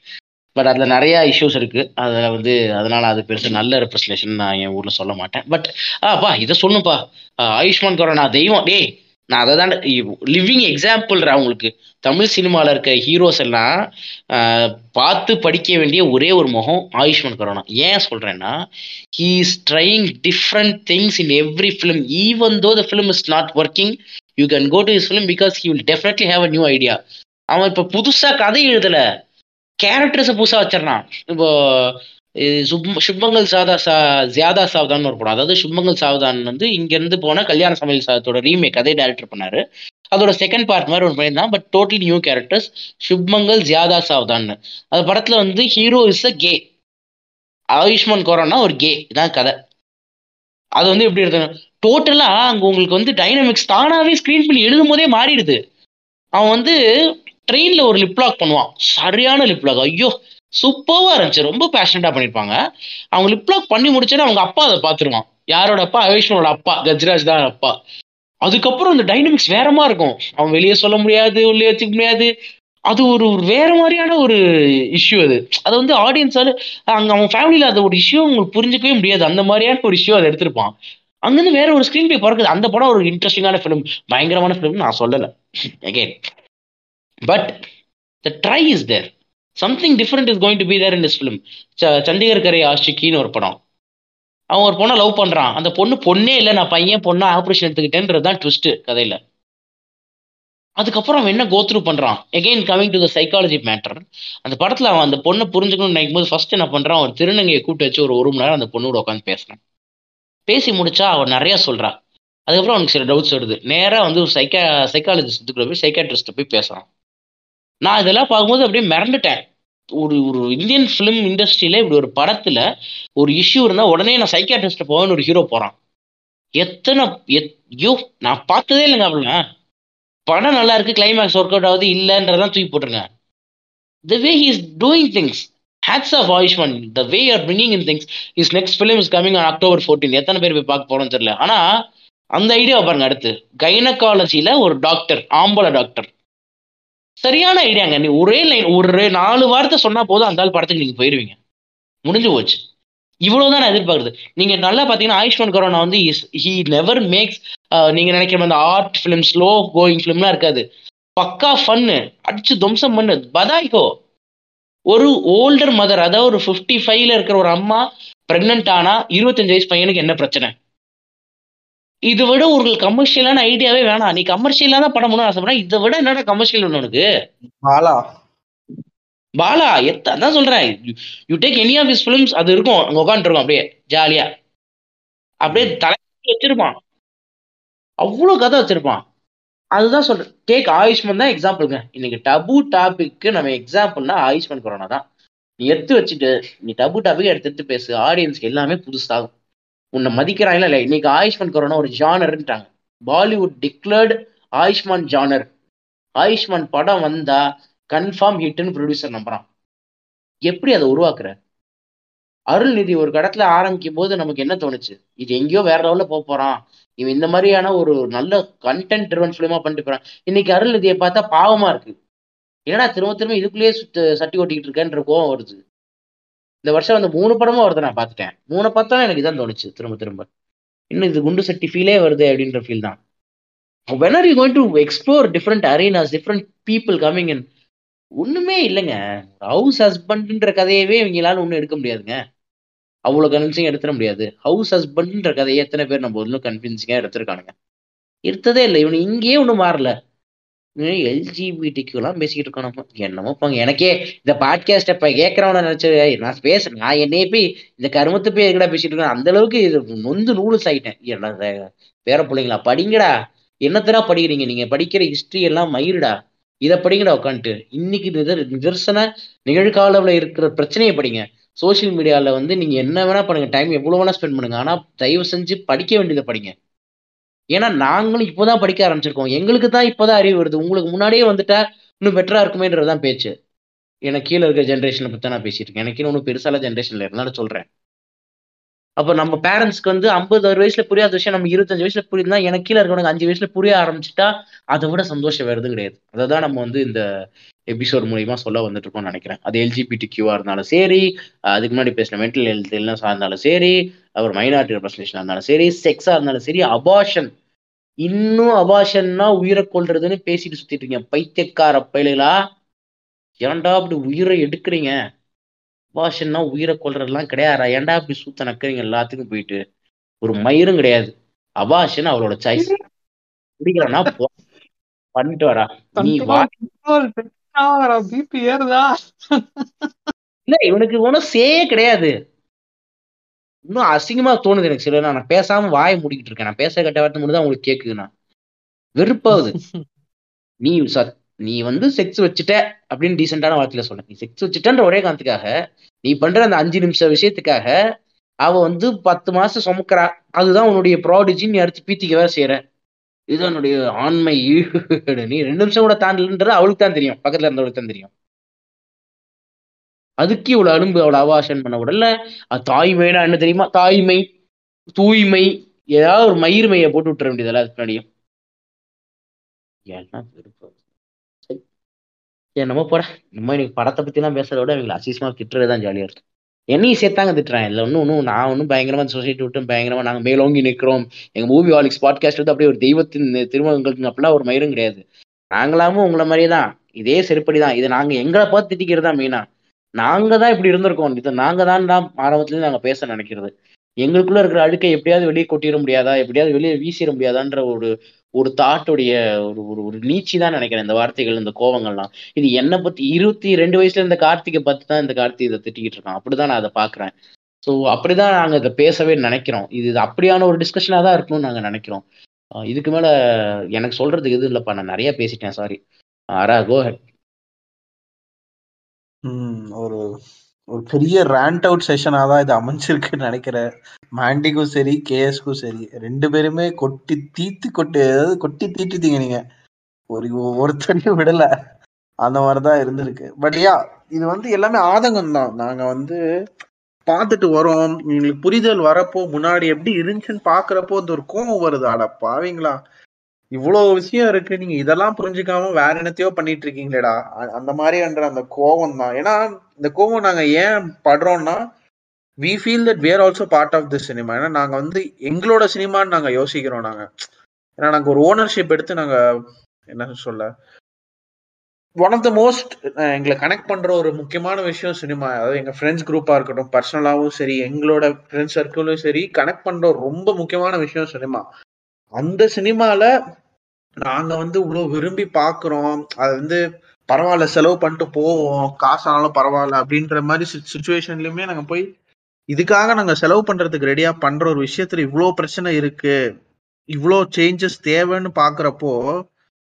பட் அதில் நிறைய இஷ்யூஸ் இருக்கு. அதில் வந்து அதனால அது பெருசு நல்ல ரெப்ரசன்டேஷன் நான் என் ஊரில் சொல்ல மாட்டேன். பட் ஆப்பா இதை சொல்லுப்பா. ஆயுஷ்மான் கொரோனா தெய்வம். டேய் நான் அதை தான் லிவிங் எக்ஸாம்பிள் அவங்களுக்கு தமிழ் சினிமாவில் இருக்க ஹீரோஸ் எல்லாம் பார்த்து படிக்க வேண்டிய ஒரே ஒரு முகம் ஆயுஷ்மான் கரோனா. ஏன் சொல்கிறேன்னா he is trying different things in every film even though the film is not working you can go to his film because he will definitely have a new idea அவன் இப்போ புதுசாக கதை எழுதலை. கேரக்டர்ஸை புதுசாக வச்சிடறான். இப்போ சுப்மங்கள் சாதா சா ஜியாதா சாவ்தான் ஒரு படம். அதாவது சுப்மங்கள் சாவ்தான் வந்து இங்கேருந்து போனால் கல்யாண சமையல் சாதத்தோட ரீமேக் அதே டேரக்டர் பண்ணார். அதோட செகண்ட் பார்ட் மாதிரி ஒன்று பண்ணியிருந்தான் பட் டோட்டலி நியூ கேரக்டர்ஸ் சுப்மங்கள் ஜியாதா சாவ்தான்னு. அந்த படத்தில் வந்து hero is a K Ayushman கோரோன்னா ஒரு கே இதான் கதை. அது வந்து எப்படி எடுத்தாங்க டோட்டலாக அங்கே உங்களுக்கு வந்து டைனமிக்ஸ் தானாகவே ஸ்க்ரீன் பண்ணி எழுதும் போதே மாறிடுது. அவன் வந்து ட்ரெயினில் ஒரு லிப்லாக் பண்ணுவான். சரியான லிப்லாக் ஐயோ சூப்பராக இருந்துச்சு. ரொம்ப பேஷனட்டாக பண்ணியிருப்பாங்க அவங்க லிப்லாக் பண்ணி முடிச்சோன்னா அவங்க அப்பா அதை பார்த்துருவான். யாரோட அப்பா? ஆயுஷ்மானோட அப்பா. கஜ்ராஜ் தான் அப்பா. அதுக்கப்புறம் அந்த டைனமிக்ஸ் வேறமா இருக்கும். அவன் வெளியே சொல்ல முடியாது உள்ளே வச்சுக்க முடியாது. அது ஒரு ஒரு வேற மாதிரியான ஒரு இஷ்யூ அது. அதை வந்து ஆடியன்ஸால அங்கே அவன் ஃபேமிலியில் அது ஒரு இஷ்யூ உங்களுக்கு புரிஞ்சிக்கவே முடியாது. அந்த மாதிரியான ஒரு இஷ்யூ அதை எடுத்திருப்பான். அங்கேருந்து வேற ஒரு ஸ்க்ரீன் பிளே பிறக்குது. அந்த படம் ஒரு இன்ட்ரெஸ்டிங்கான ஃபிலிம் பயங்கரமான ஃபிலிம் நான் சொல்லலை. Again but the try is there something different is going to be there in this film Chandigarh Kare ஆஷிக்கின்னு ஒரு படம். அவன் ஒரு பொண்ணை லவ் பண்ணுறான் அந்த பொண்ணு பொண்ணே இல்லை. நான் பையன் பொண்ணை ஆப்ரேஷன் எடுத்துக்கிட்டேன்றது தான் ட்விஸ்ட் கதையில். அதுக்கப்புறம் அவன் என்ன கோத்ரூ பண்ணுறான் again coming to the psychology matter அந்த படத்தில் அவன் அந்த பொண்ணை புரிஞ்சுக்கணும்னு நினைக்கும் போது ஃபர்ஸ்ட் என்ன பண்ணுறான் ஒரு திருநங்கையை கூப்பிட்டு வச்சு ஒரு ஒரு மணி நேரம் அந்த பொண்ணோட உட்காந்து பேசுகிறான் பேசி முடிச்சா அவன் நிறையா சொல்கிறான் அதுக்கப்புறம் அவனுக்கு சில டவுட்ஸ் வருது. நேராக வந்து ஒரு சைக்கா சைக்காலஜிஸ்ட்டுக்குள்ள போய் சைக்காட்ரிஸ்ட்டை போய் பேசுகிறான் நான் இதெல்லாம் பார்க்கும்போது அப்படியே மிரண்டுட்டேன். ஒரு ஒரு இந்தியன் ஃபிலிம் இண்டஸ்ட்ரியில இப்படி ஒரு படத்துல ஒரு இஷ்யூ இருந்தால் உடனே நான் சைக்காட்ரிஸ்ட்டை போவேன்னு ஒரு ஹீரோ போறான். எத்தனை எத்- யோ நான் பார்த்ததே இல்லைங்க அப்படிங்க படம் நல்லா இருக்கு கிளைமேக்ஸ் ஒர்க் அவுட் ஆகுது இல்லைன்றதான் தூக்கி போட்டுருங்க. The way he is doing things hats off Ayushmann the way are bringing in things is next film is coming on October fourteen எத்தனை பேர் போய் பார்க்க போறோம்னு தெரியல. ஆனால் அந்த ஐடியாவை பாருங்க அடுத்து. கைனகாலஜில ஒரு டாக்டர் ஆம்பளை டாக்டர் சரியான ஐடியாங்க நீ ஒரே லைன் ஒரு நாலு வார்த்தை சொன்னா போதும் அந்த ஆள் படத்துக்கு நீங்க போயிருவீங்க. முடிஞ்சு போச்சு. இவ்வளவுதான் நான் எதிர்பார்க்குறது. நீங்க நல்லா பாத்தீங்கன்னா ஆயுஷ்மான் கரோனா வந்து ஹி நெவர் மேக்ஸ் நீங்க நினைக்கிற மாதிரி அந்த ஆர்ட் ஃபிலிம் ஸ்லோ கோயிங் ஃபிலிம்லாம் இருக்காது. பக்கா ஃபன்னு அடிச்சு துவம்சம் பண்ணு. பதாய்கோ. ஒரு ஓல்டர் மதர் அதாவது ஒரு ஃபிஃப்டி ஃபைவ்ல இருக்கிற ஒரு அம்மா பிரெக்னென்ட் ஆனா இருபத்தஞ்சு வயசு பையனுக்கு என்ன பிரச்சனை? இதை விட ஒரு கமர்ஷியலான ஐடியாவே வேணாம். நீ கமர்ஷியலா தான் படம் பண்ண இதை விட என்னடா கமர்ஷியல் ஒன்று உனக்கு? பாலா. பாலா எத்த அதான் சொல்றேன். You take any of his films அது இருக்கும். அங்க உட்காந்துருக்கும் அப்படியே ஜாலியா அப்படியே தலை வச்சிருப்பான். அவ்வளவு கதை வச்சிருப்பான். அதுதான் சொல்றேன். டேக் ஆயுஷ்மன் தான் எக்ஸாம்பிளுங்க இன்னைக்கு டபு டாபிக்கு நம்ம எக்ஸாம்பிள்னா ஆயுஷ்மன் கொரோனா தான். நீ எடுத்து வச்சுட்டு நீ டபு டாபிக் எடுத்து எடுத்து பேசு. ஆடியன்ஸ்க்கு எல்லாமே புதுசாகும் உன்னை மதிக்கிறாங்களா இல்லை இன்னைக்கு ஆயுஷ்மான் கொரோனா ஒரு ஜானர்ன்ட்டாங்க. Bollywood declared Ayushmann genre. Ayushmann படம் வந்தா கன்ஃபார்ம் ஹிட்னு ப்ரொடியூசர் நம்புறான். எப்படி அதை உருவாக்குற? அருள்நிதி ஒரு கடத்துல ஆரம்பிக்கும் போது நமக்கு என்ன தோணுச்சு? இது எங்கேயோ வேற லெவலில் போக போறான். இவன் இந்த மாதிரியான ஒரு நல்ல கண்டென்ட் ட்ரிவன் ஃபிலிமா பண்ணிட்டு போறான். இன்னைக்கு அருள்நிதியை பார்த்தா பாவமா இருக்கு. என்னடா திரும்ப திரும்ப இதுக்குள்ளேயே சுத்த சட்டி ஓட்டிக்கிட்டு இருக்கேன்ற கோவம் வருது. இந்த வருஷம் அந்த மூணு படமும் வருது நான் பார்த்துட்டேன். மூணு பார்த்தா எனக்கு இதான் தோணுச்சு திரும்ப திரும்ப. இன்னும் இது குண்டு சட்டி ஃபீலே வருது அப்படின்ற ஃபீல் தான். When are you going to explore different arenas different people coming in ஒண்ணுமே இல்லைங்க. ஹவுஸ் ஹஸ்பண்ட்ன்ற கதையவே இவங்களால ஒன்றும் எடுக்க முடியாதுங்க. அவ்வளோ கன்வின்சிங்காக எடுத்துட முடியாது. ஹவுஸ் ஹஸ்பண்ட்ன்ற கதையை எத்தனை பேர் நம்ம ஒன்றும் கன்வின்சிங்காக எடுத்திருக்கானுங்க. எடுத்ததே இல்லை. இவனு இங்கேயே ஒன்றும் மாறல. எல்ஜிபிடிக்குலாம் பேசிக்கிட்டு இருக்கோம் நம்ம. என்னமோ போங்க. எனக்கே இந்த பாட்காஸ்ட் இப்ப கேட்கறவன நினைச்சு நான் பேசுறேன் நான் என்னைய போய் இந்த கருமத்தை போய் எங்கடா பேசிட்டு இருக்கேன்? அந்த அளவுக்கு இது நொந்து நூலுஸ் ஆயிட்டேன். என்ன பேர பிள்ளைங்களா படிங்கடா. என்னத்தடா படிக்கிறீங்க நீங்க? படிக்கிற ஹிஸ்டரி எல்லாம் மயிருடா. இதை படிங்கடா உட்காந்துட்டு இன்னைக்கு நிதர் நிதர்சன நிகழ்காலவில் இருக்கிற பிரச்சனையை படிங்க. சோஷியல் மீடியாவில் வந்து நீங்கள் என்ன வேணால் பண்ணுங்க. டைம் எவ்வளோ வேணால் ஸ்பெண்ட் பண்ணுங்க. ஆனால் தயவு செஞ்சு படிக்க வேண்டியதை படிங்க. ஏன்னா நாங்களும் இப்போதான் படிக்க ஆரம்பிச்சிருக்கோம். எங்களுக்கு தான் இப்போதான் அறிவு வருது. உங்களுக்கு முன்னாடியே வந்துட்டா இன்னும் பெட்டரா இருக்குமேன்றது தான் பேச்சு. எனக்கு கீழே இருக்கிற ஜென்ரேஷனை பற்றி நான் பேசிட்டு இருக்கேன். எனக்கு இன்னும் பெருசால ஜென்ரேஷன்ல இருந்தாலும் சொல்றேன். அப்போ நம்ம பேரண்ட்ஸ்க்கு வந்து ஐம்பது ஒரு வயசுல புரியாத விஷயம் நம்ம இருபத்தஞ்சு வயசுல புரியுதுன்னா எனக்கு கீழே இருக்கவனுக்கு அஞ்சு வயசுல புரிய ஆரம்பிச்சுட்டா அதை விட சந்தோஷம் வருது கிடையாது. அதை தான் நம்ம வந்து இந்த எபிசோட் மூலியமா சொல்ல வந்துட்டு இருக்கோம்னு நினைக்கிறேன். அது எல்ஜிபிடி கியூவா இருந்தாலும் சரி அதுக்கு முன்னாடி பேசின மென்டல் ஹெல்த் இல்லைன்னா இருந்தாலும் சரி அப்புறம் மைனாரிட்டி ரெப்ரஸன்டேஷன் இருந்தாலும் சரி செக்ஸா இருந்தாலும் சரி அபாஷன் இன்னும் அபாஷன்னா உயிரை கொள்றதுன்னு பேசிட்டு சுத்திட்டு இருக்கீங்க. பைத்தியக்கார பயிலா ஏன்டா அப்படி உயிரை எடுக்கிறீங்க? அபாஷன்னா உயிரை கொள்றதெல்லாம் கிடையாதா ஏன்டா அப்படி சூத்த நக்கிறீங்க எல்லாத்துக்கும் போயிட்டு? ஒரு மயிரும் கிடையாது. அபாஷன் அவளோட சாய்ஸ் பிடிக்கலன்னா பண்ணிட்டு வரா நீ வா பிபி ஏறுதா? இல்ல இவனுக்கு ஒன்றும் சே கிடையாது. இன்னும் அசிங்கமா தோணுது எனக்கு சில நான் பேசாம வாயை மூடிக்கிட்டு இருக்கேன். நான் பேச கட்ட வார்த்தை மட்டும் தான் உங்களுக்கு கேக்குதுண்ணா வெறுப்பாவது நீ சார் நீ வந்து செக்ஸ் வச்சுட்ட அப்படின்னு டீசெண்டான வார்த்தையில சொன்ன நீ செக்ஸ் வச்சுட்டன்ற ஒரே காரணத்துக்காக நீ பண்ற அந்த அஞ்சு நிமிஷம் விஷயத்துக்காக அவ வந்து பத்து மாசம் சுமக்கிறா. அதுதான் உன்னுடைய ப்ராடிஜின்னு நீ அடுத்து பீத்திக்க வேற செய்யற இது ஆண்மை ஈடு. நீ ரெண்டு நிமிஷம் கூட தாண்டலன்றது அவளுக்கு தான் தெரியும். பக்கத்துல இருந்தவளுக்கு தான் தெரியும். அதுக்கு இவ்வளவு அலும்பு அவளை அவாஷன் பண்ண விடல அது தாய்மைனா என்ன தெரியுமா? தாய்மை தூய்மை ஏதாவது ஒரு மயிர்மையை போட்டு விட்டுற வேண்டியதெல்லாம் அதுக்கு முன்னாடியும் எல்லாம் வெறுப்பு. சரி. ஏன் நம்ம போட. நம்ம எனக்கு படத்தை பத்திலாம் பேசுறத விட இவங்களை அசிசமா திட்டுறது தான் ஜாலியா இருக்கும். என்னையும் சேர்த்தாங்க திட்டுறேன் இல்லை ஒன்றும் ஒன்றும் நான் ஒன்றும் பயங்கரமாக சொசைட்டி விட்டு பயங்கரமாக நாங்கள் மேலோங்கி நிற்கிறோம் எங்கள் மூவி ஹாலிக்ஸ் பாட்காஸ்ட் வந்து அப்படியே ஒரு தெய்வத்தின் திருமணங்களுக்கு அப்படிலாம் ஒரு மயிரும் கிடையாது. நாங்களாமும் உங்களை மாதிரியே தான். இதே செருப்படி தான். இதை நாங்க எங்களை பார்த்து திட்டிக்கிறது தான் மெயினா நாங்க தான் இப்படி இருந்திருக்கோம். இதை நாங்க தான் தான் ஆரம்பத்துலேருந்து நாங்கள் பேச நினைக்கிறது. எங்களுக்குள்ள இருக்கிற அழுக்கை எப்படியாவது வெளியே கொட்டிட முடியாதா? எப்படியாவது வெளியே வீசிட முடியாதான்ற ஒரு ஒரு தாட்டுடைய ஒரு ஒரு ஒரு நீச்சி தான் நினைக்கிறேன் இந்த வார்த்தைகள் இந்த கோவங்கள்லாம் இது என்னை பத்தி இருபத்தி ரெண்டு வயசுல இந்த கார்த்திகை பார்த்து தான் இந்த கார்த்திகை இதை திட்டிக்கிட்டு இருக்கான். அப்படிதான் நான் அதை பாக்குறேன் ஸோ அப்படிதான் நாங்க இதை பேசவே நினைக்கிறோம். இது அப்படியான ஒரு டிஸ்கஷனா தான் இருக்கணும்னு நாங்க நினைக்கிறோம். இதுக்கு மேல எனக்கு சொல்றதுக்கு எதுவும் இல்லப்பா. நான் நிறைய பேசிட்டேன். சாரி அரா கோ ஹெட் ஒரு ஒரு பெரிய ரேண்ட் அவுட் செஷனாக தான் இது அமைஞ்சிருக்குன்னு நினைக்கிறேன். மாண்டிக்கும் சரி கேஎஸ்க்கும் சரி ரெண்டு பேருமே கொட்டி தீத்து கொட்டி அதாவது கொட்டி தீட்டுத்தீங்க நீங்க. ஒரு ஒருத்தரையும் விடல. அந்த மாதிரி தான் இருந்திருக்கு. பட் யா இது வந்து எல்லாமே ஆதங்கம் தான். நாங்க வந்து பார்த்துட்டு வரோம். எங்களுக்கு புரிதல் வரப்போ முன்னாடி எப்படி இருந்துச்சுன்னு பாக்குறப்போ இந்த ஒரு கோவம் வருது. அட பாவீங்களா. இவ்வளவு விஷயம் இருக்கு. நீங்க இதெல்லாம் புரிஞ்சுக்காம வேற என்னத்தையோ பண்ணிட்டு இருக்கீங்களேடா. அந்த அந்த மாதிரின்ற அந்த கோவம் தான். ஏன்னா இந்த கோவம் நாங்க ஏன் படுறோம்னா we feel that we're also part of the cinema ஏன்னா நாங்க வந்து எங்களோட சினிமான்னு நாங்க யோசிக்கிறோம் நாங்க. ஏன்னா நாங்க ஒரு ஓனர்ஷிப் எடுத்து நாங்க என்ன சொல்ல ஒன் ஆஃப் த மோஸ்ட் எங்களை கனெக்ட் பண்ற ஒரு முக்கியமான விஷயம் சினிமா. அதாவது எங்க ஃப்ரெண்ட்ஸ் குரூப்பா இருக்கட்டும் பர்சனலாவும் சரி எங்களோட ஃப்ரெண்ட்ஸ் சர்க்கிளும் சரி கனெக்ட் பண்ற ரொம்ப முக்கியமான விஷயம் சினிமா. அந்த சினிமால நாங்க வந்து இவ்வளவு விரும்பி பாக்குறோம். அது வந்து பரவாயில்ல செலவு பண்ணிட்டு போவோம். காசு ஆனாலும் பரவாயில்ல அப்படின்ற மாதிரி சுச்சுவேஷன்லயுமே நாங்க போய் இதுக்காக நாங்க செலவு பண்றதுக்கு ரெடியா பண்ற ஒரு விஷயத்துல இவ்வளோ பிரச்சனை இருக்கு. இவ்வளோ சேஞ்சஸ் தேவைன்னு பாக்குறப்போ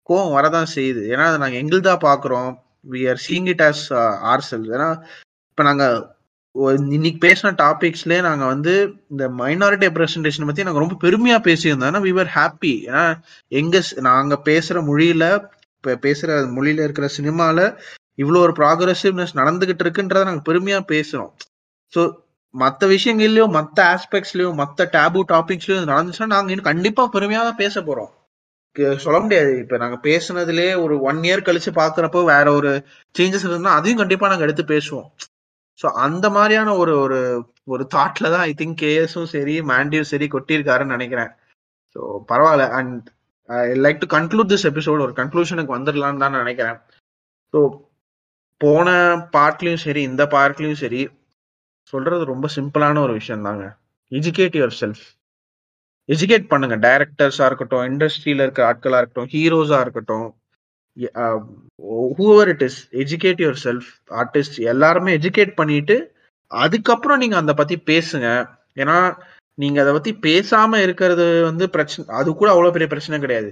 கோவம் வரதான் செய்யுது. ஏன்னா அதை நாங்க எங்கள்தான் பாக்குறோம். We are seeing it as ourselves ஏன்னா இப்ப நாங்க இன்னைக்கு பேசின டாபிக்ஸ்லயே நாங்க வந்து இந்த மைனாரிட்டி ரெப்ரஸன்டேஷன் பத்தி நாங்க ரொம்ப பெருமையா பேசியிருந்தோம். ஏன்னா விர் ஹாப்பி ஏன்னா எங்க நாங்க பேசுற மொழியில பேசுற மொழியில இருக்கிற சினிமால இவ்வளோ ஒரு ப்ராக்ரஸிவ்னஸ் நடந்துகிட்டு இருக்குன்றத நாங்க பெருமையா பேசுறோம். ஸோ மற்ற விஷயங்கள்லயும் மற்ற ஆஸ்பெக்ட்ஸ்லயோ மற்ற டேபு டாபிக்ஸ்லயும் நடந்துச்சுன்னா நாங்க இன்னும் கண்டிப்பா பெருமையா தான் பேச போறோம். சொல்ல முடியாது. இப்ப நாங்க பேசுனதுலயே ஒரு ஒன் இயர் கழிச்சு பாக்குறப்போ வேற ஒரு சேஞ்சஸ் இருந்தா அதையும் கண்டிப்பா நாங்க எடுத்து பேசுவோம். ஸோ அந்த மாதிரியான ஒரு ஒரு ஒரு தாட்ல தான் ஐ திங்க் கேஎஸும் சரி மாண்டியும் சரி கொட்டியிருக்காருன்னு நினைக்கிறேன். ஸோ பரவாயில்ல. And I like to conclude this episode ஒரு கன்க்ளூஷனுக்கு வந்துடலான்னு தான் நினைக்கிறேன். ஸோ போன பார்ட்லையும் சரி இந்த பார்ட்லையும் சரி சொல்றது ரொம்ப சிம்பிளான ஒரு விஷயம் தாங்க. எஜுகேட் யுவர் செல்ஃப் எஜுகேட் பண்ணுங்க டைரக்டர்ஸா இருக்கட்டும் இண்டஸ்ட்ரியில இருக்கிற ஆட்களா இருக்கட்டும் ஹீரோஸா இருக்கட்டும் whoever it is educate yourself artist எல்லாருமே எஜுகேட் பண்ணிட்டு அதுக்கப்புறம் நீங்க அதை பத்தி பேசுங்க. ஏன்னா நீங்க அதை பத்தி பேசாம இருக்கிறது வந்து பிரச்சனை அது கூட அவ்வளவு பெரிய பிரச்சனை கிடையாது.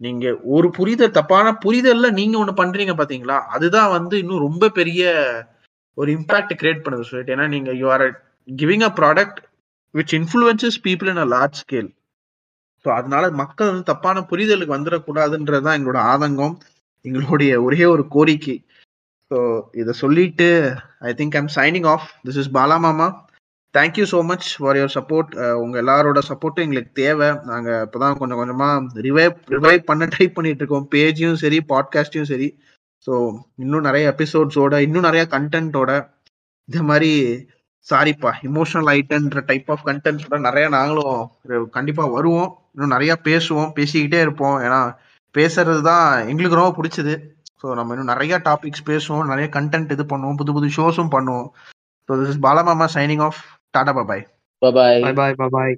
நீங்க ஒரு புரிதல் தப்பான புரிதல்ல நீங்க ஒண்ணு பண்றீங்க பாத்தீங்களா? அதுதான் வந்து இன்னும் ரொம்ப பெரிய ஒரு இம்பாக்ட் கிரியேட் பண்ணுது சொல்லிட்டு. ஏன்னா நீங்க you are giving a product which influences people in a large scale so அதனால மக்கள் வந்து தப்பான புரிதலுக்கு வந்துடக்கூடாதுன்றதுதான் எங்களோட ஆதங்கம். எங்களுடைய ஒரே ஒரு கோரிக்கை. ஸோ இதை சொல்லிட்டு I think I'm signing off this is Bala Mama thank you so much for your support உங்கள் எல்லாரோட சப்போர்ட்டும் எங்களுக்கு தேவை. நாங்கள் இப்போ தான் கொஞ்சம் கொஞ்சமாக ரிவைவ் ரிவைவ் பண்ண ட்ரை பண்ணிட்டு இருக்கோம். பேஜையும் சரி பாட்காஸ்டையும் சரி. ஸோ இன்னும் நிறைய எபிசோட்ஸோட இன்னும் நிறைய கண்டென்ட்டோட இந்த மாதிரி சாரிப்பா இமோஷனல் ஐட்டன்ற டைப் ஆஃப் கண்டென்ட்ஸோட நிறைய நாங்களும் கண்டிப்பாக வருவோம். இன்னும் நிறையா பேசுவோம் பேசிக்கிட்டே இருப்போம். ஏன்னா பேசுறது தான் எங்களுக்கு ரொம்ப பிடிச்சது. ஸோ நம்ம இன்னும் நிறைய டாபிக்ஸ் பேசுவோம் நிறைய கண்டென்ட் இது பண்ணுவோம் புது புது ஷோஸும் பண்ணுவோம். So this is Balamama signing off tata bye bye bye bye bye bye